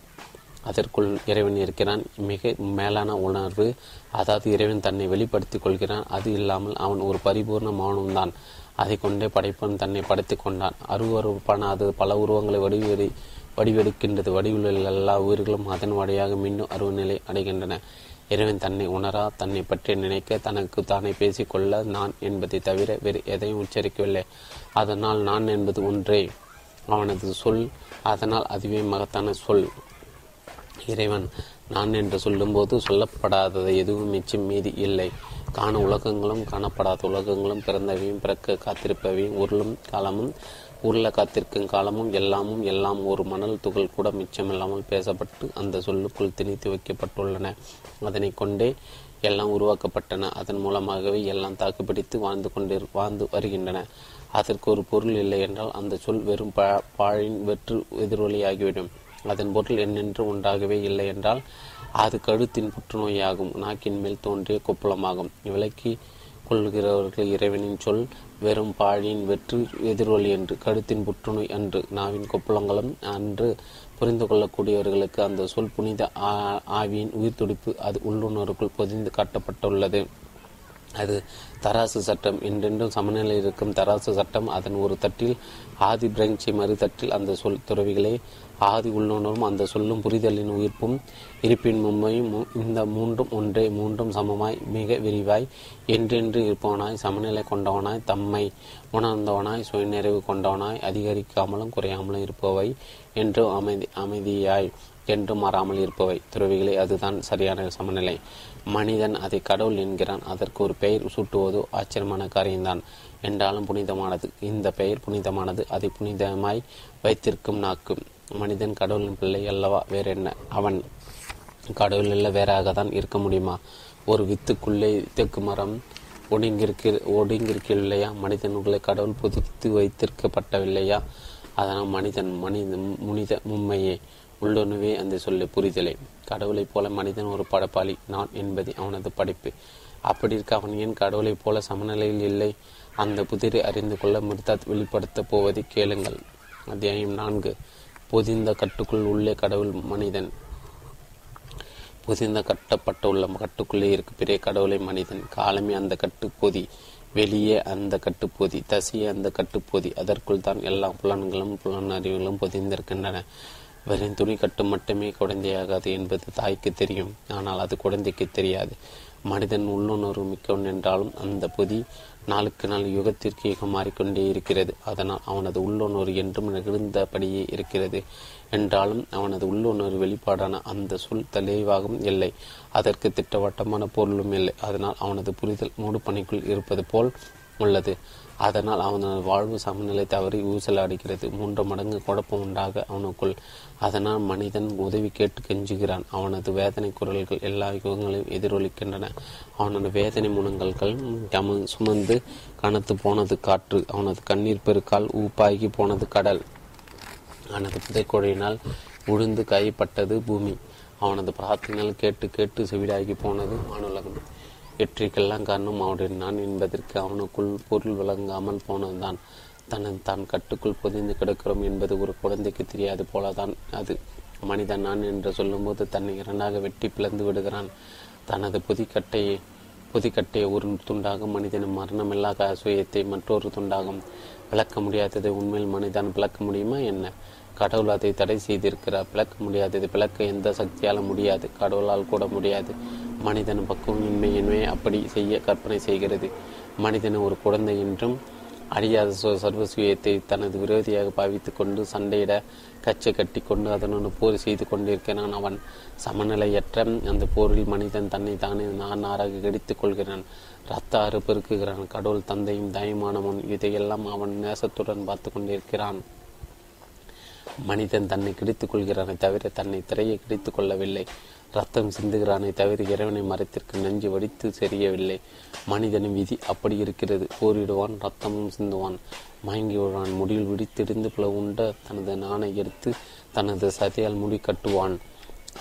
அதற்குள் இறைவன் இருக்கிறான். மிக மேலான உணர்வு. அதாவது இறைவன் தன்னை வெளிப்படுத்திக் கொள்கிறான். அது இல்லாமல் அவன் ஒரு பரிபூர்ண மௌனம்தான். அதை கொண்டே படைப்பன் தன்னை படைத்து கொண்டான். அருவறுப்பான அது பல உருவங்களை வடிவெடி வடிவெடுக்கின்றது. வடிவில் எல்லா உயிர்களும் அதன் வழியாக மீண்டும் அருவநிலை அடைகின்றன. இறைவன் தன்னை உணரா தன்னை பற்றி நினைக்க தனக்கு தானே பேசிக்கொள்ள நான் என்பதை தவிர வேறு எதையும் உச்சரிக்கவில்லை. அதனால் நான் என்பது ஒன்றே. அவனது சொல் அதனால் அதுவே மகத்தான சொல். இறைவன் நான் என்று சொல்லும்போது சொல்லப்படாதது எதுவும் மிச்சம் மீதி இல்லை. காண உலகங்களும் காணப்படாத உலகங்களும் பிறந்தவையும் பிறக்க காத்திருப்பவையும் உருளும் காலமும் உருள காத்திருக்கும் காலமும் எல்லாமும் எல்லாம் ஒரு மணல் துகள் கூட மிச்சமில்லாமல் பேசப்பட்டு அந்த சொல்லுக்குள் திணித்து வைக்கப்பட்டுள்ளன. அதனை கொண்டே எல்லாம் உருவாக்கப்பட்டன. அதன் மூலமாகவே எல்லாம் தாக்குப்பிடித்து வாழ்ந்து கொண்டு வாழ்ந்து வருகின்றன. அதற்கு ஒரு பொருள் இல்லை என்றால் அந்த சொல் வெறும் பாழின் வெற்று எதிரொலியாகிவிடும். அதன் பொருள் என்னென்று உண்டாகவே இல்லை என்றால் அது கழுத்தின் புற்றுநோயாகும் நாக்கின் மேல் தோன்றிய கொப்புளமாகும். விலக்கி கொள்கிறவர்கள் இறைவனின் சொல் வெறும் பாழியின் வெற்று எதிரொலி என்று கழுத்தின் புற்றுநோய் அன்று நாவின் கொப்புளங்களும் அன்று புரிந்து கொள்ளக்கூடியவர்களுக்கு அந்த சொல் புனித ஆவியின் உயிர் துடிப்பு அது உள்ளுணர்வுக்குள் பொதிந்து காட்டப்பட்டுள்ளது. அது தராசு சட்டம். என்றென்றும் சமநிலை இருக்கும் தராசு சட்டம் அதன் ஒரு தட்டில் ஆதி பிரெஞ்சை மறு தட்டில் அந்த சொல் துறவிகளை ஆதி உள்ளுணரும் அந்த சொல்லும் புரிதலின் உயிர்ப்பும் இருப்பின் மும்மையும் இந்த மூன்றும் ஒன்றே மூன்றும் சமமாய் மிக விரிவாய் என்றென்று இருப்பவனாய் சமநிலை கொண்டவனாய் தம்மை உணர்ந்தவனாய் சுயநிறைவு கொண்டவனாய் அதிகரிக்காமலும் குறையாமலும் இருப்பவை என்று அமைதி அமைதியாய் என்று மாறாமல் இருப்பவை. துறவிகளே அதுதான் சரியான சமநிலை. மனிதன் அதை கடவுள் என்கிறான். அதற்கு ஒரு பெயர் சூட்டுவதோ ஆச்சரியமான காரியம்தான் என்றாலும் புனிதமானது. இந்த பெயர் புனிதமானது. அதை புனிதமாய் வைத்திருக்கும் நாக்கு. மனிதன் கடவுளின் பிள்ளை அல்லவா? வேற என்ன? அவன் கடவுள் நல்ல வேறாக தான் இருக்க முடியுமா? ஒரு வித்துக்குள்ளே தெக்கு மரம் ஒடுங்கிருக்க ஒடுங்கிருக்கவில்லையா? மனிதனுக்குள்ளே கடவுள் புதுத்து வைத்திருக்கப்பட்டவில்லையா? அதனால் மனிதன் மனித முனித உண்மையே உள்ளுணவே அந்த சொல்ல புரிதலை. கடவுளைப் போல மனிதன் ஒரு படைப்பாளி நான் என்பது அவனது படைப்பு. அப்படி இருக்க அவன் ஏன் கடவுளைப் போல சமநிலையில் இல்லை? அந்த புதிரை அறிந்து கொள்ள மிர்தாத் வெளிப்படுத்தப் போவதை கேளுங்கள். அத்தியாயம் நான்கு. பொதிந்த கட்டுக்குள் உள்ளே கடவுள் மனிதன். புதிந்த கட்டப்பட்ட உள்ள கட்டுக்குள்ளே இருக்கு பெரிய கடவுளை மனிதன். காலமே அந்த கட்டுப்பொதி வெளியே அந்த கட்டுப்பொதி தசியே அந்த கட்டுப்பொதி. அதற்குள் தான் எல்லா புலன்களும் புலனறிவுகளும் பொதிந்திருக்கின்றன. வெறும் துணி கட்டு மட்டுமே குழந்தையாகாது என்பது தாய்க்கு தெரியும். ஆனால் அது குழந்தைக்கு தெரியாது. மனிதன் உள்ளுணர்வு மிக்கவன் என்றாலும் அந்த பொதி நாளுக்கு நாள் யுகத்திற்கு யுகம் மாறிக்கொண்டே இருக்கிறது. அதனால் அவனது உள்ளுணர்வு என்றும் நெகிழ்ந்தபடியே இருக்கிறது. என்றாலும் அவனது உள்ளுணர்வு வெளிப்பாடான அந்த சொல் தெளிவாகவும் இல்லை. அதற்கு திட்டவட்டமான பொருளும் இல்லை. அதனால் அவனது புரிதல் மூடு பணிக்குள் இருப்பது போல் உள்ளது. அதனால் அவனது வாழ்வு சமநிலை தவறி ஊசலாடுகிறது. மூன்று மடங்கு குழப்பம் உண்டாக அவனுக்குள் அதனால் மனிதன் உதவி கேட்டு கெஞ்சுகிறான். அவனது வேதனை குரல்கள் எல்லா யுகங்களையும் எதிரொலிக்கின்றன. அவனது வேதனை முனங்கல்கள் தம சுமந்து கனத்து போனது காற்று. அவனது கண்ணீர் பெருக்கால் ஊப்பாகி போனது கடல். அவனது புதைக்குழையினால் உழுந்து கைப்பட்டது பூமி. அவனது பிரார்த்தனைகள் கேட்டு கேட்டு செவிடாகி போனது மானுலகம். வெற்றிக்கெல்லாம் காரணம் அவனுடைய நான் என்பதற்கு அவனுக்குள் பொருள் விளங்காமல் போனதுதான். தன்னை தான் கட்டுக்குள் புதைந்து கிடக்கிறோம் என்பது ஒரு குழந்தைக்கு தெரியாது போலதான் அது. மனிதன் நான் என்று சொல்லும்போது தன்னை இரண்டாக வெட்டி பிளந்து விடுகிறான். தனது புதிக்கட்டையை புதிக்கட்டையை ஒரு துண்டாக மனிதனின் மரணமில்லாத அசூயத்தை மற்றொரு துண்டாகும். விளக்க முடியாததை உண்மையில் மனிதன் விளக்க முடியுமா என்ன? கடவுள் அதை தடை செய்திருக்கிறார். பிளக்க முடியாதது பிளக்க எந்த சக்தியால் முடியாது. கடவுளால் கூட முடியாது. மனிதன் பக்குவம் இன்மையின்மை அப்படி செய்ய கற்பனை செய்கிறது. மனிதன் ஒரு குழந்தை என்றும் அழியாத சர்வசுயத்தை தனது விரோதியாக பாவித்து கொண்டு சண்டையிட கச்சை கட்டி கொண்டு அதனுடன் போர் செய்து கொண்டிருக்கிறான் அவன். சமநிலையற்ற அந்த போரில் மனிதன் தன்னை தானே நான் நாராக கடித்துக் கொள்கிறான். ரத்த ஆறு பெருக்குகிறான். கடவுள் தந்தையும் தாயுமானவன் இதையெல்லாம் அவன் நேசத்துடன் பார்த்து கொண்டிருக்கிறான். மனிதன் தன்னை கிடித்துக் கொள்கிறானே தவிர தன்னை திரையை கிடித்துக் கொள்ளவில்லை. ரத்தம் சிந்துகிறானே தவிர இறைவனை மரத்திற்கு நெஞ்சு வடித்து செறியவில்லை. மனிதனின் விதி அப்படி இருக்கிறது. போரிடுவான் ரத்தமும் சிந்துவான். மயங்கி விடுவான் முடியில் விடித்திடிந்து பிள உண்ட தனது நாணை எடுத்து தனது சதியால் முடி கட்டுவான்.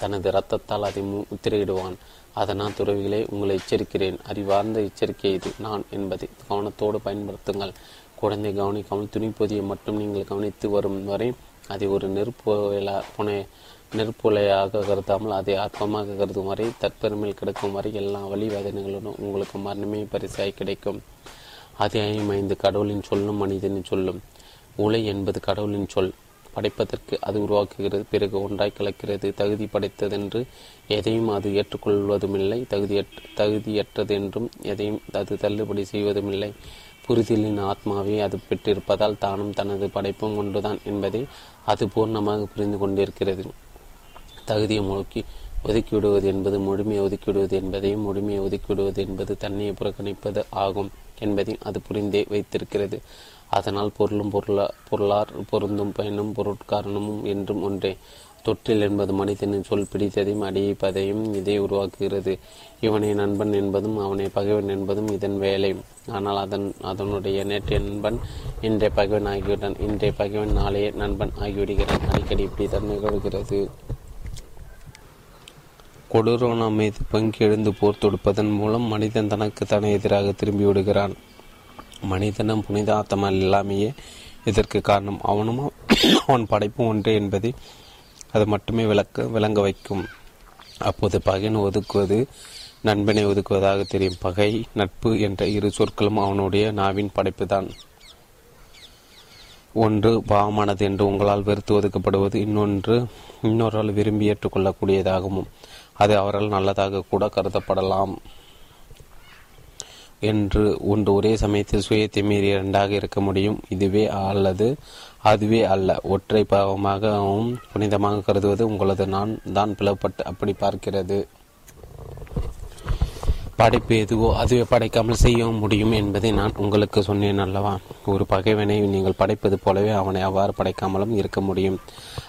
தனது இரத்தத்தால் அதை முத்திரையிடுவான். அதனால் துறவிகளே உங்களை எச்சரிக்கிறேன். அறிவார்ந்த எச்சரிக்கை இது. நான் என்பதை கவனத்தோடு பயன்படுத்துங்கள். குழந்தை கவனிக்காமல் துணிப்பொதியை மட்டும் நீங்கள் கவனித்து வரும் வரை அதை ஒரு நெருப்பு புனை நெருப்புலையாக கருதாமல் அதை அற்பமாக கருதும் வரை தற்பெருமையில் கிடைக்கும் வரை எல்லா வழி வேதனைகளுடன் உங்களுக்கு மரணமே பரிசாய் கிடைக்கும். அத்தியாயம் ஐந்து கடவுளின் சொல்லும் மனிதனின் சொல்லும். உலை என்பது கடவுளின் சொல். படைப்பதற்கு அது உருவாக்குகிறது பிறகு ஒன்றாய் கலக்கிறது. தகுதி படைத்ததென்று எதையும் அது ஏற்றுக்கொள்வதுமில்லை. தகுதியற்ற தகுதியற்றது என்றும் எதையும் அது தள்ளுபடி செய்வதுமில்லை. புரிதலின் ஆத்மாவை அது பெற்றிருப்பதால் தானும் தனது படைப்பும் ஒன்றுதான் என்பதை அது பூர்ணமாக புரிந்து கொண்டிருக்கிறது. தகுதியை முழுக்கி ஒதுக்கிவிடுவது என்பது முழுமையை ஒதுக்கிவிடுவது என்பதையும் முழுமையை ஒதுக்கிவிடுவது என்பது தன்னையை புறக்கணிப்பது ஆகும் என்பதையும் அது புரிந்தே வைத்திருக்கிறது. அதனால் பொருளும் பொருளா பொருளார் பொருந்தும் பயனும் பொருட்காரணமும் என்றும் ஒன்றே. தொற்றில் என்பது மனிதனின் சொல் பிடித்ததையும் அடிப்பதையும் இதை உருவாக்குகிறது. இவனை நண்பன் என்பதும் அவனை பகைவன் என்பதும் இதன் வேலை. ஆனால் அதன் அதனுடைய நேற்றைய நண்பன் இன்றைய பகைவன் ஆகிவிட்டான். இன்றைய பகைவன் நாளைய நண்பன் ஆகிவிடுகிறான். அடிக்கடி இப்படி தான் நிகழ்கிறது. கொடூரோனா மீது பங்கி எழுந்து போர் தொடுப்பதன் மூலம் மனிதன் தனக்கு தானே எதிராக திரும்பி விடுகிறான் மனிதனும் புனித ஆத்தமா இல்லாமையே இதற்கு காரணம்? அவனும் அவன் படைப்பும் ஒன்றே என்பதை அது மட்டுமே விளக்க விளங்க வைக்கும். அப்போது பகைன் ஒதுக்குவது நண்பனை ஒதுக்குவதாக தெரியும். பகை நட்பு என்ற இரு சொற்களும் அவனுடைய நாவின் படைப்பு தான் ஒன்று பாவமானது என்று உங்களால் வெறுத்து ஒதுக்கப்படுவது. இன்னொன்று இன்னொரு விரும்பி ஏற்றுக்கொள்ளக்கூடியதாகவும் அது அவரால் நல்லதாக கூட கருதப்படலாம். என்று ஒன்று ஒரே சமயத்தில் சுயத்தை மீறி இரண்டாக இருக்க முடியும். இதுவே அல்லது அதுவே அல்ல. ஒற்றை பாவமாகவும் புனிதமாக கருதுவது உங்களது நான் தான் பிளவுபட்டு அப்படி பார்க்கிறது. படைப்பு எதுவோ அதுவே படைக்காமல் செய்ய முடியும் என்பதை நான் உங்களுக்கு சொன்னேன் அல்லவா? ஒரு பகைவனை நீங்கள் படைப்பது போலவே அவனை அவ்வாறு படைக்காமலும் இருக்க முடியும்.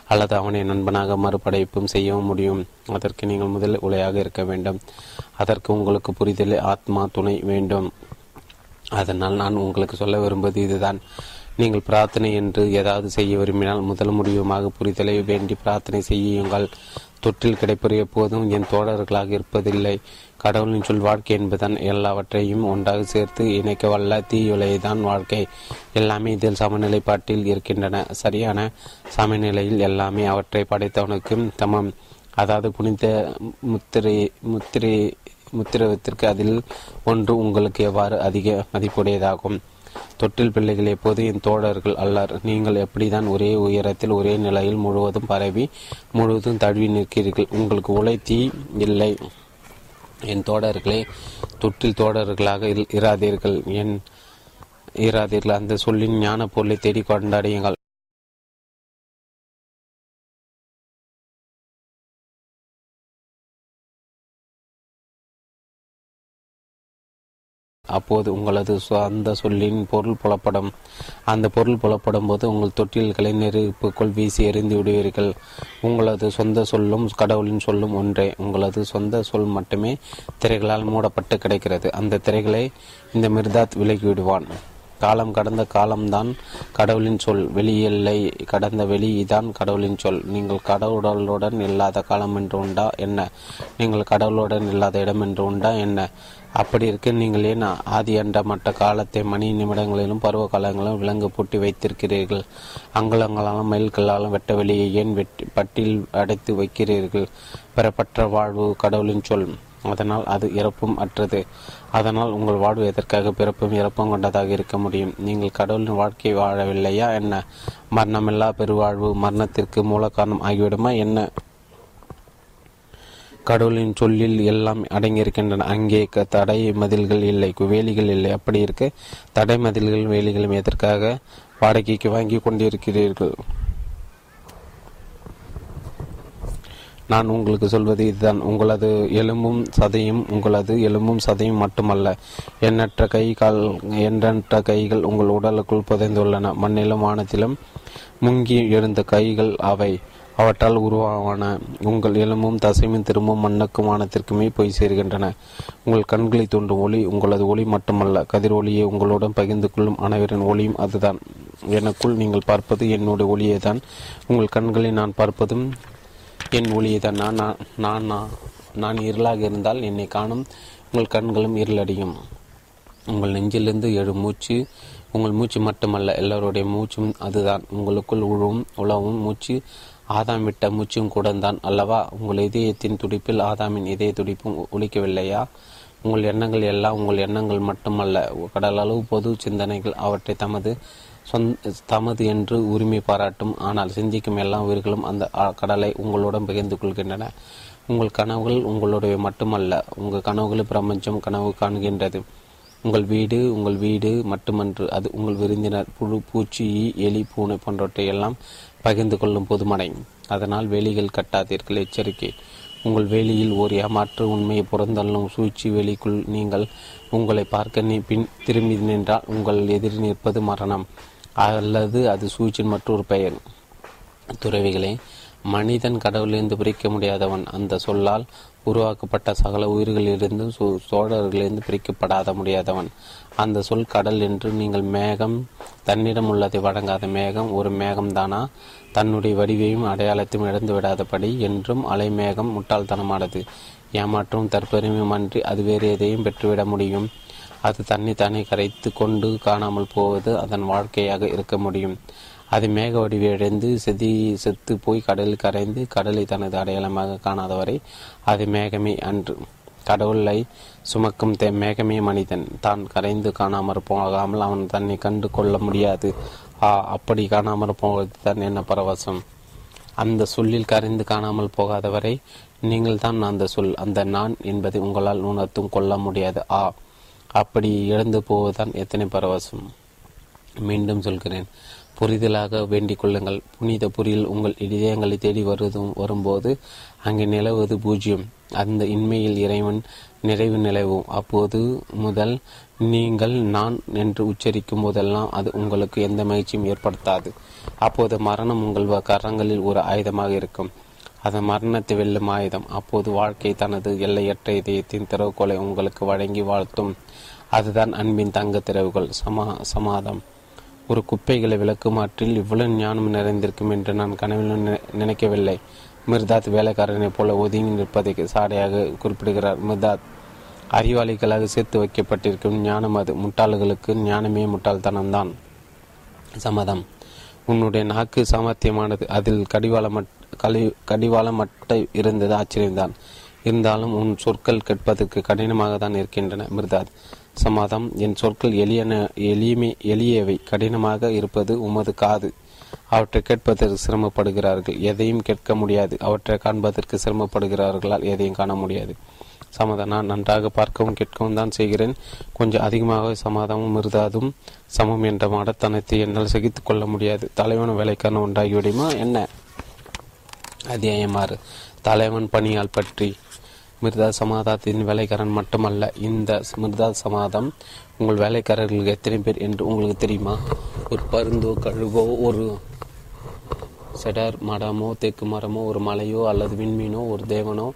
அல்லது அவனை நண்பனாக மறுபடைப்பும் செய்யவும் முடியும். அதற்கு நீங்கள் முதல் உலையாக இருக்க வேண்டும். அதற்கு உங்களுக்கு புரிதல் ஆத்மா துணை வேண்டும். அதனால் நான் உங்களுக்கு சொல்ல விரும்புவது இதுதான். நீங்கள் பிரார்த்தனை என்று ஏதாவது செய்ய விரும்பினால் முதல் முடிவுமாக புரிதலை வேண்டி பிரார்த்தனை செய்யுங்கள். தொற்றில் கிடைப்பது எப்போதும் என் தோழர்களாக இருப்பதில்லை. கடவுளின் சொல் வாழ்க்கை என்பதுதான் எல்லாவற்றையும் ஒன்றாக சேர்த்து இணைக்க வல்ல தீயுலைதான் வாழ்க்கை. எல்லாமே இதில் சமநிலைப்பாட்டில் இருக்கின்றன. சரியான சமநிலையில் எல்லாமே அவற்றை படைத்தவனுக்கு சமம் அதாவது புனித முத்திரை முத்திரை முத்திரவத்திற்கு அதில் ஒன்று உங்களுக்கு எவ்வாறு அதிக மதிப்புடையதாகும்? தொட்டில் பிள்ளைகள் எப்போது என் தோழர்கள் அல்லர்? நீங்கள் எப்படிதான் ஒரே உயரத்தில் ஒரே நிலையில் முழுவதும் பரவி முழுவதும் தழுவி நிற்கிறீர்கள்? உங்களுக்கு உழைத்தி இல்லை. என் தோடர்களே தொட்டில் தோடர்களாக இராதீர்கள். என் இராதீர்கள். அந்த சொல்லின் ஞான பொருளை தேடி கொண்டாடியுங்கள். அப்போது உங்களது அந்த சொல்லின் பொருள் புலப்படும். அந்த பொருள் புலப்படும் போது உங்கள் தொட்டில்களை நெருப்புக்குள் வீசி எறிந்து விடுவீர்கள். உங்களது சொந்த சொல்லும் கடவுளின் சொல்லும் ஒன்றே. உங்களது சொந்த சொல் மட்டுமே திரைகளால் மூடப்பட்டு கிடைக்கிறது. அந்த திரைகளை இந்த மிர்தாத் விலகி விடுவான். காலம் கடந்த காலம்தான் கடவுளின் சொல். வெளியில்லை கடந்த வெளிதான் கடவுளின் சொல். நீங்கள் கடவுளுடன் இல்லாத காலம் என்று உண்டா? என்ன? நீங்கள் கடவுளுடன் இல்லாத இடம் என்று உண்டா? என்ன? அப்படி இருக்க. நீங்கள் ஏன் ஆதி அண்ட மட்ட காலத்தை மணி நிமிடங்களிலும் பருவ காலங்களிலும் விலங்கு பூட்டி வைத்திருக்கிறீர்கள். அங்குலங்களாலும் மயில்களாலும் வெட்ட வெளியை ஏன் வெட்டி பட்டியில் அடைத்து வைக்கிறீர்கள்? பெறப்பட்ட வாழ்வு கடவுளின் சொல். அதனால் அது இறப்பும் அற்றது. அதனால் உங்கள் வாழ்வு எதற்காக பிறப்பும் இறப்பும் கொண்டதாக இருக்க முடியும்? நீங்கள் கடவுளின் வாழ்க்கை வாழவில்லையா? என்ன? மரணமில்லா பெருவாழ்வு மரணத்திற்கு மூல காரணம் ஆகிவிடுமா? என்ன? கடவுளின் சொல்லில் எல்லாம் அடங்கியிருக்கின்றன. அங்கே தடை மதில்கள் இல்லை வேலிகள் இல்லை. அப்படி இருக்க. தடை மதில்கள் வேலிகளும் எதற்காக வாடகைக்கு வாங்கி கொண்டிருக்கிறீர்கள்? நான் உங்களுக்கு சொல்வது இதுதான். உங்களது எலும்பும் சதையும் உங்களது எலும்பும் சதையும் மட்டுமல்ல. எண்ணற்ற கை கால் எண்ணற்ற கைகள் உங்கள் உடலுக்குள் புதைந்துள்ளன. மண்ணிலும் வானத்திலும் முங்கி எழுந்த கைகள் அவை. அவற்றால் உருவான உங்கள் எலும்பும் தசையும் திரும்பும் மண்ணுக்கும் வானத்திற்குமே போய் சேர்கின்றன. உங்கள் கண்களை தோன்றும் ஒளி உங்களது ஒளி மட்டுமல்ல கதிர் ஒளியை உங்களுடன் பகிர்ந்து கொள்ளும் அனைவரின் ஒளியும் அதுதான். எனக்குள் நீங்கள் பார்ப்பது என்னுடைய ஒளியை தான் உங்கள் கண்களை நான் பார்ப்பதும் என் ஒளியை தான் நான் நான் நான் இருளாக இருந்தால் என்னை காணும் உங்கள் கண்களும் இருளடையும். உங்கள் நெஞ்சிலிருந்து எழு மூச்சு உங்கள் மூச்சு மட்டுமல்ல எல்லோருடைய மூச்சும் அதுதான். உங்களுக்குள் உழவும் உழவும் மூச்சு ஆதாம் விட்ட மூச்சும் கூட தான் அல்லவா உங்கள் இதயத்தின் துடிப்பில் ஆதாமின் இதய துடிப்பும் ஒழிக்கவில்லையா உங்கள் எண்ணங்கள் எல்லாம் உங்கள் எண்ணங்கள் மட்டுமல்ல. கடலளவு பொது சிந்தனைகள் அவற்றை தமது சொந்த தமது என்று உரிமை பாராட்டும். ஆனால் சிந்திக்கும் எல்லா உயிர்களும் அந்த கடலை உங்களுடன் பகிர்ந்து கொள்கின்றன. உங்கள் கனவுகள் உங்களுடைய மட்டுமல்ல. உங்கள் கனவுகளை பிரபஞ்சம் கனவு காண்கின்றது. உங்கள் வீடு உங்கள் வீடு மட்டுமன்று. அது உங்கள் விருந்தினர் புழு பூச்சி எலி பூனை போன்றவற்றை எல்லாம் பகிர்ந்து கொள்ளும் பொதுமடை அதனால் வேலிகள் கட்டாதீர்கள். எச்சரிக்கை. உங்கள் வேலியில் ஒரு ஏமாற்று உண்மையை புறந்தள்ளும் சூழ்ச்சி வேலிக்குள் நீங்கள் உங்களை பார்க்க நீ பின் திரும்பி நின்றால் உங்கள் எதிரி நிற்பது மரணம். அல்லது அது சூழ்ச்சியின் மற்றொரு பெயர். துறவிகளை மனிதன் கடவுளிலிருந்து பிரிக்க முடியாதவன். அந்த சொல்லால் உருவாக்கப்பட்ட சகல உயிர்களிலிருந்து சோழர்களிலிருந்து பிரிக்கப்படாத முடியாதவன். அந்த சொல் கடல் என்று நீங்கள் மேகம் தன்னிடம் உள்ளதை வழங்காத மேகம் ஒரு மேகம்தானா? தன்னுடைய வடிவையும் அடையாளத்தையும் இழந்து விடாதபடி என்றும் அலைமேகம் முட்டாள்தனமானது. ஏமாற்றும் தற்பெருமையுமன்றி அது வேறு எதையும் பெற்றுவிட முடியும். அது தன்னை தானே கரைத்து கொண்டு காணாமல் போவது அதன் வாழ்க்கையாக இருக்க முடியும். அது மேக வடிவடைந்து செதி செத்து போய் கடலில் கரைந்து கடலை தனது அடையாளமாக காணாதவரை அது மேகமே அன்று. கடவுளை சுமக்கும் தே மேகமே மனிதன். தான் கரைந்து காணாமற் போகாமல் அவன் தன்னை கண்டு கொள்ள முடியாது. ஆ அப்படி காணாமற் போவது தான் என்ன பரவசம்? அந்த சொல்லில் கரைந்து காணாமல் போகாதவரை நீங்கள் தான் அந்த சொல் அந்த நான் என்பதை உங்களால் உணர்த்தும் கொள்ள முடியாது. ஆ அப்படி இழந்து போவதுதான் எத்தனை பரவசம்? மீண்டும் சொல்கிறேன். புரிதலாக வேண்டிக் கொள்ளுங்கள். புனித புரியில் உங்கள் இதயங்களை தேடி வருவதும் வரும்போது அங்கே நிலவுவது பூஜ்ஜியம் அந்த இன்மையில் இறைவன் நிறைவு நிலவும் அப்போது முதல் நீங்கள் நான் என்று உச்சரிக்கும் போதெல்லாம் அது உங்களுக்கு எந்த மகிழ்ச்சியும் ஏற்படுத்தாது. அப்போது மரணம் உங்கள் கரங்களில் ஒரு ஆயுதமாக இருக்கும். அது மரணத்தை வெல்லும் ஆயுதம். அப்போது வாழ்க்கை தனது எல்லையற்ற இதயத்தின் திறவுகோலை உங்களுக்கு வழங்கி வாழ்த்தும். அதுதான் அன்பின் தங்க திறவுகள் சமா சமாதம் ஒரு குப்பைகளை விளக்குமாற்றில் இவ்வளவு ஞானம் நிறைந்திருக்கும் என்று நான் கனவிலும் நினைக்கவில்லை. மிர்தாத் வேலைக்காரனைப் போல ஒதுங்கி நிற்பதை சாடையாக குறிப்பிடுகிறார். மிர்தாத் அறிவாளிகளாக சேர்த்து வைக்கப்பட்டிருக்கும் ஞானம் அது. முட்டாள்களுக்கு ஞானமே முட்டாள்தனம்தான். சம்மதம். உன்னுடைய நாக்கு சாமர்த்தியமானது. அதில் கடிவாளம் கழி கடிவாளமட்ட இருந்தது ஆச்சரியம்தான். இருந்தாலும் உன் சொற்கள் கேட்பதற்கு கடினமாக தான் இருக்கின்றன மிர்தாத். சமாதம் என் சொற்கள் எளியன எளிமை எளியவை. கடினமாக இருப்பது உமது காது. அவற்றை கேட்பதற்கு சிரமப்படுகிறார்கள். எதையும் கேட்க முடியாது. அவற்றை காண்பதற்கு சிரமப்படுகிறார்களால் எதையும் காண முடியாது. சமாதம் நான் நன்றாக பார்க்கவும் கேட்கவும் தான் செய்கிறேன். கொஞ்சம் அதிகமாக சமாதமும் மிருதாதும் சமம் என்ற மாடத்தனத்தை என்னால் சகித்து கொள்ள முடியாது. தலைவன் வேலைக்காரன் உண்டாகிவிடுமா என்ன? அத்தியாயமாறு தலைவன் பணியால் பற்றி. மிருதா சமாதத்தின் வேலைக்காரன் மட்டுமல்ல. இந்த மிருதா சமாதம் உங்கள் வேலைக்காரர்களுக்கு எத்தனை பேர் என்று உங்களுக்கு தெரியுமா? ஒரு பருந்தோ கழுகோ ஒரு செடர் மடமோ தேக்கு மரமோ ஒரு மலையோ அல்லது விண்மீனோ ஒரு தேவனோ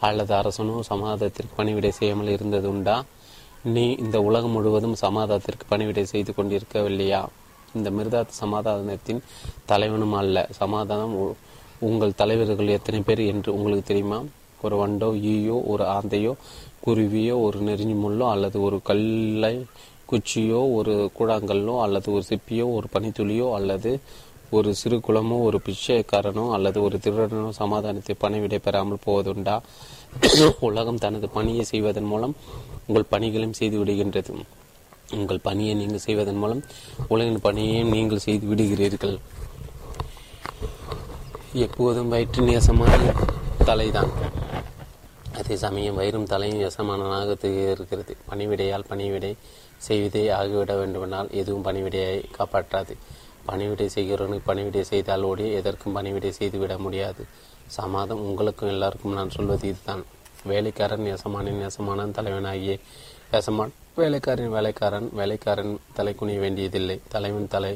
அல்லது அரசனோ சமாதத்திற்கு பணிவிடை செய்யாமல் இருந்தது உண்டா நீ இந்த உலகம் முழுவதும் சமாதானத்திற்கு பணிவிடை செய்து கொண்டிருக்கவில்லையா? இந்த மிருதாத் சமாதானத்தின் தலைவனும் அல்ல. சமாதானம் உங்கள் தலைவர்கள் எத்தனை பேர் என்று உங்களுக்கு தெரியுமா? ஒரு வண்டோ ஈயோ ஒரு ஆந்தையோ குருவியோ ஒரு நெறிஞ்சி முள்ளோ அல்லது ஒரு கல்லை குச்சியோ ஒரு கூழாங்கல்லோ அல்லது ஒரு சிப்பியோ ஒரு பனித்துளியோ அல்லது ஒரு சிறு குளமோ ஒரு பிச்சைக்காரனோ அல்லது ஒரு திருடனோ சமாதானத்தை பணிவிடை பெறாமல் போவதுண்டா? உலகம் தனது பணியை செய்வதன் மூலம் உங்கள் பணிகளையும் செய்து விடுகின்றது. உங்கள் பணியை நீங்கள் செய்வதன் மூலம் உலகின் பணியையும் நீங்கள் செய்து விடுகிறீர்கள். எப்போதும் வயிற்று நேசமான தலைதான். அதே சமயம் வயிறும் தலையும் யசமானனாக இருக்கிறது. பணிவிடையால் பணிவிடை செய்வதே ஆகிவிட வேண்டுமென்றால் எதுவும் பணிவிடையை காப்பாற்றாது. பணிவிடை செய்கிறவனுக்கு பணிவிடை செய்தால் ஓடி எதற்கும் பணிவிடை செய்துவிட முடியாது. சமாதம் உங்களுக்கும் எல்லாருக்கும் நான் சொல்வது இதுதான். வேலைக்காரன் யசமானின் யசமானன் தலைவனாகிய யசமான் வேலைக்காரன் வேலைக்காரன் வேலைக்காரன் தலை குனிய வேண்டியதில்லை. தலைவன் தலை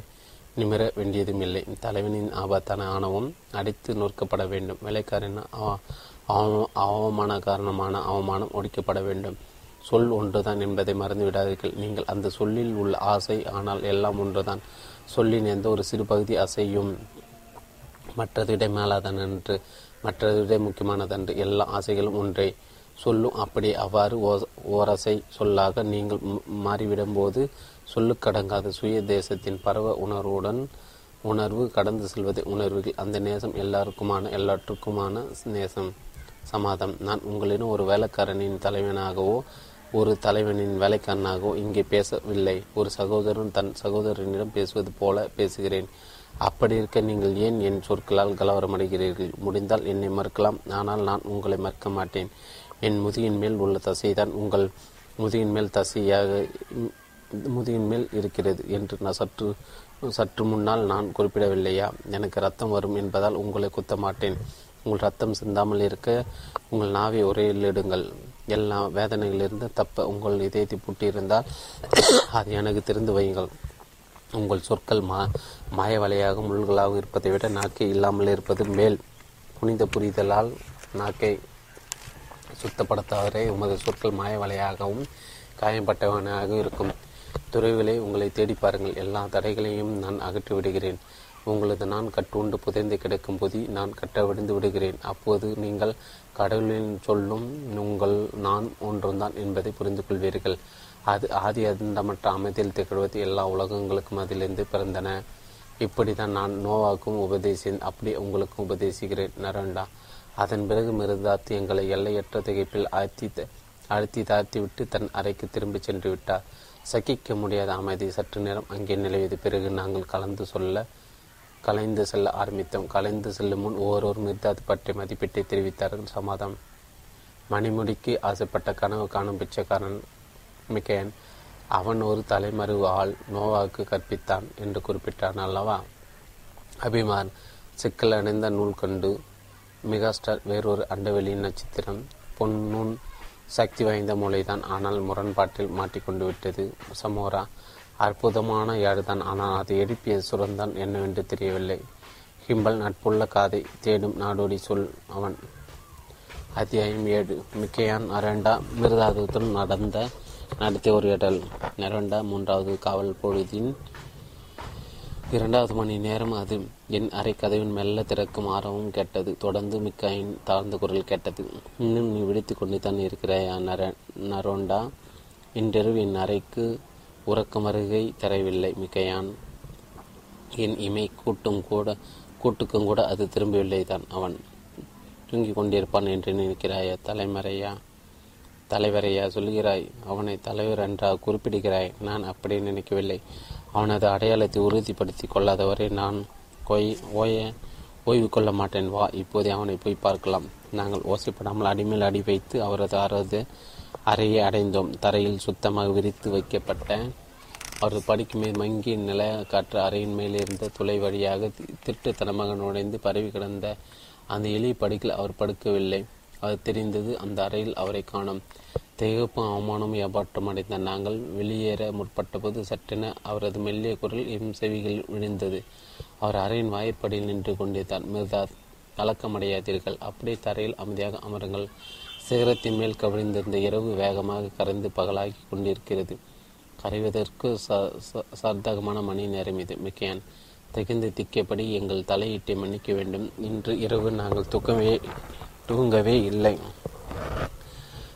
நிமிர வேண்டியதும் இல்லை தலைவனின் ஆபத்தான ஆணவம் அடித்து நொறுக்கப்பட வேண்டும். வேலைக்காரன் அவமான காரணமான அவமானம் ஒடிக்கப்பட வேண்டும். சொல் ஒன்றுதான் என்பதை மறந்து விடாதீர்கள் நீங்கள் அந்த சொல்லில் உள்ள ஆசை ஆனால் எல்லாம் ஒன்றுதான். சொல்லின் எந்த ஒரு சிறு பகுதி அசையும். மற்றதிடை மேலாதனன்று என்று மற்றதிடை முக்கியமானதன்று எல்லா ஆசைகளும் ஒன்றே. சொல்லும் அப்படி அவ்வாறு ஓரசை சொல்லாக நீங்கள் மாறிவிடும் போது சொல்லுக்கடங்காத சுய தேசத்தின் பரவ உணர்வுடன் உணர்வு கடந்து செல்வதை உணர்வுகள். அந்த நேசம் எல்லாருக்குமான எல்லாற்றுக்குமான நேசம். சமாதம். நான் உங்களிடம் ஒரு வேலைக்காரனின் தலைவனாகவோ ஒரு தலைவனின் வேலைக்காரனாகவோ இங்கே பேசவில்லை. ஒரு சகோதரன் தன் சகோதரனிடம் பேசுவது போல பேசுகிறேன். அப்படி இருக்க நீங்கள் ஏன் என் சொற்களால் கலவரமடைகிறீர்கள்? முடிந்தால் என்னை மறுக்கலாம். ஆனால் நான் உங்களை மறுக்க மாட்டேன். என் முதுகின் மேல் உள்ள தசைதான் உங்கள் முதுகின் மேல் தசையாக முதுகின் மேல் இருக்கிறது என்று நான் சற்று சற்று முன்னால் நான் குறிப்பிடவில்லையா? எனக்கு ரத்தம் வரும் என்பதால் உங்களை குத்த மாட்டேன் உங்கள் ரத்தம் சிந்தாமல் இருக்க உங்கள் நாவை உரையிலிடுங்கள் எல்லா வேதனைகளிலிருந்து தப்ப உங்கள் இதயத்தை புட்டியிருந்தால் அது எனக்கு தெரிந்து வையுங்கள். உங்கள் சொற்கள் மா மாய வலையாக முள்களாக இருப்பதை விட நாக்கை இல்லாமல் இருப்பது மேல் புனித புரிதலால் நாக்கை சுத்தப்படுத்தாதே உமது சொற்கள் மாய வலையாகவும் காயம்பட்டவனாக இருக்கும். துறைகளை உங்களை தேடி பாருங்கள். எல்லா தடைகளையும் நான் அகற்றி விடுகிறேன். உங்களது நான் கட்டுண்டு புதைந்து கிடக்கும் போது நான் கட்ட விடுந்து விடுகிறேன். அப்போது நீங்கள் கடவுளின் சொல்லும் உங்கள் நான் ஒன்றுதான் என்பதை புரிந்து கொள்வீர்கள் அது ஆதி அந்தமற்ற அமைதியில் திகழ்வது எல்லா உலகங்களுக்கும் அதிலிருந்து பிறந்தன. இப்படிதான் நான் நோவாக்கும் உபதேசி அப்படி உங்களுக்கும் உபதேசிக்கிறேன் நரண்டா. அதன் பிறகு மிருதாத்து எங்களை எல்லையற்ற திகைப்பில் அழுத்தி அழுத்தி தாழ்த்தி விட்டு தன் அறைக்கு திரும்பி சென்று விட்டார். சகிக்க முடியாத அமைதி சற்று நேரம் அங்கே நிலவியது. பிறகு நாங்கள் கலந்து சொல்ல கலைந்து செல்ல ஆரம்பித்தோம். கலைந்து செல்லும் முன் ஒவ்வொரு மிர்தாத் பற்றி மதிப்பீட்டை தெரிவித்தார்கள். சமாதம் மணிமுடிக்கு ஆசைப்பட்ட கனவு காணும் பிச்சைக்காரன் மிக்கையன் அவன் ஒரு தலைமறைவு ஆள் நோவாவுக்கு கற்பித்தான் என்று குறிப்பிட்டான். அல்லவா? அபிமான். சிக்கல் அடைந்த நூல் கண்டு மெகாஸ்டார் வேறொரு அண்டவெளியின் நட்சத்திரம். பொன்னூன் சக்தி வாய்ந்த மூளைதான் ஆனால் முரண்பாட்டில் மாட்டிக்கொண்டு விட்டது. சமோரா. அற்புதமான யாழ்தான் ஆனால் அதை எழுப்பிய சுரந்தான் என்னவென்று தெரியவில்லை. கிம்பல் நட்புள்ள காதை தேடும் நாடோடி சொல் அவன். அத்தியாயம் ஏழு. மிக்கையான் அரண்டா மிருதாதத்துடன் நடந்த நடத்திய ஒரு இடல் நரண்டா மூன்றாவது காவல் பொழுதின் இரண்டாவது மணி நேரம் அது. என் அறை கதவின் மெல்ல திறக்கும் ஆரவம் கேட்டது. தொடர்ந்து மிக்காயின் தாழ்ந்த குரல் கேட்டது. இன்னும் நீ விழித்து கொண்டு தான் இருக்கிறாய் நர நரோண்டா? இன்றிரவு என் அறைக்கு உறக்கம் வருகை தரவில்லை மிக்கையான் என் இமை கூட்டும் கூட கூட்டுக்கும் கூட அது திரும்பவில்லை தான் அவன். தூங்கிக் கொண்டிருப்பான் என்று நினைக்கிறாயா தலைமறையா தலைவரையா சொல்கிறாய் அவனை தலைவர் என்றா குறிப்பிடுகிறாய். நான் அப்படி நினைக்கவில்லை. அவனது அடையாளத்தை உறுதிப்படுத்தி கொள்ளாதவரை நான் கொய் ஓய ஓய்வு கொள்ள மாட்டேன். வா இப்போதே அவனை போய் பார்க்கலாம். நாங்கள் ஓசைப்படாமல் அடிமேல் அடி வைத்து அவரது அவரது அறையை அடைந்தோம். தரையில் சுத்தமாக விரித்து வைக்கப்பட்ட அவரது படிக்கு மேல் மங்கிய நில காற்று அறையின் மேலிருந்த துளை வழியாக திருட்டுத்தனமாக நுழைந்து பரவி கிடந்த அந்த எலி படுக்கில் அவர் படுக்கவில்லை. அது தெரிந்தது அந்த அறையில் அவரை காணும். திகப்பும் அவமானமும் ஏமாற்றம் அடைந்த நாங்கள் வெளியேற முற்பட்டபோது சற்றென அவரது மெல்லிய குரல் எம் செவிகள் விழுந்தது. அவர் அறையின் வாய்ப்படியில் நின்று கொண்டிருந்தார் மிர்தாத் கலக்கமடையாதீர்கள். அப்படியே தரையில் அமைதியாக அமருங்கள். சிகரத்தின் மேல் கவிழ்ந்திருந்த இரவு வேகமாக கரைந்து பகலாகி கொண்டிருக்கிறது. கரைவதற்கு ச சார்தகமான மணி நேரம் இது. மிக்கையான் தகுந்த திக்கப்படி எங்கள் தலையீட்டை மன்னிக்க வேண்டும். இன்று இரவு நாங்கள் தூக்கவே தூங்கவே இல்லை.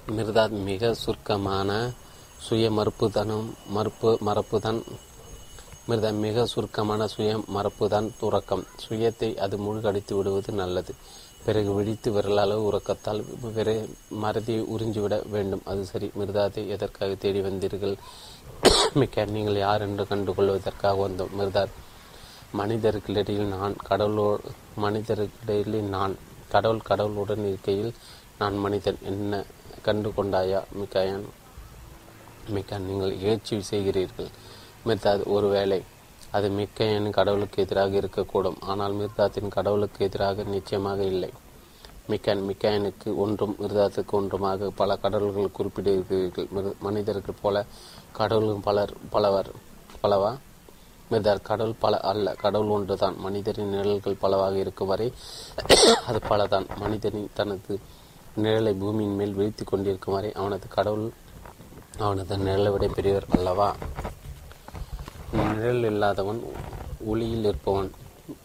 மிர்தாத் மிக சுருக்கமான சுய மறுப்புதனும் மறுப்பு மறப்புதான். மிர்தா மிக சுருக்கமான சுய மறப்புதான் துறக்கம். சுயத்தை அது முழுகடித்து விடுவது நல்லது. பிறகு விழித்து விரலாளவு உறக்கத்தால் விரை மறதியை உறிஞ்சிவிட வேண்டும். அது சரி. மிருதாதை எதற்காக தேடி வந்தீர்கள்? மிக்க நீங்கள் யார் என்று கண்டுகொள்வதற்காக வந்தோம். மிர்தாத் மனிதர்களிடையில் நான் கடவுளோ மனிதர்களிடையில் நான் கடவுள் கடவுளுடன் இருக்கையில் நான் மனிதன். என்ன கண்டு கொண்டாயா மிக்காயன் மிக்கா நீங்கள் இகழ்ச்சி செய்கிறீர்கள். மிர்தாத் ஒருவேளை அது மிக்கையனின் கடவுளுக்கு எதிராக இருக்கக்கூடும். ஆனால் மிர்தாத்தின் கடவுளுக்கு எதிராக நிச்சயமாக இல்லை. மிக்கான் மிக்காயனுக்கு ஒன்றும் மிர்தாத்துக்கு ஒன்றுமாக பல கடவுள்கள் குறிப்பிடுகிறீர்கள். மனிதர்கள் போல கடவுள்கள் பலர் பலவர் பலவா? மிர்தார் கடவுள் பல அல்ல. கடவுள் ஒன்றுதான். மனிதரின் நிழல்கள் பலவாக இருக்கும் வரை அது பலதான். மனிதனின் தனது நிழலை பூமியின் மேல் வீழ்த்தி கொண்டிருக்கும் வரை அவனது கடவுள் அவனது நிழலை விட பெரியவர் அல்லவா? நிழல் இல்லாதவன் ஒளியில் இருப்பவன்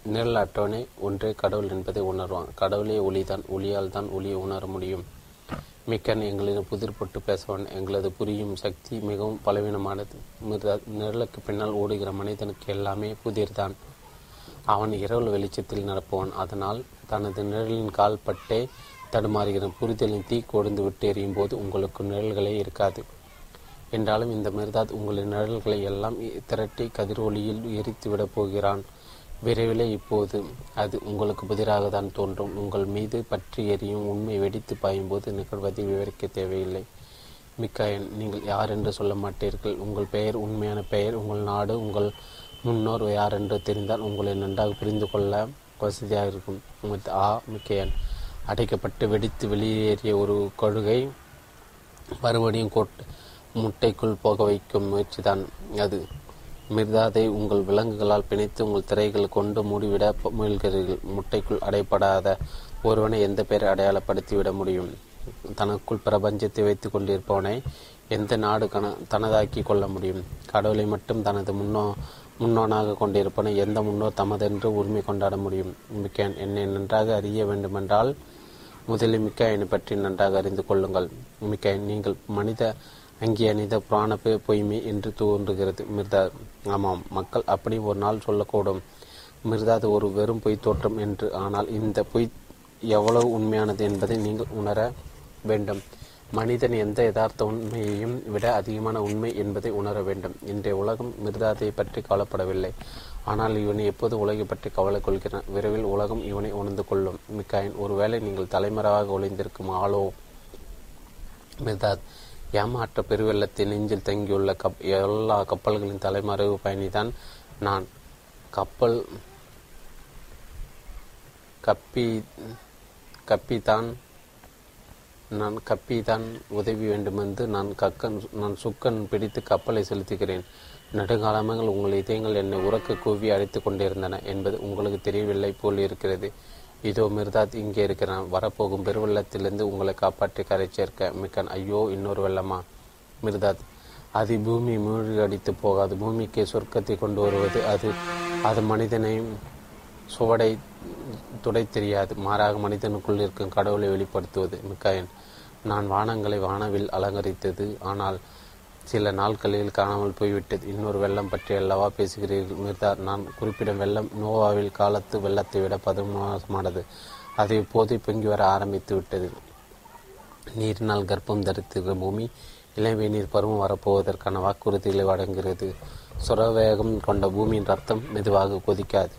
நிழல் அற்றவனே ஒன்றே கடவுள் என்பதை உணர்வான். கடவுளே ஒளிதான். ஒளியால் தான் ஒளியை உணர முடியும். மிக்கன் எங்களிடம் புதிர் போட்டு பேசவன். எங்களது புரியும் சக்தி மிகவும் பலவீனமானது. நிழலுக்கு பின்னால் ஓடுகிற மனிதனுக்கு எல்லாமே புதிர்தான். அவன் இரவு வெளிச்சத்தில் நடப்பவன். அதனால் தனது நிழலின் கால்பட்டே தடுமாறுகிற புரிதலின் தீ கொடுந்து விட்டு எறியும் போது உங்களுக்கு நிழல்களே இருக்காது. என்றாலும் இந்த மிர்தாத் உங்களின் நிழல்களை எல்லாம் திரட்டி கதிரொலியில் எரித்து விடப் போகிறான். விரைவிலே இப்போது அது உங்களுக்கு புதிராக தான் தோன்றும். உங்கள் மீது பற்றி எரியும் உண்மை வெடித்து பாயும் போது நிகழ்வதை விவரிக்க தேவையில்லை. மிக்காயன் நீங்கள் யார் என்று சொல்ல மாட்டீர்கள். உங்கள் பெயர் உண்மையான பெயர் உங்கள் நாடு உங்கள் முன்னோர் யார் என்று தெரிந்தால் உங்களை நன்றாக புரிந்து கொள்ள வசதியாக இருக்கும். ஆ. மிக்கையன் அடைக்கப்பட்டு வெடித்து வெளியேறிய ஒரு கழுகை மறுபடியும் கோட் முட்டைக்குள் போக வைக்கும் முயற்சிதான் அது. மிர்தாதை உங்கள் விலங்குகளால் பிணைத்து உங்கள் திரைகள் கொண்டு மூடிவிட முயல்கிறீர்கள். முட்டைக்குள் அடைப்படாத ஒருவனை எந்த பெயரை அடையாளப்படுத்தி விட முடியும்? தனக்குள் பிரபஞ்சத்தை வைத்துக் கொண்டிருப்பவனை எந்த நாடு கண தனதாக்கி கொள்ள முடியும்? கடவுளை மட்டும் தனது முன்னோ முன்னோனாக கொண்டிருப்பனை எந்த முன்னோர் தமதென்று உரிமை கொண்டாட முடியும்? மிக்கேன் என்னை நன்றாக அறிய வேண்டுமென்றால் முதலில் மிக்காயனை பற்றி நன்றாக அறிந்து கொள்ளுங்கள். மிக்காயன் நீங்கள் மனித அங்கே அணிந்த புராண பொய்மை என்று தோன்றுகிறது. மிர்தா ஆமாம் மக்கள் அப்படி ஒரு நாள் சொல்லக்கூடும். மிர்தாது ஒரு வெறும் பொய் தோற்றம் என்று. ஆனால் இந்த பொய் எவ்வளவு உண்மையானது என்பதை நீங்கள் உணர வேண்டும். மனிதன் எந்த யதார்த்த உண்மையையும் விட அதிகமான உண்மை என்பதை உணர வேண்டும். இன்றைய உலகம் மிர்தாதை பற்றி கவலைப்படவில்லை. ஆனால் இவனை எப்போது உலகை பற்றி கவலை கொள்கிறான்? விரைவில் உலகம் இவனை உணர்ந்து கொள்ளும். மிக்காயின் ஒருவேளை நீங்கள் தலைமறைவாக ஒளிந்திருக்கும் ஆளோ மிர்தாத் ஏமாற்ற பெருவெள்ளத்தின் நெஞ்சில் தங்கியுள்ள கப் எல்லா கப்பல்களின் தலைமறைவு பயணிதான் நான். கப்பல் கப்பி கப்பிதான் நான் கப்பிதான் உதவி வேண்டுமென்று நான் கக்கன் நான் சுக்கன் பிடித்து கப்பலை செலுத்துகிறேன். நெடுங்காலமாக உங்கள் இதயங்கள் என்னை உறக்க கூவி அழைத்து கொண்டிருந்தன என்பது உங்களுக்கு தெரியவில்லை போல் இருக்கிறது இதோ மிர்தாத் இங்கே இருக்கிறான். வரப்போகும் பெருவெள்ளத்திலிருந்து உங்களை காப்பாற்றி கரை சேர்க்க மிக்கன். ஐயோ இன்னொரு வெள்ளமா? மிர்தாத் அது பூமி மூழ்கடித்து போகாது. பூமிக்கு சொர்க்கத்தை கொண்டு வருவது அது அது மனிதனை சுவடை துடை தெரியாது மாறாக மனிதனுக்குள் இருக்கும் கடவுளை வெளிப்படுத்துவது. மிக்காயன் நான் வானங்களை வானவில் அலங்கரித்தது ஆனால் சில நாட்களில் காணாமல் போய்விட்டது. இன்னொரு வெள்ளம் பற்றி அல்லவா பேசுகிறீர்கள்? மிர்தா நான் குறிப்பிடும் வெள்ளம் நோவாவில் காலத்து வெள்ளத்தை விட பதிமோசமானது அது இப்போது பொங்கி வர ஆரம்பித்து விட்டது. நீரினால் கர்ப்பம் தரித்திருக்கிற பூமி இளமை நீர் பருவம் வரப்போவதற்கான வாக்குறுதிகளை வழங்குகிறது. சுரவேகம் கொண்ட பூமியின் ரத்தம் மெதுவாக கொதிக்காது.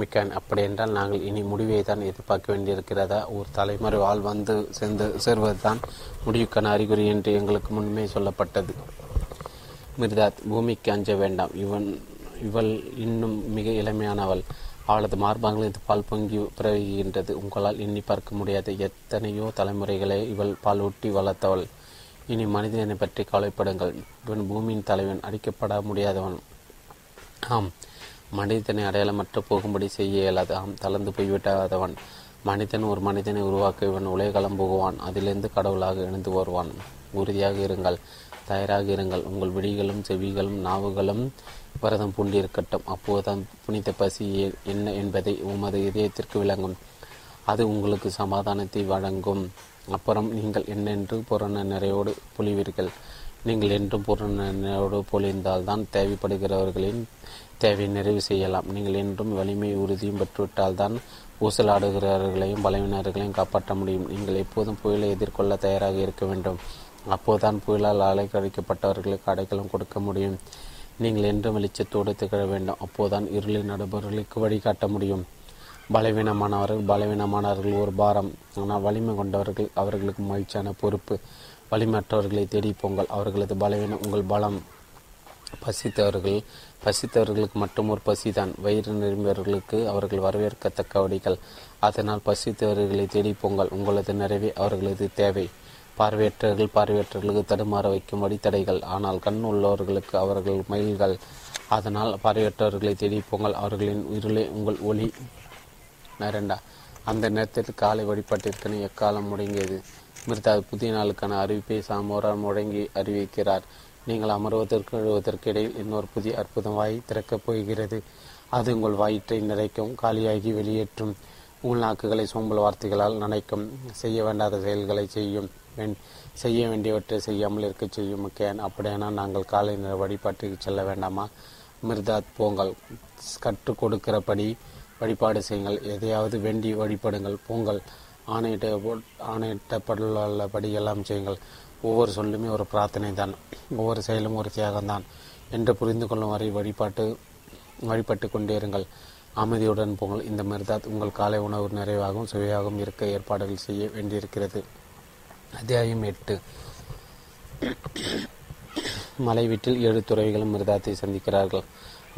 மிக்கான் அப்படியென்றால் நாங்கள் இனி முடிவை தான் எதிர்பார்க்க வேண்டியிருக்கிறதா? ஒரு தலைமுறை வாழ் வந்து சேர்ந்து சேர்வதுதான் முடிவுக்கான அறிகுறி என்று எங்களுக்கு முன்மே சொல்லப்பட்டது. மிர்தாத் பூமிக்கு அஞ்ச வேண்டாம். இவன் இவள் இன்னும் மிக இளமையானவள். அவளது மார்பகங்களில் பால் பொங்கி பிறகுகின்றது. உங்களால் எண்ணி பார்க்க முடியாத. எத்தனையோ தலைமுறைகளை இவள் பால் ஊட்டி வளர்த்தவள். இனி மனிதனை பற்றி கவலைப்படுங்கள். இவன் பூமியின் தலைவன். அடிக்கப்பட முடியாதவன். ஆம். மனிதனை அடையாளமற்ற போகும்படி செய்ய இயலாது ஆம் தளர்ந்து போய்விட்டாதவன். மனிதன் ஒரு மனிதனை உருவாக்க இவன் உலகளம் போகுவான் அதிலிருந்து கடவுளாக எழுந்து வருவான். உறுதியாக இருங்கள். தயாராக இருங்கள். உங்கள் விடிகளும் செவிகளும் நாவுகளும் விரதம் பூண்டிருக்கட்டும். அப்போதுதான் புனித பசி என்ன என்பதை உமது இதயத்திற்கு விளங்கும். அது உங்களுக்கு சமாதானத்தை வழங்கும். அப்புறம் நீங்கள் என்னென்று பூரண நிறையோடு பொழிவீர்கள். நீங்கள் என்றும் பூரண நிறையோடு பொழிந்தால்தான் தேவைப்படுகிறவர்களின் தேவை நிறைவு செய்யலாம். நீங்கள் என்றும் வலிமை உறுதியும் பெற்றுவிட்டால் தான் ஊசலாடுகிறவர்களையும் பலவினர்களையும் காப்பாற்ற முடியும். நீங்கள் எப்போதும் புயலை எதிர்கொள்ள தயாராக இருக்க வேண்டும். அப்போதுதான் புயலால் அலைக்கழிக்கப்பட்டவர்களுக்கு அடைக்கலம் கொடுக்க முடியும். நீங்கள் என்றும் வெளிச்சத்தோடு திகழ வேண்டும். அப்போதுதான் இருளின் நடுபவர்களுக்கு வழிகாட்ட முடியும். பலவீனமானவர்கள் பலவீனமானவர்கள் ஒரு பாரம். ஆனால் வலிமை கொண்டவர்கள் அவர்களுக்கு மகிழ்ச்சியான பொறுப்பு. வலிமற்றவர்களை தேடி போங்கள். அவர்களது பலவீனம் உங்கள் பலம். பசித்தவர்கள் பசித்தவர்களுக்கு மட்டும் ஒரு பசிதான். வயிறு நிரம்பியவர்களுக்கு அவர்கள் வரவேற்கத்தக்க வடிகள். அதனால் பசித்தவர்களை தேடி பொங்கல் உங்களது நிறைவே அவர்களது தேவை. பார்வையற்றவர்கள் பார்வையற்றவர்களுக்கு தடுமாற வைக்கும் வழித்தடைகள் ஆனால் கண் உள்ளவர்களுக்கு அவர்கள் மயில்கள். அதனால் பார்வையற்றவர்களை தேடி பொங்கல் அவர்களின் உயிரிலே உங்கள் ஒளி. நரண்டா அந்த நேரத்தில் காலை வழிபாட்டிற்கென எக்காலம் முடங்கியது? மிர்தா புதிய நாளுக்கான அறிவிப்பை சாமோரா முழங்கி அறிவிக்கிறார். நீங்கள் அமர்வதற்கு எழுவதற்கு இடையில் இன்னொரு புதிய அற்புதம் வாய் திறக்கப் போகிறது. அது உங்கள் வயிற்றை நிறைக்கும் காலியாகி வெளியேற்றும். உங்கள் நாக்குகளை சோம்பல் வார்த்தைகளால் நினைக்கும். செய்ய வேண்டாத செயல்களை செய்யும். செய்ய வேண்டியவற்றை செய்யாமல் இருக்க செய்யும். கேன் அப்படியானால் நாங்கள் காலை நேர வழிபாட்டுக்கு செல்ல வேண்டாமா? மிர்தாத் போங்கள். கற்றுக் கொடுக்கிறபடி வழிபாடு செய்யுங்கள். எதையாவது வேண்டி வழிபடுங்கள். போங்கள். ஆணையிட்ட ஆணையிட்டப்பட்டுள்ளபடி எல்லாம் செய்யுங்கள். ஒவ்வொரு சொல்லுமே ஒரு பிரார்த்தனை தான் ஒவ்வொரு செயலும் ஒரு தியாகம்தான் என்று புரிந்து கொள்ளும் வரை வழிபாட்டு வழிபட்டு கொண்டே இருங்கள் அமைதியுடன் போங்கள். இந்த மிர்தாத் உங்கள் காலை உணவு நிறைவாகவும் சுவையாகவும் இருக்க ஏற்பாடுகள் செய்ய வேண்டியிருக்கிறது. அத்தியாயம் எட்டு. மலை வீட்டில் ஏழு துறவிகளும் மிருதாத்தை சந்திக்கிறார்கள்.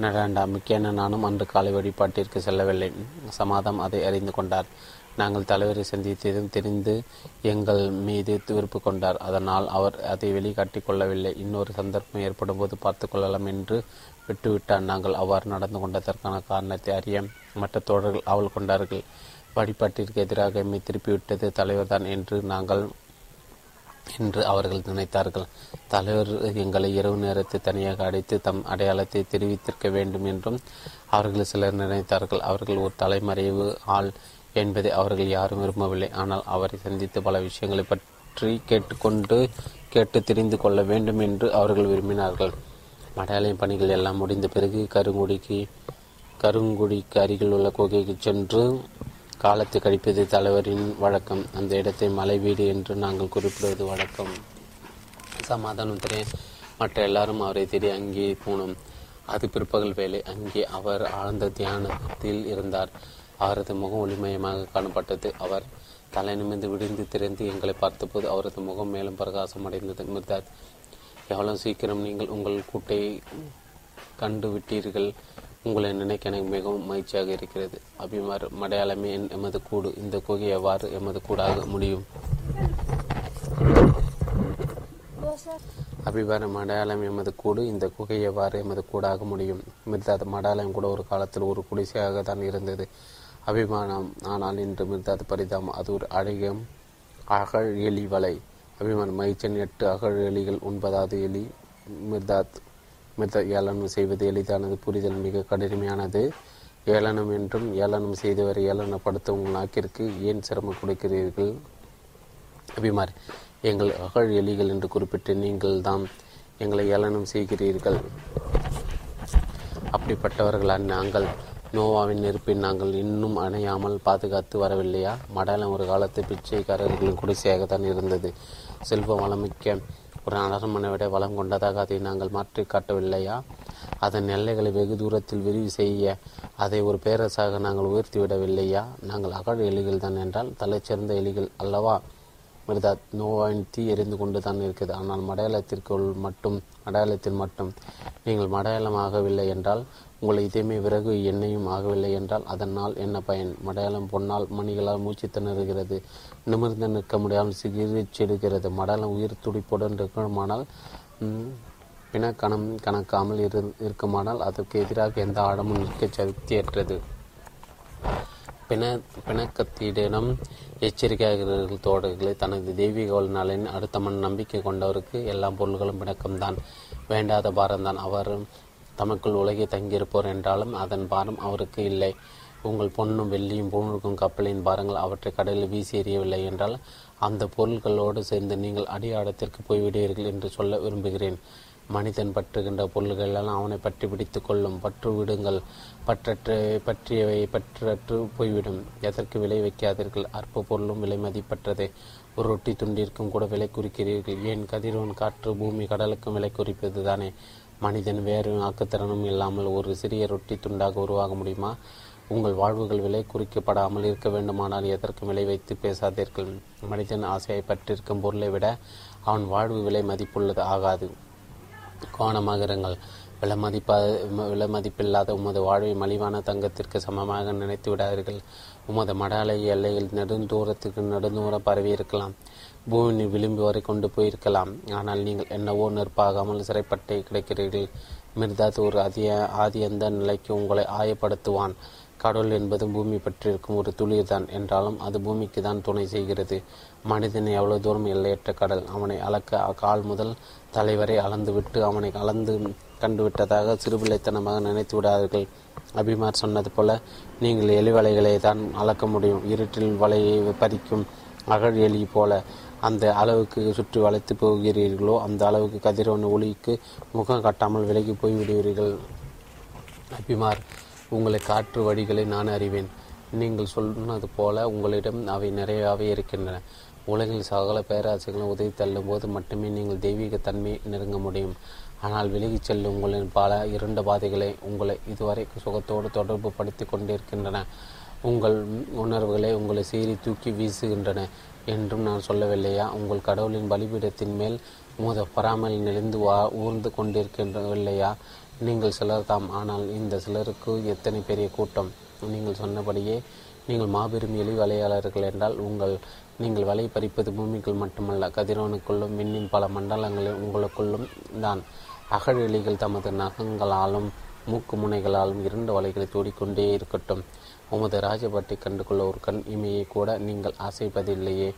நடண்டா மிக்கேன நானும் அன்று காலை வழிபாட்டிற்கு செல்லவில்லை. சமாதம் அதை அறிந்து கொண்டார். நாங்கள் தலைவரை சந்தித்ததும் தெரிந்து எங்கள் மீது விருப்பு கொண்டார். அதனால் அவர் அதை வெளிக்காட்டிக் கொள்ளவில்லை. இன்னொரு சந்தர்ப்பம் ஏற்படும் போது பார்த்து கொள்ளலாம் என்று விட்டுவிட்டார். நாங்கள் அவ்வாறு நடந்து கொண்டதற்கான காரணத்தை அறிய மற்ற தோழர்கள் அவள் கொண்டார்கள். வழிபாட்டிற்கு எதிராக எம்மை திருப்பிவிட்டது தலைவர்தான் என்று நாங்கள் என்று அவர்கள் நினைத்தார்கள். தலைவர் எங்களை இரவு நேரத்தை தனியாக அடைத்து தம் அடையாளத்தை தெரிவித்திருக்க வேண்டும் என்றும் அவர்கள் சிலர் நினைத்தார்கள். அவர்கள் ஒரு தலைமறைவு ஆள் என்பதை அவர்கள் யாரும் விரும்பவில்லை. ஆனால் அவரை சந்தித்து பல விஷயங்களை பற்றி கேட்டுக்கொண்டு கேட்டு தெரிந்து கொள்ள வேண்டும் என்று அவர்கள் விரும்பினார்கள். மடையாளம் பணிகள் எல்லாம் முடிந்த பிறகு கருங்குடிக்கு கருங்குடிக்கு அருகில் உள்ள குகைக்கு சென்று காலத்தை கழிப்பது தலைவரின் வழக்கம். அந்த இடத்தை மலை வீடு என்று நாங்கள் குறிப்பிடுவது வழக்கம். சமாதானம் தெரிய மற்ற எல்லாரும் அவரை தேடி அங்கே போனோம். அது பிற்பகல் வேலை அங்கே அவர் ஆழ்ந்த தியானத்தில் இருந்தார். அவரது முகம் ஒளிமயமாக காணப்பட்டது. அவர் தலை நிமிந்து விடிந்து திறந்து எங்களை பார்த்தபோது அவரது முகம் மேலும் பிரகாசம் அடைந்தது. மிர்தாத் எவ்வளவு சீக்கிரம் நீங்கள் உங்கள் கூட்டை கண்டு விட்டீர்கள்? உங்களை நினைக்க எனக்கு மிகவும் மகிழ்ச்சியாக இருக்கிறது. அபிமார் மடையாளமே எமது கூடு. இந்த குகை எவ்வாறு எமது கூடாக முடியும்? அபிபார மடையாளம் எமது கூடு. இந்த குகை எவ்வாறு எமது கூடாக முடியும்? மிர்தாத் மடையாளம் கூட ஒரு காலத்தில் ஒரு குடிசையாக தான் இருந்தது. அபிமானம். ஆனால் இன்று மிர்தாத் பரிதாம் அது ஒரு அழகியம் அகழ் எலி வலை. அபிமான் மகிழ்ச்சன் எட்டு அகழ் எலிகள் ஒன்பதாவது எலி. மிர்தாத் மிர்தாத் ஏளனம் செய்வது எளிதானது புரிதல் மிக கடுமையானது ஏளனம் என்றும் ஏளனம் செய்தவரை ஏளனப்படுத்த உங்கள் நாக்கிற்கு ஏன் சிரமம் கொடுக்கிறீர்கள்? அபிமார் எங்கள் அகழ் எலிகள் என்று குறிப்பிட்டு நீங்கள் தான் எங்களை ஏளனம் செய்கிறீர்கள். அப்படிப்பட்டவர்களா நாங்கள் நோவாவின் நெருப்பில் நாங்கள் இன்னும் அணையாமல் பாதுகாத்து வரவில்லையா? மடாலம் ஒரு காலத்து பிச்சைக்காரர்களின் குடிசையாகத்தான் இருந்தது. செல்வ வளமிக்க ஒரு அரண்மனை விட வளம் கொண்டதாக அதை நாங்கள் மாற்றி காட்டவில்லையா? அதன் எல்லைகளை வெகு தூரத்தில் விரிவு செய்ய அதை ஒரு பேரரசாக நாங்கள் உயர்த்தி விடவில்லையா? நாங்கள் அகழ் எலிகள் தான் என்றால் தலைச்சிறந்த எலிகள் அல்லவா? மிருதா நோவாயின் தீ எரிந்து கொண்டு தான் இருக்கிறது ஆனால் மடையாளத்திற்குள் மட்டும் மடையாளத்தில் மட்டும் நீங்கள் மடையாளம் ஆகவில்லை என்றால் உங்கள் இதயமே விறகு எண்ணெயும் ஆகவில்லை என்றால் அதனால் என்ன பயன்? மடையாளம் பொன்னால் மணிகளால் மூச்சு திணறுகிறது நிமிர்ந்து நிற்க முடியாமல் சிகிச்செடுக்கிறது மடையாளம் உயிர் துடிப்புடன் இருக்குமானால் பிணக்கணம் கணக்காமல் இரு இருக்குமானால் அதற்கு எதிராக எந்த ஆழமும் நிற்க சக்தியற்றது. பிண பிணக்கத்திடம் எச்சரிக்கையாக தோடர்களை தனது தெய்வீக நலனின் அடுத்த மண் நம்பிக்கை கொண்டவருக்கு எல்லா பொருள்களும் பிணக்கம்தான். வேண்டாத பாரம்தான். அவர் தமக்குள் உலகே தங்கியிருப்போர் என்றாலும் அதன் பாரம் அவருக்கு இல்லை. உங்கள் பொண்ணும் வெள்ளியும் பூமிக்கும் கப்பலின் பாரங்கள் அவற்றை கடலில் வீசி எறியவில்லை என்றால் அந்த பொருள்களோடு சேர்ந்து நீங்கள் அடியாடத்திற்கு போய்விடுவீர்கள் என்று சொல்ல விரும்புகிறேன். மனிதன் பற்றுகின்ற பொருள்களெல்லாம் அவனை பற்றி பிடித்து கொள்ளும். பற்று விடுங்கள். பற்றற்ற பற்றியவை பற்றற்று போய்விடும். எதற்கு விலை வைக்காதீர்கள்? அற்ப பொருளும் விலை மதிப்பற்றதே. ஒரு ரொட்டி துண்டிற்கும் கூட விலை குறிக்கிறீர்கள். ஏன் கதிரோன் காற்று பூமி கடலுக்கும் விலை குறிப்பது தானே மனிதன் வேறு ஆக்கத்திறனும் இல்லாமல் ஒரு சிறிய ரொட்டி துண்டாக உருவாக முடியுமா? உங்கள் வாழ்வுகள் விலை குறிக்கப்படாமல் இருக்க வேண்டுமானால் எதற்கும் விலை வைத்து பேசாதீர்கள். மனிதன் ஆசையை பற்றிருக்கும் பொருளை விட அவன் வாழ்வு விலை மதிப்புள்ளது ஆகாது. கோணமாக இருங்கள். விலை மதிப்பா விலை மதிப்பில்லாத உமது வாழ்வை மலிவான தங்கத்திற்கு சமமாக நினைத்து விடாதீர்கள் உமது மடாலை எல்லையில் நெடுந்தூரத்துக்கு நெடுந்தூரம் பரவி இருக்கலாம். பூமியின் விளிம்பு வரை கொண்டு போயிருக்கலாம். ஆனால் நீங்கள் என்னவோ நெருப்பாகாமல் சிறைப்பட்டு கிடைக்கிறீர்கள். மிர்தாத் ஒரு அதிய ஆதியந்த நிலைக்கு உங்களை ஆயப்படுத்துவான். கடவுள் என்பது பூமி பற்றியிருக்கும் ஒரு துளிர் தான் என்றாலும் அது பூமிக்கு தான் துணை செய்கிறது. மனிதனை எவ்வளவு தூரம் எல்லையற்ற கடல். அவனை அளக்க கால் முதல் தலைவரை அளந்துவிட்டு அவனை அளந்து கண்டுவிட்டதாக சிறுபிள்ளைத்தனமாக நினைத்து விடார்கள் அபிமார் சொன்னது போல நீங்கள் எலிவலைகளை தான் அளக்க முடியும். இருட்டில் வலையை பறிக்கும் அகழ் எலி போல. அந்த அளவுக்கு சுற்றி வளைத்து போகிறீர்களோ அந்த அளவுக்கு கதிரவன் ஒளிக்கு முகம் காட்டாமல் விலகி போய்விடுவீர்கள் அபிமார் உங்களை காற்று வழிகளை நான் அறிவேன். நீங்கள் சொன்னது போல உங்களிடம் அவை நிறையவே இருக்கின்றன. உலகில் சகல பேராசைகளும் உதவி தள்ளும் போது மட்டுமே நீங்கள் தெய்வீக தன்மை நெருங்க முடியும். ஆனால் விலகிச் செல்லும் உங்களின் பல இருண்ட பாதைகளை உங்களை இதுவரை சுகத்தோடு தொடர்பு படுத்தி கொண்டிருக்கின்றன. உங்கள் உணர்வுகளை உங்களை சீறி தூக்கி வீசுகின்றன. என்றும் நான் சொல்லவில்லையா? உங்கள் கடவுளின் பலிபீடத்தின் மேல் உமது பராமல் நெளிந்து வா ஊர்ந்து கொண்டிருக்கின்றவில்லையா? நீங்கள் சிலர் தாம் ஆனால் இந்த சிலருக்கு எத்தனை பெரிய கூட்டம்? நீங்கள் சொன்னபடியே நீங்கள் மாபெரும் எலி வலையாளர்கள் என்றால் உங்கள் நீங்கள் வலை பறிப்பது பூமிக்குள் மட்டுமல்ல கதிரவனுக்குள்ளும் விண்ணின் பல மண்டலங்களில் உங்களுக்குள்ளும் தான். அகழ் எலிகள் தமது நகங்களாலும் மூக்கு முனைகளாலும் இரண்டு வலைகளை தூடிக்கொண்டே இருக்கட்டும். உமது ராஜபாட்டை கண்டுகொள்ள ஒரு கண் இமையை கூட நீங்கள் ஆசைப்பதில்லையே.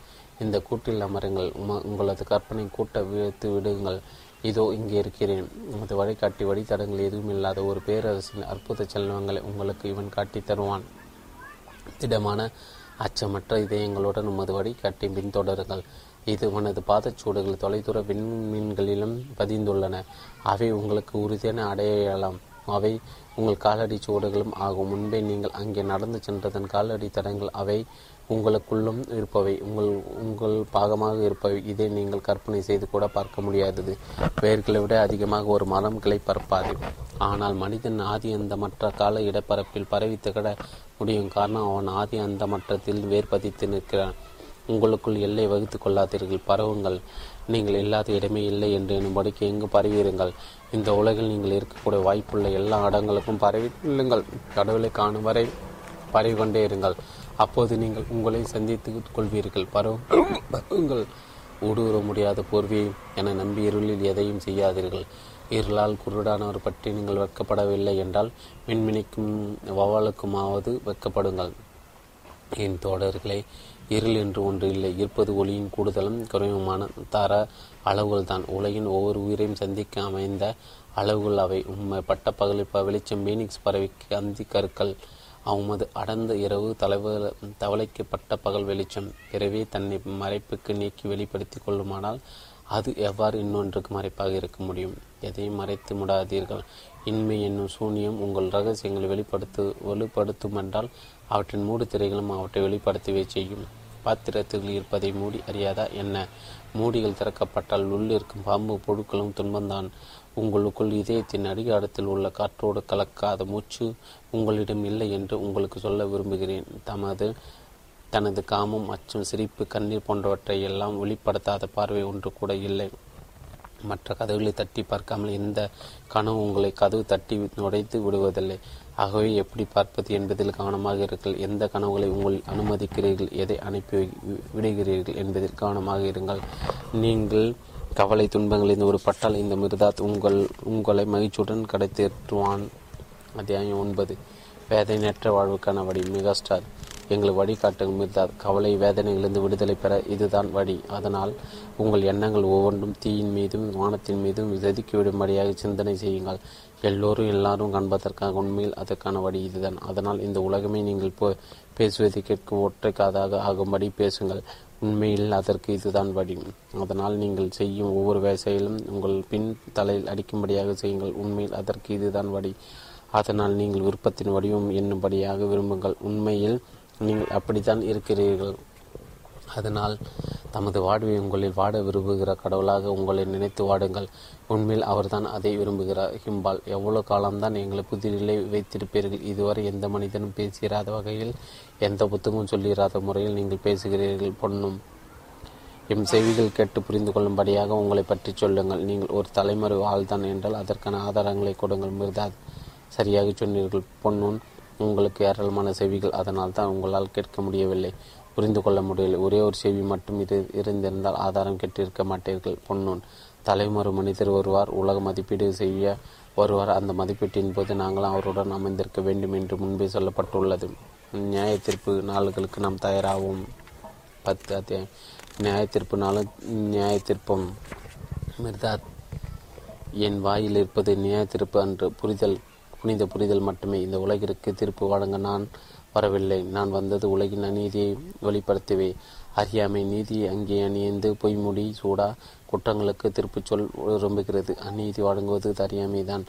இந்த கூட்டில் அமருங்கள். உம உங்களது கற்பனை கூட்ட விழுத்து விடுங்கள். இதோ இங்கே இருக்கிறேன். உமது வழிகாட்டி வழித்தடங்கள் எதுவும் இல்லாத ஒரு பேரரசின் அற்புத செல்வங்களை உங்களுக்கு இவன் காட்டி தருவான். திடமான அச்சமற்ற இதயங்களுடன் உமது வழிகாட்டி பின்தொடருங்கள். இது உனது பாதச்சூடுகள் தொலைதூர விண்மீன்களிலும் பதிந்துள்ளன. அவை உங்களுக்கு உறுதியான அடையாளம். அவை உங்கள் காலடி சுவடுகளும் ஆகும். முன்பே நீங்கள் அங்கே நடந்து சென்றதன் காலடி தடங்கள் அவை உங்களுக்குள்ளும் இருப்பவை. உங்கள் உங்கள் பாகமாக இருப்பவை. இதை நீங்கள் கற்பனை செய்து கூட பார்க்க முடியாதது. வேர்களை விட அதிகமாக ஒரு மரம் கிளை பரப்பாது. ஆனால் மனிதன் ஆதி அந்த மற்ற கால இடப்பரப்பில் பரவி திகழ முடியும். காரணம் அவன் ஆதி அந்த மற்றத்தில் வேர் பதித்து நிற்கிறான். உங்களுக்குள் எல்லை வகுத்து கொள்ளாதீர்கள். பரவுங்கள். நீங்கள் இல்லாத இடமே இல்லை என்று எண்ணும்படிக்கு எங்கு பரவியிருங்கள்? இந்த உலகில் நீங்கள் இருக்கக்கூடிய வாய்ப்புள்ள எல்லா இடங்களுக்கும் பரவி இல்லுங்கள் கடவுளை காணும் வரை பரவி கொண்டே இருங்கள். அப்போது நீங்கள் உங்களை சந்தித்துக் கொள்வீர்கள். பருவங்கள். ஊடுருவ முடியாத போர்வியை என நம்பி இருளில் எதையும் செய்யாதீர்கள். இருளால் குருடானவர் பற்றி நீங்கள் வெட்கப்படவில்லை என்றால் மின்மினிக்கும் வவாலுக்குமாவது வெட்கப்படுங்கள். என் தோழர்களே இருள் என்று ஒன்று இல்லை. இருப்பது ஒளியின் கூடுதலும் குறைவுமான தர அளவுகள் தான் உலகின் ஒவ்வொரு உயிரையும் சந்திக்க அமைந்த அளவுகள் அவை. உண்மை பட்ட பகலில் வெளிச்சம் மீனிக்ஸ் பறவைக்கு அந்தி கருக்கள். அவமது அடர்ந்த இரவு தலைவ தவளைக்கப்பட்ட பகல் வெளிச்சம். பிறவே தன்னை மறைப்புக்கு நீக்கி வெளிப்படுத்தி கொள்ளுமானால் அது எவ்வாறு இன்னொன்றுக்கு மறைப்பாக இருக்க முடியும்? எதையும் மறைத்து முடாதீர்கள்? இன்மை என்னும் சூனியம் உங்கள் ரகசியங்களை வெளிப்படுத்து வெளிப்படுத்தும் என்றால் அவற்றின் மூடு திரைகளும் அவற்றை வெளிப்படுத்தவே செய்யும். பாத்திரத்தில் இருப்பதை மூடி அறியாதா என்ன? மூடிகள் திறக்கப்பட்டால் உள்ளிருக்கும் பாம்பு பொருட்களும் துன்பந்தான். உங்களுக்குள் இதயத்தின் அடிகாரத்தில் உள்ள காற்றோடு கலக்காத மூச்சு உங்களிடம் இல்லை என்று உங்களுக்கு சொல்ல விரும்புகிறேன். தமது தனது காமம் அச்சம் சிரிப்பு கண்ணீர் போன்றவற்றை எல்லாம் வெளிப்படுத்தாத பார்வை ஒன்று கூட இல்லை. மற்ற கதவுகளை தட்டி பார்க்காமல் எந்த கனவு உங்களை கதவு தட்டி நுழைத்து விடுவதில்லை. ஆகவே எப்படி பார்ப்பது என்பதில் கவனமாக இருங்கள். எந்த கனவுகளை உங்கள் அனுமதிக்கிறீர்கள் எதை அனுப்பி விடுகிறீர்கள் என்பதில் கவனமாக இருங்கள். நீங்கள் கவலை துன்பங்களின் ஒரு பட்டால் இந்த மிருதாத் உங்கள் உங்களை மகிழ்ச்சியுடன் கடைத்தேற்றுவான். அத்தியாயம் ஒன்பது. வேதனையற்ற வாழ்வுக்கான வழி மெகாஸ்டார். எங்களை வழிகாட்டும் மிருதாத். கவலை வேதனைகளிலிருந்து விடுதலை பெற இதுதான் வழி. அதனால் உங்கள் எண்ணங்கள் ஒவ்வொன்றும் தீயின் மீதும் வானத்தின் மீதும் செதுக்கிவிடும்படியாக சிந்தனை செய்யுங்கள். எல்லோரும் எல்லாரும் காண்பதற்காக உண்மையில் அதற்கான வழி இதுதான். அதனால் இந்த உலகமே நீங்கள் போ பேசுவதை கேட்கும் ஒற்றை காதாக ஆகும்படி பேசுங்கள். உண்மையில் அதற்கு இதுதான் வழி. அதனால் நீங்கள் செய்யும் ஒவ்வொரு வேசையிலும் உங்கள் பின் தலையில் அடிக்கும்படியாக செய்யுங்கள். உண்மையில் அதற்கு இதுதான் வழி. அதனால் நீங்கள் விருப்பத்தின் வடிவம் என்னும்படியாக விரும்புங்கள். உண்மையில் நீங்கள் அப்படித்தான் இருக்கிறீர்கள். அதனால் தமது வாழ்வை உங்களில் வாட விரும்புகிற கடவுளாக உங்களை நினைத்து வாடுங்கள். உண்மையில் அவர்தான் அதை விரும்புகிறார். ஹிம்பால் எவ்வளவு காலம்தான் எங்களை புதிரிலே வைத்திருப்பீர்கள்? இதுவரை எந்த மனிதனும் பேசிராத வகையில் எந்த புத்தகமும் சொல்லிராத முறையில் நீங்கள் பேசுகிறீர்கள் பொண்ணும் எம் செவிகள் கேட்டு புரிந்து கொள்ளும்படியாக உங்களை பற்றி சொல்லுங்கள். நீங்கள் ஒரு தலைமுறை வாழ்தான் என்றால் அதற்கான ஆதாரங்களை கொடுங்கள் மிர்தாத் சரியாக சொன்னீர்கள் பொன்னுன் உங்களுக்கு ஏராளமான செவிகள் அதனால் தான் உங்களால் கேட்க முடியவில்லை. புரிந்து கொள்ள முடியவில்லை. ஒரே ஒரு செவி மட்டும் இரு இருந்திருந்தால் ஆதாரம் கேட்டிருக்க மாட்டீர்கள் பொன்னூன் தலைமுறை மனிதர் வருவார் உலக மதிப்பீடு செய்ய வருவார் அந்த மதிப்பீட்டின் போது நாங்களும் அவருடன் அமைந்திருக்க வேண்டும் என்று முன்பே சொல்லப்பட்டுள்ளது. நியாய தீர்ப்பு நாளுகளுக்கு நாம் தயாராகும் பத்து அத்தியாயம். நியாய தீர்ப்பு நாளும் நியாய தீர்ப்பம். மிர்தா என் வாயில் இருப்பது நியாய தீர்ப்பு அன்று புரிதல் புனித புரிதல் மட்டுமே. இந்த உலகிற்கு தீர்ப்பு வழங்க நான் வரவில்லை. நான் வந்தது உலகின் அநீதியை வெளிப்படுத்தவே. அறியாமை நீதி அங்கே அணியந்து பொய்முடி சூடா குற்றங்களுக்கு திருப்பு சொல் விரும்புகிறது. அநீதி வழங்குவது அறியாமைதான்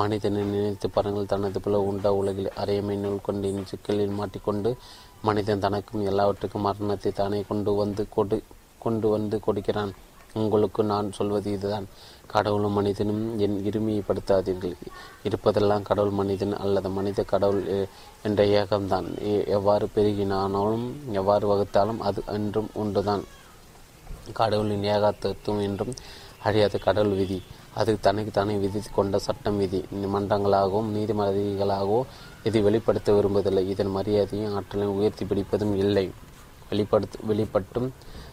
மனிதனை நினைத்து பாருங்கள். தனது போல உண்ட உலகில் அறையமை நூல் கொண்டு சிக்கலில் மாட்டிக்கொண்டு மனிதன் தனக்கும் எல்லாவற்றுக்கும் மரணத்தை தானே கொண்டு வந்து கொடு கொண்டு வந்து கொடுக்கிறான். உங்களுக்கு நான் சொல்வது இதுதான். கடவுளும் மனிதனும் என் இருமையைப்படுத்தாதீர்கள் இருப்பதெல்லாம் கடவுள் மனிதன் அல்லது மனித கடவுள் என்ற ஏகம்தான். எவ்வாறு பெருகினானாலும் எவ்வாறு வகுத்தாலும் அது என்றும் ஒன்றுதான் கடவுளின் ஏகாத்தத்துவம் என்றும் அழியாத கடவுள் விதி. அது தனக்கு தானே விதித்து கொண்ட சட்டம் விதி. மன்றங்களாகவும் நீதிமதிகளாகவோ இது வெளிப்படுத்த விரும்புவதில்லை. இதன் மரியாதையும் ஆற்றலையும் உயர்த்தி பிடிப்பதும் இல்லை. வெளிப்படுத்த வெளிப்பட்டும்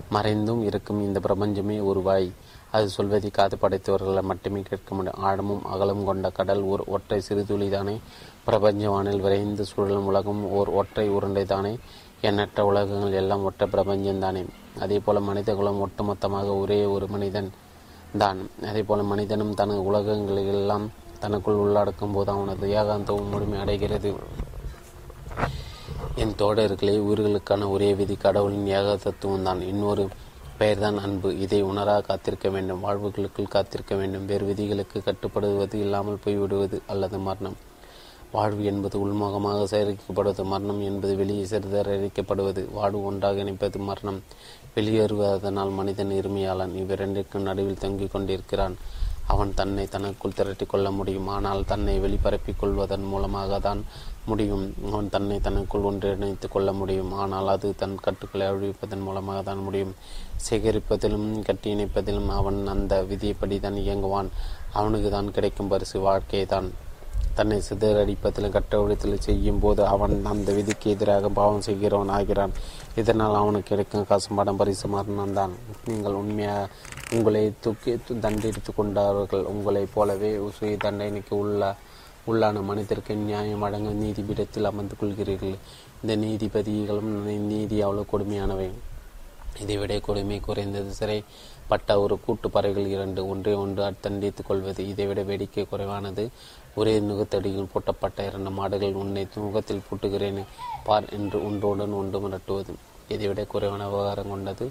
மறைந்தும் இருக்கும் இந்த பிரபஞ்சமே ஒரு வாய். அது சொல்வதை காது படைத்தவர்களை மட்டுமே கேட்க முடியும். ஆழமும் அகலம் கொண்ட கடல் ஒரு ஒற்றை சிறுதுளிதானே பிரபஞ்ச வானில் விரைந்து சுழலும் உலகம் ஓர் ஒற்றை உருண்டைதானே? எண்ணற்ற உலகங்கள் எல்லாம் ஒற்றை பிரபஞ்சம்தானே? அதே போல மனித குலம் ஒட்டுமொத்தமாக ஒரே ஒரு மனிதன் தான். அதே போல மனிதனும் தனது உலகங்களெல்லாம் தனக்குள் உள்ளடக்கும் போது அவனது ஏகாந்தவும் முழுமை அடைகிறது. என் தோடர்களே உயிர்களுக்கான ஒரே விதி கடவுளின் ஏக தத்துவம் தான். இன்னொரு பெயர்தான் அன்பு. இதை உணரா காத்திருக்க வேண்டும். வாழ்வுகளுக்குள் காத்திருக்க வேண்டும். வேறு விதிகளுக்கு கட்டுப்படுவது இல்லாமல் போய்விடுவது அல்லது மரணம். வாழ்வு என்பது உள்முகமாக சேகரிக்கப்படுவது. மரணம் என்பது வெளியே சிறிதரிக்கப்படுவது வாழ்வு ஒன்றாக இணைப்பது மரணம். வெளியேறுவதனால் மனிதன் இருமையாளன் இவ்விரண்டிற்கும் நடுவில் தங்கிக் கொண்டிருக்கிறான். அவன் தன்னை தனக்குள் திரட்டிக் கொள்ள முடியும். ஆனால் தன்னை வெளிப்பரப்பிக் கொள்வதன் மூலமாக தான் முடியும். அவன் தன்னை தனக்குள் ஒன்றிணைத்துக் கொள்ள முடியும். ஆனால் அது தன் கட்டுக்களை அழிப்பதன் மூலமாக தான் முடியும். சேகரிப்பதிலும் கட்டி இணைப்பதிலும் அவன் அந்த விதியைப்படி தான் இயங்குவான். அவனுக்கு தான் கிடைக்கும் பரிசு வாழ்க்கை தான் தன்னை சிதறடிப்பதிலும் கட்டவிடத்தில் செய்யும் போது அவன் அந்த விதிக்கு எதிராக பாவம் செய்கிறவன் ஆகிறான் இதனால் அவனுக்கு கிடைக்கும் காசுமாடம் பரிசு மரணம் தான் நீங்கள் உண்மையாக உங்களை தூக்கி தண்டித்து கொண்டார்கள். உங்களைப் போலவே சுய தண்டனைக்கு உள்ள உள்ளான மனிதருக்கு நியாயம் வழங்க நீதிபீடத்தில் அமர்ந்து கொள்கிறீர்கள். இந்த நீதிபதிகளும் நீதி அவ்வளோ கொடுமையானவை. இதைவிட கொடுமை குறைந்தது சிறை பட்ட ஒரு கூட்டு பறவைகள் இரண்டு. ஒன்றே ஒன்று தண்டித்துக் கொள்வது. இதைவிட வேடிக்கை குறைவானது. ஒரே நுகத்தடியில் பூட்டப்பட்ட இரண்டு மாடுகள் உன்னை முகத்தில் பூட்டுகிறேன். பார் என்று ஒன்றோடன் ஒன்று மிரட்டுவது. இதைவிட குறைவான விவகாரம் கொண்டது.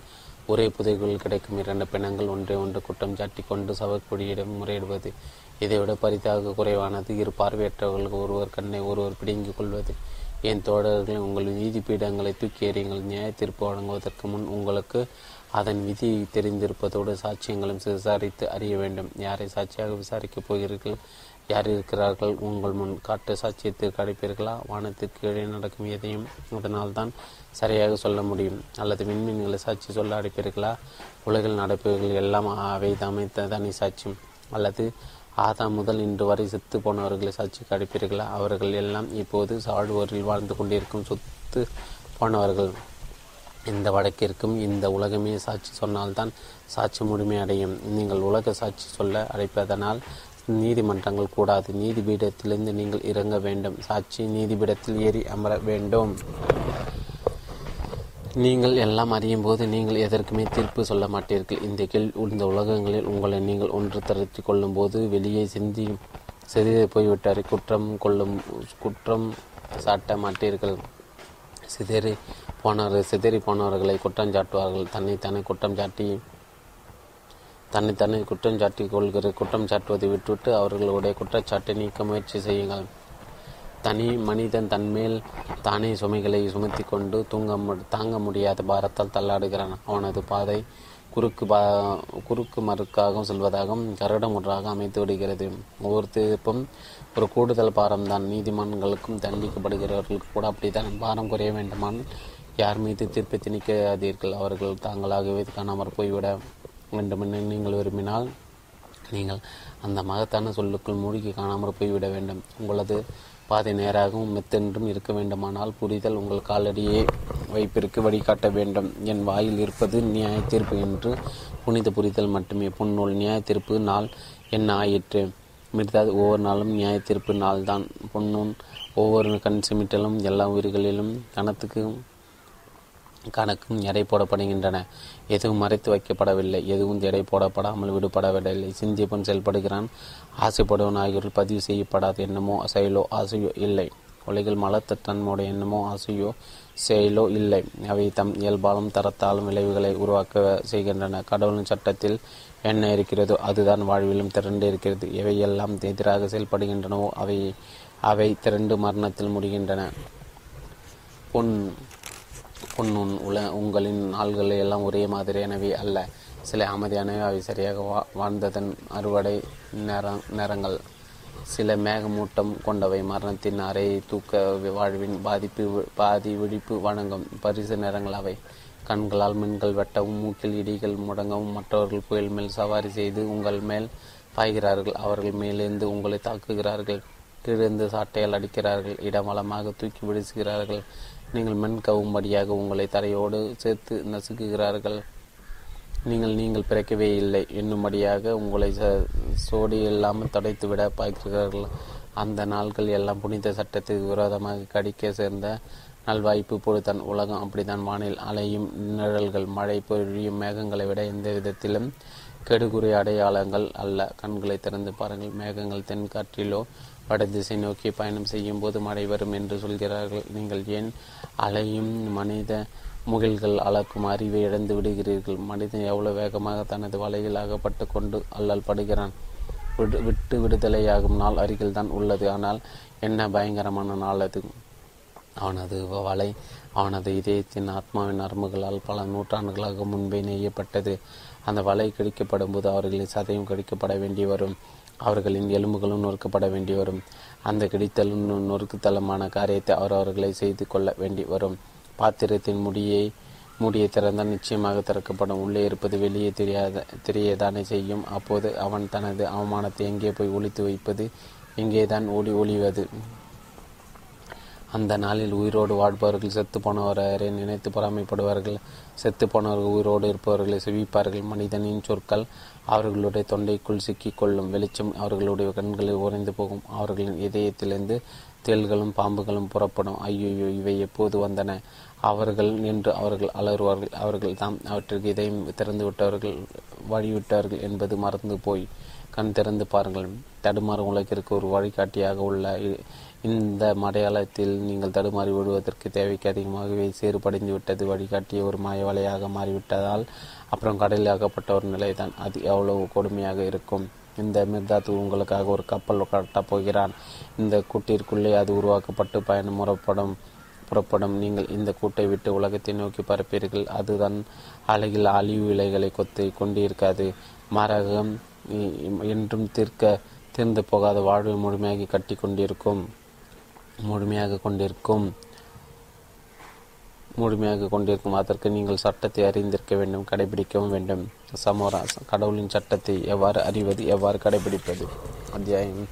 ஒரே புதைகளில் கிடைக்கும் இரண்டு பிணங்கள் ஒன்றை ஒன்று குற்றம் சாட்டி கொண்டு சவக்குடியிடம் முறையிடுவது. இதைவிட பரிதாக குறைவானது. இரு பார்வையற்றவர்களுக்கு ஒருவர் கண்ணை ஒருவர் பிடுங்கிக் கொள்வது. என் தோழர்கள் உங்கள் நீதி பீடங்களை தூக்கி எறியுங்கள். நியாய தீர்ப்பு வழங்குவதற்கு முன் உங்களுக்கு அதன் விதி தெரிந்திருப்பதோடு சாட்சியங்களும் விசாரித்து அறிய வேண்டும். யாரை சாட்சியாக விசாரிக்கப் போகிறீர்கள்? யார் இருக்கிறார்கள் உங்கள் முன் காட்டு சாட்சியத்திற்கு அடைப்பீர்களா வானத்துக்கு கீழே நடக்கும் எதையும் அதனால் தான் சரியாக சொல்ல முடியும். அல்லது விண்மீன்களை சாட்சி சொல்ல அடைப்பீர்களா உலகில் நடப்பவர்கள் எல்லாம் அவை அமைத்த தனி சாட்சியம். அல்லது ஆதா முதல் இன்று வரை செத்து போனவர்களை சாட்சிக்கு அடைப்பீர்களா அவர்கள் எல்லாம் இப்போது சாழ்வோரில் வாழ்ந்து கொண்டிருக்கும் சொத்து போனவர்கள். இந்த வடக்கிற்கும் இந்த உலகமே சாட்சி சொன்னால்தான் சாட்சி முழுமை அடையும். நீங்கள் உலக சாட்சி சொல்ல அழைப்பதனால் நீதிமன்றங்கள் கூடாது. நீதிபீடத்திலிருந்து நீங்கள் இறங்க வேண்டும். சாட்சி நீதிபீடத்தில் ஏறி அமர வேண்டும். நீங்கள் எல்லாம் அறியும் போது நீங்கள் எதற்குமே தீர்ப்பு சொல்ல மாட்டீர்கள். இந்த கீழ் இந்த உலகங்களில் உங்களை நீங்கள் ஒன்று திரட்டி கொள்ளும் போது வெளியே சிந்தி சிறிது போய்விட்டார். குற்றம் கொள்ளும் குற்றம் சாட்ட மாட்டீர்கள். சிதறி போனவர்கள் சிதறி போனவர்களை குற்றம் சாட்டுவார்கள். தன்னைத்தானே குற்றம் சாட்டி தன்னைத்தானே குற்றம் சாட்டி கொள்கிற குற்றம் சாட்டுவதை விட்டுவிட்டு அவர்களுடைய குற்றச்சாட்டை நீக்க முயற்சி செய்யுங்கள். தனி மனிதன் தன்மேல் தானே சுமைகளை சுமத்தி கொண்டு தூங்க தாங்க முடியாத பாரத்தால் தள்ளாடுகிறான். அவனது பாதை குறுக்கு பா குறுக்கு மறுக்காகவும் செல்வதாகவும் கரடமுற்றாக அமைத்து விடுகிறது. ஒவ்வொரு தீர்ப்பும் ஒரு கூடுதல் பாரம்தான். நீதிமன்றங்களுக்கும் தண்டிக்கப்படுகிறவர்களுக்கு கூட அப்படித்தான். பாரம் குறைய வேண்டுமானால் யார் மீது தீர்ப்பை திணிக்காதீர்கள். அவர்கள் தாங்களாகவே காணாமற் போய்விட வேண்டுமென்று நீங்கள் விரும்பினால் நீங்கள் அந்த மகத்தான சொல்லுக்குள் மூழ்கி காணாமல் போய்விட வேண்டும். உங்களது பாதை நேராகவும் மெத்தென்றும் இருக்க வேண்டுமானால் புரிதல் உங்கள் காலடியே வைப்பிற்கு வழிகாட்ட வேண்டும். என் வாயில் இருப்பது நியாய தீர்ப்பு என்று புனித புரிதல் மட்டுமே. புன்னூல் நியாய தீர்ப்பு நாள் என்ன ஆயிற்று? மிர்தாத் ஒவ்வொரு நாளும் நியாய தீர்ப்பு நாள் தான் பொன்னூன் ஒவ்வொரு கண் சிமிட்டலும் எல்லா உயிர்களிலும் கணத்துக்கு கணக்கும் எடை போடப்படுகின்றன. எதுவும் மறைத்து வைக்கப்படவில்லை. எதுவும் எடை போடப்படாமல் விடுபடவில்லை. சிந்திப்பன் செயல்படுகிறான். ஆசைப்படுவன் ஆகியோரில் பதிவு செய்யப்படாத எண்ணமோ செயலோ ஆசையோ இல்லை. உலகில் மலத்த தன்மையுடைய எண்ணமோ ஆசையோ செயலோ இல்லை. அவை தம் இயல்பாலும் தரத்தாலும் விளைவுகளை உருவாக்க செய்கின்றன. கடவுளின் சட்டத்தில் என்ன இருக்கிறதோ அதுதான் வாழ்விலும் திரண்டு இருக்கிறது. எவையெல்லாம் எதிராக செயல்படுகின்றனவோ அவை அவை திரண்டு மரணத்தில் முடிகின்றன. பொன் பொன்னுன் உல உங்களின் நாள்கள் எல்லாம் ஒரே மாதிரியானவை அல்ல. சில அமைதியானவை அவை சரியாக வா வாழ்ந்ததன் அறுவடை நேர நேரங்கள். சில மேகமூட்டம் கொண்டவை மரணத்தின் அறை தூக்க வாழ்வின் பாதிப்பு பாதி விழிப்பு வணங்கும் பரிசு நேரங்கள் அவை. கண்களால் மின்கள் வெட்டவும் மூக்கில் இடிகள் முடங்கவும் மற்றவர்கள் புயல் மேல் சவாரி செய்து உங்கள் மேல் பாய்கிறார்கள். அவர்கள் மேலிருந்து உங்களை தாக்குகிறார்கள். கீழிருந்து சாட்டையால் அடிக்கிறார்கள். இடமலமாக தூக்கி விடுசுகிறார்கள் நீங்கள் மண் கவும்படியாக உங்களை தரையோடு சேர்த்து நசுக்குகிறார்கள். நீங்கள் நீங்கள் பிறக்கவே இல்லை. என்னும்படியாக உங்களை சோடி இல்லாமல் தடைத்துவிட பார்க்கிறார்கள். அந்த நாட்கள் எல்லாம் புனித சட்டத்துக்கு விரோதமாக கடிக்க சேர்ந்த நல்வாய்ப்பு பொழுதான் உலகம் அப்படித்தான் வானில் அலையும் நிழல்கள் மழை பொழியும் மேகங்களை விட எந்த விதத்திலும் கெடுகுறை அடையாளங்கள் அல்ல. கண்களை திறந்து பாருங்கள். மேகங்கள் தென்காற்றிலோ வடதிசை நோக்கி பயணம் செய்யும் போது மழை வரும் என்று சொல்கிறார்கள். நீங்கள் ஏன் அலையும் மனித முகில்கள் அளக்கும் அறிவை இழந்து விடுகிறீர்கள்? மனிதன் எவ்வளவு வேகமாக தனது வலையில் அகப்பட்டு கொண்டு அல்லல் படுகிறான்? விடு விட்டு விடுதலையாகும் நாள் அருகில் தான் உள்ளது. ஆனால் என்ன பயங்கரமான நாள் அது? அவனது வலை அவனது இதயத்தின் ஆத்மாவின் நரம்புகளால் பல நூற்றாண்டுகளாக முன்பே நெய்யப்பட்டது. அந்த வலை கடிக்கப்படும் போது அவர்களின் சதையும் கடிக்கப்பட வேண்டி வரும். அவர்களின் எலும்புகளும் நொறுக்கப்பட வேண்டி வரும். அந்த கிடைத்தலும் நொறுக்குத்தலமான காரியத்தை அவர் அவர்களை செய்து கொள்ள வேண்டி வரும். பாத்திரத்தின் முடியை மூடியை திறந்தால் நிச்சயமாக திறக்கப்படும். உள்ளே இருப்பது வெளியே தெரியாத தெரியதானே செய்யும். அப்போது அவன் தனது அவமானத்தை எங்கே போய் ஒழித்து வைப்பது? எங்கேதான் ஓடி ஒளிவது? அந்த நாளில் உயிரோடு வாழ்பவர்கள் செத்து போனவரை நினைத்து பொறாமைப்படுவார்கள். செத்து போனவர்கள் உயிரோடு இருப்பவர்களை செவிப்பார்கள். மனிதனின் சொற்கள் அவர்களுடைய தொண்டைக்குள் சிக்கிக்கொள்ளும் வெளிச்சம் அவர்களுடைய கண்களில் உறைந்து போகும். அவர்களின் இதயத்திலிருந்து தேள்களும் பாம்புகளும் புறப்படும். ஐயோ இவை எப்போது வந்தன? அவர்கள் நின்று அவர்கள் அலறுவார்கள். அவர்கள் தாம் அவற்றிற்கு இதயம் திறந்து விட்டவர்கள் வழிவிட்டார்கள் என்பது மறந்து போய் கண் திறந்து பாருங்கள். தடுமாறு உலகிற்கு ஒரு வழிகாட்டியாக உள்ள இந்த மடையாளத்தில் நீங்கள் தடுமாறி விடுவதற்கு தேவைக்கு அதிகமாகவே சேறுபடைந்து விட்டது வழிகாட்டிய ஒரு மாயவலையாக மாறிவிட்டதால் அப்புறம் கடலில் அகப்பட்ட ஒரு நிலைதான். அது எவ்வளவு கொடுமையாக இருக்கும்? இந்த மிர்தாத்து உங்களுக்காக ஒரு கப்பல் கட்டப் போகிறான். இந்த கூட்டிற்குள்ளே அது உருவாக்கப்பட்டு பயணம் முறப்படும் புறப்படும். நீங்கள் இந்த கூட்டை விட்டு உலகத்தை நோக்கி பரப்பீர்கள். அதுதான் அழகில் அழிவு இலைகளை கொத்து கொண்டிருக்காது. மாறாக என்றும் தீர்க்க தீர்ந்து போகாத வாழ்வை முழுமையாக கட்டி கொண்டிருக்கும் முழுமையாக கொண்டிருக்கும். முழுமையாக கொண்டிருக்கும் அதற்கு நீங்கள் சட்டத்தை அறிந்திருக்க வேண்டும் கடைபிடிக்கவும் வேண்டும். சமோரா கடவுளின் சட்டத்தை எவ்வாறு அறிவது எவ்வாறு கடைபிடிப்பது? அத்தியாயம்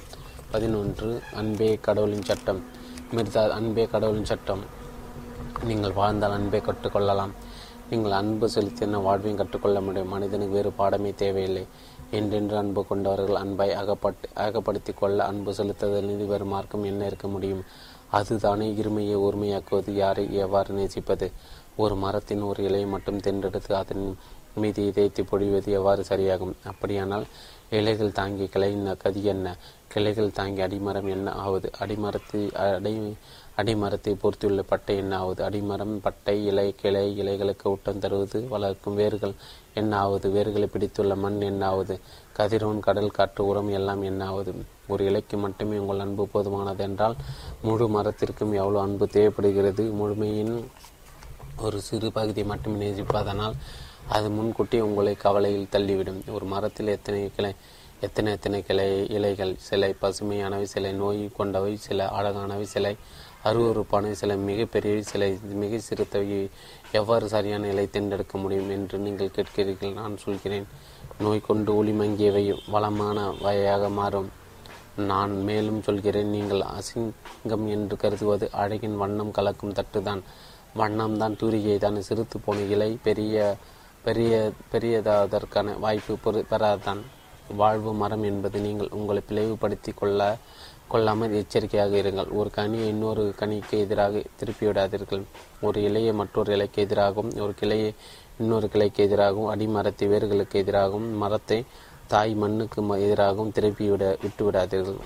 பதினொன்று அன்பே கடவுளின் சட்டம். மிர்தா அன்பே கடவுளின் சட்டம். நீங்கள் வாழ்ந்தால் அன்பை கற்றுக்கொள்ளலாம். நீங்கள் அன்பு செலுத்தின வாழ்வையும் கற்றுக்கொள்ள முடியும். மனிதனுக்கு வேறு பாடமே தேவையில்லை. என்றென்று அன்பு கொண்டவர்கள் அன்பை அகப்பட்டு அகப்படுத்தி கொள்ள அன்பு செலுத்துவதில் வேறு மார்க்கம் என்ன இருக்க முடியும்? அதுதானே இருமையை ஒருமையாக்குவது? யாரை எவ்வாறு நேசிப்பது? ஒரு மரத்தின் ஒரு இலையை மட்டும் தென்றெடுத்து அதன் மீது இதயத்தை பொழிவது எவ்வாறு சரியாகும்? அப்படியானால் இலைகள் தாங்கிய கிளையின் கதி என்ன? கிளைகள் தாங்கி அடிமரம் என்ன ஆவது? அடிமரத்தை அடை அடிமரத்தை பொறுத்தியுள்ள பட்டை என்ன ஆவது? அடிமரம் பட்டை இலை கிளை இலைகளுக்கு ஊட்டம் தருவது வளர்க்கும் வேர்கள் என்ன ஆவது? வேர்களை பிடித்துள்ள மண் என்ன ஆவது? கதிரோன் கடல் காற்று உரம் எல்லாம் என்ன ஆவது? ஒரு இலைக்கு மட்டுமே உங்கள் அன்பு போதுமானது என்றால் முழு மரத்திற்கும் எவ்வளோ அன்பு தேவைப்படுகிறது? முழுமையின் ஒரு சிறு பகுதியை மட்டுமே நேசிப்பதனால் அது முன்கூட்டி உங்களை கவலையில் தள்ளிவிடும். ஒரு மரத்தில் எத்தனை கிளை எத்தனை எத்தனை கிளை இலைகள்? சிலை பசுமையானவை சில நோய் கொண்டவை சில அழகானவை சிலை அருவறுப்பானவை சில மிகப்பெரிய சிலை மிக சிறுத்தவை. எவ்வாறு சரியான இலை தேர்ந்தெடுக்க முடியும் என்று நீங்கள் கேட்கிறீர்கள். நான் சொல்கிறேன். நோய் கொண்டு ஒளி மங்கியவை வளமான வகையாக மாறும். நான் மேலும் சொல்கிறேன் நீங்கள் அசிங்கம் என்று கருதுவது அழகின் வண்ணம் கலக்கும் தட்டுதான். வண்ணம்தான் தூரிகை தான் சிறுத்து போன இலை பெரிய பெரிய பெரியதாவதற்கான வாய்ப்பு பொரு பெறாதான். வாழ்வு மரம் என்பது நீங்கள் உங்களை பிளவுபடுத்தி கொள்ள கொள்ளாமல் எச்சரிக்கையாக இருங்கள். ஒரு கனியை இன்னொரு கனிக்கு எதிராக திருப்பிவிடாதீர்கள். ஒரு இலையை மற்றொரு இலைக்கு எதிராகவும் ஒரு கிளையை இன்னொரு கிளைக்கு எதிராகவும் அடிமரத்தை வேர்களுக்கு எதிராகவும் மரத்தை தாய் மண்ணுக்கு எதிராகவும் திருப்பிவிட விட்டுவிடாதீர்கள்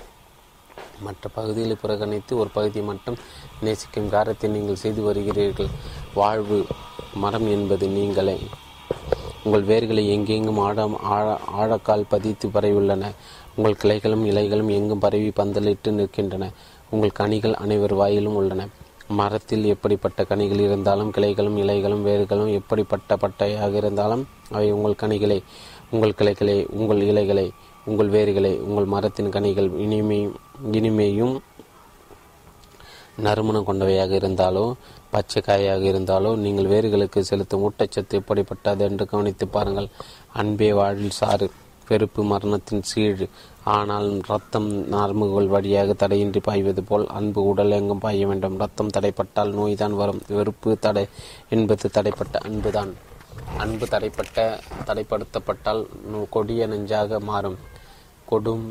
மற்ற பகுதிகளை புறக்கணித்து ஒரு பகுதியை மட்டும் நேசிக்கும் காரத்தை நீங்கள் செய்து வருகிறீர்கள். வாழ்வு மரம் என்பது நீங்களே. உங்கள் வேர்களை எங்கெங்கும் ஆழம் ஆழ ஆழக்கால் பதித்து பரவியுள்ளன. உங்கள் கிளைகளும் இலைகளும் எங்கும் பரவி பந்தலிட்டு நிற்கின்றன. உங்கள் கனிகள் அனைவர் வாயிலும் உள்ளன. மரத்தில் எப்படிப்பட்ட கனிகள் இருந்தாலும் கிளைகளும் இலைகளும் வேர்களும் எப்படிப்பட்ட பட்டையாக இருந்தாலும் அவை உங்கள் கனிகளை. உங்கள் கிளைகளை உங்கள் இலைகளை உங்கள் வேர்களை உங்கள் மரத்தின் கனிகள் இனிமையும் இனிமையும் நறுமணம் கொண்டவையாக இருந்தாலோ பச்சை காயாக இருந்தாலோ நீங்கள் வேர்களுக்கு செலுத்தும் ஊட்டச்சத்து எப்படிப்பட்டது என்று கவனித்து பாருங்கள். அன்பே வாழ்வில் சாறு பெருப்பு மரணத்தின் சீழ். ஆனால் ரத்தம் நரம்புகள் வழியாக தடையின்றி பாய்வது போல் அன்பு உடல் எங்கும் பாய வேண்டும். ரத்தம் தடைப்பட்டால் நோய்தான் வரும். வெறுப்பு தடை என்பது தடைப்பட்ட அன்புதான். அன்பு தடைப்பட்ட தடைப்படுத்தப்பட்டால் கொடிய நெஞ்சாக மாறும். கொடும்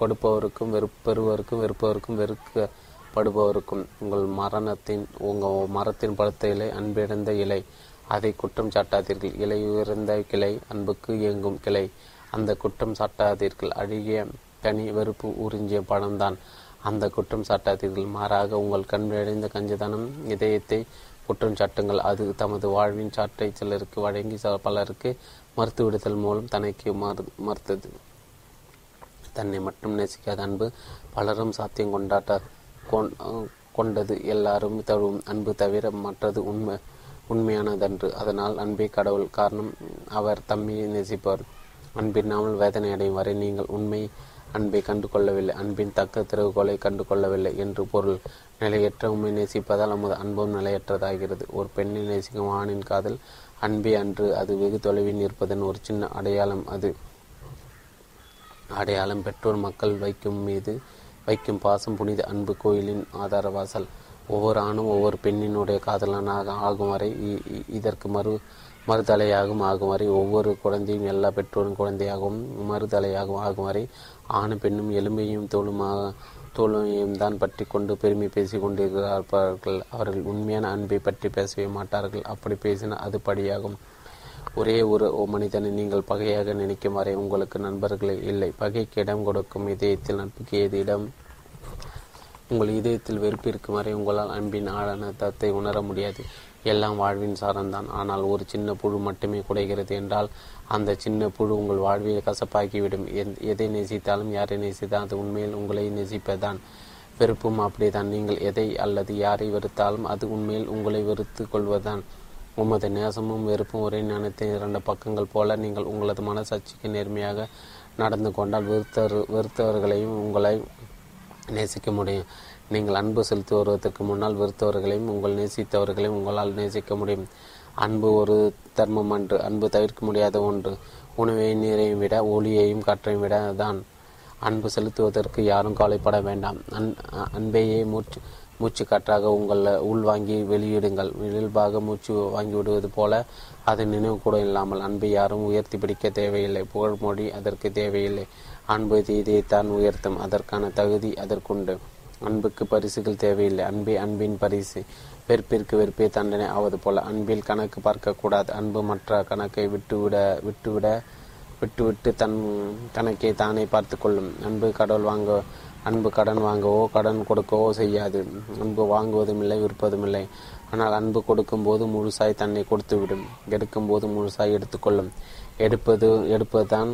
கொடுப்பவருக்கும் வெறுப்பெறுவருக்கும் வெறுப்பவருக்கும் வெறுக்கப்படுபவருக்கும் உங்கள் மரணத்தின் உங்கள் மரத்தின் பழுத்த இலை அன்பிழந்த இலை. அதை குற்றம் சாட்டாதீர்கள். இலை உயர்ந்த கிளை அன்புக்கு இயங்கும் கிளை. அந்த குற்றம் சாட்டாதீர்கள். அழுகிய கனி வெறுப்பு உறிஞ்சிய பணம்தான். அந்த குற்றம் சாட்டாதீர்கள். மாறாக உங்கள் கண் விழைந்த கஞ்சதனம் இதயத்தை குற்றம் சாட்டுங்கள் அது தமது வாழ்வின் சாட்டை சிலருக்கு வழங்கி பலருக்கு மறுத்து விடுதல் மூலம் தனக்கு மறு மறுத்தது. தன்னை மட்டும் நேசிக்காத அன்பு பலரும் சாத்தியம் கொண்டாட்ட கொண்டது. எல்லாரும் தழுவும் அன்பு தவிர மற்றது உண்மை உண்மையானதன்று. அதனால் அன்பே கடவுள். காரணம் அவர் தம்மையை நேசிப்பவர் அன்பின்னாமல் வேதனை அடையும் வரை நீங்கள் உண்மை அன்பை கண்டு கொள்ளவில்லை அன்பின் தக்க திறவுகோலை கண்டு கொள்ளவில்லை என்று பொருள். நிலையற்ற உண்மை நேசிப்பதால் நமது அன்பும் நிலையற்றதாகிறது. ஒரு பெண்ணை நேசிக்கும் ஆணின் காதல் அன்பே அன்று அது வெகு தொலைவில் இருப்பதன் ஒரு சின்ன அடையாளம் அது. அடையாளம் பெற்றோர் மக்கள் வைக்கும் மீது வைக்கும் பாசம் புனித அன்பு கோயிலின் ஆதாரவாசல். ஒவ்வொரு ஆணும் ஒவ்வொரு பெண்ணினுடைய காதலனாக ஆகும் வரை இதற்கு மறு மறுதலையாகவும் ஆகும் வரை ஒவ்வொரு குழந்தையும் எல்லா பெற்றோரும் குழந்தையாகவும் மறுதலையாகவும் ஆகும் வரை ஆணும் பெண்ணும் எலும்பையும் தோளுமாக தோல்வியையும் தான் பற்றி கொண்டு பெருமை பேசி கொண்டிருக்கிறார்கள். அவர்கள் உண்மையான அன்பை பற்றி பேசவே மாட்டார்கள். அப்படி பேசினால் அது படியாகும். ஒரே ஒரு மனிதனை நீங்கள் பகையாக நினைக்கும் வரை உங்களுக்கு நண்பர்களே இல்லை. பகைக்கு இடம் கொடுக்கும் இதயத்தில் நட்புக்கு ஏது இடம்? உங்கள் இதயத்தில் வெறுப்பு இருக்கும் வரை உங்களால் அன்பின் ஆழான தத்தை உணர முடியாது. எல்லாம் வாழ்வின் சாரம்தான். ஆனால் ஒரு சின்ன புழு மட்டுமே குடைகிறது என்றால் அந்த சின்ன புழு உங்கள் வாழ்வை கசப்பாக்கிவிடும் எதை நேசித்தாலும் யாரை நேசித்தால் அது உண்மையில் உங்களை நேசிப்பதுதான். வெறுப்பும் அப்படிதான் நீங்கள் எதை அல்லது யாரை வெறுத்தாலும் அது உண்மையில் உங்களை வெறுத்து கொள்வதுதான். உமது நேசமும் வெறுப்பும் ஒரே ஞானத்தின் இரண்டு பக்கங்கள் போல நீங்கள் உங்களது மனசாட்சிக்கு நேர்மையாக நடந்து கொண்டால் வெறுத்தவர் வெறுத்தவர்களையும் உங்களை நேசிக்க முடியும். நீங்கள் அன்பு செலுத்தி வருவதற்கு முன்னால் வெறுத்தவர்களையும் உங்கள் நேசித்தவர்களையும் உங்களால் நேசிக்க முடியும். அன்பு ஒரு தர்மம் அன்று அன்பு தவிர்க்க முடியாத ஒன்று. உணவை நீரையும் விட ஒளியையும் காற்றையும் விட தான். அன்பு செலுத்துவதற்கு யாரும் கவலைப்பட வேண்டாம். அன் அன்பையே மூச்சு மூச்சு காற்றாக உங்கள் உள்வாங்கி வெளியிடுங்கள். இயல்பாக மூச்சு வாங்கி விடுவது போல அது நினைவு கூட இல்லாமல் அன்பை யாரும் உயர்த்தி பிடிக்க தேவையில்லை. புகழ்மொழி அதற்கு தேவையில்லை. அன்பு இதைத்தான் உயர்த்தும். அதற்கான தகுதி அதற்குண்டு. அன்புக்கு பரிசுகள் தேவையில்லை. அன்பே அன்பின் பரிசு. வெறுப்பிற்கு வெறுப்பே தண்டனை ஆவது போல. அன்பில் கணக்கு பார்க்கக்கூடாது. அன்பு மற்ற கணக்கை விட்டுவிட விட்டுவிட விட்டுவிட்டு தன் கணக்கை தானே பார்த்து கொள்ளும் அன்பு கடவுள் வாங்க அன்பு கடன் வாங்கவோ கடன் கொடுக்கவோ செய்யாது. அன்பு வாங்குவதும் இல்லை விற்பதும் இல்லை. ஆனால் அன்பு கொடுக்கும் போது முழுசாய் தன்னை கொடுத்துவிடும். எடுக்கும் போது முழுசாய் எடுத்துக்கொள்ளும். எடுப்பது எடுப்பதுதான்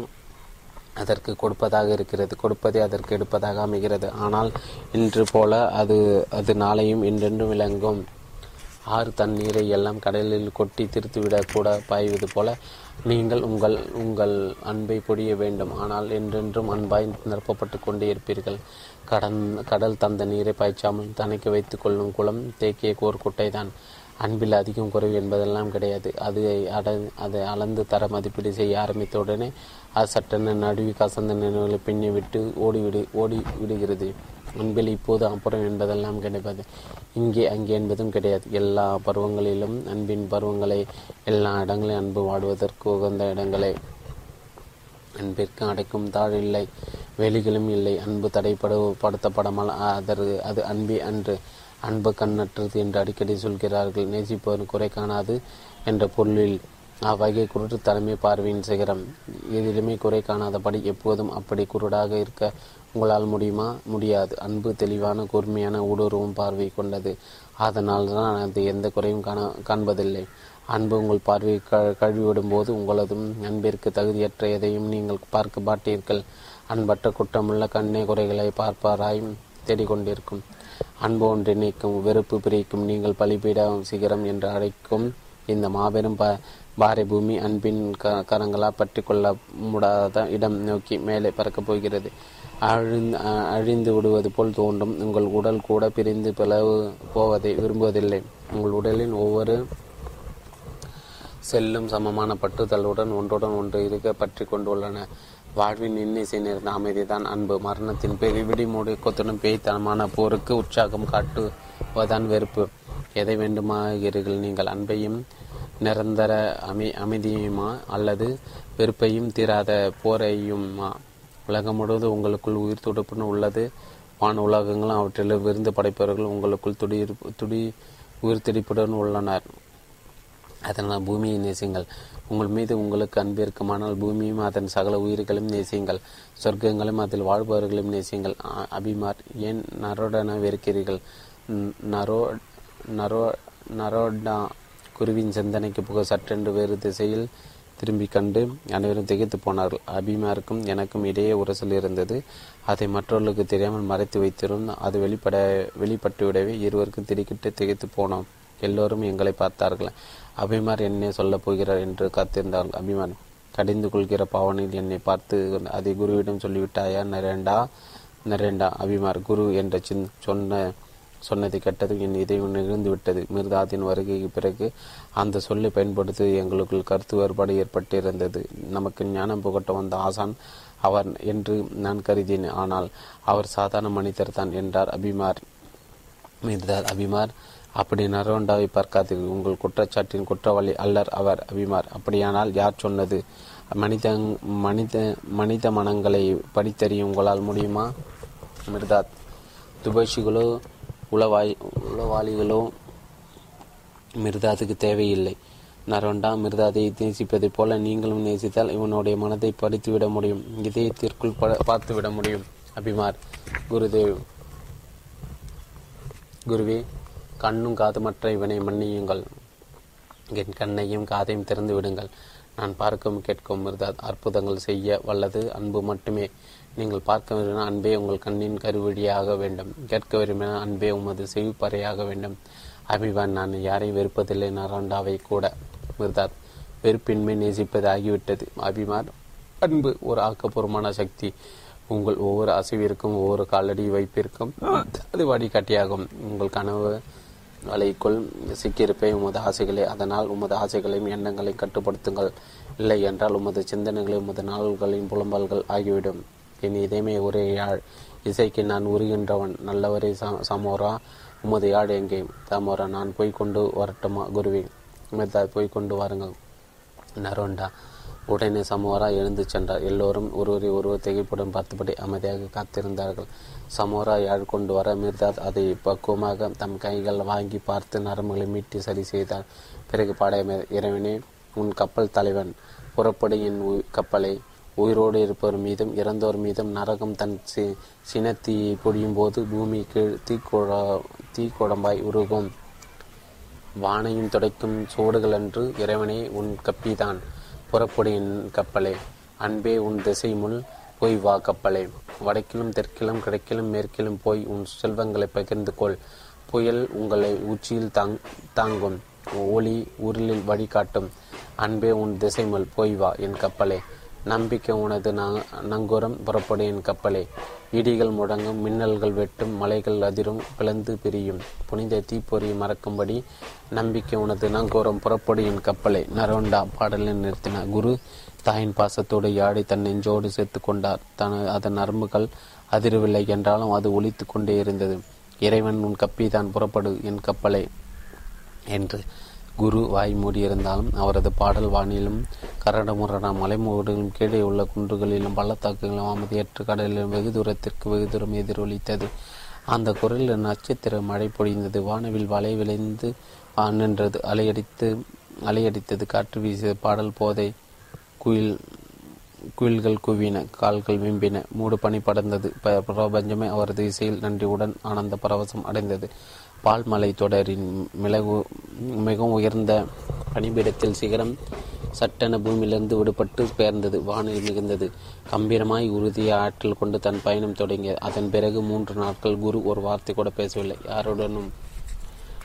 அதற்கு கொடுப்பதாக இருக்கிறது கொடுப்பதே அதற்கு எடுப்பதாக அமைகிறது. ஆனால் இன்று போல அது அது நாளையும் என்றென்றும் விளங்கும். ஆறு தன் நீரை எல்லாம் கடலில் கொட்டி திருத்துவிடக் கூட பாய்வது போல நீங்கள் உங்கள் உங்கள் அன்பை பொடிய வேண்டும். ஆனால் என்றென்றும் அன்பாய் நிரப்பப்பட்டு கொண்டே இருப்பீர்கள். கடன் கடல் தந்த நீரை பாய்ச்சாமல் தனக்கு வைத்து கொள்ளும் குளம் தேக்கிய கோர் குட்டைதான் அன்பில் அதிகம் குறைவு என்பதெல்லாம் கிடையாது. அது அட அதை அளந்து தர மதிப்பீடு செய்ய ஆரம்பித்த உடனே சட்டென நடுவி கசந்த நினைவுகளை பின்னி விட்டு ஓடிவிடு ஓடி விடுகிறது. அன்பில் இப்போது அப்புறம் என்பதெல்லாம் கிடைப்பது. இங்கே அங்கே என்பதும் கிடையாது. எல்லா பருவங்களிலும் அன்பின் பருவங்களை எல்லா இடங்களையும் அன்பு வாடுவதற்கு உகந்த இடங்களை. அன்பிற்கு அடைக்கும் தாழ் இல்லை வெளிகளும் இல்லை. அன்பு தடைப்படு படுத்தப்படாமல் அதற்கு அது அன்பே அன்று. அன்பு கண்ணற்றது என்று அடிக்கடி சொல்கிறார்கள். நேசிப்பவர் குறை காணாது என்ற பொருளில் அவ்வகை குருட்டு தலைமை பார்வையின் சிகரம். எதிலுமே குறை காணாதபடி எப்போதும் அப்படி குருடாக இருக்க உங்களால் முடியுமா? முடியாது. அன்பு தெளிவான கூர்மையான ஊடுருவும் பார்வை கொண்டது. அதனால் தான் அது எந்த குறையும் காண காண்பதில்லை. அன்பு உங்கள் பார்வையை க கழுவிவிடும் போது உங்களதும் அன்பிற்கு தகுதியற்ற எதையும் நீங்கள் பார்க்க மாட்டீர்கள். அன்பற்ற குற்றமுள்ள கண்ணே குறைகளை பார்ப்பாராயும் தேடிக்கொண்டிருக்கும். அன்பு ஒன்றிணைக்கும் வெறுப்பு பிரிக்கும் நீங்கள் பலிபீட சிகரம் என்று அழைக்கும் இந்த மாபெரும் ப பாறை பூமி அன்பின் க கரங்களால் பற்றி கொள்ள முடாத இடம் நோக்கி மேலே பறக்கப் போகிறது. அழிந்து அழிந்து விடுவது போல் தோன்றும். உங்கள் உடல் கூட பிரிந்து பிளவு போவதை விரும்புவதில்லை. உங்கள் உடலின் ஒவ்வொரு செல்லும் சமமான பற்றுதலுடன் ஒன்றுடன் ஒன்று இருக்க பற்றி கொண்டுள்ளன. வாழ்வின் இன்னிசை நேர்ந்த அமைதிதான் அன்பு. மரணத்தின் பெருவிடி மூடி கொத்தனும் பேய்த்தனமான போருக்கு உற்சாகம் காட்டுவதான் வெறுப்பு. எதை வேண்டுமாகிறீர்கள் நீங்கள்? அன்பையும் நிரந்தர அமை அமைதியுமா அல்லது வெறுப்பையும் தீராத போரையுமா? உலகம் முழுவதும் உங்களுக்குள் உயிர் துடுப்புன்னு உள்ளது. வான உலகங்களும் அவற்றில் விருந்து படைப்பவர்கள் உங்களுக்குள் துடி துடி உயிர் துடிப்புடன் உள்ளனர். அதனால் பூமியை நேசிங்கள் உங்கள் மீது உங்களுக்கு அன்பு இருக்குமானால் பூமியும் அதன் சகல உயிர்களையும் நேசியுங்கள். சொர்க்கங்களும் அதில் வாழ்பவர்களையும் நேசியுங்கள். அபிமார் ஏன் நரோடன வெறுக்கிறீர்கள் நரோ நரோ நரோடா குருவின் சிந்தனைக்கு புக சற்றென்று வேறு திசையில் திரும்பி கண்டு அனைவரும் திகைத்து போனார்கள். அபிமாருக்கும் எனக்கும் இடையே உரசல் இருந்தது. அதை மற்றவர்களுக்கு தெரியாமல் மறைத்து வைத்திரும் அது வெளிப்பட வெளிப்பட்டுவிடவே இருவருக்கும் திடுக்கிட்டு திகைத்து போனோம். எல்லோரும் எங்களை பார்த்தார்கள். அபிமார் என்னை சொல்லப் போகிறார் என்று காத்திருந்தார்கள். அபிமான் கடிந்து கொள்கிற பாவனையில் என்னை பார்த்து அதை குருவிடம் சொல்லிவிட்டாயா? நரேண்டா நரேண்டா அபிமார் குரு என்ற சின் சொன்ன சொன்னது கெட்டது என் இதயம் நிகழ்ந்து விட்டது. மிர்தாத்தின் வருகைக்கு பிறகு அந்த சொல்லை பயன்படுத்தி எங்களுக்குள் கருத்து வேறுபாடு ஏற்பட்டிருந்தது. நமக்கு ஞானம் புகட்ட வந்த ஆசான் அவர் என்று நான் கருதினேன். ஆனால் அவர் சாதாரண மனிதர் தான் என்றார் அபிமார். மிர்தாத் அபிமார் அப்படி நரவண்டாவை பார்க்காதீர்கள். உங்கள் குற்றச்சாட்டின் குற்றவாளி அல்லர் அவர் அபிமார். அப்படியானால் யார் சொன்னது? மனித மனித மனித மனங்களை படித்தறிய உங்களால் முடியுமா? மிர்தாத் துபஷிகளோ உளவாய் உளவாளிகளோ மிர்தாதுக்கு தேவையில்லை. நரோண்டா மிர்தாதை நேசிப்பதைப் போல நீங்களும் நேசித்தால் இவனுடைய மனதை படித்துவிட முடியும். இதயத்திற்குள் பார்த்துவிட முடியும். அபிமார். குருதேவ். குருவே கண்ணும் காதுமற்ற இவனை மன்னியுங்கள். என் கண்ணையும் காதையும் திறந்து விடுங்கள். நான் பார்க்கவும் கேட்கவும் மிர்தாத் அற்புதங்கள் செய்ய வல்லது அன்பு மட்டுமே. நீங்கள் பார்க்க விரும்பினால் அன்பே உங்கள் கண்ணின் கருவடியாக வேண்டும். கேட்க விரும்பினால் அன்பே உமது செவிப்பறையாக வேண்டும். அபிவான் நான் யாரையும் வெறுப்பதில்லை நரண்டாவை கூட மிர்தாத் வெறுப்பின்மை நேசிப்பது ஆகிவிட்டது. அபிமார் அன்பு ஒரு ஆக்கப்பூர்வமான சக்தி. உங்கள் ஒவ்வொரு அசைவிற்கும் ஒவ்வொரு காலடி வைப்பிற்கும் அது வழிகாட்டியாகும் உங்கள் கனவு வலைக்குள் சிக்கியிருப்பே உமது ஆசைகளை. அதனால் உமது ஆசைகளையும் எண்ணங்களையும் கட்டுப்படுத்துங்கள். இல்லை என்றால் உமது சிந்தனைகளையும் உமது நாவல்களின் புலம்பல்கள் ஆகிவிடும். என் இதயமே ஒரே யாழ் இசைக்கு நான் உருகின்றவன். நல்லவரே சமோரா உமது யாழ் எங்கே? சமோரா நான் போய் கொண்டு வரட்டுமா குருவி? மெத்தா போய் கொண்டு வாருங்கள். நரோண்டா உடனே சமோரா எழுந்து சென்றார். எல்லோரும் ஒருவரை ஒருவர் திகைப்புடன் பார்த்தபடி அமைதியாக காத்திருந்தார்கள். சமோரா யாழ் கொண்டு வர மிர்தாத் அதை பக்குவமாக தம் கைகள் வாங்கி பார்த்து நரம்புகளை மீட்டி சரி செய்தார். பிறகு பாடைய இறைவனே உன் கப்பல் தலைவன் புறப்படி என் கப்பலை. உயிரோடு இருப்பவர் மீதும் இறந்தோர் மீதும் நரகம் தன் சி சினத்தீயை பொழியும் போது பூமி கீழ் தீக்குழ தீக்குடம்பாய் உருகும். வானையும் துடைக்கும் சோடுகள் அன்று இறைவனே உன் கப்பிதான். புறப்படு கப்பலே. அன்பே உன் திசை முள் போய் வா கப்பலே. வடக்கிலும் தெற்கிலும் கிழக்கிலும் மேற்கிலும் போய் உன் செல்வங்களை பகிர்ந்து கொள் புயல் உங்களை உச்சியில் தாங் தாங்கும். ஒளி உருளில் வழிகாட்டும். அன்பே உன் திசைமுல் போய் வா என் கப்பலே. நம்பிக்கை உனது நங்கூரம் புறப்படும் என் கப்பலே. இடிகள் முழங்கும் மின்னல்கள் வெட்டும் மலைகள் அதிரும் பிளந்து பிரியும். புனித தீப்பொறி மறக்கும்படி நம்பிக்கை உனது நங்கூரம் புறப்படு என் கப்பலை. நரோண்டா பாடலில் நிறுத்தினார் குரு தாயின் பாசத்தோடு யாடி தன் நெஞ்சோடு சேர்த்து கொண்டார். தன் அதன் நரம்புகள் அதிரவில்லை என்றாலும் அது ஒழித்து கொண்டே இருந்தது. இறைவன் உன் கப்பி தான் புறப்படு என் கப்பலை என்று குரு வாய் மூடியிருந்தாலும் அவரது பாடல் வானிலும் கரடமுரடா மலைமுகடுகளும் கீழே உள்ள குன்றுகளிலும் பள்ளத்தாக்குகளிலும் அமைதியற்ற கடலிலும் வெகு தூரத்திற்கு வெகு தூரம் எதிரொலித்தது அந்த குரலில் நட்சத்திர மழை பொழிந்தது. வானவில் வலை விளைந்து நின்றது. அலையடித்து அலையடித்தது. காற்று வீசிய பாடல் போதை குயில் குயில்கள் குவின கால்கள் விம்பின. மூடு பனி படர்ந்தது. பிரபஞ்சமே அவரது இசையில் நன்றியுடன் ஆனந்த பரவசம் அடைந்தது. பால்மலை தொடரின் மிளகு மிகவும் உயர்ந்த பணிபீடத்தில் சிகரம் சட்டென பூமியிலிருந்து விடுபட்டு பெயர்ந்தது. வானில் மிகுந்தது. கம்பீரமாய் உறுதிய ஆற்றல் கொண்டு தன் பயணம் தொடங்கியது. அதன் பிறகு மூன்று நாட்கள் குரு ஒரு வார்த்தை கூட பேசவில்லை. யாருடனும்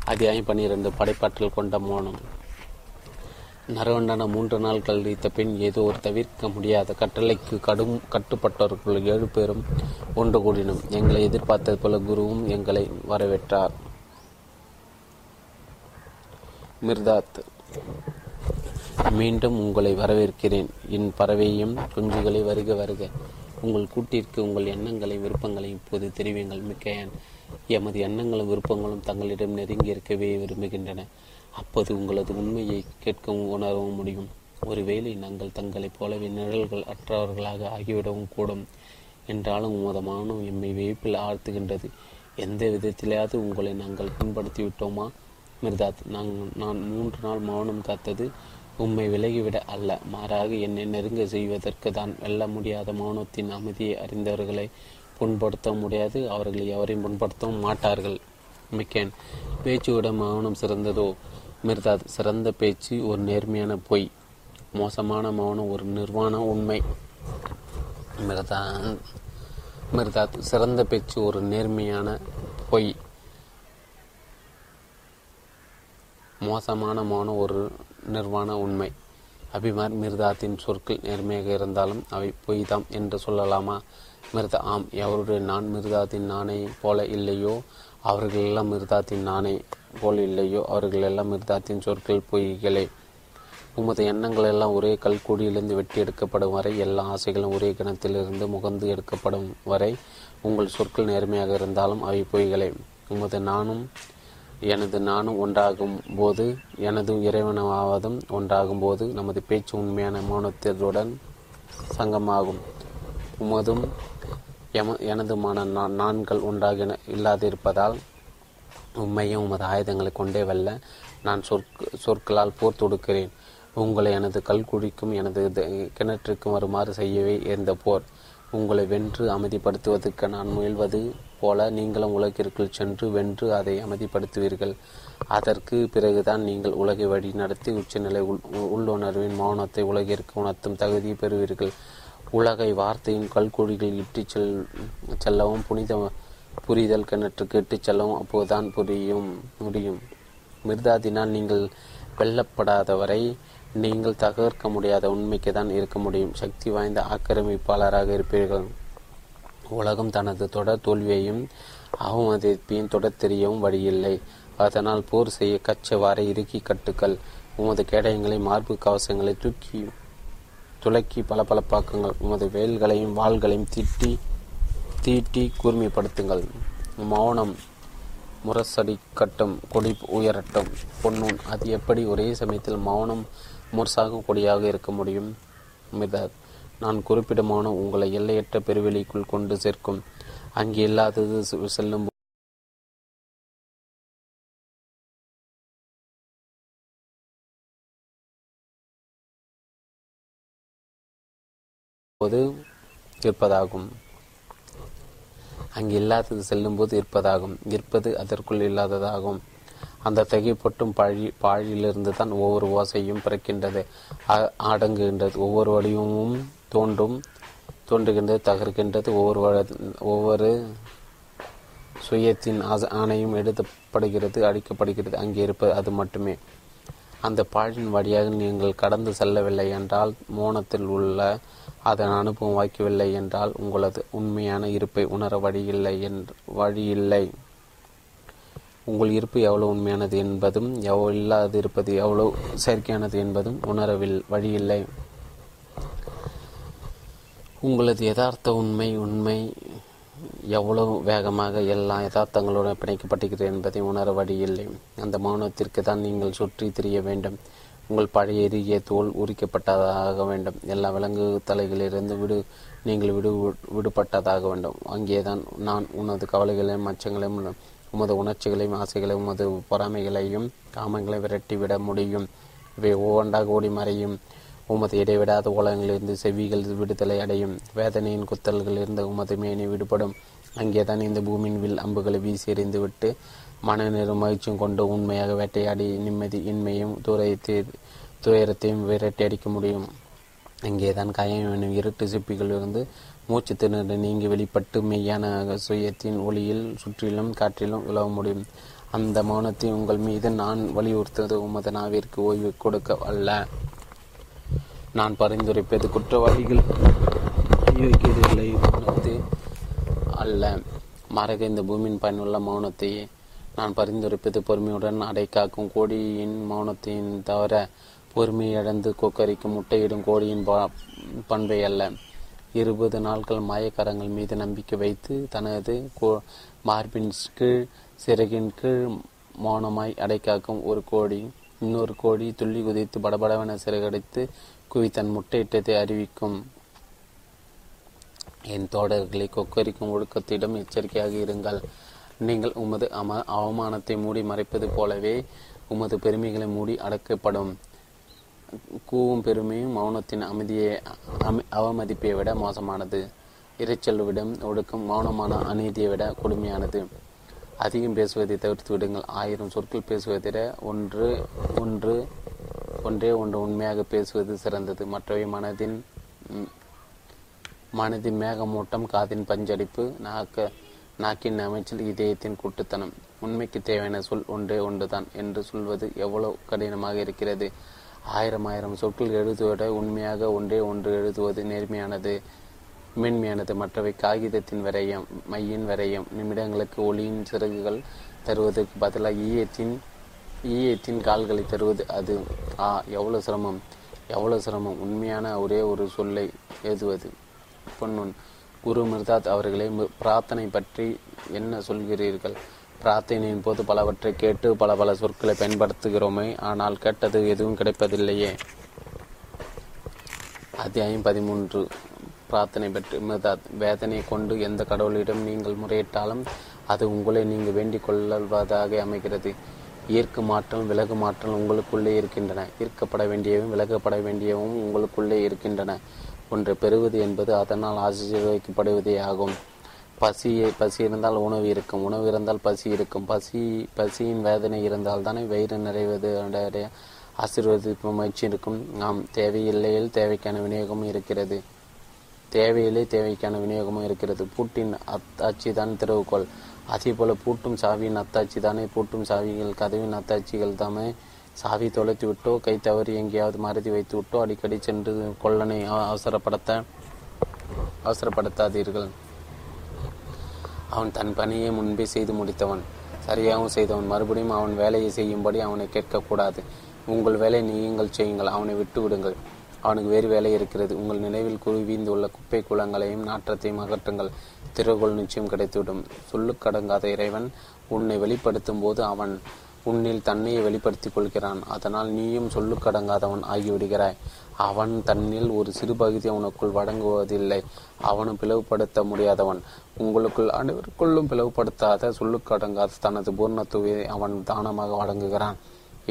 அத்தியாயம் பன்னிரண்டு படைப்பாற்றல் கொண்ட மோனம். நரவண்டன மூன்று நாள் கழித்த பின் ஏதோ ஒரு தவிர்க்க முடியாத கட்டளைக்கு கடும் கட்டுப்பட்டவர்கள் ஏழு பேரும் ஒன்று கூடினோம் எங்களை எதிர்பார்த்தது போல குருவும் எங்களை வரவேற்றார். மிர்தாத் மீண்டும் உங்களை வரவேற்கிறேன். என் பறவையும் குஞ்சுகளை வருக வருக. உங்கள் கூட்டிற்கு உங்கள் எண்ணங்களை விருப்பங்களையும் இப்போது தெரிவிங்கள் மிக்கையன் எமது எண்ணங்களும் விருப்பங்களும் தங்களிடம் நெருங்கி இருக்கவே விரும்புகின்றன. அப்போது உங்களது உண்மையை கேட்கவும் உணரவும் முடியும். ஒருவேளை நாங்கள் தங்களைப் போலவே நிழல்கள் அற்றவர்களாக ஆகிவிடவும் கூடும். என்றாலும் உமது மானம் எம்மை வியப்பில் ஆழ்த்துகின்றது. எந்த விதத்திலேயாவது உங்களை நாங்கள் பின்படுத்திவிட்டோமா மிர்தாத் நான் நான் மூன்று நாள் மௌனம் காத்தது உம்மை விலகிவிட அல்ல. மாறாக என்னை நெருங்க செய்வதற்கு தான் வெல்ல முடியாத மௌனத்தின் அமைதியை அறிந்தவர்களை புண்படுத்த முடியாது. அவர்களை எவரையும் புண்படுத்தவும் மாட்டார்கள். மிக்கேன் பேச்சுவிட மௌனம் சிறந்ததோ? மிர்தாத் சிறந்த பேச்சு ஒரு நேர்மையான பொய். மோசமான மௌனம் ஒரு நிர்வாண உண்மை. மிர்தா மிர்தாத் சிறந்த பேச்சு ஒரு நேர்மையான பொய். மோசமான மௌனம் ஒரு நிர்வாண உண்மை. அபிமார் மிர்தாத்தின் சொற்கள் நேர்மையாக இருந்தாலும் அவை பொய்தாம் என்று சொல்லலாமா? மிர்தா ஆம். எவருடைய நான் மிர்தாத்தின் நானே போல இல்லையோ? அவர்களெல்லாம் மிர்தாத்தின் நானே போல் இல்லையோ? அவர்களெல்லாம் மிர்தாத்தின் சொற்கள் பொய்களே. உமது எண்ணங்கள் எல்லாம் ஒரே கல்கூடியிலிருந்து வெட்டி எடுக்கப்படும் வரை எல்லா ஆசைகளும் ஒரே கிணத்திலிருந்து முகந்து எடுக்கப்படும் வரை உங்கள் சொற்கள் நேர்மையாக இருந்தாலும் அவை பொய்களே. உமது நானும் எனது நானும் ஒன்றாகும் போது எனது இறைவனாவதும் ஒன்றாகும் போது நமது பேச்சு உண்மையான மௌனத்தினுடன் சங்கமாகும். உமதும் எம எனதுமான நான் நான்கள் ஒன்றாக இல்லாதிருப்பதால் உண்மையும் உமது ஆயுதங்களை கொண்டே வெல்ல நான் சொற்க சொற்களால் போர் தொடுக்கிறேன். உங்களை எனது கல்குழிக்கும் எனது கிணற்றுக்கும் வருமாறு செய்யவே இருந்த போர். உங்களை வென்று அமைதிப்படுத்துவதற்கு நான் முயல்வது போல நீங்களும் உலகிற்குள் சென்று வென்று அதை அமைதிப்படுத்துவீர்கள். அதற்கு பிறகுதான் நீங்கள் உலகை வழி நடத்தி உச்சநிலை உள் உள்ளுணர்வின் மௌனத்தை உலகிற்கு உணர்த்தும் தகுதி பெறுவீர்கள். உலகை வார்த்தையின் கல்குழிகள் இட்டுச் செல் செல்லவும் புனித புரிதல் கிணற்றுக்கு இட்டு செல்லவும் அப்போதுதான் புரியும் முடியும். மிருதாதினால் நீங்கள் வெல்லப்படாதவரை நீங்கள் தகர்க்க முடியாத உண்மைக்கு தான் இருக்க முடியும். சக்தி வாய்ந்த ஆக்கிரமிப்பாளராக இருப்பீர்கள். உலகம் தனது தொடர் தோல்வியையும் அவமதிப்பையும் தொடர் தெரியவும் வழியில்லை. அதனால் போர் செய்ய கச்சவாரை இறுக்கி கட்டுக்கள் உமது கேடயங்களை மார்பு கவசங்களை தூக்கி துலக்கி பளபளப்பாக்குங்கள் உமது வேல்களையும் வாள்களையும் தீட்டி தீட்டி கூர்மைப்படுத்துங்கள். மௌனம் முரசடி கட்டும் கொடி உயரட்டும். பொன்னுன் அது எப்படி ஒரே சமயத்தில் மௌனம் முரசாகும் கொடியாக இருக்க முடியும்? மிதர். நான் குறிப்பிடமான உங்களை எல்லையற்ற பெருவெளிக்குள் கொண்டு சேர்க்கும். அங்கே இல்லாதது செல்லும் போது இருப்பதாகும். அங்கு இல்லாதது செல்லும்போது இருப்பதாகும். இருப்பது அதற்குள் இல்லாததாகும். அந்த தகைப்பட்டும் பழி பாழியிலிருந்து தான் ஒவ்வொரு ஓசையும் பிறக்கின்றது. அடங்குகின்றது ஒவ்வொரு வடிவமும் தோன்றும் தோன்றுகின்றது தகர்க்கின்றது ஒவ்வொரு ஒவ்வொரு சுயத்தின் ஆணையும் எடுக்கப்படுகிறது அடிக்கப்படுகிறது அங்கே இருப்பது அது மட்டுமே. அந்த பாழின் வழியாக நீங்கள் கடந்து செல்லவில்லை என்றால் மோனத்தில் உள்ள அதன் அனுபவம் வாய்க்கவில்லை என்றால் உங்களது உண்மையான இருப்பை உணர வழியில்லை என்று வழியில்லை. உங்கள் இருப்பு எவ்வளவு உண்மையானது என்பதும் எவ்வளோ இல்லாது இருப்பது எவ்வளவு செயற்கையானது என்பதும் உணரவில் வழியில்லை. உங்களது யதார்த்த உண்மை உண்மை எவ்வளவு வேகமாக எல்லா யதார்த்தங்களுடன் பிணைக்கப்படுகிறது என்பதை உணர வழியில்லை அந்த மௌனத்திற்கு தான் நீங்கள் சுற்றி திரிய வேண்டும். உங்கள் பழைய எரிய தோல் உரிக்கப்பட்டதாக வேண்டும். எல்லா விலங்கு தலைகளிலிருந்து விடு நீங்கள் விடு விடுபட்டதாக வேண்டும். அங்கேதான் நான் உனது கவலைகளையும் அச்சங்களையும் உமது உணர்ச்சிகளையும் ஆசைகளையும் உமது பொறாமைகளையும் காமங்களை விரட்டிவிட முடியும். இவை ஒவ்வொன்றாக ஓடி மறையும். உமது இடைவிடாத உலகங்களிலிருந்து செவிகள் விடுதலை அடையும். வேதனையின் குத்தல்களிலிருந்து உமது மேனி விடுபடும். அங்கேதான் இந்த பூமியின் வில் அம்புகளை வீசி எறிந்துவிட்டு மனநிறம் மகிழ்ச்சியும் கொண்டு உண்மையாக வேட்டையாடி நிம்மதி இன்மையும் துயரத்தை துயரத்தையும் விரட்டி அடிக்க முடியும். அங்கேதான் காயம் எனும் இருட்டு சிப்பிகளிலிருந்து மூச்சு திணறு நீங்கி வெளிப்பட்டு மெய்யான சுயத்தின் ஒளியில் சுற்றிலும் காற்றிலும் உலவ முடியும். அந்த மௌனத்தை உங்கள் மீது நான் வலியுறுத்துவது உமது நாவிற்கு ஓய்வு கொடுக்க அல்ல. நான் பரிந்துரைப்பது குற்றவாளிகள் யோகியர்களை மௌனத்தை அல்ல. மறக இந்த பூமியின் பயனுள்ள மௌனத்தையே நான் பரிந்துரைப்பது பொறுமையுடன் அடைக்காக்கும் கோடியின் மௌனத்தையும் தவிர பொறுமையை இழந்து கொக்கரிக்கும் முட்டையிடும் கோடியின் பண்பை அல்ல. இருபது நாட்கள் மாயக்கரங்கள் மீது நம்பிக்கை வைத்து தனது மார்பின் கீழ் சிறகின் கீழ் மௌனமாய் அடைக்காக்கும் ஒரு கோடி இன்னொரு கோடி துள்ளி குதித்து படபடவென சிறகடித்து குவி தன் முட்டையிட்டதை அறிவிக்கும். என் தோடர்களை கொக்கரிக்கும் ஒழுக்கத்திடம் எச்சரிக்கையாக இருங்கள். நீங்கள் உமது அம அவமானத்தை மூடி மறைப்பது போலவே உமது பெருமைகளை மூடி அடக்கப்படும். கூவும் பெருமையும் மௌனத்தின் அமைதியை அமி அவமதிப்பை விட மோசமானது. இறைச்சல் விடம் ஒடுக்கும் மௌனமான அநீதியை விட கொடுமையானது. அதிகம் பேசுவதை தவிர்த்து விடுங்கள். ஆயிரம் சொற்கள் பேசுவதை விட ஒன்று ஒன்று ஒன்றே ஒன்று உண்மையாக பேசுவது சிறந்தது. மற்றவை மனதின் மனதின் மேகமூட்டம் காதின் பஞ்சடிப்பு நாக்க நாக்கின் அமைச்சல் இதயத்தின் கூட்டுத்தனம். உண்மைக்கு தேவையான சொல் ஒன்றே ஒன்றுதான் என்று சொல்வது எவ்வளவு கடினமாக இருக்கிறது. ஆயிரம் ஆயிரம் சொற்கள் எழுதுவத உண்மையாக ஒன்றே ஒன்று எழுதுவது நேர்மையானது மேன்மையானது. மற்றவை காகிதத்தின் விரயம் மையின் விரயம் நிமிடங்களுக்கு ஒளியின் சிறகுகள் தருவதற்கு பதிலாக ஈயத்தின் ஈயத்தின் கால்களை தருவது. அது ஆ எவ்வளவு சிரமம் எவ்வளவு சிரமம். உண்மையான ஒரே ஒரு சொல்லை எழுதுவது பொன்னுன் குரு மிர்தாத் அவர்களே பிரார்த்தனை பற்றி என்ன சொல்கிறீர்கள்? பிரார்த்தனையின் போது பலவற்றை கேட்டு பல பல சொற்களை பயன்படுத்துகிறோமே ஆனால் கேட்டது எதுவும் கிடைப்பதில்லையே. அத்தியாயம் பதிமூன்று பிரார்த்தனை பற்றி. மிர்தாத் வேதனை கொண்டு எந்த கடவுளிடம் நீங்கள் முறையிட்டாலும் அது உங்களை நீங்கள் வேண்டிக் கொள்வதாக அமைகிறது. ஈர்க்கு ஆற்றல் விலகு ஆற்றல் உங்களுக்குள்ளே இருக்கின்றன. ஈர்க்கப்பட வேண்டியவும் விலகப்பட வேண்டியவும் உங்களுக்குள்ளே இருக்கின்றன. ஒன்று பெறுவது என்பது அதனால் ஆசீர்வதிக்கப்படுவதே ஆகும். பசியை பசி இருந்தால் உணவு இருக்கும். உணவு இருந்தால் பசி இருக்கும். பசி பசியின் வேதனை இருந்தால் தானே வயிறு நிறைவது ஆசீர்வதிப்பு முயற்சி இருக்கும். ஆம் தேவையில்லையில் தேவைக்கான விநியோகமும் இருக்கிறது. தேவையில்லை தேவைக்கான விநியோகமும் இருக்கிறது. பூட்டின் அத் தான் திறவுகோல் அதே போல பூட்டும் சாவியின் அத்தாட்சி தானே? பூட்டும் சாவிகள் கதவின் அத்தாட்சிகள் தானே சாவி தொலைத்து விட்டோ கை தவறி எங்கேயாவது மறதி வைத்து விட்டோ அடிக்கடி சென்று கொள்ளனை அவசரப்படுத்த அவசரப்படுத்தாதீர்கள். அவன் தன் பணியை முன்பே செய்து முடித்தவன். சரியாகவும் செய்தவன். மறுபடியும் அவன் வேலையை செய்யும்படி அவனை கேட்கக்கூடாது. உங்கள் வேலை நீங்கள் செய்யுங்கள். அவனை விட்டு விடுங்கள் அவனுக்கு வேறு வேலை இருக்கிறது. உங்கள் நினைவில் குவிந்துள்ள குப்பை குளங்களையும் நாற்றத்தையும் அகற்றுங்கள். திறவுகோல் நிச்சயம் கிடைத்துவிடும். சொல்லுக்கடங்காத இறைவன் உன்னை வெளிப்படுத்தும் போது அவன் உன்னில் தன்னையை வெளிப்படுத்திக் கொள்கிறான். அதனால் நீயும் சொல்லுக்கடங்காதவன் ஆகிவிடுகிறாய். அவன் தன்னில் ஒரு சிறு பகுதி உனக்குள் வழங்குவதில்லை. அவனும் பிளவுபடுத்த முடியாதவன். உங்களுக்குள் அனைவருக்குள்ளும் பிளவுபடுத்தாத சொல்லுக்கடங்காத தனது பூர்ணத்துவை அவன் தானமாக வழங்குகிறான்.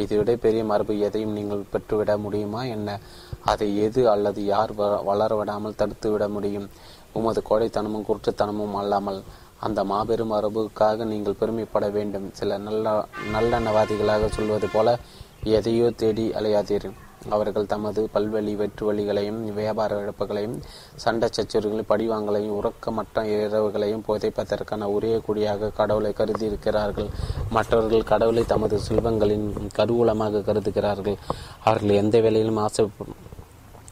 இதைவிட பெரிய மரபு எதையும் நீங்கள் பெற்றுவிட முடியுமா? என்ன? அதை எது அல்லது யார் வ- வளர விடாமல் தடுத்து விட முடியும்? உமது கோடைத்தனமும் குற்றத்தனமும் அல்லாமல் அந்த மாபெரும் மரபுக்காக நீங்கள் பெருமைப்பட வேண்டும். சில நல்ல நல்லெண்ணவாதிகளாக சொல்வது போல எதையோ தேடி அலையாதீர்கள். அவர்கள் தமது பல்வழி வெற்று வழிகளையும் வியாபார இழப்புகளையும் சண்டை சச்சரவுகளையும் படிவாங்களையும் உறக்கமற்ற இரவுகளையும் புதைப்பதற்கான ஒரே குடியாக கடவுளை கருதி இருக்கிறார்கள் மற்றவர்கள் கடவுளை தமது செல்வங்களின் கருவூலமாக கருதுகிறார்கள். அவர்கள் எந்த வேலையிலும் ஆசை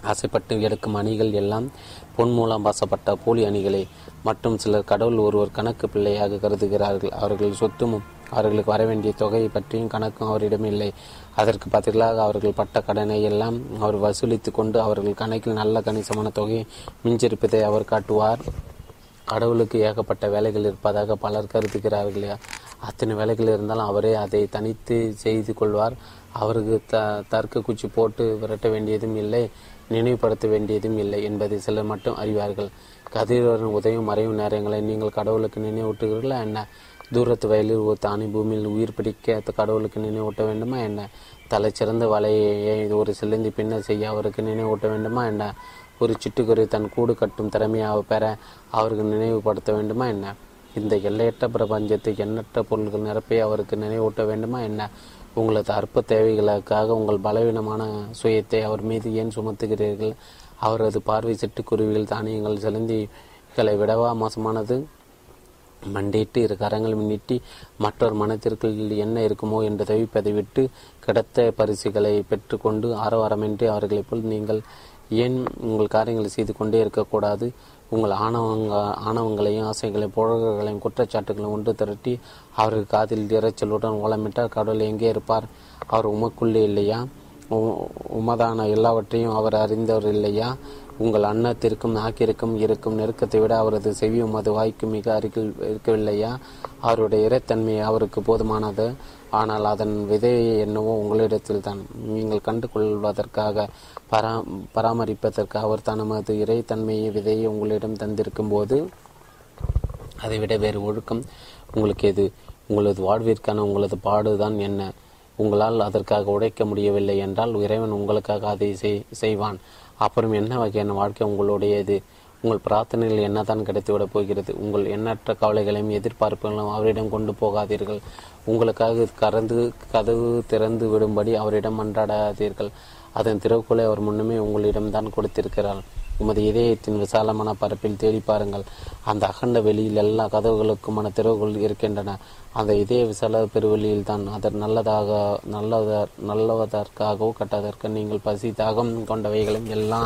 ஆசைப்பட்டு எடுக்கும் அணிகள் எல்லாம் பொன் மூலம் பாசப்பட்ட போலி அணிகளே. மற்றும் சிலர் கடவுள் ஒருவர் கணக்கு பிள்ளையாக கருதுகிறார்கள். அவர்கள் சொத்தும் அவர்களுக்கு வர வேண்டிய தொகையை பற்றியும் கணக்கும் அவரிடம் இல்லை அதற்கு பதிலாக அவர்கள் பட்ட கடனை எல்லாம் அவர் வசூலித்து கொண்டு அவர்கள் கணக்கில் நல்ல கணிசமான தொகை மிஞ்சிருப்பதை அவர் காட்டுவார். கடவுளுக்கு ஏகப்பட்ட வேலைகள் இருப்பதாக பலர் கருதுகிறார்கள். அத்தனை வேலைகள் இருந்தாலும் அவரே அதை தனித்து செய்து கொள்வார். அவருக்கு த தர்க்க குச்சி போட்டு விரட்ட வேண்டியதும் இல்லை நினைவுபடுத்த வேண்டியதும் இல்லை என்பதை சிலர் மட்டும் அறிவார்கள். கதிரவரின் உதவும் மறையும் நேரங்களை நீங்கள் கடவுளுக்கு நினைவூட்டுகிறீர்களா? என்ன? தூரத்து வயலில் ஒரு தானி பூமியில் உயிர் பிடிக்க கடவுளுக்கு நினைவூட்ட வேண்டுமா? என்ன? தலை சிறந்த வலையை ஒரு சிலந்தி பின்னர் செய்ய அவருக்கு நினைவூட்ட வேண்டுமா? என்ன? ஒரு சிட்டுக்குருவி தன் கூடு கட்டும் திறமையாக பெற அவருக்கு நினைவுபடுத்த வேண்டுமா? என்ன? இந்த எல்லையற்ற பிரபஞ்சத்தை எண்ணற்ற பொருள்கள் நிரப்பி அவருக்கு நினைவூட்ட வேண்டுமா? என்ன? உங்களது அற்ப தேவைகளுக்காக உங்கள் பலவீனமான சுயத்தை அவர் மீது ஏன் சுமத்துகிறீர்கள்? அவரது பார்வை சிட்டுக்குருவிகள் தானியங்கள் சிலந்திகளை விடவா மோசமானது? மண்டிட்டு இரு கரங்கள் முன்னிட்டு மற்றொரு மனத்திற்குள் என்ன இருக்குமோ என்று தவிப்பதை விட்டு கிடைத்த பரிசுகளை பெற்றுக்கொண்டு ஆரவாரமின்றி அவர்களைப் போல் நீங்கள் ஏன் உங்கள் காரியங்களை செய்து கொண்டே இருக்கக்கூடாது? உங்கள் ஆணவங்க ஆணவங்களையும் ஆசைகளையும் புழல்களையும் குற்றச்சாட்டுகளையும் ஒன்று திரட்டி அவருக்கு காதில் இறைச்சலுடன் ஓலமிட்டால் கடவுள் எங்கே இருப்பார்? அவர் உமக்குள்ளே இல்லையா? உ- உமதான எல்லாவற்றையும் அவர் அறிந்தவர் இல்லையா? உங்கள் அன்னத்திற்கும் நாக்கிற்கும் இருக்கும் நெருக்கத்தை விட அவரது செவியும் அது வாய்க்கு மிக அருகில் இருக்கவில்லையா? அவருடைய இறைத்தன்மை அவருக்கு போதுமானது. ஆனால் அதன் விதையை என்னவோ உங்களிடத்தில் தான் நீங்கள் கண்டு கொள்வதற்காக பரா பராமரிப்பதற்கு அவர் தனது இறைத்தன்மையை விதையை உங்களிடம் தந்திருக்கும் போது அதைவிட வேறு ஒழுக்கம் உங்களுக்கு எது? உங்களது வாழ்விற்கான உங்களது பாடுதான் என்ன? உங்களால் அதற்காக உழைக்க முடியவில்லை என்றால் இறைவன் உங்களுக்காக அதை செய்- செய்வான். அப்புறம் என்ன வகையான வாழ்க்கை உங்களுடையது? உங்கள் பிரார்த்தனைகள் என்னதான் கிடைத்துவிடப் போகிறது? உங்கள் எண்ணற்ற கவலைகளையும் எதிர்பார்ப்புகளையும் அவரிடம் கொண்டு போகாதீர்கள். உங்களுக்காக கறந்து கதவு திறந்து விடும்படி அவரிடம் மன்றாடாதீர்கள் அதன் திறவுக்குள்ளே அவர் முன்னுமே உங்களிடம்தான் கொடுத்திருக்கிறார். உமது இதயத்தின் விசாலமான பரப்பில் தேடி பாருங்கள். அந்த அகண்ட வெளியில் எல்லா கதவுகளுக்குமான திறவுகள் இருக்கின்றன. அந்த இதய விசால பெருவெளியில் தான் அதன் நல்லதாக நல்லத நல்லவதற்காகவோ கட்டதற்கு நீங்கள் பசி தாகம் கொண்டவைகளும் எல்லா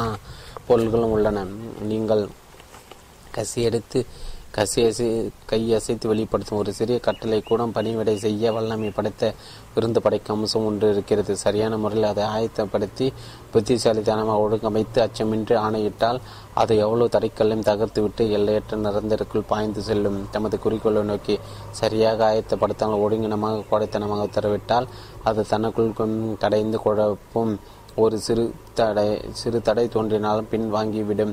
பொருள்களும் உள்ளன. நீங்கள் கசி எடுத்து கசி அசை கை அசைத்து வெளிப்படுத்தும் ஒரு சிறிய கட்டளை கூட பணிவிடை செய்ய வல்லமை படைத்த விருந்து படைக்கும் அம்சம் ஒன்று இருக்கிறது. சரியான முறையில் அதை ஆயத்தப்படுத்தி புத்திசாலித்தனமாக ஒழுங்கமைத்து அச்சமின்றி ஆணையிட்டால் அது எவ்வளவு தடைக்கல்லையும் தகர்த்துவிட்டு எல்லையற்ற நிரந்தருக்குள் பாய்ந்து செல்லும். தமது குறிக்கோளை நோக்கி சரியாக ஆயத்தப்படுத்தாமல் ஒழுங்கினமாக கோடைத்தனமாக உத்தரவிட்டால் அது தனக்குள் தடைந்து குழப்பும். ஒரு சிறு தடை சிறு தடை தோன்றினாலும் பின் வாங்கிவிடும்.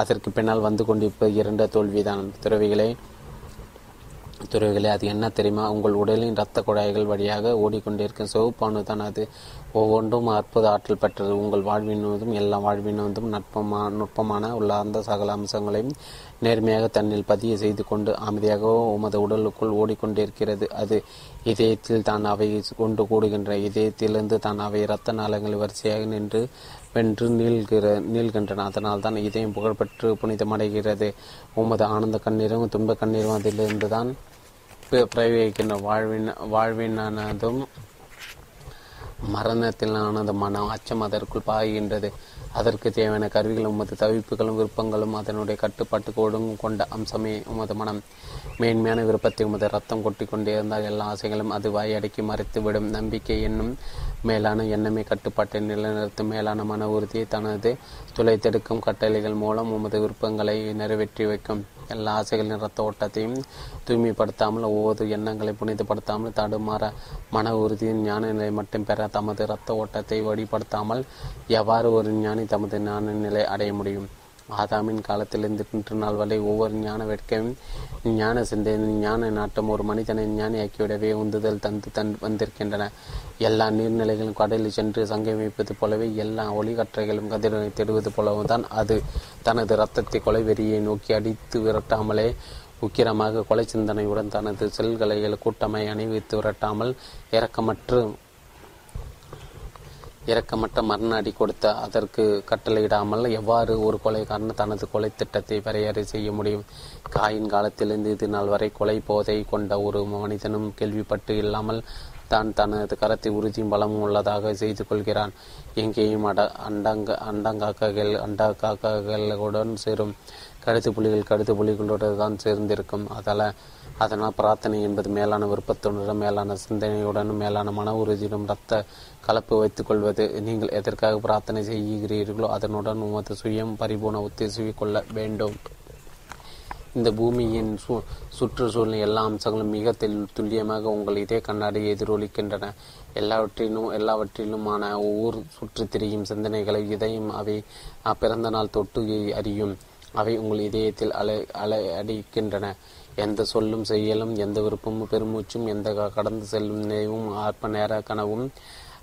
அதற்கு பின்னால் வந்து கொண்டிருப்ப இரண்ட தோல்விதான். துறவிகளை துறவிகளே அது என்ன தெரியுமா? உங்கள் உடலின் இரத்த குழாய்கள் வழியாக ஓடிக்கொண்டிருக்கும் சிவப்பானு தான் அது. ஒவ்வொன்றும் அற்புத ஆற்றல் பெற்றது. உங்கள் வாழ்வினதும் எல்லா வாழ்வினதும் நட்பமா நுட்பமான உள்ளார்ந்த சகல அம்சங்களையும் நேர்மையாக தன்னில் பதிய செய்து கொண்டு அமைதியாக உமது உடலுக்குள் ஓடிக்கொண்டிருக்கிறது. அது இதயத்தில் தான் அவை கொண்டு கூடுகின்ற இதயத்திலிருந்து தான் அவை இரத்த நாளங்கள் வரிசையாக நின்று வென்று நீள்கிற நீள்கின்றன. அதனால் தான் இதயம் புகழ்பெற்று புனிதமடைகிறது. உமது ஆனந்த கண்ணீரும் துன்ப கண்ணீரும் அதிலிருந்து தான் பிரயோகிக்கின்ற வாழ்வின் வாழ்வினானதும் மரணத்திலானது மனம் அச்சம் அதற்குள் பாய்கின்றது. அதற்கு தேவையான கருவிகளும் உமது தவிப்புகளும் விருப்பங்களும் அதனுடைய கட்டுப்பாட்டுக்கு ஒடுங்கும் கொண்ட அம்சமே உமது மனம். மேன்மையான விருப்பத்தை உமது ரத்தம் கொட்டி கொண்டே இருந்தால் எல்லா ஆசைகளும் அது வாய் அடக்கி மறைத்து விடும் நம்பிக்கை என்னும் மேலான எண்ணமே கட்டுப்பாட்டை நிலைநிறுத்தும். மேலான மன உறுதியை தனது துளைத்தெடுக்கும் கட்டளைகள் மூலம் உமது விருப்பங்களை நிறைவேற்றி வைக்கும். எல்லா ஆசைகளின் ரத்த ஓட்டத்தையும் தூய்மைப்படுத்தாமல் ஒவ்வொரு எண்ணங்களை புனிதப்படுத்தாமல் தடுமாற மன உறுதியின் ஞான நிலை மட்டும் பெற தமது இரத்த ஓட்டத்தை வழிபடுத்தாமல் எவ்வாறு ஒரு ஞானி தமது ஞான நிலை அடைய முடியும்? ஆதாமின் காலத்திலிருந்து இன்று நாள் வரை ஒவ்வொரு ஞான வேட்கையும் ஞான சிந்தனை ஞான நாட்டம் ஒரு மனிதனை ஞானியாக்கிவிடவே உந்துதல் தந்து தன் வந்திருக்கின்றன. எல்லா நீர்நிலைகளும் கடலில் சென்று சங்கமிப்பது போலவே எல்லா ஒளிகற்றைகளும் கதிரனை தேடுவது போலவும் தான் அது. தனது இரத்தத்தை கொலைவெறியை நோக்கி அடித்து விரட்டாமலே உக்கிரமாக கொலை சிந்தனையுடன் தனது செல்களை கூட்டமை அணிவித்து விரட்டாமல் இறக்கமற்று இரக்கமற்ற மரண அடி கொடுத்த அதற்கு கட்டளையிடாமல் எவ்வாறு ஒரு கொலைக்காரன் தனது கொலை திட்டத்தை வரையறை செய்ய முடியும்? காயின் காலத்திலிருந்து இது நாள் வரை கொலை போதை கொண்ட ஒரு மனிதனும் கேள்விப்பட்டு இல்லாமல் தான் தனது கரத்தை உறுதியும் பலமும் உள்ளதாக செய்து கொள்கிறான். எங்கேயும் அட அண்டங்க அண்டங்காக்ககள் அண்டங்காக்ககளுடன் சேரும். கழுத்து புலிகள் கழுத்து புலிகளோடு தான் சேர்ந்திருக்கும். அதால் அதனால் பிரார்த்தனை என்பது மேலான விருப்பத்துடனும் மேலான சிந்தனையுடனும் மேலான மன உறுதியுடன் ரத்த கலப்பு வைத்துக் கொள்வது நீங்கள் எதற்காக பிரார்த்தனை செய்கிறீர்களோ அதனுடன் உமது சுயம் பரிபூர்ண உத்தேசி கொள்ள வேண்டும். இந்த பூமியின் சு சுற்றுச்சூழல் எல்லா அம்சங்களும் மிக துல்லியமாக உங்கள் இதே கண்ணாடி எதிரொலிக்கின்றன. எல்லாவற்றிலும் எல்லாவற்றிலுமான ஒவ்வொரு சுற்றி திரியும் சிந்தனைகளை இதயம் அவை பிறந்த நாள் தொட்டு அறியும். அவை உங்கள் இதயத்தில் அலை அலை அடிக்கின்றன. எந்த சொல்லும் செயலும் எந்த விருப்பமும் பெருமூச்சும் எந்த கடந்து செல்லும் நினைவும் ஆர்ப்ப நேர கனவும்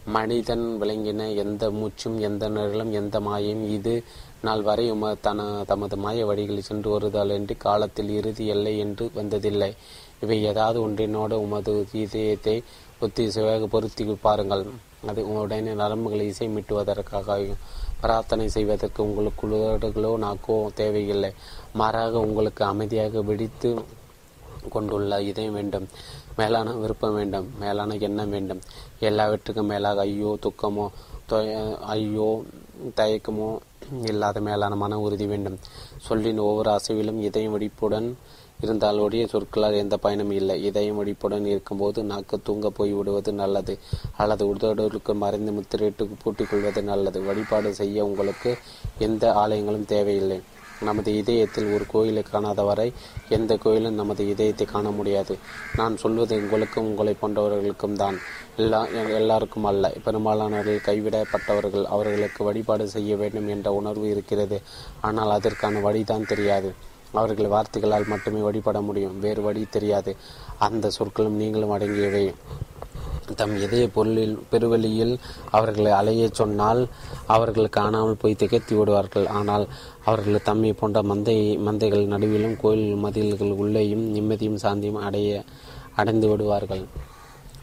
மனிதன் விளங்கின எந்த மூச்சும் எந்த நிழலும் எந்த மாயும் இது நாள் வரை உம தன தமது மாய வழிகளில் சென்று வருதல் என்று காலத்தில் இறுதி எல்லை என்று வந்ததில்லை. இவை ஏதாவது ஒன்றினோடு உமது இதயத்தை ஒத்திசைவாக பொருத்தி பாருங்கள். அது உடனே நரம்புகளை இசை மீட்டுவதற்காக பிரார்த்தனை செய்வதற்கு உங்களுக்கு உதடுகளோ நாக்கோ தேவையில்லை. மாறாக உங்களுக்கு அமைதியாக வெடித்து கொண்டுள்ள இதயம் வேண்டும். மேலான விருப்பம் வேண்டும் மேலான எண்ணம் வேண்டும். எல்லாவற்றுக்கும் மேலாக ஐயோ துக்கமோ ஐயோ தயக்கமோ இல்லாத மேலான மன உறுதி வேண்டும். சொல்லின் ஒவ்வொரு அசைவிலும் இதயம் வெடிப்புடன் இருந்தால் ஒடிய சொற்களால் எந்த பயனும் இல்லை. இதயம் வெடிப்புடன் இருக்கும்போது நாக்கு தூங்க போய் விடுவது நல்லது அல்லது உடலுக்கு மறைந்து முத்திரையிட்டு பூட்டிக் கொள்வது நல்லது. வழிபாடு செய்ய உங்களுக்கு எந்த ஆலயங்களும் தேவையில்லை. நமது இதயத்தில் ஒரு கோயிலை காணாத வரை எந்த கோயிலும் நமது இதயத்தை காண முடியாது. நான் சொல்வது உங்களுக்கும் உங்களை போன்றவர்களுக்கும் தான். எல்லா எல்லாருக்கும் அல்ல. பெரும்பாலானவர்கள் கைவிடப்பட்டவர்கள் அவர்களுக்கு வழிபாடு செய்ய வேண்டும் என்ற உணர்வு இருக்கிறது. ஆனால் அதற்கான வழிதான் தெரியாது. அவர்கள் வார்த்தைகளால் மட்டுமே வழிபட முடியும். வேறு வழி தெரியாது. அந்த சொற்களும் நீங்களும் அடங்கியவை. தம் இதய பொருளில் பெருவெளியில் அவர்களை அலையச் சொன்னால் அவர்கள் காணாமல் போய் திகைத்து விடுவார்கள். ஆனால் அவர்கள் தம்மை போன்ற மந்தை மந்தைகள் நடுவிலும் கோயில் மதில்கள் உள்ளேயும் நிம்மதியும் சாந்தியும் அடைய அடைந்து விடுவார்கள்.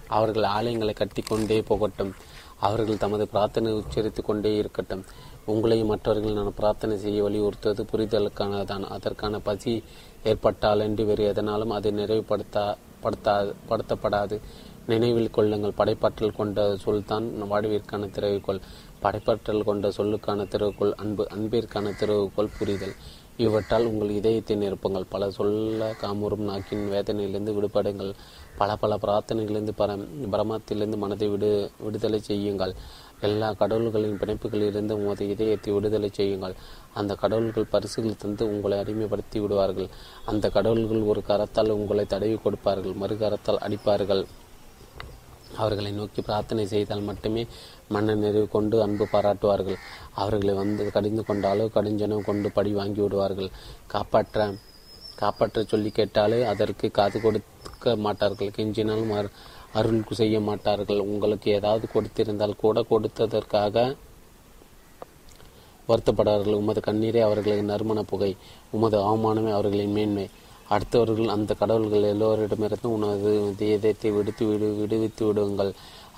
அவர்கள் ஆலயங்களை கட்டிக்கொண்டே போகட்டும். அவர்கள் தமது பிரார்த்தனை உச்சரித்து கொண்டே இருக்கட்டும். உங்களையும் மற்றவர்கள் நான் பிரார்த்தனை செய்ய வலியுறுத்துவது புரிதலுக்கானதான் அதற்கான பசி ஏற்பட்டால் என்று வேறு எதனாலும் அதை நிறைவுபடுத்தா படுத்தா படுத்தப்படாது. நினைவில் கொள்ளுங்கள். படைப்பாற்றல் கொண்ட சொல்தான் வாழ்விற்கான திறவுகோள் படைப்பற்றல் கொண்ட சொல்லுக்கான திறவுகோள் அன்பு அன்பிற்கான திறவுகோள் புரிதல். இவற்றால் உங்கள் இதயத்தை நிரப்புங்கள் பல சொல்ல காமுறும் நாக்கின் வேதனையிலிருந்து விடுபடுங்கள். பல பல பிரார்த்தனைகளிலிருந்து பர பிரமத்திலிருந்து மனதை விடு விடுதலை செய்யுங்கள். எல்லா கடவுள்களின் பிணைப்புகளிலிருந்து உமது இதயத்தை விடுதலை செய்யுங்கள். அந்த கடவுள்கள் பரிசுகள் தந்து உங்களை அடிமைப்படுத்தி விடுவார்கள். அந்த கடவுள்கள் ஒரு கரத்தால் உங்களை தடவி கொடுப்பார்கள் மறு கரத்தால் அடிப்பார்கள். அவர்களை நோக்கி பிரார்த்தனை செய்தால் மட்டுமே மன நிறைவு கொண்டு அன்பு பாராட்டுவார்கள். அவர்களை வந்து கடிந்து கொண்டாலோ கடிஞ்சனம் கொண்டு படி வாங்கி விடுவார்கள். காப்பாற்ற காப்பாற்ற சொல்லி கேட்டாலே அதற்கு காது கொடுக்க மாட்டார்கள். கெஞ்சினாலும் அருள் செய்ய மாட்டார்கள். உங்களுக்கு ஏதாவது கொடுத்திருந்தால் கூட கொடுத்ததற்காக வருத்தப்படார்கள். உமது கண்ணீரே அவர்களது நறுமண புகை உமது அவமானமே அவர்களின் மேன்மை. அடுத்தவர்கள் அந்த கடவுள்கள் எல்லோரிடமிருந்தும் உனது தேதத்தை விடுத்து விடு விடுவித்து விடுங்கள்.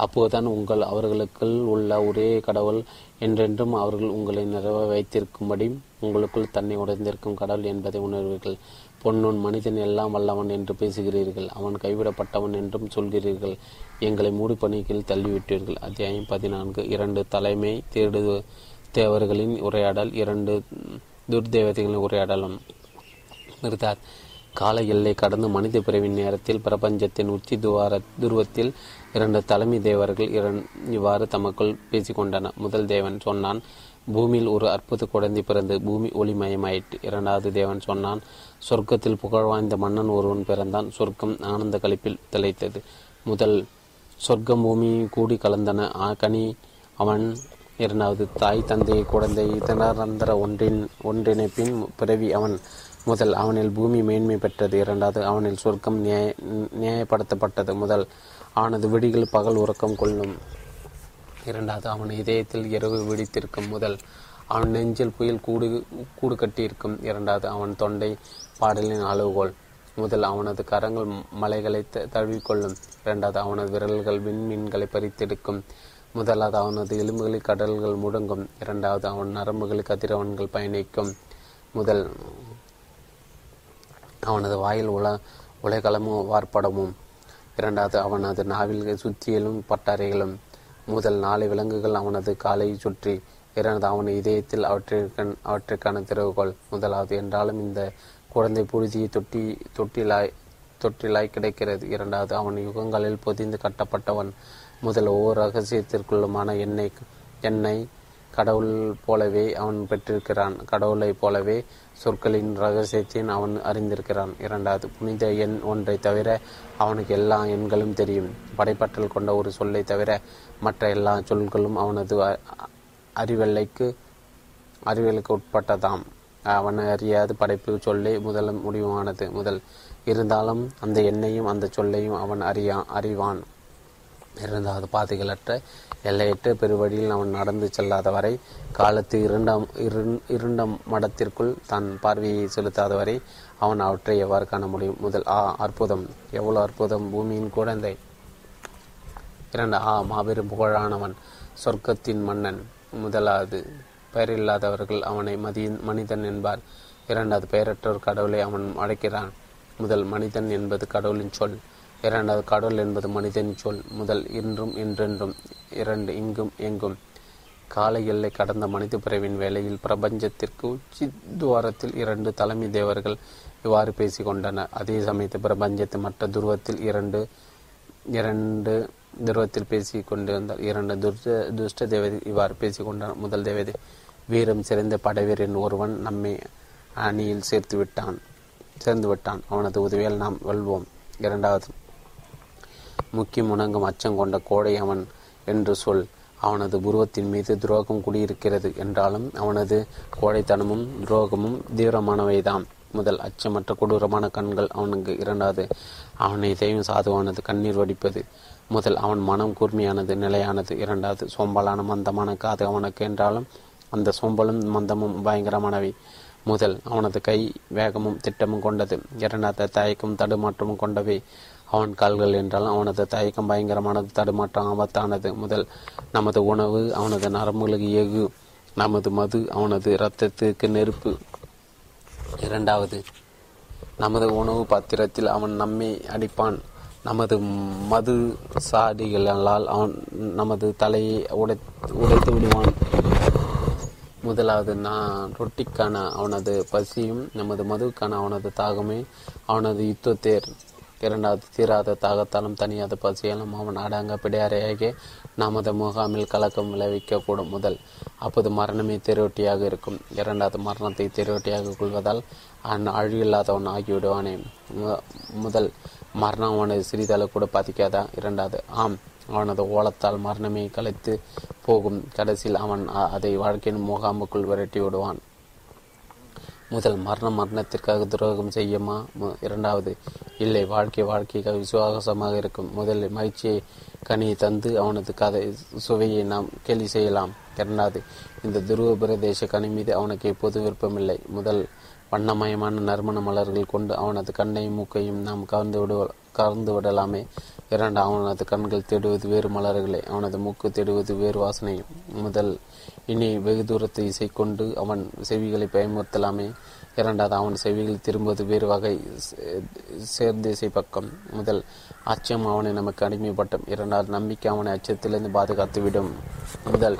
அப்போதுதான் உங்கள் அவர்களுக்குள் உள்ள ஒரே கடவுள் என்றென்றும் அவர்கள் உங்களை நிறைவ வைத்திருக்கும்படி உங்களுக்குள் தன்னை உடைந்திருக்கும் கடவுள் என்பதை உணர்வீர்கள். பொன்னொன் மனிதன் எல்லாம் வல்லவன் என்று பேசுகிறீர்கள். அவன் கைவிடப்பட்டவன் என்றும் சொல்கிறீர்கள். எங்களை மூடு பணிக்கில் தள்ளிவிட்டீர்கள். அத்தியாயம் பதினான்கு. இரண்டு தலைமை தேடு தேவர்களின் உரையாடல். இரண்டு துர்தேவதைகளின் உரையாடலும். இருந்தார் கால எல்லை கடந்து மனித பிறவின் நேரத்தில் பிரபஞ்சத்தின் உச்சி துவார துருவத்தில் இரண்டு தலைமை தேவர்கள் இவ்வாறு தமக்குள் பேசிக்கொண்டன முதல் தேவன் சொன்னான் பூமியில் ஒரு அற்புத குழந்தை பிறந்து பூமி ஒளிமயமாயிற்று. இரண்டாவது தேவன் சொன்னான் சொர்க்கத்தில் புகழ் வாய்ந்த மன்னன் ஒருவன் பிறந்தான். சொர்க்கம் ஆனந்த கழிப்பில் திளைத்தது. முதல் சொர்க்கம் பூமி கூடி கலந்தன. கனி அவன் இரண்டாவது தாய் தந்தை குழந்தை தினரந்தர ஒன்றின் ஒன்றிணைப்பின் பிறவி அவன். முதல் அவனில் பூமி மேன்மை பெற்றது இரண்டாவது அவனில் சொர்க்கம் நியாய நியாயப்படுத்தப்பட்டது. முதல் அவனது விடிகள் பகல் உறக்கம் கொள்ளும். இரண்டாவது அவன் இதயத்தில் இரவு விடித்திருக்கும் முதல் அவன் நெஞ்சில் புயல் கூடு கூடு கட்டியிருக்கும். இரண்டாவது அவன் தொண்டை பாடலின் அளவுகோல் முதல் அவனது கரங்கள் மலைகளை தழுவிக்கொள்ளும். இரண்டாவது அவனது விரல்கள் விண்மீன்களை பறித்தெடுக்கும். முதலாவது அவனது எலும்புகளில் கடல்கள் முடங்கும். இரண்டாவது அவன் நரம்புகளில் கதிரவன்கள் பயணிக்கும். முதல் அவனது வாயில் உல உலகளமும் வார்ப்படமும். இரண்டாவது அவனது நாவில் சுத்தியலும் பட்டறைகளும் முதல் நாலு விலங்குகள் அவனது காலை சுற்றி. இரண்டாவது அவன் இதயத்தில் அவற்றிற்கண் அவற்றிற்கான திறவுகோள். முதலாவது என்றாலும் இந்த குழந்தை புழுதியை தொட்டி தொட்டிலாய் தொட்டிலாய் கிடைக்கிறது. இரண்டாவது அவன் யுகங்களில் பொதிந்து கட்டப்பட்டவன். முதல் ஒவ்வொரு ரகசியத்திற்குள்ளுமான எண்ணெய் எண்ணெய் கடவுள் போலவே அவன் பெற்றிருக்கிறான். கடவுளைப் போலவே சொற்களின் ரகசியத்தையும் அவன் அறிந்திருக்கிறான். இரண்டாவது புனித எண் ஒன்றை தவிர அவனுக்கு எல்லா எண்களும் தெரியும். படைப்பற்றல் கொண்ட ஒரு சொல்லை தவிர மற்ற எல்லா சொல்களும் அவனது அறிவெல்லைக்கு அறிவியலுக்கு உட்பட்டதாம். அவன் அறியாத படைப்பு சொல்லே முதல் முடிவானது. முதல் இருந்தாலும் அந்த எண்ணையும் அந்த சொல்லையும் அவன் அறியா அறிவான். இரண்டாவது பாதைகளற்ற எல்லையற்ற பெருவழியில் அவன் நடந்து செல்லாத வரை காலத்து இரண்டாம் இருண்ட மடத்திற்குள் தன் பார்வையை செலுத்தாத வரை அவன் அவற்றை எவ்வாறு காண முடியும்? முதல் ஆ அற்புதம். எவ்வளவு அற்புதம்? பூமியின் குழந்தை இரண்டு ஆ மாபெரும் புகழானவன் சொர்க்கத்தின் மன்னன். முதலாவது பெயரில்லாதவர்கள் அவனை மதியின் மனிதன் என்பார். இரண்டாவது பெயரற்றோர் கடவுளை அவன் அழைக்கிறான். முதல் மனிதன் என்பது கடவுளின் சொல். இரண்டாவது கடவுள் என்பது மனிதன் சொல் முதல் இன்றும் என்றென்றும் இரண்டு இங்கும் எங்கும். கால எல்லை கடந்த மனித பிறவின் வேளையில் பிரபஞ்சத்திற்கு உச்சி துவாரத்தில் இரண்டு தலைமை தேவர்கள் இவ்வாறு பேசிக்கொண்டனர். அதே சமயத்தில் பிரபஞ்சத்தின் மற்ற துருவத்தில் இரண்டு இரண்டு துருவத்தில் பேசி கொண்டிருந்தார் இரண்டு துஷ்ட துஷ்ட தேவதை இவ்வாறு பேசிக்கொண்டார் முதல் தேவதை வீரம் சிறந்த படைவீரன் ஒருவன் நம்மை அணியில் சேர்த்து விட்டான் சேர்ந்து விட்டான். அவனது உதவியால் நாம் வெல்வோம். இரண்டாவது முக்கிய முணங்கும் அச்சம் கொண்ட கோடை அவன் என்று சொல். அவனது புருவத்தின் மீது துரோகம் குடியிருக்கிறது என்றாலும் அவனது கோடைத்தனமும் துரோகமும் தீவிரமானவைதான் முதல் அச்சமற்ற கொடூரமான கண்கள் அவனுக்கு இரண்டாவது. அவன் தெய்வம் சாதுவானது கண்ணீர் வடிப்பது. முதல் அவன் மனம் கூர்மையானது நிலையானது இரண்டாவது சோம்பலான மந்தமான காது அவனுக்கு என்றாலும் அந்த சோம்பலும் மந்தமும் பயங்கரமானவை. முதல் அவனது கை வேகமும் திட்டமும் கொண்டது. இரண்டாவது தயக்கம் தடுமாற்றமும் கொண்டவை. அவன் கால்கள் என்றால் அவனது தயக்கம் பயங்கரமானது தடுமாற்றம் ஆபத்தானது. முதல் நமது உணவு அவனது நரம்புகளுக்கு எகு நமது மது அவனது இரத்தத்துக்கு நெருப்பு. இரண்டாவது நமது உணவு பாத்திரத்தில் அவன் நம்மை அடிப்பான். நமது மது சாடிகளால் அவன் நமது தலையை உடை உடைத்து விடுவான். முதலாவது நான் ரொட்டிக்கான அவனது பசியும் நமது மதுவுக்கான அவனது தாகமே அவனது யுத்தத்தேர். இரண்டாவது தீராத தாகத்தாலும் தனியாத பசியாலும் அவன் அடங்க பிடையாரையாக நமது முகாமில் கலக்கம் விளைவிக்கக்கூடும் முதல். அப்போது மரணமே தெருவட்டியாக இருக்கும். இரண்டாவது மரணத்தை திருவட்டியாக கொள்வதால் அவன் அழிவில்லாதவன் ஆகிவிடுவானே. முதல் மரணம் அவனை சிறிதளவு கூட பாதிக்காதா? இரண்டாவது ஆம் அவனது ஓலத்தால் மரணமே கலைத்து போகும். கடைசியில் அவன் அதை வாழ்க்கையின் முகாமுக்குள் விரட்டி விடுவான். முதல் மரணம் மரணத்திற்காக துரோகம் செய்யுமா? இரண்டாவது இல்லை வாழ்க்கை வாழ்க்கைக்காக விசுவாசமாக இருக்கும். முதலில் மகிழ்ச்சியை கனியை தந்து அவனது கதை சுவையை நாம் கேலி செய்யலாம். இரண்டாவது இந்த துருவ பிரதேச கனி மீது அவனுக்கு எப்போது விருப்பமில்லை. முதல் வண்ணமயமான நறுமண மலர்கள் கொண்டு அவனது கண்ணையும் மூக்கையும் நாம் கவர்ந்து விடுவ கவர்ந்து விடலாமே. இரண்டு அவனது கண்கள் தேடுவது வேறு மலர்களை அவனது மூக்கு தேடுவது வேறு வாசனையும். முதல் இனி வெகு தூரத்தை இசை கொண்டு அவன் செவிகளை பயமுறுத்தலாமே. இரண்டாவது அவன் செவிகள் திரும்புவது வேறு வகை சேர்ந்திசை பக்கம் முதல் அச்சம் அவனை நமக்கு அடிமைப்பட்டும் இரண்டாவது நம்பிக்கை அவனை அச்சத்திலிருந்து பாதுகாத்துவிடும். முதல்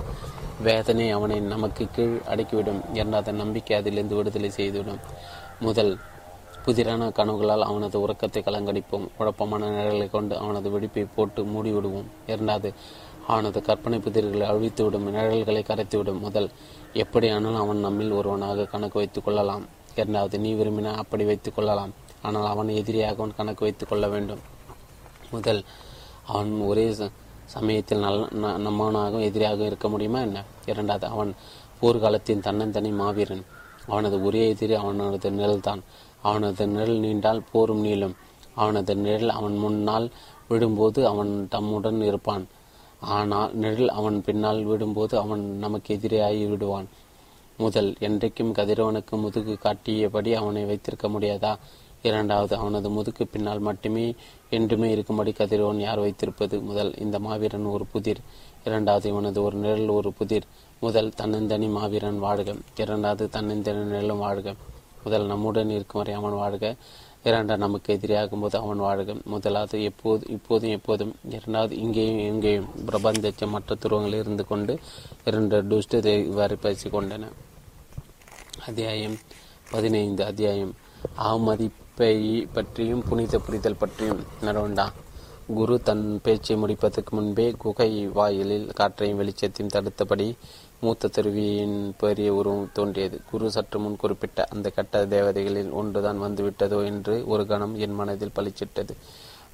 வேதனை அவனை நமக்கு கீழ் அடக்கிவிடும். இரண்டாவது நம்பிக்கை அதிலிருந்து விடுதலை செய்துவிடும். முதல் புதிரான கனவுகளால் அவனது உறக்கத்தை கலங்கடிப்போம். குழப்பமான நிழலை கொண்டு அவனது வெடிப்பை போட்டு மூடிவிடுவோம். இரண்டாவது அவனது கற்பனை புதிர்களை அழித்துவிடும் நிழல்களை கரைத்துவிடும் முதல். எப்படியானாலும் அவன் நம்மில் ஒருவனாக கணக்கு வைத்துக் கொள்ளலாம். இரண்டாவது நீ விரும்பினா அப்படி வைத்துக் கொள்ளலாம். ஆனால் அவன் எதிரியாக அவன் கணக்கு வைத்துக் கொள்ள வேண்டும். முதல் அவன் ஒரே சமயத்தில் நல்ல நம்மவனாகவும் எதிரியாக இருக்க முடியுமா என்ன? இரண்டாவது அவன் போர்க்காலத்தின் தன்னந்தனி மாவீரன். அவனது ஒரே எதிரி அவனது நிழல்தான். அவனது நிழல் நீண்டால் போரும் நீளும். அவனது நிழல் அவன் முன்னால் விடும்போது அவன் தம்முடன் இருப்பான். ஆனால் நிழல் அவன் பின்னால் விடும்போது அவன் நமக்கு எதிரே விடுவான். முதல் என்றைக்கும் கதிரவனுக்கு முதுகு காட்டியபடி அவனை வைத்திருக்க முடியாதா? இரண்டாவது அவனது முதுகு பின்னால் மட்டுமே என்றுமே இருக்கும்படி கதிரவன் யார் வைத்திருப்பது? முதல் இந்த மாவீரன் ஒரு புதிர். இரண்டாவது இவனது ஒரு நிழல் ஒரு புதிர். முதல் தன்னந்தனி மாவீரன் வாழ்க. இரண்டாவது தன்னந்தனி நிழலும் வாழ்க. முதல் நம்முடன் இருக்கும் வரை அவன் வாழ்க. இரண்டாம் நமக்கு எதிரியாகும் போது அவன் வாழ்க. முதலாவது எப்போது இப்போதும் எப்போதும் இரண்டாவது இங்கேயும் இங்கேயும் பிரபஞ்ச மற்ற துருவங்களில் இருந்து கொண்டு இரண்டு டுஷ்டு இவ்வாறு பேசிக்கொண்டன. அத்தியாயம் பதினைந்து அத்தியாயம் அவமதிப்பை பற்றியும் புனித புரிதல் பற்றியும் நடவண்டா குரு தன் பேச்சை முடிப்பதற்கு முன்பே குகை வாயிலில் காற்றையும் வெளிச்சத்தையும் தடுத்தபடி மூத்த தருவியின் பெரிய உருவம் தோன்றியது. குரு சற்று முன் குறிப்பிட்ட அந்த கட்ட தேவதைகளில் ஒன்றுதான் வந்துவிட்டதோ என்று ஒரு கணம் என் மனதில் பளிச்சிட்டது.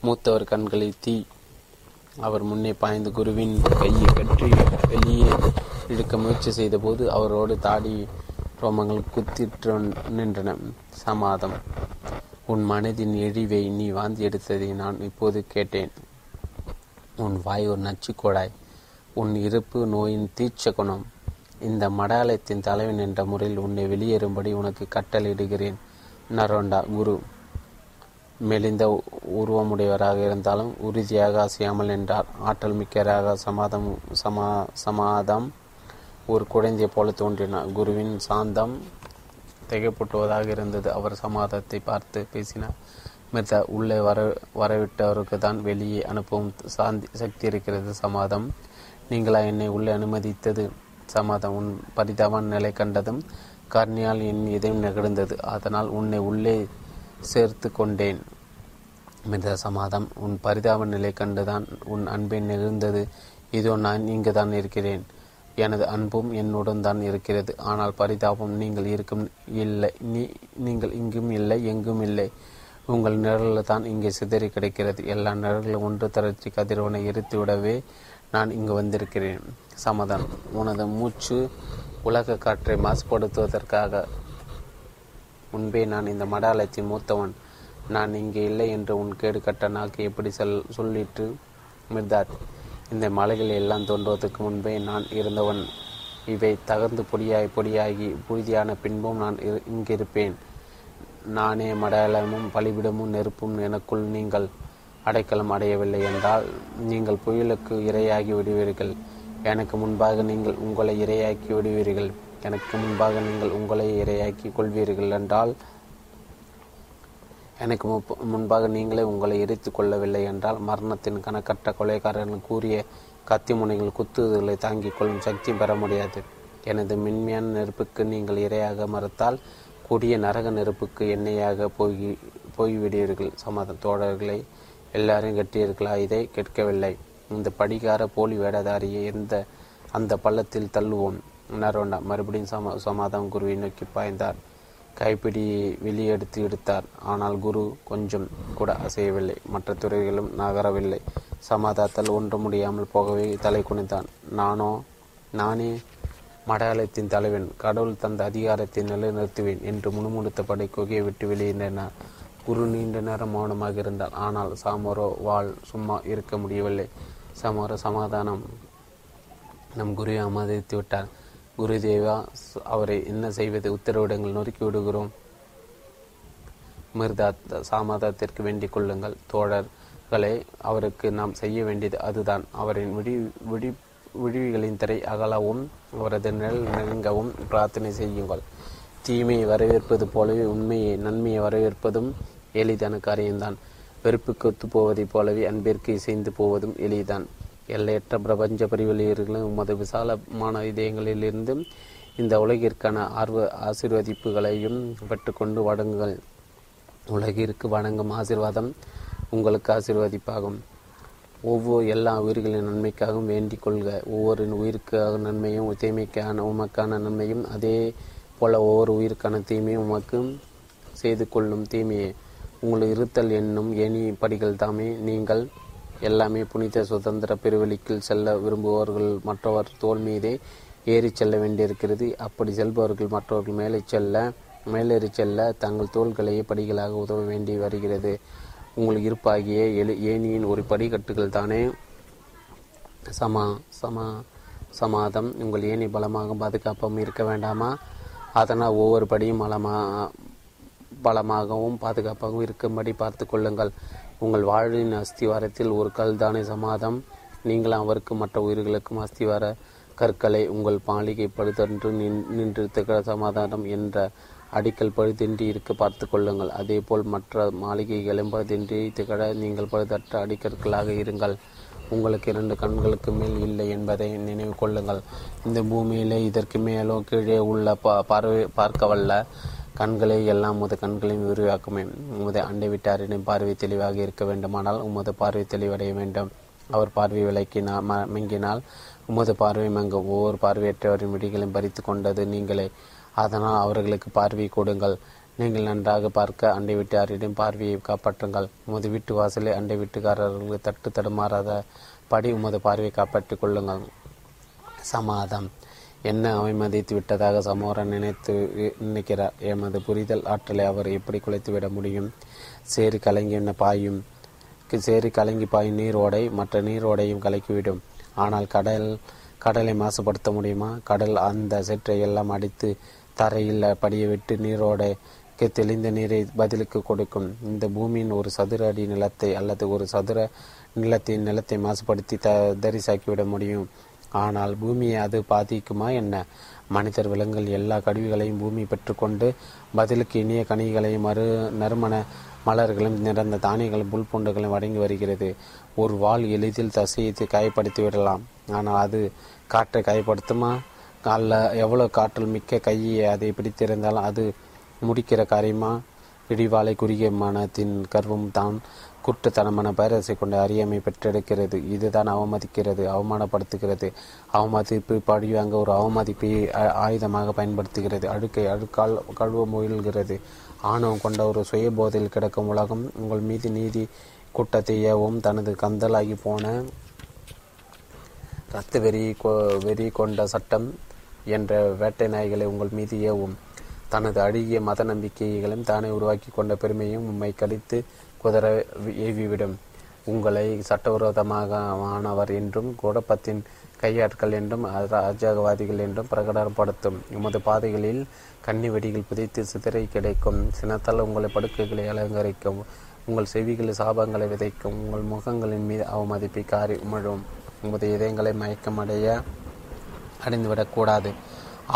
மூத்தவர் கண்களில் தீ. அவர் முன்னே பாய்ந்து குருவின் கையை கட்டி வெளியே இழுக்க முயற்சி செய்தபோது அவரோடு தாடி ரோமங்கள் குத்திட்டு நின்றன. சமாதம். உன் மனதின் எழிவை நீ வாந்தி எடுத்ததை நான் இப்போது கேட்டேன். உன் வாய் ஒரு நச்சுக்கோடாய். உன் இருப்பு நோயின் தீட்ச குணம். இந்த மடாலயத்தின் தலைவன் என்ற முறையில் உன்னை வெளியேறும்படி உனக்கு கட்டளையிடுகிறேன். நரோண்டா குரு. மெலிந்த உருவமுடையவராக இருந்தாலும் உறுதியாக அசையாமல் என்றார் ஆற்றல் மிக்கராக சமாதம் சமா சமாதம். ஒரு குழந்தையை போல தோன்றினார். குருவின் சாந்தம் திகைப்பட்டுவதாக இருந்தது. அவர் சமாதத்தை பார்த்து பேசினார். மிர்தா உள்ளே வர வரவிட்டவருக்கு தான் வெளியே அனுப்பவும் சாந்தி சக்தி இருக்கிறது. சமாதம் நீங்களா என்னை உள்ளே அனுமதித்தது? சமாதம் உன் பரிதாப நிலை கண்டதும் கர்ணியால் என் இதயம் நெகிழ்ந்தது. அதனால் உன்னை உள்ளே சேர்த்து கொண்டேன். மிருத சமாதம். உன் பரிதாப நிலை கண்டுதான் உன் அன்பை நெகிழ்ந்தது. இதோ நான் இங்கு தான் இருக்கிறேன். எனது அன்பும் என்னுடன் தான் இருக்கிறது. ஆனால் பரிதாபம் நீங்கள் இருக்கும் இல்லை. நீ நீங்கள் இங்கும் இல்லை எங்கும் இல்லை. உங்கள் நிழலில் தான் இங்கே சிதறி கிடைக்கிறது. எல்லா நிழல்களும் ஒன்று தளர்ச்சி கதிரவனை எரித்து விடவே நான் இங்கு வந்திருக்கிறேன். சமாதானம் உனது மூச்சு உலக காற்றை மாசுபடுத்துவதற்காக. முன்பே நான் இந்த மடாலயத்தின் மூத்தவன். நான் இங்கே இல்லை என்று உன் கேடு கட்ட நாக்கு எப்படி சொல் சொல்லிட்டு மிர்தாத் இந்த மலைகள் எல்லாம் தோன்றுவதற்கு முன்பே நான் இருந்தவன். இவை தகர்ந்து பொடியாய் பொடியாகி புழுதியான பின்பும் நான் இங்கிருப்பேன். நானே மடையாளமும் பலிபிடமும் நெருப்பும் எனக்குள் நீங்கள் அடைக்கலம் அடையவில்லை என்றால் நீங்கள் புயலுக்கு இரையாகி விடுவீர்கள். எனக்கு முன்பாக நீங்கள் உங்களை இரையாக்கி விடுவீர்கள். எனக்கு முன்பாக நீங்கள் உங்களை இரையாக்கி கொள்வீர்கள் என்றால் எனக்கு முன்பாக நீங்களே உங்களை எரித்து கொள்ளவில்லை என்றால் மரணத்தின் கணக்கற்ற கொலைக்காரர்கள் கூறிய கத்தி முனைகள் குத்துதல்களை தாங்கிக் கொள்ளும் சக்தி பெற முடியாது. எனது மென்மையான நெருப்புக்கு நீங்கள் இரையாக மறுத்தால் கூடிய நரக நெருப்புக்கு எண்ணெயாக போய் போய்விடுவீர்கள். சமாத தோழர்களை எல்லாரும் கட்டியிருக்கலாம் இதை கேட்கவில்லை. இந்த படிகார போலி வேடதாரியை எந்த அந்த பள்ளத்தில் தள்ளுவோம்? நரோண்டா மறுபடியும் சம சமாதானம் குருவை நோக்கி பாய்ந்தார். கைப்பிடி வெளியெடுத்து எடுத்தார். ஆனால் குரு கொஞ்சம் கூட அசையவில்லை. மற்ற துறைகளும் நகரவில்லை. சமாதாத்தால் ஒன்று முடியாமல் போகவே தலை குனிந்தான். நானோ நானே மடையாளத்தின் தலைவன். கடவுள் தந்த அதிகாரத்தை நிலைநிறுத்துவேன் என்று முணுமுணுத்தபடி குகையை விட்டு வெளியேறினார். குரு நீண்ட நேரம் மௌனமாக இருந்தார். ஆனால் சாமரோ வாழ் சும்மா இருக்க முடியவில்லை. சமர சமாதானம். நம் குருவை அமதித்து விட்டார் குருதேவா அவரை என்ன செய்வது? உத்தரவிடங்கள் நொறுக்கி விடுகிறோம். மிர்தாத் சாமாதத்திற்கு வேண்டிக் கொள்ளுங்கள். தோழர்களே அவருக்கு நாம் செய்ய வேண்டியது அதுதான். அவரின் விடி விடி விழிவுகளின் திரை அகலவும் அவரது நிழல் நெருங்கவும் பிரார்த்தனை செய்யுங்கள். தீமையை வரவேற்பது போலவே உண்மையை நன்மையை வரவேற்பதும் எளிதான காரியம்தான். வெறுப்புக்கு ஒத்து போவதைப் போலவே அன்பிற்கு இசைந்து போவதும் எளிதான் எல்லையற்ற பிரபஞ்ச பரிவலியர்களும் உமது விசாலமான இதயங்களிலிருந்து இந்த உலகிற்கான ஆர்வ ஆசிர்வதிப்புகளையும் பெற்றுக்கொண்டு வணங்குங்கள். உலகிற்கு வணங்கும் ஆசிர்வாதம் உங்களுக்கு ஆசிர்வதிப்பாகும். ஒவ்வொரு எல்லா உயிர்களின் நன்மைக்காகவும் வேண்டிக் கொள்க. ஒவ்வொரு உயிருக்காக நன்மையும் தீமைக்கான உமக்கான நன்மையும் அதே போல ஒவ்வொரு உயிருக்கான தீமையும் உமக்கு செய்து கொள்ளும் தீமையே. உங்கள் இருத்தல் என்னும் ஏனி படிகள் தாமே. நீங்கள் எல்லாமே புனித சுதந்திர பெருவெளிக்குள் செல்ல விரும்புபவர்கள் மற்றவர் தோல் மீதே ஏறி செல்ல வேண்டியிருக்கிறது. அப்படி செல்பவர்கள் மற்றவர்கள் மேலே செல்ல மேலேறி செல்ல தங்கள் தோள்களையே படிகளாக உதவ வேண்டி வருகிறது. உங்கள் இருப்பாகிய எழு ஏனியின் ஒரு படிக்கட்டுகள் தானே. சமா சமா சமாதம். உங்கள் ஏனி பலமாக பாதுகாப்பாகவும் இருக்க வேண்டாமா? அதனால் ஒவ்வொரு படியும் மலமா பலமாகவும் பாதுகாப்பாகவும் இருக்கும்படி பார்த்து கொள்ளுங்கள். உங்கள் வாழ்வின் அஸ்திவாரத்தில் ஒரு கல் தானே சமாதம். நீங்கள் அவருக்கு மற்ற உயிர்களுக்கும் அஸ்திவார கற்களை உங்கள் மாளிகை பழுதன்று நின் நின்று சமாதானம் என்ற அடிக்கல் பழுதின்றி இருக்க பார்த்து கொள்ளுங்கள். அதேபோல் மற்ற மாளிகைகளும் பழுதின்றி திகழ நீங்கள் பழுதற்ற அடிக்கற்களாக இருங்கள். உங்களுக்கு இரண்டு கண்களுக்கு மேல் இல்லை என்பதை நினைவு கொள்ளுங்கள். இந்த பூமியிலே இதற்கு மேலோ கீழே உள்ள பார்வை பார்க்கவல்ல. கண்களை எல்லாம் உமது கண்களையும் விரிவாக்குமே உமது அண்டை விட்டாரின் பார்வை தெளிவாக இருக்க வேண்டுமானால் உமது பார்வை தெளிவடைய வேண்டும். அவர் பார்வை விளக்கினால் மங்கினால் உமது பார்வை மங்கும். ஒவ்வொரு பார்வையற்றவரின் விடிகளையும் பறித்து கொண்டது நீங்களே. அதனால் அவர்களுக்கு பார்வை கொடுங்கள். நீங்கள் நன்றாக பார்க்க அண்டை வீட்டாரிடம் பார்வையை காப்பாற்றுங்கள். உமது வீட்டு வாசலை அண்டை வீட்டுக்காரர்களுக்கு தட்டு தடுமாறாத படி உமது பார்வையை காப்பாற்றிக் கொள்ளுங்கள். சமாதம் என்ன அவமதித்து விட்டதாக சமோரன் நினைத்து நினைக்கிறார். எமது புரிதல் ஆற்றலை அவர் எப்படி குலைத்து விட முடியும்? சேரி கலங்கி பாயும்? சேரி கலங்கி பாயும் நீரோடை மற்ற நீரோடையும் கலக்கிவிடும் ஆனால் கடல் கடலை மாசுபடுத்த முடியுமா? கடல் அந்த செற்றை எல்லாம் அடித்து தரையில் படிய விட்டு நீரோடைக்கு தெளிந்த நீரை பதிலுக்கு கொடுக்கும். இந்த பூமியின் ஒரு சதுர அடி நிலத்தை அல்லது ஒரு சதுர நிலத்தின் நிலத்தை மாசுபடுத்தி த தரிசாக்கிவிட முடியும். ஆனால் பூமியை அது பாதிக்குமா என்ன? மனிதர் விலங்குகள் எல்லா கருவிகளையும் பூமி பெற்றுக்கொண்டு பதிலுக்கு இனிய கனிகளையும் மறு நறுமண மலர்களும் நிறந்த தானியங்களும் புல் அடங்கி வழங்கி வருகிறது. ஒரு வால் எளிதில் தசையத்தை காயப்படுத்தி விடலாம். ஆனால் அது காற்றை காயப்படுத்துமா? அல்ல எவ்வளோ காற்றல் மிக்க கையை அதை பிடித்திருந்தாலும் அது முடிக்கிற காரியமா? பிடிவாலை குறுகிய மனத்தின் கர்வம் தான். குற்றத்தனமான பேரரசை கொண்ட அறியாமை பெற்றெடுக்கிறது. இதுதான் அவமதிக்கிறது அவமானப்படுத்துகிறது. அவமதிப்பு படிவாங்க ஒரு அவமதிப்பை ஆயுதமாக பயன்படுத்துகிறது. அழுக்கை அழுக்கால் கழுவ முயல்கிறது. ஆணவம் கொண்ட ஒரு சுயபோதையில் கிடக்கும் உலகம் உங்கள் மீது நீதி கூட்டத்தை ஏவும் தனது கந்தலாகி போன இரத்த வெறி வெறி கொண்ட சட்டம் என்ற வேட்டை நாய்களை உங்கள் மீது ஏவும். தனது அழுகிய மத நம்பிக்கைகளையும் தானே உருவாக்கி கொண்ட பெருமையும் உம்மை கடித்து குதற ஏவிவிடும். உங்களை சட்டவிரோதமாகவானவர் என்றும் குழப்பத்தின் கையாட்கள் என்றும் அராஜகவாதிகள் என்றும் பிரகடனப்படுத்தும். உமது பாதைகளில் கன்னி வெடிகள் புதைத்து சிதறை கிடைக்கும். சினத்தால் உங்களை படுக்கைகளை அலங்கரிக்கும். உங்கள் செவிகளில் சாபங்களை விதைக்கும். உங்கள் முகங்களின் மீது அவமதிப்பை காரி உமிழும். உமது இதயங்களை மயக்கமடைய அடைந்துவிடக்கூடாது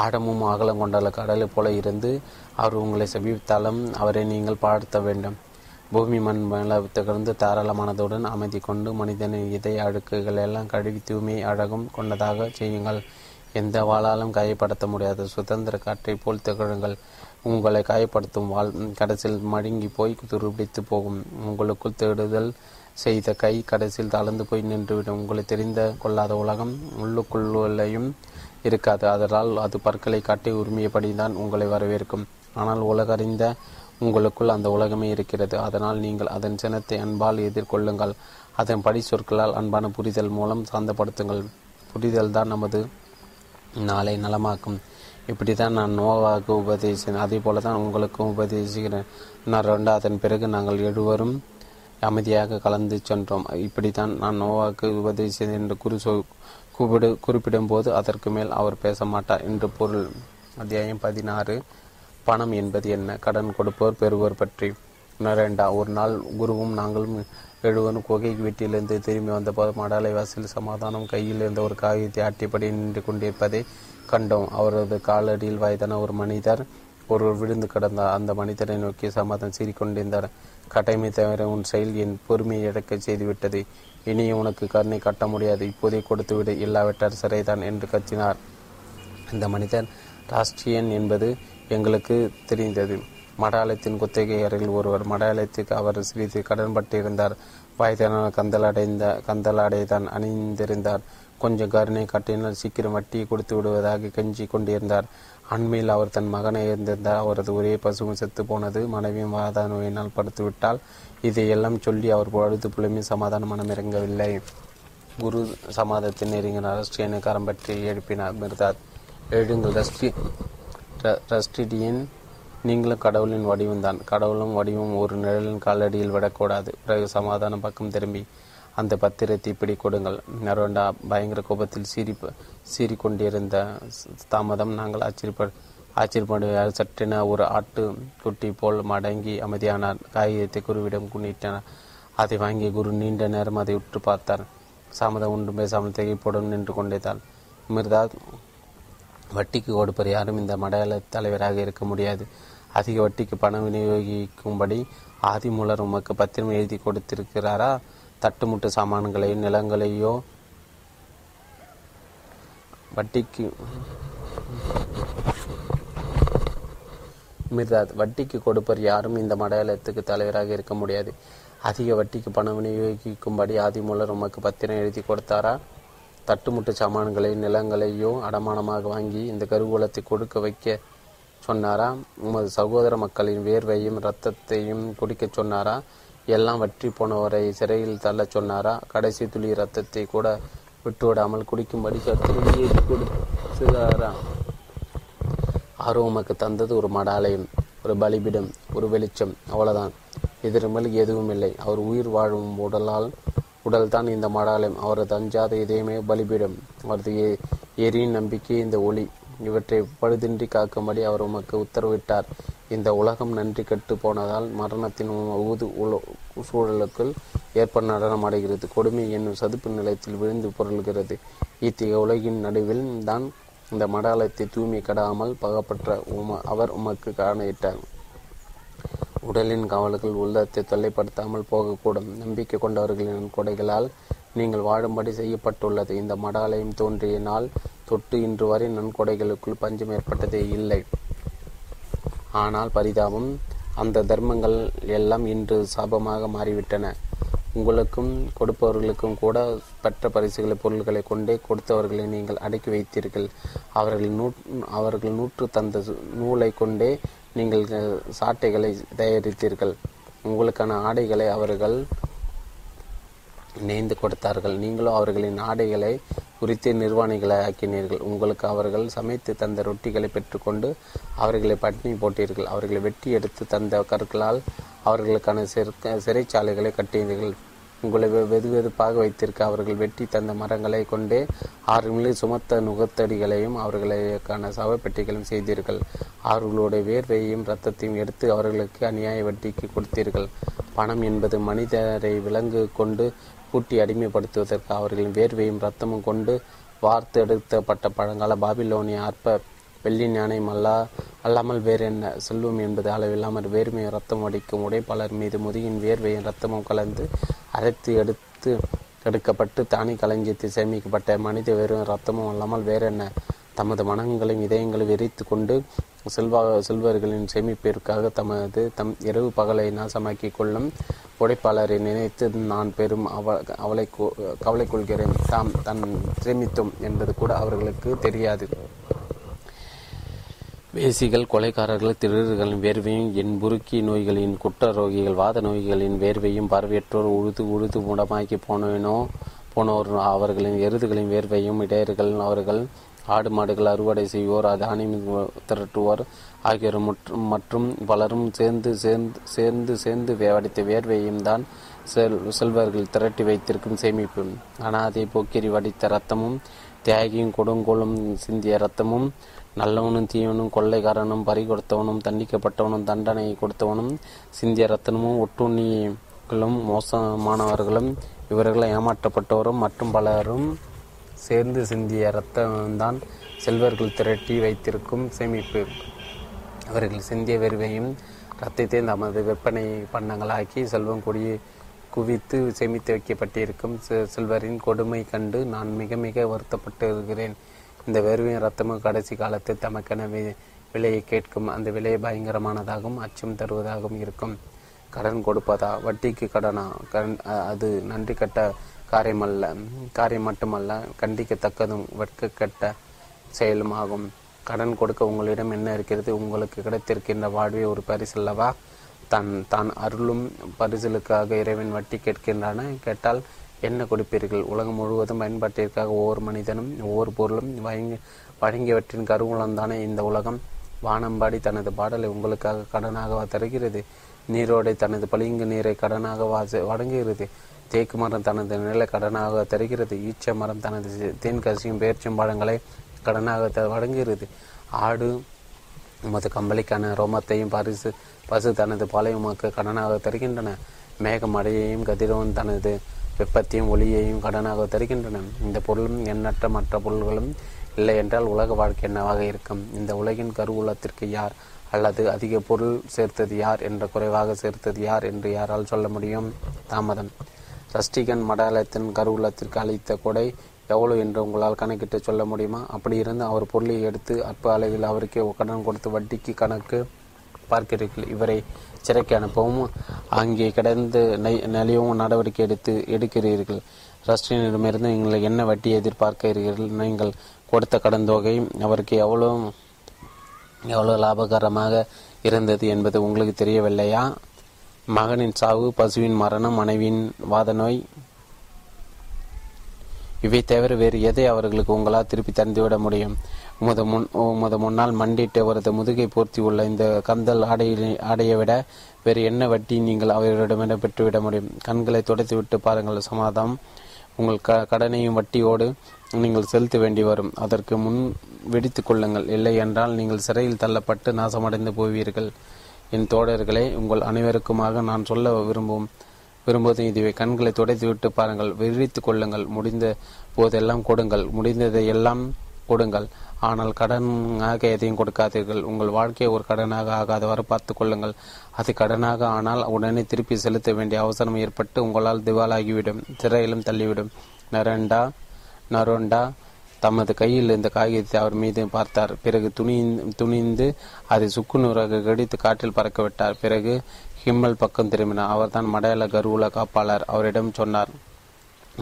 ஆழமும் அகலம் கொண்ட கடலை போல இருந்து அவர் உங்களை சமீபித்தாலும் அவரை நீங்கள் பார்த்த வேண்டும். பூமி மண் மேல திகழ்ந்து தாராளமானதுடன் அமைதி கொண்டு மனிதனின் இதய அழுக்குகள் எல்லாம் கழுவி தூய்மை அழகும் கொண்டதாக செய்யுங்கள். எந்த வாளாலும் காயப்படுத்த முடியாத. சுதந்திர காற்றை போல் திகழுங்கள். உங்களை காயப்படுத்தும் வாழ் கடைசியில் மடுங்கி போய் துருபிடித்து போகும். உங்களுக்குள் தேடுதல் செய்த கை கடைசியில் தளர்ந்து போய் நின்றுவிடும். உங்களை தெரிந்த கொள்ளாத உலகம் உள்ளுக்குள்ளையும் இருக்காது. அதனால் அது பற்களை காட்டி உரிமையபடி தான் உங்களை வரவேற்கும். ஆனால் உலகறிந்த உங்களுக்குள் அந்த உலகமே இருக்கிறது. அதனால் நீங்கள் அதன் சினத்தை அன்பால் எதிர்கொள்ளுங்கள். அதன் படி சொற்களால் அன்பான புரிதல் மூலம் சாந்தப்படுத்துங்கள். புரிதல் தான் நமது நாளை நலமாக்கும். இப்படி தான் நான் நோவாக உபதேசினேன் அதே போல தான் உங்களுக்கும் உபதேசிக்கிறேன். நான் ரெண்டு அதன் பிறகு நாங்கள் எழுவரும் அமைதியாக கலந்து சென்றோம். இப்படித்தான் நான் நோவாக்கு உபதேசித்தேன் என்று குறி சொ கூப்பிடு குறிப்பிடும்போது அதற்கு மேல் அவர் பேச மாட்டார் என்று பொருள். அத்தியாயம் பதினாறு. பணம் என்பது என்ன? கடன் கொடுப்போர் பெறுவோர் பற்றி நரேண்டா ஒரு நாள் குருவும் நாங்களும் எழுவரும் குகை வீட்டிலிருந்து திரும்பி வந்தபோது மடாலை வாசல் சமாதானம் கையில் இருந்த ஒரு காகிதத்தை ஆட்டிப்படி நின்று கொண்டிருப்பதை கண்டோம். அவரது காலடியில் வயதான ஒரு மனிதர் ஒருவர் விழுந்து கிடந்தார். அந்த மனிதரை நோக்கி சமாதானம் சீறிக்கொண்டிருந்தார். கடமை தவிர உன் செயல் என் பொறுமையை இழக்க செய்துவிட்டது. இனியும் உனக்கு கருணை கட்ட முடியாது. இப்போதே கொடுத்துவிடு. இல்லாவிட்டார் சிறைதான் என்று கத்தினார். இந்த மனிதன் ராஷ்டிரியன் என்பது எங்களுக்கு தெரிந்தது. மடாலயத்தின் குத்தகையாரில் ஒருவர் மடாலயத்துக்கு அவர் சிறிது கடன்பட்டிருந்தார் வயதான கந்தலடைந்த கந்தலாடைதான் அணிந்திருந்தார். கொஞ்சம் கருணை காட்டினால் சீக்கிரம் வட்டியை கொடுத்து விடுவதாக கெஞ்சி கொண்டிருந்தார். அண்மையில் அவர் தன் மகனை இருந்திருந்தார் அவரது ஒரே பசுவும் செத்து போனது மனைவியும் வாத நோயினால் படுத்துவிட்டால் இதையெல்லாம் சொல்லி அவர் பொழுது புலமே சமாதான மனம் இறங்கவில்லை. குரு சமாதத்தின் நெருங்கினார். ரஷ்டியனை கரம்பற்றி எழுப்பினார் மிர்தாத். எழுங்கள் ரஷ்டி ரஸ்டிடியின் நீங்களும் கடவுளின் வடிவம்தான். கடவுளும் வடிவம் ஒரு நிழலின் காலடியில் விடக்கூடாது. பிறகு சமாதான பக்கம் திரும்பி அந்த பத்திரத்தை இப்படி கொடுங்கள் நரோண்டா பயங்கர கோபத்தில் சீறி சீறிக்கொண்டிருந்த தாமதம் நாங்கள் ஆச்சரியப்ப ஆச்சரியப்படுவார். சற்றென ஒரு ஆட்டு குட்டி போல் மடங்கி அமைதியானார். காகிதத்தை குருவிடம் குனிட்டனர். அதை வாங்கி குரு நீண்ட நேரம் அதை உற்று பார்த்தார். சாமதம் ஒன்றும் பேசாமல் திகைப்புடன் நின்று கொண்டிருந்தார். மிர்தாத் வட்டிக்கு கொடுப்பர் யாரும் இந்த மடையாள தலைவராக இருக்க முடியாது. அதிக வட்டிக்கு பணம் விநியோகிக்கும்படி ஆதிமூலர் உமக்கு பத்திரம் எழுதி கொடுத்திருக்கிறாரா? தட்டுமுட்டு சாமான்களையோ நிலங்களையோ? வட்டிக்கு மிர்தாத் வட்டிக்கு கொடுப்பர் யாரும் இந்த மடையாளத்துக்கு தலைவராக இருக்க முடியாது. அதிக வட்டிக்கு பணம் விநியோகிக்கும்படி ஆதிமூலர் உமக்கு பத்திரம் எழுதி கொடுத்தாரா? தட்டுமுட்டு சாமான்களை நிலங்களையோ அடமானமாக வாங்கி இந்த கருவூலத்தை கொடுக்க வைக்க சொன்னாரா உமது சகோதர மக்களின் வேர்வையும் இரத்தத்தையும் குடிக்க சொன்னாரா? எல்லாம் வற்றி போனவரை சிறையில் தள்ள சொன்னாரா? கடைசி துளி இரத்தத்தை கூட விட்டுவிடாமல் குடிக்கும்படி சத்துருவியை கொடுத்தாரா உமக்கு தந்தது ஒரு மடாலயம் ஒரு பலிபிடம் ஒரு வெளிச்சம் அவ்வளோதான் எதிர்மல் எதுவும் இல்லை அவர் உயிர் வாழும் உடலால் உடல்தான் இந்த மடாலயம். அவரது அஞ்சாத இதயமே பலிபீடம். அவரது எரியின் நம்பிக்கை இந்த ஒளி. இவற்றை பழுதின்றி காக்கும்படி அவர் உமக்கு உத்தரவிட்டார். இந்த உலகம் நன்றி கட்டு போனதால் மரணத்தின் ஊது சூழலுக்குள் ஏற்ப நடனம் அடைகிறது கொடுமை என்னும் சதுப்பு நிலையத்தில் விழுந்து பொருள்கிறது. இத்தகைய உலகின் நடுவில் தான் இந்த மடாலயத்தை தூய்மை கடாமல் பகப்பற்ற உம அவர் உமக்கு காணிட்டார் உடலின் கவல்கள் உள்ளத்தை தொல்லைப்படுத்தாமல் போகக்கூடும். நம்பிக்கை கொண்டவர்களின் கொடைகளால் நீங்கள் வாழும்படி செய்யப்பட்டுள்ளது. இந்த மடாலயம் தோன்றிய நாள் தொட்டு இன்று வரை நன்கொடைகளுக்குள் பஞ்சம் ஏற்பட்டதே இல்லை. ஆனால் பரிதாபம் அந்த தர்மங்கள் எல்லாம் இன்று சாபமாக மாறிவிட்டன. உங்களுக்கும் கொடுப்பவர்களுக்கும் கூட பெற்ற பரிசுகளை பொருள்களை கொண்டே கொடுத்தவர்களை நீங்கள் அடக்கி வைத்தீர்கள். அவர்கள் நூ அவர்கள் நூற்று தந்த நூலை கொண்டே நீங்கள் சாட்டைகளை தயாரித்தீர்கள். உங்களுக்கான ஆடைகளை அவர்கள் நெய்ந்து கொடுத்தார்கள். நீங்களும் அவர்களின் ஆடைகளை குறித்து நிர்வாணிகளை ஆக்கினீர்கள். உங்களுக்கு அவர்கள் சமைத்து தந்த ரொட்டிகளை பெற்றுக்கொண்டு அவர்களை பட்டினி போட்டீர்கள். அவர்களை வெட்டி எடுத்து தந்த கற்களால் அவர்களுக்கான சிறைச்சாலைகளை கட்டினீர்கள். உங்களை வெது வெதுப்பாக வைத்திருக்க அவர்கள் வெட்டி தந்த மரங்களை கொண்டே ஆறு மில்லி சுமத்த நுகத்தடிகளையும் அவர்களுக்கான சவப்பெட்டிகளையும் செய்தீர்கள். அவர்களுடைய வேர்வையையும் ரத்தத்தையும் எடுத்து அவர்களுக்கு அநியாய வட்டிக்கு கொடுத்தீர்கள். பணம் என்பது மனிதரை விலங்கு கொண்டு பூட்டி அடிமைப்படுத்துவதற்கு அவர்களின் வேர்வையும் ரத்தமும் கொண்டு வார்த்து எடுத்தப்பட்ட பழங்கால பாபிலோனிய அற்ப வெள்ளி ஞானம் அல்லா அல்லாமல் வேறு என்ன? செல்வம் என்பது அளவில்லாமல் வேர்மை ரத்தம் அடிக்கும் உடைப்பாளர் மீது முதுகின் வேர்வையும் ரத்தமும் கலந்து அரைத்து எடுத்து எடுக்கப்பட்டு தானி களஞ்சியத்தில் சேமிக்கப்பட்ட மனித வெறும் ரத்தமும் அல்லாமல் வேற என்ன? தமது மனங்களையும் இதயங்களை விரித்து கொண்டு செல்வா செல்வர்களின் சேமிப்பிற்காக தமது தம் இரவு பகலை நாசமாக்கி கொள்ளும் உடைப்பாளரை நினைத்து நான் பெரும் அவ அவளை கவலை கொள்கிறேன். தாம் தன் சேமித்தோம் என்பது கூட அவர்களுக்கு தெரியாது. வேசிகள் கொலைக்காரர்கள் திருடர்களின் வேர்வையும் என் புருக்கி நோய்களின் குற்றரோகிகள் வாத நோய்களின் வேர்வையும் பார்வையற்றோர் உழுது உழுது முடமாக்கி போனவனோ போனோர் அவர்களின் எருதுகளின் வேர்வையும் இடையர்கள் அவர்கள் ஆடு மாடுகள் அறுவடை செய்வோர் தானியம் திரட்டுவோர் ஆகியோர் மற்றும் பலரும் சேர்ந்து சேர்ந்து சேர்ந்து சேர்ந்து வடித்த வேர்வையும் தான் செல் செல்வர்கள் திரட்டி வைத்திருக்கும் சேமிப்பு. அனாதை போக்கிரி வடித்த ரத்தமும் தியாகியும் கொடுங்கோலும் சிந்திய ரத்தமும் நல்லவனும் தீவனும் கொள்ளைக்காரனும் பறி கொடுத்தவனும் தண்டிக்கப்பட்டவனும் தண்டனை கொடுத்தவனும் சிந்திய ரத்தனமும் ஒட்டுண்ணிகளும் மோசமானவர்களும் இவர்களை ஏமாற்றப்பட்டவரும் மற்றும் பலரும் சேர்ந்து சிந்திய இரத்தம்தான் செல்வர்கள் திரட்டி வைத்திருக்கும் சேமிப்பு. அவர்கள் சிந்திய வெறுவையும் ரத்தத்தை தமது விற்பனை பண்ணங்களாக்கி செல்வம் கொடியை குவித்து சேமித்து வைக்கப்பட்டிருக்கும் செல்வரின் கொடுமை கண்டு நான் மிக மிக வருத்தப்பட்டு இருக்கிறேன் இந்த வேர்வையும் ரத்தமும் கடைசி காலத்தில் தமக்கென விலையை கேட்கும். அந்த விலை பயங்கரமானதாகவும் அச்சம் தருவதாகவும் இருக்கும். கடன் கொடுப்பதா? வட்டிக்கு கடனா? கடன் அது நன்றி கட்ட காரியமல்ல காரியம் மட்டுமல்ல கண்டிக்கத்தக்கதும் வெட்கக்கட்ட செயலும் ஆகும் கடன் கொடுக்க உங்களிடம் என்ன இருக்கிறது? உங்களுக்கு கிடைத்திருக்கின்ற வாழ்வே ஒரு பரிசல்லவா தன் தான் அருளும் பரிசலுக்காக இறைவன் வட்டி கேட்கின்றன? கேட்டால் என்ன கொடுப்பீர்கள்? உலகம் முழுவதும் பயன்பாட்டிற்காக ஒவ்வொரு மனிதனும் ஒவ்வொரு பொருளும் வழங்கி வழங்கியவற்றின் கருவூலம்தானே இந்த உலகம்? வானம்பாடி தனது பாடலை உங்களுக்காக கடனாக தருகிறது? நீரோடை தனது பளிங்கு நீரை கடனாக வழங்குகிறது? தேக்கு மரம் தனது நிலை கடனாக தருகிறது? ஈச்ச மரம் தனது தேன்கசியும் பேர்ச்சும் பழங்களை கடனாக வழங்குகிறது? ஆடு உமது கம்பளிக்கான ரோமத்தையும் பரிசு பசு தனது பாலையுமாக்கு கடனாக தருகின்றன. மேகம் அடையையும் கதிரவன் தனது வெப்பத்தையும் ஒளியையும் கடனாக தருகின்றன. இந்த பொருளும் எண்ணற்ற மற்ற பொருள்களும் இல்லை என்றால் உலக வாழ்க்கை என்னவாக இருக்கும்? இந்த உலகின் கருவூலத்திற்கு யார் அல்லது அதிக பொருள் சேர்த்தது யார் என்ற குறைவாக சேர்த்தது யார் என்று யாரால் சொல்ல முடியும்? தாமதம். சஷ்டிகன் மடாலயத்தின் கருவூலத்திற்கு அளித்த கொடை எவ்வளவு என்று உங்களால் கணக்கிட்டு சொல்ல முடியுமா? அப்படி இருந்து அவர் பொருளை எடுத்து அற்ப அளவில் அவருக்கே கடன் கொடுத்து வட்டிக்கு கணக்கு பார்க்கிறீர்கள். இவரை சிறைக்கு அனுப்பவும் அங்கே கிடந்து நலியவும் நடவடிக்கை எடுத்து எடுக்கிறீர்கள். ரஷ்டியனிடமிருந்து நீங்கள் என்ன வட்டி எதிர்பார்க்கிறீர்கள் நீங்கள் கொடுத்த கடன் தொகை அவருக்கு எவ்வளோ எவ்வளோ லாபகரமாக இருந்தது என்பது உங்களுக்கு தெரியவில்லையா? மகனின் சாவு பசுவின் மரணம் மனைவியின் வாத நோய். இவை தவிர வேறு எதை அவர்களுக்கு உங்களால் திருப்பி தந்துவிட முடியும்? உமது முன் உமது முன்னால் மண்டிட்டு அவரது முதுகை போர்த்தி உள்ள இந்த கந்தல் ஆடையை ஆடையை விட வேறு என்ன வட்டி நீங்கள் அவர்களிடமிடம் பெற்றுவிட முடியும்? கண்களை துடைத்து விட்டு பாருங்கள் சமாதம் உங்கள் க கடனையும் வட்டியோடு நீங்கள் செலுத்த வேண்டி வரும். அதற்கு முன் வெடித்து கொள்ளுங்கள். இல்லை என்றால் நீங்கள் சிறையில் தள்ளப்பட்டு நாசமடைந்து போவீர்கள். என் தோழர்களே உங்கள் அனைவருக்குமாக நான் சொல்ல விரும்பும் விரும்புவது இதுவே. கண்களை துடைத்து விட்டு பாருங்கள். விரித்து கொள்ளுங்கள். முடிந்த போதெல்லாம் கொடுங்கள். முடிந்ததை எல்லாம் கொடுங்கள். ஆனால் கடனாக எதையும் கொடுக்காதீர்கள். உங்கள் வாழ்க்கையை ஒரு கடனாக ஆகாதவாறு பார்த்து கொள்ளுங்கள். அது கடனாக ஆனால் உடனே திருப்பி செலுத்த வேண்டிய அவசரம் ஏற்பட்டு உங்களால் திவாலாகிவிடும். திரையிலும் தள்ளிவிடும். நரண்டா நரோண்டா தமது கையில் இந்த காகிதத்தை அவர் மீது பார்த்தார். பிறகு துணி துணிந்து அதை சுக்குநூறாக கடித்து காற்றில் பறக்கவிட்டார். பிறகு ஹிம்மல் பக்கம் திரும்பினார். அவர்தான் மடையாள கருவூல காப்பாளர். அவரிடம் சொன்னார்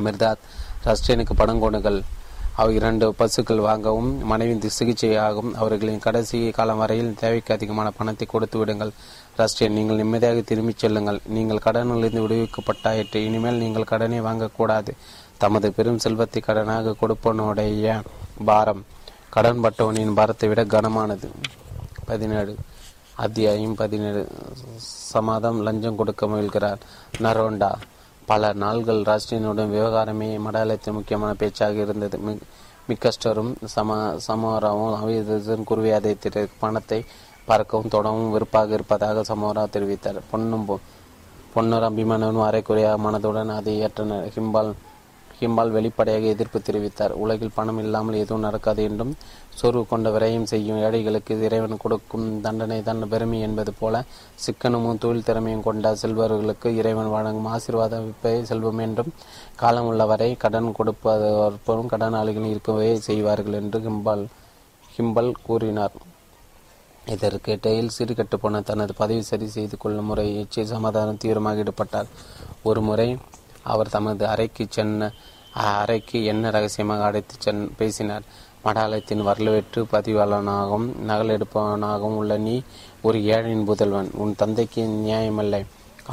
மிர்தாத் ரஷ்டியனுக்கு படம் கொடுங்கள் அவர் இரண்டு பசுக்கள் வாங்கவும் மனைவி சிகிச்சையாகவும் அவர்களின் கடைசி காலம் வரையில் தேவைக்கு அதிகமான பணத்தை கொடுத்து விடுங்கள். ரஷ்யன் நீங்கள் நிம்மதியாக திரும்பிச் செல்லுங்கள். நீங்கள் கடனிலிருந்து விடுவிக்கப்பட்டாயிற்று. இனிமேல் நீங்கள் கடனை வாங்கக்கூடாது. தமது பெரும் செல்வத்தை கடனாக கொடுப்பவனுடைய பாரம் கடன் பட்டவனின் பாரத்தை விட கனமானது. பதினேழு அத்தியாயம் பதினேழு. சமாதம் லஞ்சம் கொடுக்க முயல்கிறார். நரோண்டா பல நாள்கள் ராஷ்டிரியனுடன் விவகாரமே மடாலயத்தின் முக்கியமான பேச்சாக இருந்தது. மிக்கஸ்டரும் சம சமோராவும் அவிதன் குருவி அதை பணத்தை பறக்கவும் தொடவும் விருப்பாக இருப்பதாக சமோரா தெரிவித்தார். பொன்னும் பொன்னர் அபிமானனும் அரைக்குறையாக மனதுடன் அதை ஏற்றனர். ஹிம்பால் ஹிம்பால் வெளிப்படையாக எதிர்ப்பு தெரிவித்தார். உலகில் பணம் இல்லாமல் எதுவும் நடக்காது என்றும் சோர்வு கொண்ட விரயம் செய்யும் ஏழைகளுக்கு இறைவன் கொடுக்கும் தண்டனை தான் பெருமை என்பது போல சிக்கனமும் தொழில் திறமையும் கொண்ட செல்வர்களுக்கு இறைவன் வழங்கும் ஆசீர்வாத செல்வம் என்றும் காலம் உள்ளவரை கடன் கொடுப்பவரும் கடனாளிகள் இருக்கவே செய்வார்கள் என்று ஹிம்பால் ஹிம்பல் கூறினார். இதற்கு டெயில் சிறு போன தனது பதவி சரி செய்து கொள்ளும் முறை எச்சி சமாதானம் தீவிரமாக ஈடுபட்டார். ஒரு முறை அவர் தமது அறைக்கு சென்ன அறைக்கு என்ன ரகசியமாக அடைத்து சென் பேசினார்? மடாலயத்தின் வரலாற்று பதிவாளனாகவும் நகலெடுப்பவனாகவும் உள்ள நீ ஒரு ஏழையின் புதல்வன். உன் தந்தைக்கு நியாயமல்ல.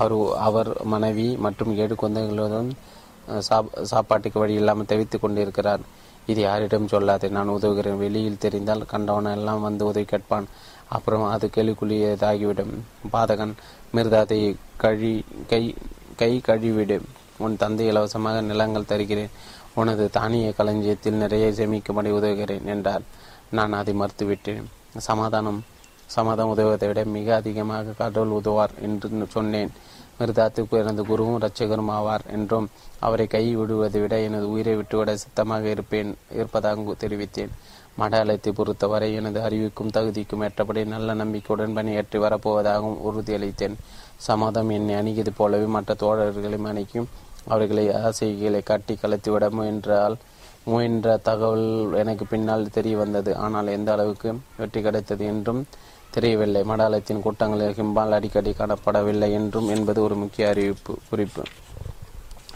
அவர் அவர் மனைவி மற்றும் ஏழு குழந்தைகளுடன் சாப்பாட்டுக்கு வழி இல்லாமல் தவித்துக் கொண்டிருக்கிறார். இது யாரிடம் சொல்லாதே. நான் உதவுகிறேன். வெளியில் தெரிந்தால் கண்டவன் எல்லாம் வந்து உதவி கேட்பான். அப்புறம் அது கேள்விக்குள்ளியதாகிவிடும் பாதகன் மிருதாதை கழி கை கை கழிவிடு. உன் தந்தை இலவசமாக நிலங்கள் தருகிறேன். உனது தானிய களஞ்சியத்தில் நிறைய சேமிக்கும்படி உதவுகிறேன் என்றார். நான் அதை மறுத்துவிட்டேன். சமாதானம் சமாதானம் உதவுவதை விட மிக அதிகமாக கடவுள் உதவார் என்று சொன்னேன். மிருதாத்துக்கு எனது குருவும் இரட்சகரும் ஆவார் என்றும் அவரை கை விடுவதை விட எனது உயிரை விட்டுவிட சித்தமாக இருப்பேன் இருப்பதாக தெரிவித்தேன். மடாலயத்தை பொறுத்தவரை எனது அறிவுக்கும் தகுதிக்கும் ஏற்றபடி நல்ல நம்பிக்கையுடன் பணியாற்றி வரப்போவதாகவும் உறுதியளித்தேன். சமாதம் என்னை அணுகியது போலவே மற்ற தோழர்களையும் அணுகியும் அவர்களை ஆசைகளை காட்டி கலத்திவிட முயன்றால் முயன்ற தகவல் எனக்கு பின்னால் தெரிய வந்தது ஆனால் எந்த அளவுக்கு வெற்றி கிடைத்தது என்றும் தெரியவில்லை. மடாலயத்தின் கூட்டங்களில் ஹிம்பால் அடிக்கடி காணப்படவில்லை என்றும் என்பது ஒரு முக்கிய அறிவிப்பு குறிப்பு.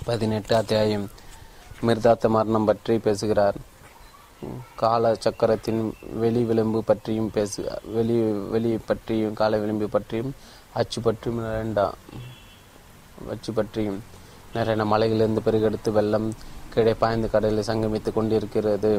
பதினெட்டு அத்தியாயம். மிர்தாத்த மரணம் பற்றி பேசுகிறார். கால சக்கரத்தின் வெளி விளிம்பு பற்றியும் பேசு வெளி வெளி பற்றியும் கால விளிம்பு பற்றியும் அச்சு பற்றியும் ரெண்டா அச்சு பற்றியும். நிறைய மலையிலிருந்து பெருகெடுத்து வெள்ளம் கீழே பாய்ந்து கடலில் சங்கமித்து கொண்டிருக்கிறது.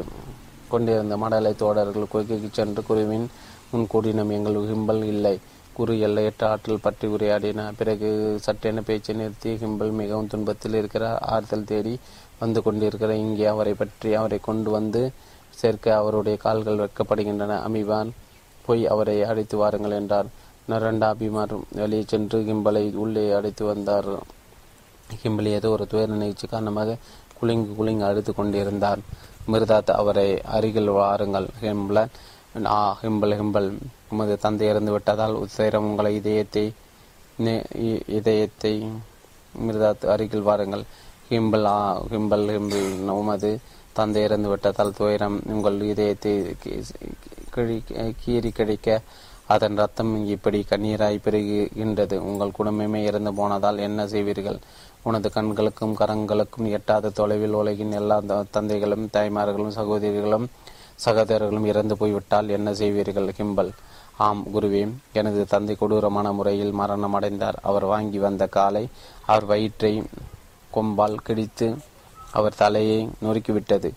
கொண்டிருந்த மடலை தோடர்கள் குகைக்கு சென்று குருவின் முன்கூடினம் எங்கள் ஹிம்பல் இல்லை. குரு எல்லையற்ற ஆற்றல் பற்றி உரையாடின பிறகு சட்டென பேச்சை நிறுத்தி ஹிம்பல் மிகவும் துன்பத்தில் இருக்கிறார் ஆறுதல் தேடி வந்து கொண்டிருக்கிற இங்கே அவரை பற்றி அவரை கொண்டு வந்து சேர்க்க அவருடைய கால்கள் வைக்கப்படுகின்றன அமிவான் போய் அவரை அழைத்து வாருங்கள் என்றார். நரண்டா அபிமார் வெளியே சென்று கிம்பலை உள்ளே அடைத்து வந்தார். கிம்பல் ஏதோ ஒரு துயர நிகழ்ச்சி காரணமாக குலுங்கி குலுங்கி அழுது கொண்டிருந்தார். மிருதாத் அவரை அருகில் வாருங்கள். ஹிம்பல ஆ ஹிம்பல் ஹிம்பல். உமது தந்தை இறந்து விட்டதால் உத்தேரம் உங்களை இதயத்தை இதயத்தை மிருதாத் அருகில் வாருங்கள். ஹிம்பல் ஆ ஹிம்பல் ஹிம்பிள் உமது தந்தை இறந்து விட்டதால் துயரம் உங்கள் இதயத்தை கீறி கிடைக்க அதன் ரத்தம் இப்படி கண்ணீராய் பெருகின்றது உங்கள் குடும்பமே இறந்து போனதால் என்ன செய்வீர்கள்? உனது கண்களுக்கும் கரங்களுக்கும் எட்டாத தொலைவில் உலகின் எல்லா தந்தைகளும் தாய்மார்களும் சகோதரிகளும் சகோதரர்களும் இறந்து போய்விட்டால் என்ன செய்வீர்கள்? கிம்பல். ஆம் குருவே எனது தந்தை கொடூரமான முறையில் மரணம் அடைந்தார். அவர் வாங்கி வந்த காலை அவர் வயிற்றை கொம்பால் கிடித்து அவர் தலையை நொறுக்கிவிட்டது.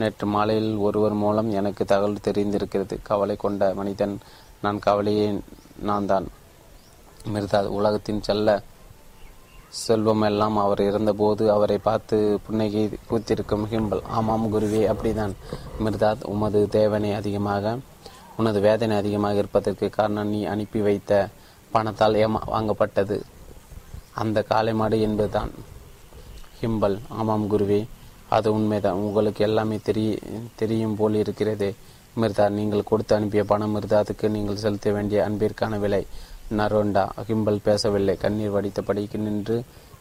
நேற்று மாலையில் ஒருவர் மூலம் எனக்கு தகவல் தெரிந்திருக்கிறது. கவலை கொண்ட மனிதன் நான் கவலையே நான் தான் மிர்தா உலகத்தின் செல்ல செல்வமெல்லாம் அவர் இருந்தபோது அவரை பார்த்து புன்னகை பூத்திருக்கும் ஹிம்பல். ஆமாம் குருவே அப்படிதான் மிர்தாத் உமது தேவனை அதிகமாக உனது வேதனை அதிகமாக இருப்பதற்கு காரணம் நீ அனுப்பி வைத்த பணத்தால் ஏமா வாங்கப்பட்டது. அந்த காளை மாடு என்பதுதான். ஹிம்பல் ஆமாம் குருவே அது உண்மைதான். உங்களுக்கு எல்லாமே தெரிய தெரியும் போல் இருக்கிறது மிர்தா நீங்கள் கொடுத்து அனுப்பிய பணம் மிர்தாத்துக்கு நீங்கள் செலுத்த வேண்டிய அன்பிற்கான விலை. நரோண்டா ஹிம்பல் பேசவில்லை. கண்ணீர் வடித்தபடி நின்று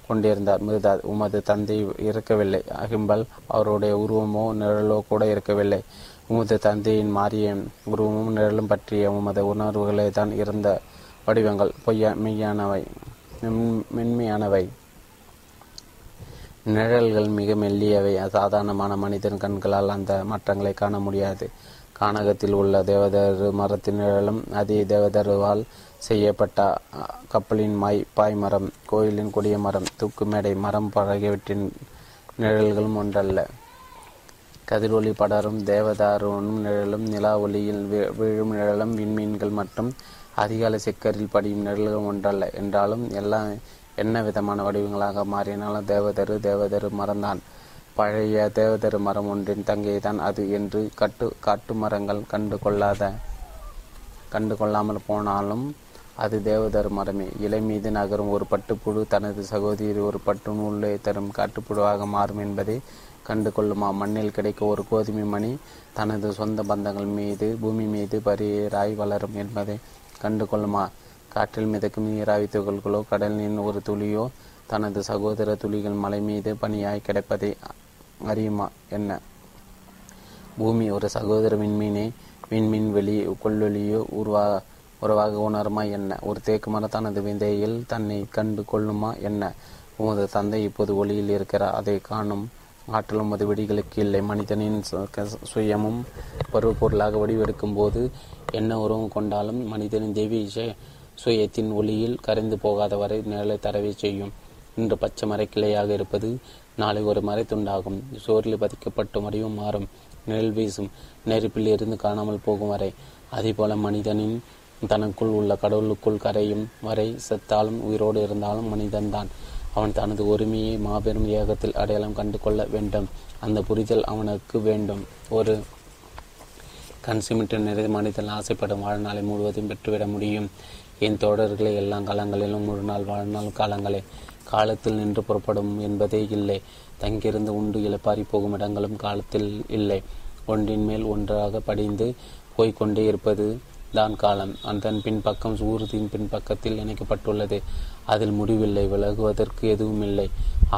கொண்டிருந்தார். மிர்தா உமது தந்தை இறக்கவில்லை அகிம்பல் அவருடைய உருவமோ நிழலோ கூட இருக்கவில்லை. உமது தந்தையின் மாறிய உருவமும் நிழலும் பற்றிய உமது உணர்வுகளே தான் இருந்த வடிவங்கள். பொய்யா மெய்யானவை மென்மையானவை. நிழல்கள் மிக மெல்லியவை. சாதாரணமான மனிதன் கண்களால் அந்த மாற்றங்களை காண முடியாது. கானகத்தில் உள்ள தேவதரு மரத்தின் நிழலும் அதே தேவதருவால் செய்யப்பட்ட கப்பலின் மாய் பாய்மரம் கோயிலின் கொடிய மரம் தூக்கு மேடை மரம் பழகியவற்றின் நிழல்களும் ஒன்றல்ல. கதிரொளி படரும் தேவதாருவனும் நிழலும் நிலா ஒளியில் விழும் நிழலும் விண்மீன்கள் மற்றும் அதிகாலை சிக்கரில் படியும் நிழல்கள் ஒன்றல்ல. என்றாலும் எல்லாம் என்ன விதமான வடிவங்களாக மாறினாலும் தேவதரு தேவதரு மரம்தான். பழைய தேவதரு மரம் ஒன்றின் தங்கைதான் அது என்று கட்டு காட்டு மரங்கள் கண்டு கொள்ளாத கண்டு கொள்ளாமல் போனாலும் அது தேவதரு மரமே. இலை மீது நகரும் ஒரு பட்டுப்புழு தனது சகோதரி ஒரு பட்டு நூலை தரும் காட்டுப்புழுவாக மாறும் என்பதை கண்டு கொள்ளுமா? மண்ணில் கிடைக்கும் ஒரு கோதுமை மணி தனது சொந்த பந்தங்கள் மீது பூமி மீது பரியராய் வளரும் என்பதை கண்டு கொள்ளுமா? காற்றில் மிதக்கும் நீராவி துகள்களோ கடலின் ஒரு துளியோ தனது சகோதர துளிகள் மலை மீது பனியாய் கிடைப்பதை அறியுமா? என்ன? பூமி ஒரு சகோதர விண்மீனை விண்மீன் வெளி கொள்ளொலியோ உருவா உறவாக உணருமா? என்ன? ஒரு தேக்கு மரம் தனது விந்தையில் தன்னை கண்டு கொள்ளுமா? என்ன? உமது தந்தை இப்போது ஒளியில் இருக்கிறார் அதை காணும் ஆற்றலும் அது வெடிகளுக்கு இல்லை. மனிதனின் சுயமும் பருவ பொருளாக வடிவெடுக்கும் போது என்ன உறவும் கொண்டாலும் மனிதனின் தெய்வீக சுயத்தின் ஒளியில் கரைந்து போகாத வரை நிழலை தரவே செய்யும். இன்று பச்சை மரக்கிளையாக கிளையாக இருப்பது நாளை ஒரு மறைத்துண்டாகும். சோரில் பதிக்கப்பட்ட வடிவம் மாறும். நிழல் வீசும். நெருப்பில் இருந்து காணாமல் போகும் வரை. அதேபோல மனிதனின் தனக்குள் உள்ள கடவுளுக்குள் கரையும் வரை செத்தாலும் உயிரோடு இருந்தாலும் மனிதன்தான் அவன் தனது உரிமையை மாபெரும் ஏகத்தில் அடையாளம் கண்டு கொள்ள வேண்டும். அந்த புரிதல் அவனுக்கு வேண்டும். ஒரு கன்சிமிட்ட நிறைய மனிதன் ஆசைப்படும் வாழ்நாளை முழுவதும் பெற்றுவிட முடியும். என் தோழர்களை எல்லா காலங்களிலும் முழு நாள் வாழ்நாள் காலங்களே. காலத்தில் நின்று புறப்படும் என்பதே இல்லை. தங்கியிருந்து உண்டு இழப்பாரி போகும் இடங்களும் காலத்தில் இல்லை. ஒன்றின் மேல் ஒன்றாக படிந்து போய்கொண்டே இருப்பது தான் காலம். அதன் பின்பக்கம் ஊர்தியின் பின்பக்கத்தில் இணைக்கப்பட்டுள்ளது. அதில் முடிவில்லை விலகுவதற்கு எதுவும் இல்லை.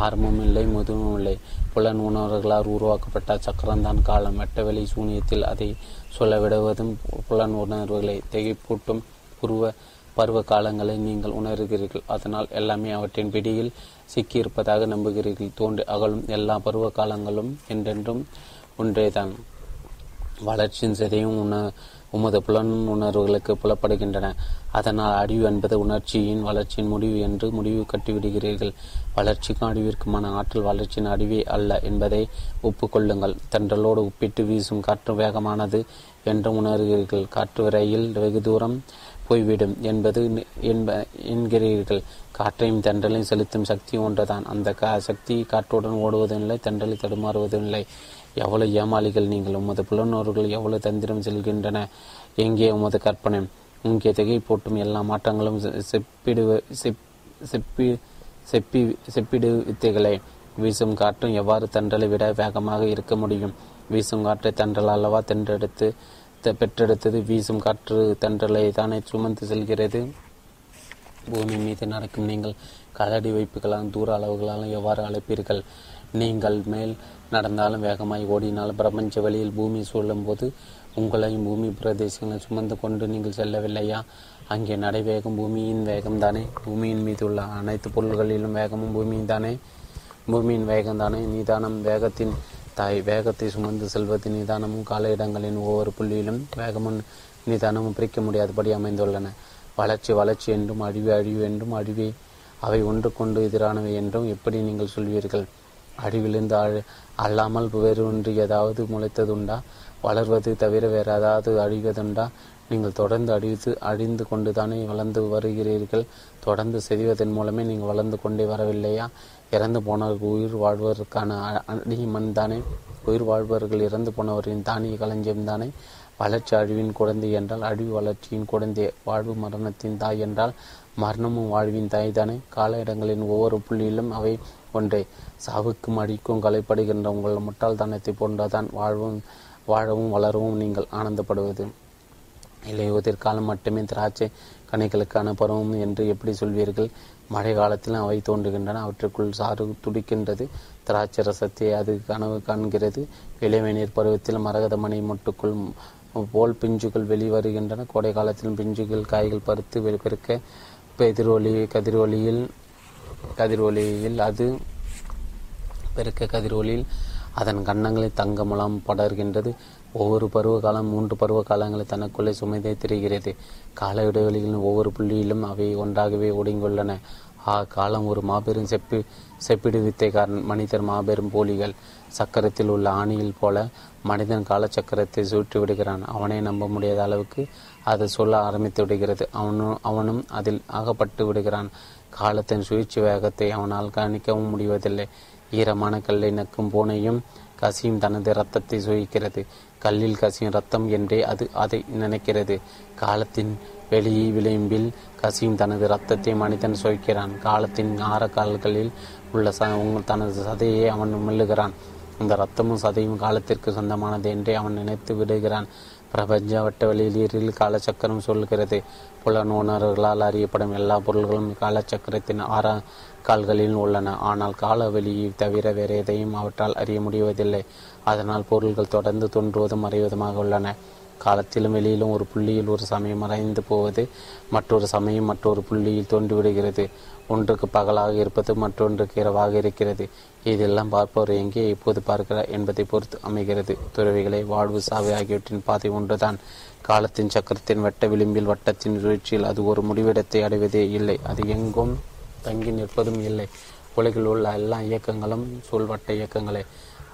ஆர்வமும் இல்லை முதுவும் இல்லை. புலன் உணர்வுகளால் உருவாக்கப்பட்ட சக்கரம்தான் காலம். வெட்டவெளி சூனியத்தில் அதை சொல்ல விடுவதும் புலன் உணர்வுகளை திகைப்பூட்டும் புருவ பருவ காலங்களை நீங்கள் உணர்கிறீர்கள். அதனால் எல்லாமே அவற்றின் பிடியில் சிக்கியிருப்பதாக நம்புகிறீர்கள். தோன்றி அகலும் எல்லா பருவ காலங்களும் என்றென்றும் ஒன்றேதான். வளர்ச்சியின் சிதையும் உண உமது புலன் உணர்வுகளுக்கு புலப்படுகின்றன. அதனால் அழிவு என்பது உணர்ச்சியின் வளர்ச்சியின் முடிவு என்று முடிவு கட்டிவிடுகிறீர்கள். வளர்ச்சிக்கும் அழிவிற்குமான ஆற்றல் வளர்ச்சியின் அடிவே அல்ல என்பதை ஒப்புக்கொள்ளுங்கள். தென்றலோடு ஒப்பிட்டு வீசும் காற்று வேகமானது என்று உணர்கிறீர்கள். காற்று விரையில் வெகு தூரம் போய்விடும் என்பது என்ப என்கிறீர்கள். காற்றையும் தண்டலையும் செலுத்தும் சக்தி ஒன்றுதான். அந்த கா சக்தி காற்றுடன் ஓடுவதும் இல்லை தென்றலை தடுமாறுவதும் இல்லை எவ்வளவு ஏமாளிகள் நீங்கள். உமது புலனோர்கள் எவ்வளவு தந்திரம் செல்கின்றன. எங்கே உமது கற்பனை? இங்கே திகை போட்டும் எல்லா மாற்றங்களும் செப்பிடு செப்பி செப்பி செப்பிடு வித்தைகளை வீசும் காற்றும் எவ்வாறு தண்டலை விட வேகமாக இருக்க முடியும்? வீசும் காற்றை தண்டல் அல்லவா? தென்றெடுத்து பெற்றெடுத்தது வீசும் காற்று தண்டலை தானே சுமந்து செல்கிறது. பூமி மீது நடக்கும் நீங்கள் கலடி வைப்புகளால் தூர அளவுகளாலும் எவ்வாறு அழைப்பீர்கள்? நீங்கள் மேல் நடந்தாலும் வேகமாய் ஓடினாலும் பிரபஞ்ச வழியில் பூமி சூழும் போது உங்களையும் பூமி பிரதேசங்களை சுமந்து கொண்டு நீங்கள் செல்லவில்லையா? அங்கே நடைவேகம் பூமியின் வேகம் தானே பூமியின் மீது உள்ள அனைத்து பொருள்களிலும் வேகமும் பூமியின் தானே? பூமியின் வேகம் தானே நிதானம் வேகத்தின் தாய் வேகத்தை சுமந்து செல்வது நிதானமும் கால இடங்களின் ஒவ்வொரு புள்ளியிலும் வேகமும் நிதானமும் பிரிக்க முடியாதபடி அமைந்துள்ளன. வளர்ச்சி வளர்ச்சி என்றும் அழிவு அழிவு என்றும் அழிவே அவை ஒன்றுக்கொண்டு எதிரானவை என்றும் எப்படி நீங்கள் சொல்வீர்கள்? அழிவிலிருந்து அழ அல்லாமல் வேறு ஒன்று ஏதாவது முளைத்ததுண்டா? வளர்வது தவிர வேறு ஏதாவது அழிவதுண்டா? நீங்கள் தொடர்ந்து அழித்து அழிந்து கொண்டு தானே வளர்ந்து வருகிறீர்கள்? தொடர்ந்து செய்வதன் மூலமே நீங்கள் வளர்ந்து கொண்டே வரவில்லையா? இறந்து போனவர்கள் உயிர் வாழ்வதற்கான அடிமண் தானே உயிர் வாழ்பவர்கள் இறந்து போனவரின் தானிய களஞ்சியம் தானே. வளர்ச்சி அழிவின் குழந்தை என்றால் அழிவு வளர்ச்சியின் குழந்தை. வாழ்வு மரணத்தின் தாய் என்றால் மரணமும் வாழ்வின் தாய் தானே. கால இடங்களின் ஒவ்வொரு புள்ளியிலும் அவை ஒன்றே. சாவுக்கும் அடிக்கும் கலைப்படுகின்ற உங்கள் முட்டாள்தனத்தை போன்றதான் வாழ்வும் வாழவும் வளரவும் நீங்கள் ஆனந்தப்படுவது. இளையுதிர்காலம் மட்டுமே திராட்சை கனிகளுக்கான பருவம் என்று எப்படி சொல்வீர்கள்? மழை காலத்திலும் அவை தோன்றுகின்றன. அவற்றுக்குள் சாறு துடிக்கின்றது. திராட்சை ரசத்தை அது கனவு காண்கிறது. இளவேநீர் பருவத்தில் மரகத மணி மொட்டுக்குள் போல் பிஞ்சுகள் வெளிவருகின்றன. கோடை காலத்திலும் பிஞ்சுகள் காய்கள் பருத்து பெருக்க எதிரொலி கதிரொலியில் கதிரொலியில் அது பெருக்க கதிரொலியில் அதன் கன்னங்களில் தங்கமுலாம் படர்கின்றது. ஒவ்வொரு பருவ காலம் மூன்று பருவ காலங்களை தனக்குள்ளே சுமைதே தெரிகிறது. கால இடைவெளிகளின் ஒவ்வொரு புள்ளியிலும் அவை ஒன்றாகவே ஒடுங்கியுள்ளன. ஆ காலம் ஒரு மாபெரும் செப்பி செப்பிடு வித்தைக்காரன் மனிதர் மாபெரும் போலிகள். சக்கரத்தில் உள்ள ஆணியில் போல மனிதன் காலச்சக்கரத்தை சுற்றி விடுகிறான். அவனை நம்ப முடியாத அளவுக்கு அதை சொல்ல ஆரம்பித்து விடுகிறது. அவனும் அவனும் அதில் அகப்பட்டு விடுகிறான். காலத்தின் சுழற்சி வேகத்தை அவனால் கணிக்கவும் முடிவதில்லை. ஈரமான கல்லை நக்கும் பூனையும் கசியும் தனது ரத்தத்தை சுயிக்கிறது கல்லில் கசியும் ரத்தம் என்றே அது அதை நினைக்கிறது. காலத்தின் வெளியே விளிம்பில் கசியும் தனது ரத்தத்தை மனிதன் சுவைக்கிறான். காலத்தின் ஆரக்கால்களில் உள்ள ச தனது சதையை அவன் மெல்லுகிறான். அந்த ரத்தமும் சதையும் காலத்திற்கு சொந்தமானது என்றே அவன் நினைத்து விடுகிறான். பிரபஞ்ச வட்ட வெளியீரில் காலச்சக்கரம் சொல்கிறது. புலனுணர்களால் அறியப்படும் எல்லா பொருள்களும் காலச்சக்கரத்தின் ஆற கால்களில் உள்ளன. ஆனால் கால வெளியை தவிர வேறு எதையும் அவற்றால் அறிய முடிவதில்லை. அதனால் பொருள்கள் தொடர்ந்து தோன்றுவதும் மறைவதுமாக உள்ளன. காலத்திலும் வெளியிலும் ஒரு புள்ளியில் ஒரு சமயம் மறைந்து போவது மற்றொரு சமயம் மற்றொரு புள்ளியில் தோன்றிவிடுகிறது. ஒன்றுக்கு பகலாக இருப்பது மற்றொன்றுக்கு இரவாக இருக்கிறது. இதெல்லாம் பார்ப்பவர் எங்கே எப்போது பார்க்கிறார் என்பதை பொறுத்து அமைகிறது. துறவிகளை வாழ்வு சாவை ஆகியவற்றின் பாதை ஒன்றுதான். காலத்தின் சக்கரத்தின் வட்ட விளிம்பில் வட்டத்தின் சுழற்சியில் அது ஒரு முடிவிடத்தை அடைவதே இல்லை. அது எங்கும் தங்கி நிற்பதும் இல்லை. உலகில் உள்ள எல்லா இயக்கங்களும் சொல்வட்ட இயக்கங்களே.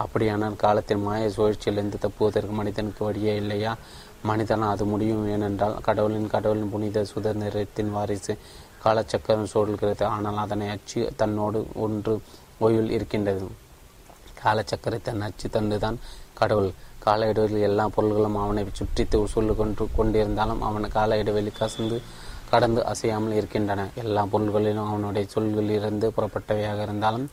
அப்படியானால் காலத்தின் மாய சுழற்சியிலிருந்து தப்புவதற்கு மனிதனுக்கு வழியே இல்லையா? மனிதனால் அது முடியும். ஏனென்றால் கடவுளின் கடவுளின் புனித சுதந்திரத்தின் வாரிசு காலச்சக்கரம் சூழல்கிறது ஆனால் அதனை அச்சு தன்னோடு ஒன்று ஓய்வில் இருக்கின்றது. காலச்சக்கரத்தின் அச்சு தண்டுதான் கடவுள். கால இடைவெளியில் எல்லா பொருள்களும் அவனை சுற்றி சொல்லு கொண்டு கொண்டிருந்தாலும் அவன் கால இடைவெளி கசந்து கடந்து அசையாமல் இருக்கின்றன. எல்லா பொருள்களிலும் அவனுடைய சொல்களிலிருந்து புறப்பட்டவையாக இருந்தாலும்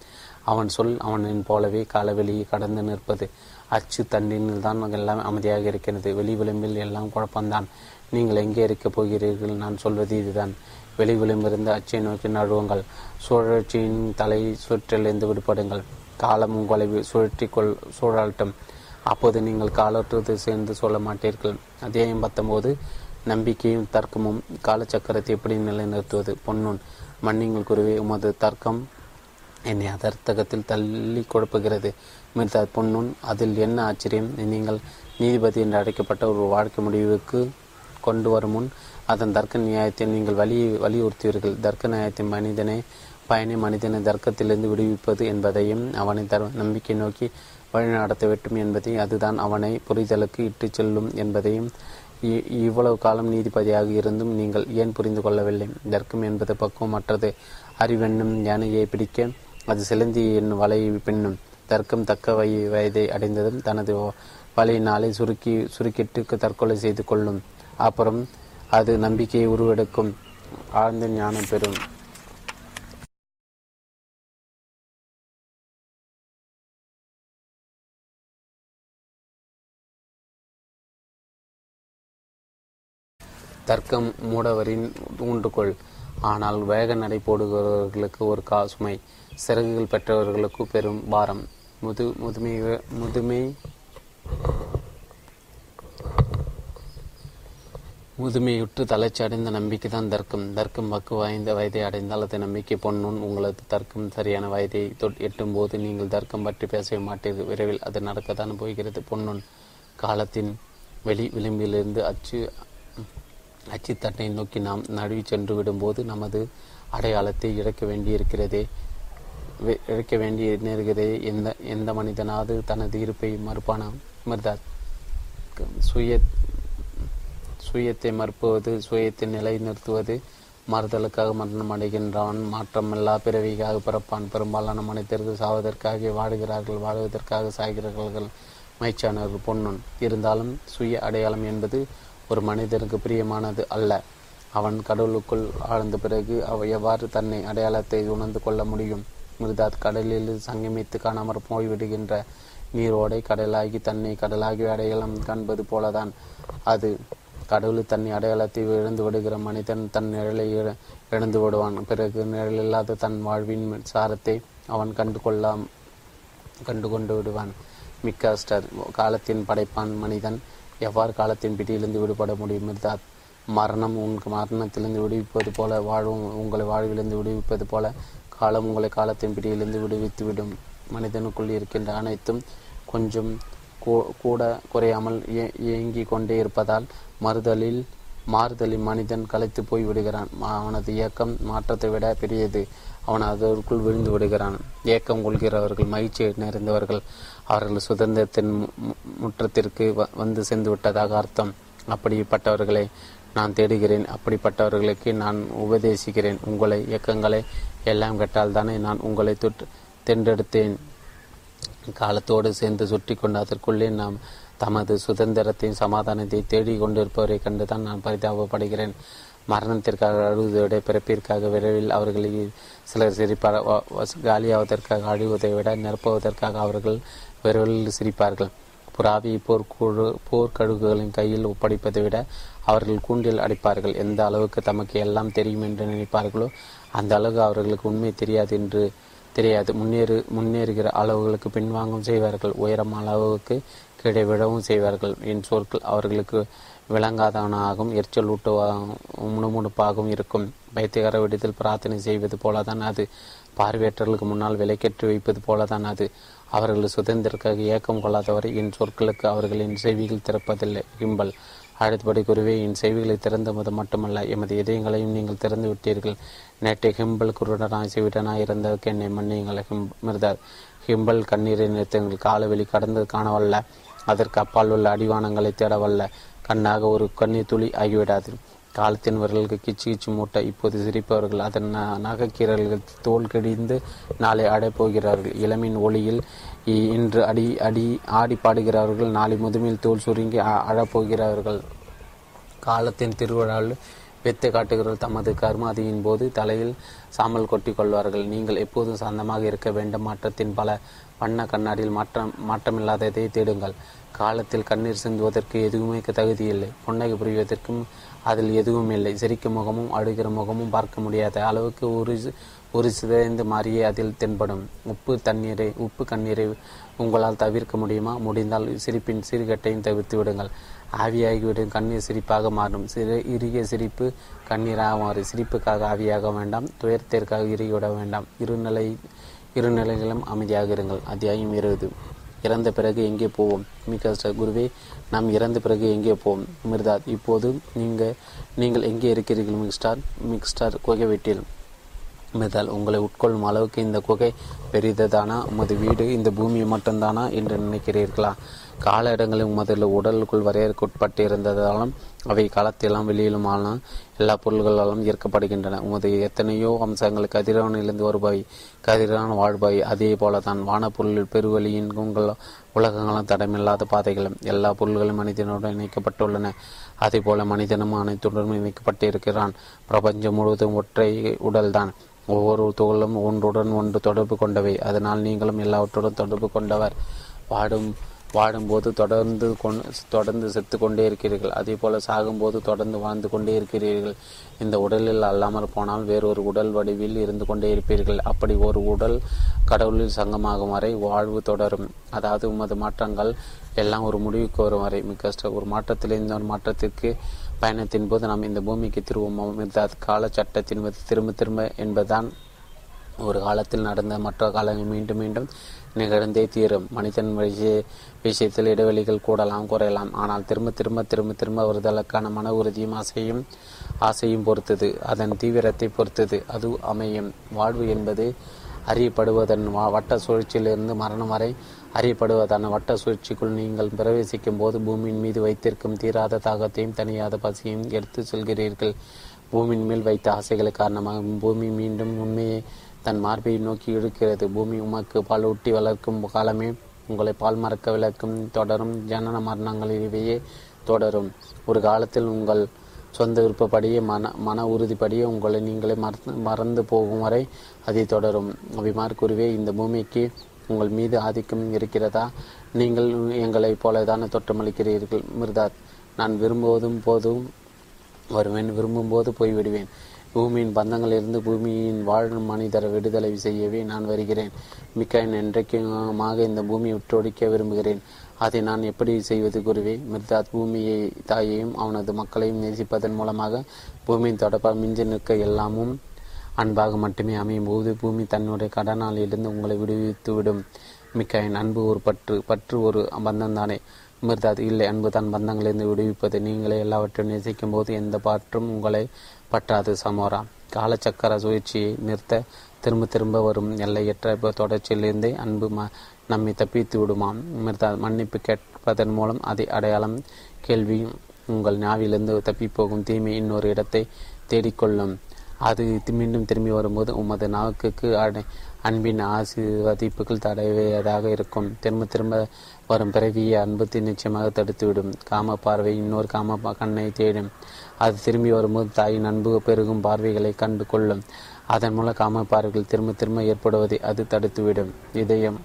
அவன் சொல் அவனின் போலவே காலவெளியை கடந்து நிற்பது. அச்சு தண்டினில் தான் எல்லாம் அமைதியாக இருக்கிறது. வெளி விளிம்பில் எல்லாம் குழப்பம்தான். நீங்கள் எங்கே இருக்கப் போகிறீர்கள்? நான் சொல்வது இதுதான். வெளி விளிம்பிருந்து அச்சை நோக்கி நழுவுங்கள். சுழற்சியின் தலை சுற்றிலிருந்து விடுபடுங்கள். காலம் உங்களை சுழற்றி கொள் சூழாட்டும் அப்போது நீங்கள் காலற்றுவது சேர்ந்து சொல்ல மாட்டீர்கள். அத்தியாயம் பத்தொம்போது நம்பிக்கையும் தர்க்கமும். காலச்சக்கரத்தை எப்படி நிலைநிறுத்துவது? பொன்னுன் மன்னிங்கள் குருவே உமது தர்க்கம் என்னை அதர்த்தகத்தில் தள்ளி கொடுப்புகிறது. மிர்தா பொன்னுன் அதில் என்ன ஆச்சரியம்? நீங்கள் நீதிபதி என்று அழைக்கப்பட்ட ஒரு வாழ்க்கை முடிவுக்கு கொண்டு வரும் முன் அதன் தர்க்க நியாயத்தை நீங்கள் வலி வலியுறுத்துவீர்கள். தர்க்க நியாயத்தின் மனிதனை பயனை மனிதனை தர்க்கத்திலிருந்து விடுவிப்பது என்பதையும் அவனை தர் நம்பிக்கை நோக்கி வழிநடத்த வேண்டும் என்பதையும் அதுதான் அவனை புரிதலுக்கு இட்டுச் செல்லும் என்பதையும் இவ்வளவு காலம் நீதிபதியாக இருந்தும் நீங்கள் ஏன் புரிந்து கொள்ளவில்லை? தர்க்கம் என்பது பக்குவமற்றது. அறிவெண்ணும் யானையை பிடிக்க அது சிலந்தி என் வலை பின்னும் தர்க்கம் தக்க வய வயதை அடைந்ததும் தனது வலையினாலே சுருக்கி சுருக்கிட்டு தற்கொலை செய்து கொள்ளும். அப்புறம் அது நம்பிக்கையை உருவெடுக்கும். ஆழ்ந்த ஞானம் பெறும். தர்க்கம் மூடவரின் ஊன்றுகோள் ஆனால் வேக நடை போடுகிறவர்களுக்கு ஒரு காசுமை சிறகுகள் பெற்றவர்களுக்கு பெரும் பாரம். முது முதுமை முதுமை முதுமையுற்று தளர்ச்சி அடைந்த நம்பிக்கை தான் தர்க்கம். தர்க்கம் பக்கு வாய்ந்த வயதை அடைந்தால் அது நம்பிக்கை பொண்ணுன் உங்களது தர்க்கம் சரியான வயதை எட்டும் போது நீங்கள் தர்க்கம் பற்றி பேசவே மாட்டீர்கள். விரைவில் அது நடக்கத்தான் போகிறது. பொன்னுன் காலத்தின் வெளி விளிம்பிலிருந்து அச்சு அச்சுத்தட்டை நோக்கி நாம் நடுவி சென்று விடும்போது நமது அடையாளத்தை இழக்க வேண்டியிருக்கிறதே. இழக்க வேண்டி நேருகிறதே எந்த எந்த மனிதனாவது தனது இருப்பை மறுப்பான? மறுத்தார். சுய சுயத்தை மறுப்புவது சுயத்தை நிலை நிறுத்துவது மறுதலுக்காக மரணம் அடைகின்றான் மாற்றமில்லா பிறவிக்காக பிறப்பான். பெரும்பாலான மனிதர்கள் சாவதற்காக வாடுகிறார்கள் வாழ்வதற்காக சாய்கிறார்கள். மயிற்சானவர்கள் பொண்ணுன் இருந்தாலும் சுய அடையாளம் என்பது ஒரு மனிதனுக்கு பிரியமானது அல்ல. அவன் கடவுளுக்குள் ஆழ்ந்த பிறகு அவ எவ்வாறு தன்னை அடையாளத்தை உணர்ந்து கொள்ள முடியும்? மிருதாத் கடலில் சங்கமித்து காணாமற் போய்விடுகின்ற நீரோடை கடலாகி தன்னை கடலாகி அடையாளம் காண்பது போலதான். அது கடவுள் தன்னை அடையாளத்தை இழந்து விடுகிற மனிதன் தன் நிழலை இழந்து விடுவான். பிறகு நிழலில்லாத தன் வாழ்வின் சாரத்தை அவன் கண்டு கொள்ளாம் கண்டு கொண்டு விடுவான் மிக்காஸ்டர் காலத்தின் படைப்பான் மனிதன். எவ்வாறு காலத்தின் பிடியிலிருந்து விடுபட முடியும் இருந்தால் மரணம் உன் மரணத்திலிருந்து விடுவிப்பது போல வாழ்வும் உங்களை வாழ்விலிருந்து விடுவிப்பது போல காலம் உங்களை காலத்தின் பிடியிலிருந்து விடுவித்துவிடும். மனிதனுக்குள் இருக்கின்ற அனைத்தும் கொஞ்சம் கூட குறையாமல் இயங்கிக் கொண்டே இருப்பதால் மறுதலில் மாறுதலில் மனிதன் கலைத்து போய் விடுகிறான். அவனது இயக்கம் மாற்றத்தை விட பெரியது. அவன் அதற்குள் விழுந்து விடுகிறான். ஏக்கம் கொள்கிறவர்கள் மகிழ்ச்சி நிறைந்தவர்கள் அவர்கள் சுதந்திரத்தின் முற்றத்திற்கு வந்து சேர்ந்து விட்டதாக அர்த்தம். அப்படிப்பட்டவர்களை நான் தேடுகிறேன். அப்படிப்பட்டவர்களுக்கு நான் உபதேசிக்கிறேன். உங்களை இயக்கங்களை எல்லாம் கேட்டால் தானே நான் உங்களை தொட்டு தென்றெடுத்தேன். காலத்தோடு சேர்ந்து சுற்றி கொண்டு அதற்குள்ளே நாம் தமது சுதந்திரத்தையும் சமாதானத்தை தேடிக் கொண்டிருப்பவரை கண்டுதான் நான் பரிதாபப்படுகிறேன். மரணத்திற்காக அழுவதை விட பிறப்பிற்காக விரைவில் அவர்களில் சிலர் சிரிப்பார். காலியாவதற்காக அழுவதை விட நிரப்புவதற்காக அவர்கள் விரைவில் சிரிப்பார்கள். புறாவி போர்க்குழு போர்க்கழுகுகளின் கையில் ஒப்படைப்பதை விட அவர்கள் கூண்டில் அடிப்பார்கள். எந்த அளவுக்கு தமக்கு எல்லாம் தெரியும் என்று நினைப்பார்களோ அந்த அளவு அவர்களுக்கு உண்மை தெரியாது என்று தெரியாது. முன்னேறு முன்னேறுகிற அளவுகளுக்கு பின்வாங்கும் செய்வார்கள். உயரம் அளவுக்கு கீழே விழவும் செய்வார்கள். என் சொற்கள் அவர்களுக்கு விளங்காதவனாகவும் எரிச்சல் ஊட்டுவாகவும் முணுமுணுப்பாகவும் இருக்கும். பைத்தியகார விடத்தில் பிரார்த்தனை செய்வது போலதான் அது. பார்வையற்றர்களுக்கு முன்னால் விலைக்கேற்றி வைப்பது போலதான் அது. அவர்கள் சுதந்திரக்காக ஏக்கம் கொள்ளாதவரை என் சொற்களுக்கு அவர்களின் செவிகள் திறப்பதில்லை. கிம்பல். அடுத்தபடி குருவே என் திறந்த திறந்தது மட்டுமல்ல எமது இதயங்களையும் நீங்கள் திறந்து விட்டீர்கள். நேற்றை ஹிம்பல் குருடனாய் செவிடனாய் இருந்ததற்கு என்னை மன்னியுங்கள் ஹிம் மிர்தார். ஹிம்பல் கண்ணீரை நிறுத்துங்கள் காலவெளி கடந்து காணவல்ல. அதற்கு அப்பால் உள்ள அடிவானங்களை தேடவல்ல. கண்ணாக ஒரு கண்ணீர் துளி ஆகிவிடாது. காலத்தின் விரல்களுக்கு கிச்சு கிச்சு மூட்டை இப்போது சிரிப்பவர்கள் அதன் நகைக்கீரல்கள் தோல் கடிந்து நாளை அடைப்போகிறார்கள் இளமின் ஒளியில் இன்று அடி அடி ஆடி பாடுகிறவர்கள் நாளை முதுமையில் தோல் சுருங்கி அழப்போகிறார்கள் காலத்தின் திருவிழாவில் வெத்தை காட்டுகிறவர்கள் தமது கர்மாதியின் போது தலையில் சாமல் கொட்டி கொள்வார்கள். நீங்கள் எப்போதும் சாந்தமாக இருக்க வேண்டும். மாற்றத்தின் பல வண்ண கண்ணாடியில் மாற்றம் மாற்றமில்லாததை தேடுங்கள். காலத்தில் கண்ணீர் சிந்துவதற்கு எதுவுமே தகுதியில்லை. புன்னகை புரிவதற்கும் அதில் எதுவும் இல்லை. சிரிக்கும் முகமும் அழுகிற முகமும் பார்க்க முடியாத அளவுக்கு ஒரு ஒரு சிதைந்து மாறியே அதில் தென்படும். உப்பு தண்ணீரை உப்பு கண்ணீரை உங்களால் தவிர்க்க முடியுமா? முடிந்தால் சிரிப்பின் சிறுகட்டையும் தவிர்த்து விடுங்கள். ஆவியாகிவிடும் கண்ணீர் சிரிப்பாக மாறும். சிறு இறுகிய சிரிப்பு கண்ணீராக மாறும். சிரிப்புக்காக ஆவியாக வேண்டாம். துயரத்திற்காக இறுகிவிட வேண்டாம். இருநிலை இருநிலைகளும் அமைதியாக இருங்கள். அத்தியாயம் இருபது. இறந்த பிறகு எங்கே போவோம்? மிக குருவே நாம் இறந்த பிறகு எங்கே போவோம்? மிர்தாத் இப்போது நீங்கள் நீங்கள் எங்கே இருக்கிறீர்கள் மிக்ஸ்டார் மிக்ஸ்டார் குகை வீட்டில். மிர்தால் உங்களை உட்கொள்ளும் அளவுக்கு இந்த குகை பெரிததானா உமது வீடு இந்த பூமி மட்டும்தானா என்று நினைக்கிறீர்களா? கால இடங்களில் உமது உடலுக்குள் வரையறுக்குட்பட்டு இருந்ததாலும் அவை காலத்திலும் வெளியிலுமான எல்லா பொருள்களாலும் ஈர்க்கப்படுகின்றன. உமது எத்தனையோ அம்சங்கள் கதிரவனிலிருந்து வருபவை கதிரவன் வாழ்பவை அதே போலதான். வானப்பொருளில் பெருவழியின் உங்கள் உலகங்களும் தடமில்லாத பாதைகளும் எல்லா பொருள்களும் மனிதனுடன் இணைக்கப்பட்டுள்ளன. அதே போல மனிதனும் அனைத்துடன் இணைக்கப்பட்டிருக்கிறான். பிரபஞ்சம் முழுவதும் ஒற்றை உடல்தான். ஒவ்வொரு துகளும் ஒன்றுடன் ஒன்று தொடர்பு கொண்டவை. அதனால் நீங்களும் எல்லாவற்றுடன் தொடர்பு கொண்டவர். வாடும் வாழும்போது தொடர்ந்து தொடர்ந்து செத்து கொண்டே இருக்கிறீர்கள். அதே போல சாகும்போது தொடர்ந்து வாழ்ந்து கொண்டே இருக்கிறீர்கள். இந்த உடலில் அல்லாமல் போனால் வேறொரு உடல் வடிவில் இருந்து கொண்டே இருப்பீர்கள். அப்படி ஒரு உடல் கடவுளில் சங்கமாகும் வரை வாழ்வு தொடரும். அதாவது உமது மாற்றங்கள் எல்லாம் ஒரு முடிவுக்கு வரும் வரை. மிக ஒரு மாற்றத்திலிருந்து ஒரு மாற்றத்திற்கு பயணத்தின் போது நாம் இந்த பூமிக்கு திரும்புவோம். இந்த கால சட்டத்தின் திரும்ப திரும்ப என்பதுதான் ஒரு காலத்தில் நடந்த மற்ற காலங்கள் மீண்டும் மீண்டும் நிகழ்ந்தே தீரும். மனிதன் விஷயத்தில் இடைவெளிகள் கூடலாம் குறையலாம். ஆனால் திரும்ப திரும்ப திரும்ப திரும்ப வருதலுக்கான மன உறுதியும் ஆசையும் ஆசையும் பொறுத்தது. அதன் தீவிரத்தை பொறுத்தது. அது அமையும். வாழ்வு என்பது அறியப்படுவதன் வட்ட சுழற்சியிலிருந்து மரணம் வரை அறியப்படுவதான வட்ட சுழற்சிக்குள் நீங்கள் பிரவேசிக்கும் போது பூமியின் மீது வைத்திருக்கும் தீராத தாகத்தையும் தனியாத பசியையும் எடுத்து செல்கிறீர்கள். பூமியின் மேல் வைத்த ஆசைகள் காரணமாக பூமி மீண்டும் உண்மையை தன் மார்பை நோக்கி இழுக்கிறது. பூமி உமக்கு பால் ஊட்டி வளர்க்கும் காலமே உங்களை பால் மறக்க விளக்கும். தொடரும் ஜனன மரணங்கள் இவையே தொடரும். ஒரு காலத்தில் உங்கள் சொந்த விருப்பப்படியே மன மன உறுதிப்படியே உங்களை நீங்களே மறந்து மறந்து போகும் வரை அதை தொடரும். அபிமார் குருவே இந்த பூமிக்கு உங்கள் மீது ஆதிக்கம் இருக்கிறதா? நீங்கள் எங்களைப் போலதான தோற்றமளிக்கிறீர்கள் மிர்தாத். நான் விரும்புவதும் போதும் வருவேன் விரும்பும்போது போய்விடுவேன். பூமியின் பந்தங்களிலிருந்து பூமியின் வாழும் மனிதர் விடுதலை செய்யவே நான் வருகிறேன். மிக்காயின் என்றைக்குமாக இந்த பூமியை விட்டொடிக்க விரும்புகிறேன். அதை நான் எப்படி செய்வது குருவே? மிர்தாத் பூமியை தாயையும் அவனது மக்களையும் நேசிப்பதன் மூலமாக பூமியின் தொடர்பாக மிஞ்சி நிற்க எல்லாமும் அன்பாக மட்டுமே அமையும் போது பூமி தன்னுடைய கடனால் இருந்து உங்களை விடுவித்துவிடும் மிக்காயின் அன்பு ஒரு பற்று பற்று ஒரு பந்தம் தானே மிர்தாத் இல்லை அன்பு தான் பந்தங்களிலிருந்து விடுவிப்பது. நீங்களே எல்லாவற்றையும் நேசிக்கும் போது எந்த பாற்றும் உங்களை பற்றாது சமோரா. காலச்சக்கர சுழற்சியை நிறுத்த திரும்ப திரும்ப வரும் எல்லையற்ற தொடர்ச்சியிலிருந்தே அன்பு ம நம்மை தப்பித்து விடுமாம். மிர்தா மன்னிப்பு கேட்பதன் மூலம் அதை அடையாளம் கேள்வி உங்கள் ஞாவிலிருந்து தப்பிப்போகும் தீமை இன்னொரு இடத்தை தேடிக்கொள்ளும். அது மீண்டும் திரும்பி வரும்போது உமது நாக்குக்கு அடை அன்பின் ஆசீர்வதிப்புகள் தடவையதாக இருக்கும். திரும்ப திரும்ப வரும் பிறவியை அன்பத்தை நிச்சயமாக தடுத்துவிடும். காம பார்வை இன்னொரு காம கண்ணை தேடும். அது திரும்பி வரும்போது தாயின் அன்பு பெருகும் பார்வைகளை கண்டு கொள்ளும். அதன் மூலம் காம பார்வைகள் திரும்ப திரும்ப ஏற்படுவதை அது தடுத்துவிடும். இதயம்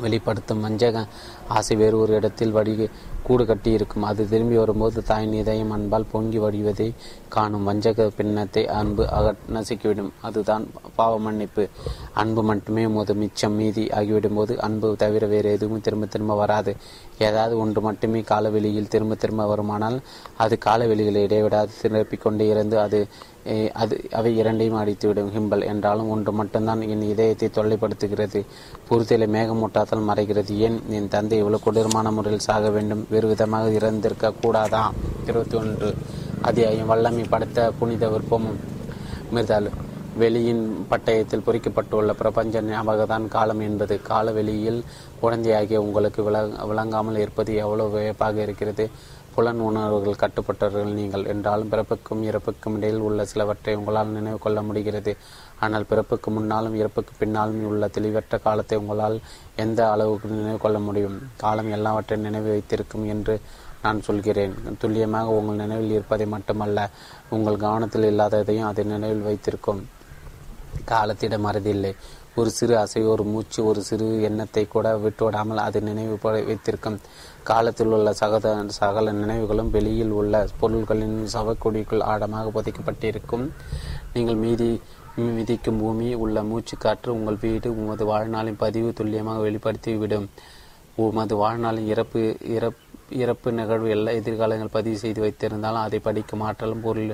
வெளிப்படுத்தும் வஞ்சக ஆசை வேறு ஒரு இடத்தில் வடி கூடு கட்டியிருக்கும் அது திரும்பி வரும்போது தாயின் இதயம் அன்பால் பொங்கி வடிவதை காணும். வஞ்சக பின்னத்தை அன்பு அக நசுக்கிவிடும். அதுதான் பாவ மன்னிப்பு. அன்பு மட்டுமே மோது மிச்சம். மீதி ஆகிவிடும் போது அன்பு தவிர வேறு எதுவும் திரும்ப திரும்ப வராது. ஏதாவது ஒன்று மட்டுமே காலவெளியில் திரும்ப திரும்ப வருமானால் அது காலவெளிகளை இடைவிடாது. நிரப்பிக்கொண்டு இருந்து அது அது அவை இரண்டையும் அடித்துவிடும் ஹிம்பல் என்றாலும் ஒன்று மட்டும்தான் என் இதயத்தை தொல்லைப்படுத்துகிறது. புரிதலை மேகமூட்டாத்தால் மறைகிறது. ஏன்? என் தந்தை இவ்வளவு கொடூரமான முறையில் சாக வேண்டும். வேறு விதமாக இறந்திருக்க கூடாதா? இருபத்தி ஒன்று அத்தியாயம். வல்லமை படைத்த புனித விருப்பமும் மிர்தால். வெளியின் பட்டயத்தில் பொறிக்கப்பட்டுள்ள பிரபஞ்ச ஞாபகத்தான் காலம் என்பது. கால வெளியில் குழந்தையாகிய உங்களுக்கு விளங்காமல் இருப்பது எவ்வளவு வியப்பாக இருக்கிறது? புலன் உணர்வுகள் கட்டுப்பட்டவர்கள் நீங்கள் என்றாலும் பிறப்புக்கும் இறப்புக்கும் இடையில் உள்ள சிலவற்றை உங்களால் நினைவு கொள்ள முடிகிறது. ஆனால் பிறப்புக்கு முன்னாலும் இறப்புக்கு பின்னாலும் உள்ள தெளிவற்ற காலத்தை உங்களால் எந்த அளவுக்கு நினைவு கொள்ள முடியும்? காலம் எல்லாவற்றையும் நினைவு வைத்திருக்கும் என்று நான் சொல்கிறேன். துல்லியமாக உங்கள் நினைவில் இருப்பதை மட்டுமல்ல உங்கள் கவனத்தில் இல்லாததையும் அதை நினைவில் வைத்திருக்கும். காலத்திடம் மறதில்லை ஒரு சிறு அசை ஒரு மூச்சு ஒரு சிறு எண்ணத்தை கூட விட்டுவிடாமல் அது நினைவு வைத்திருக்கும். காலத்தில் உள்ள சகத சகல நினைவுகளும் வெளியில் உள்ள பொருள்களின் சவக்குடிக்குள் ஆழமாக புதைக்கப்பட்டிருக்கும். நீங்கள் மீதி மிதிக்கும் பூமி உள்ள மூச்சு காற்று உங்கள் வீடு உமது வாழ்நாளின் பதிவு துல்லியமாக வெளிப்படுத்திவிடும். உமது வாழ்நாளின் இறப்பு இறப்பு இறப்பு நிகழ்வு எல்லா எதிர்காலங்கள் பதிவு செய்து வைத்திருந்தாலும் அதை படிக்கும் ஆற்றலும் பொருள்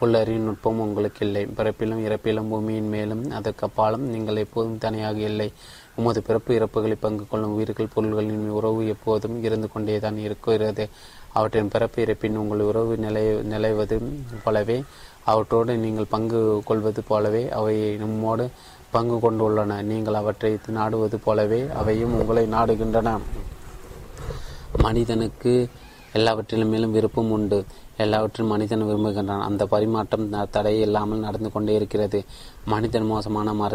புல்லறியும் நுட்பமும் உங்களுக்கு இல்லை. பிறப்பிலும் இறப்பிலும் பூமியின் மேலும் அதற்கு அப்பாலும் நீங்கள் எப்போதும் தனியாக இல்லை. உமது பிறப்பு இறப்புகளை பங்கு கொள்ளும் உயிர்கள் பொருள்களின் உறவு எப்போதும் இருந்து கொண்டேதான் இருக்கிறது. அவற்றின் பிறப்பு இறப்பின் உங்கள் உறவு நிலை நிலைவது போலவே அவற்றோடு நீங்கள் பங்கு கொள்வது போலவே அவை நம்மோடு பங்கு கொண்டுள்ளன. நீங்கள் அவற்றை நாடுவது போலவே அவையும் உங்களை நாடுகின்றன. மனிதனுக்கு எல்லாவற்றிலும் மேலும் விருப்பம் உண்டு. எல்லாவற்றிலும் மனிதன் விரும்புகின்றான். அந்த பரிமாற்றம் தடை இல்லாமல் நடந்து கொண்டே இருக்கிறது. மனிதன் மோசமான மர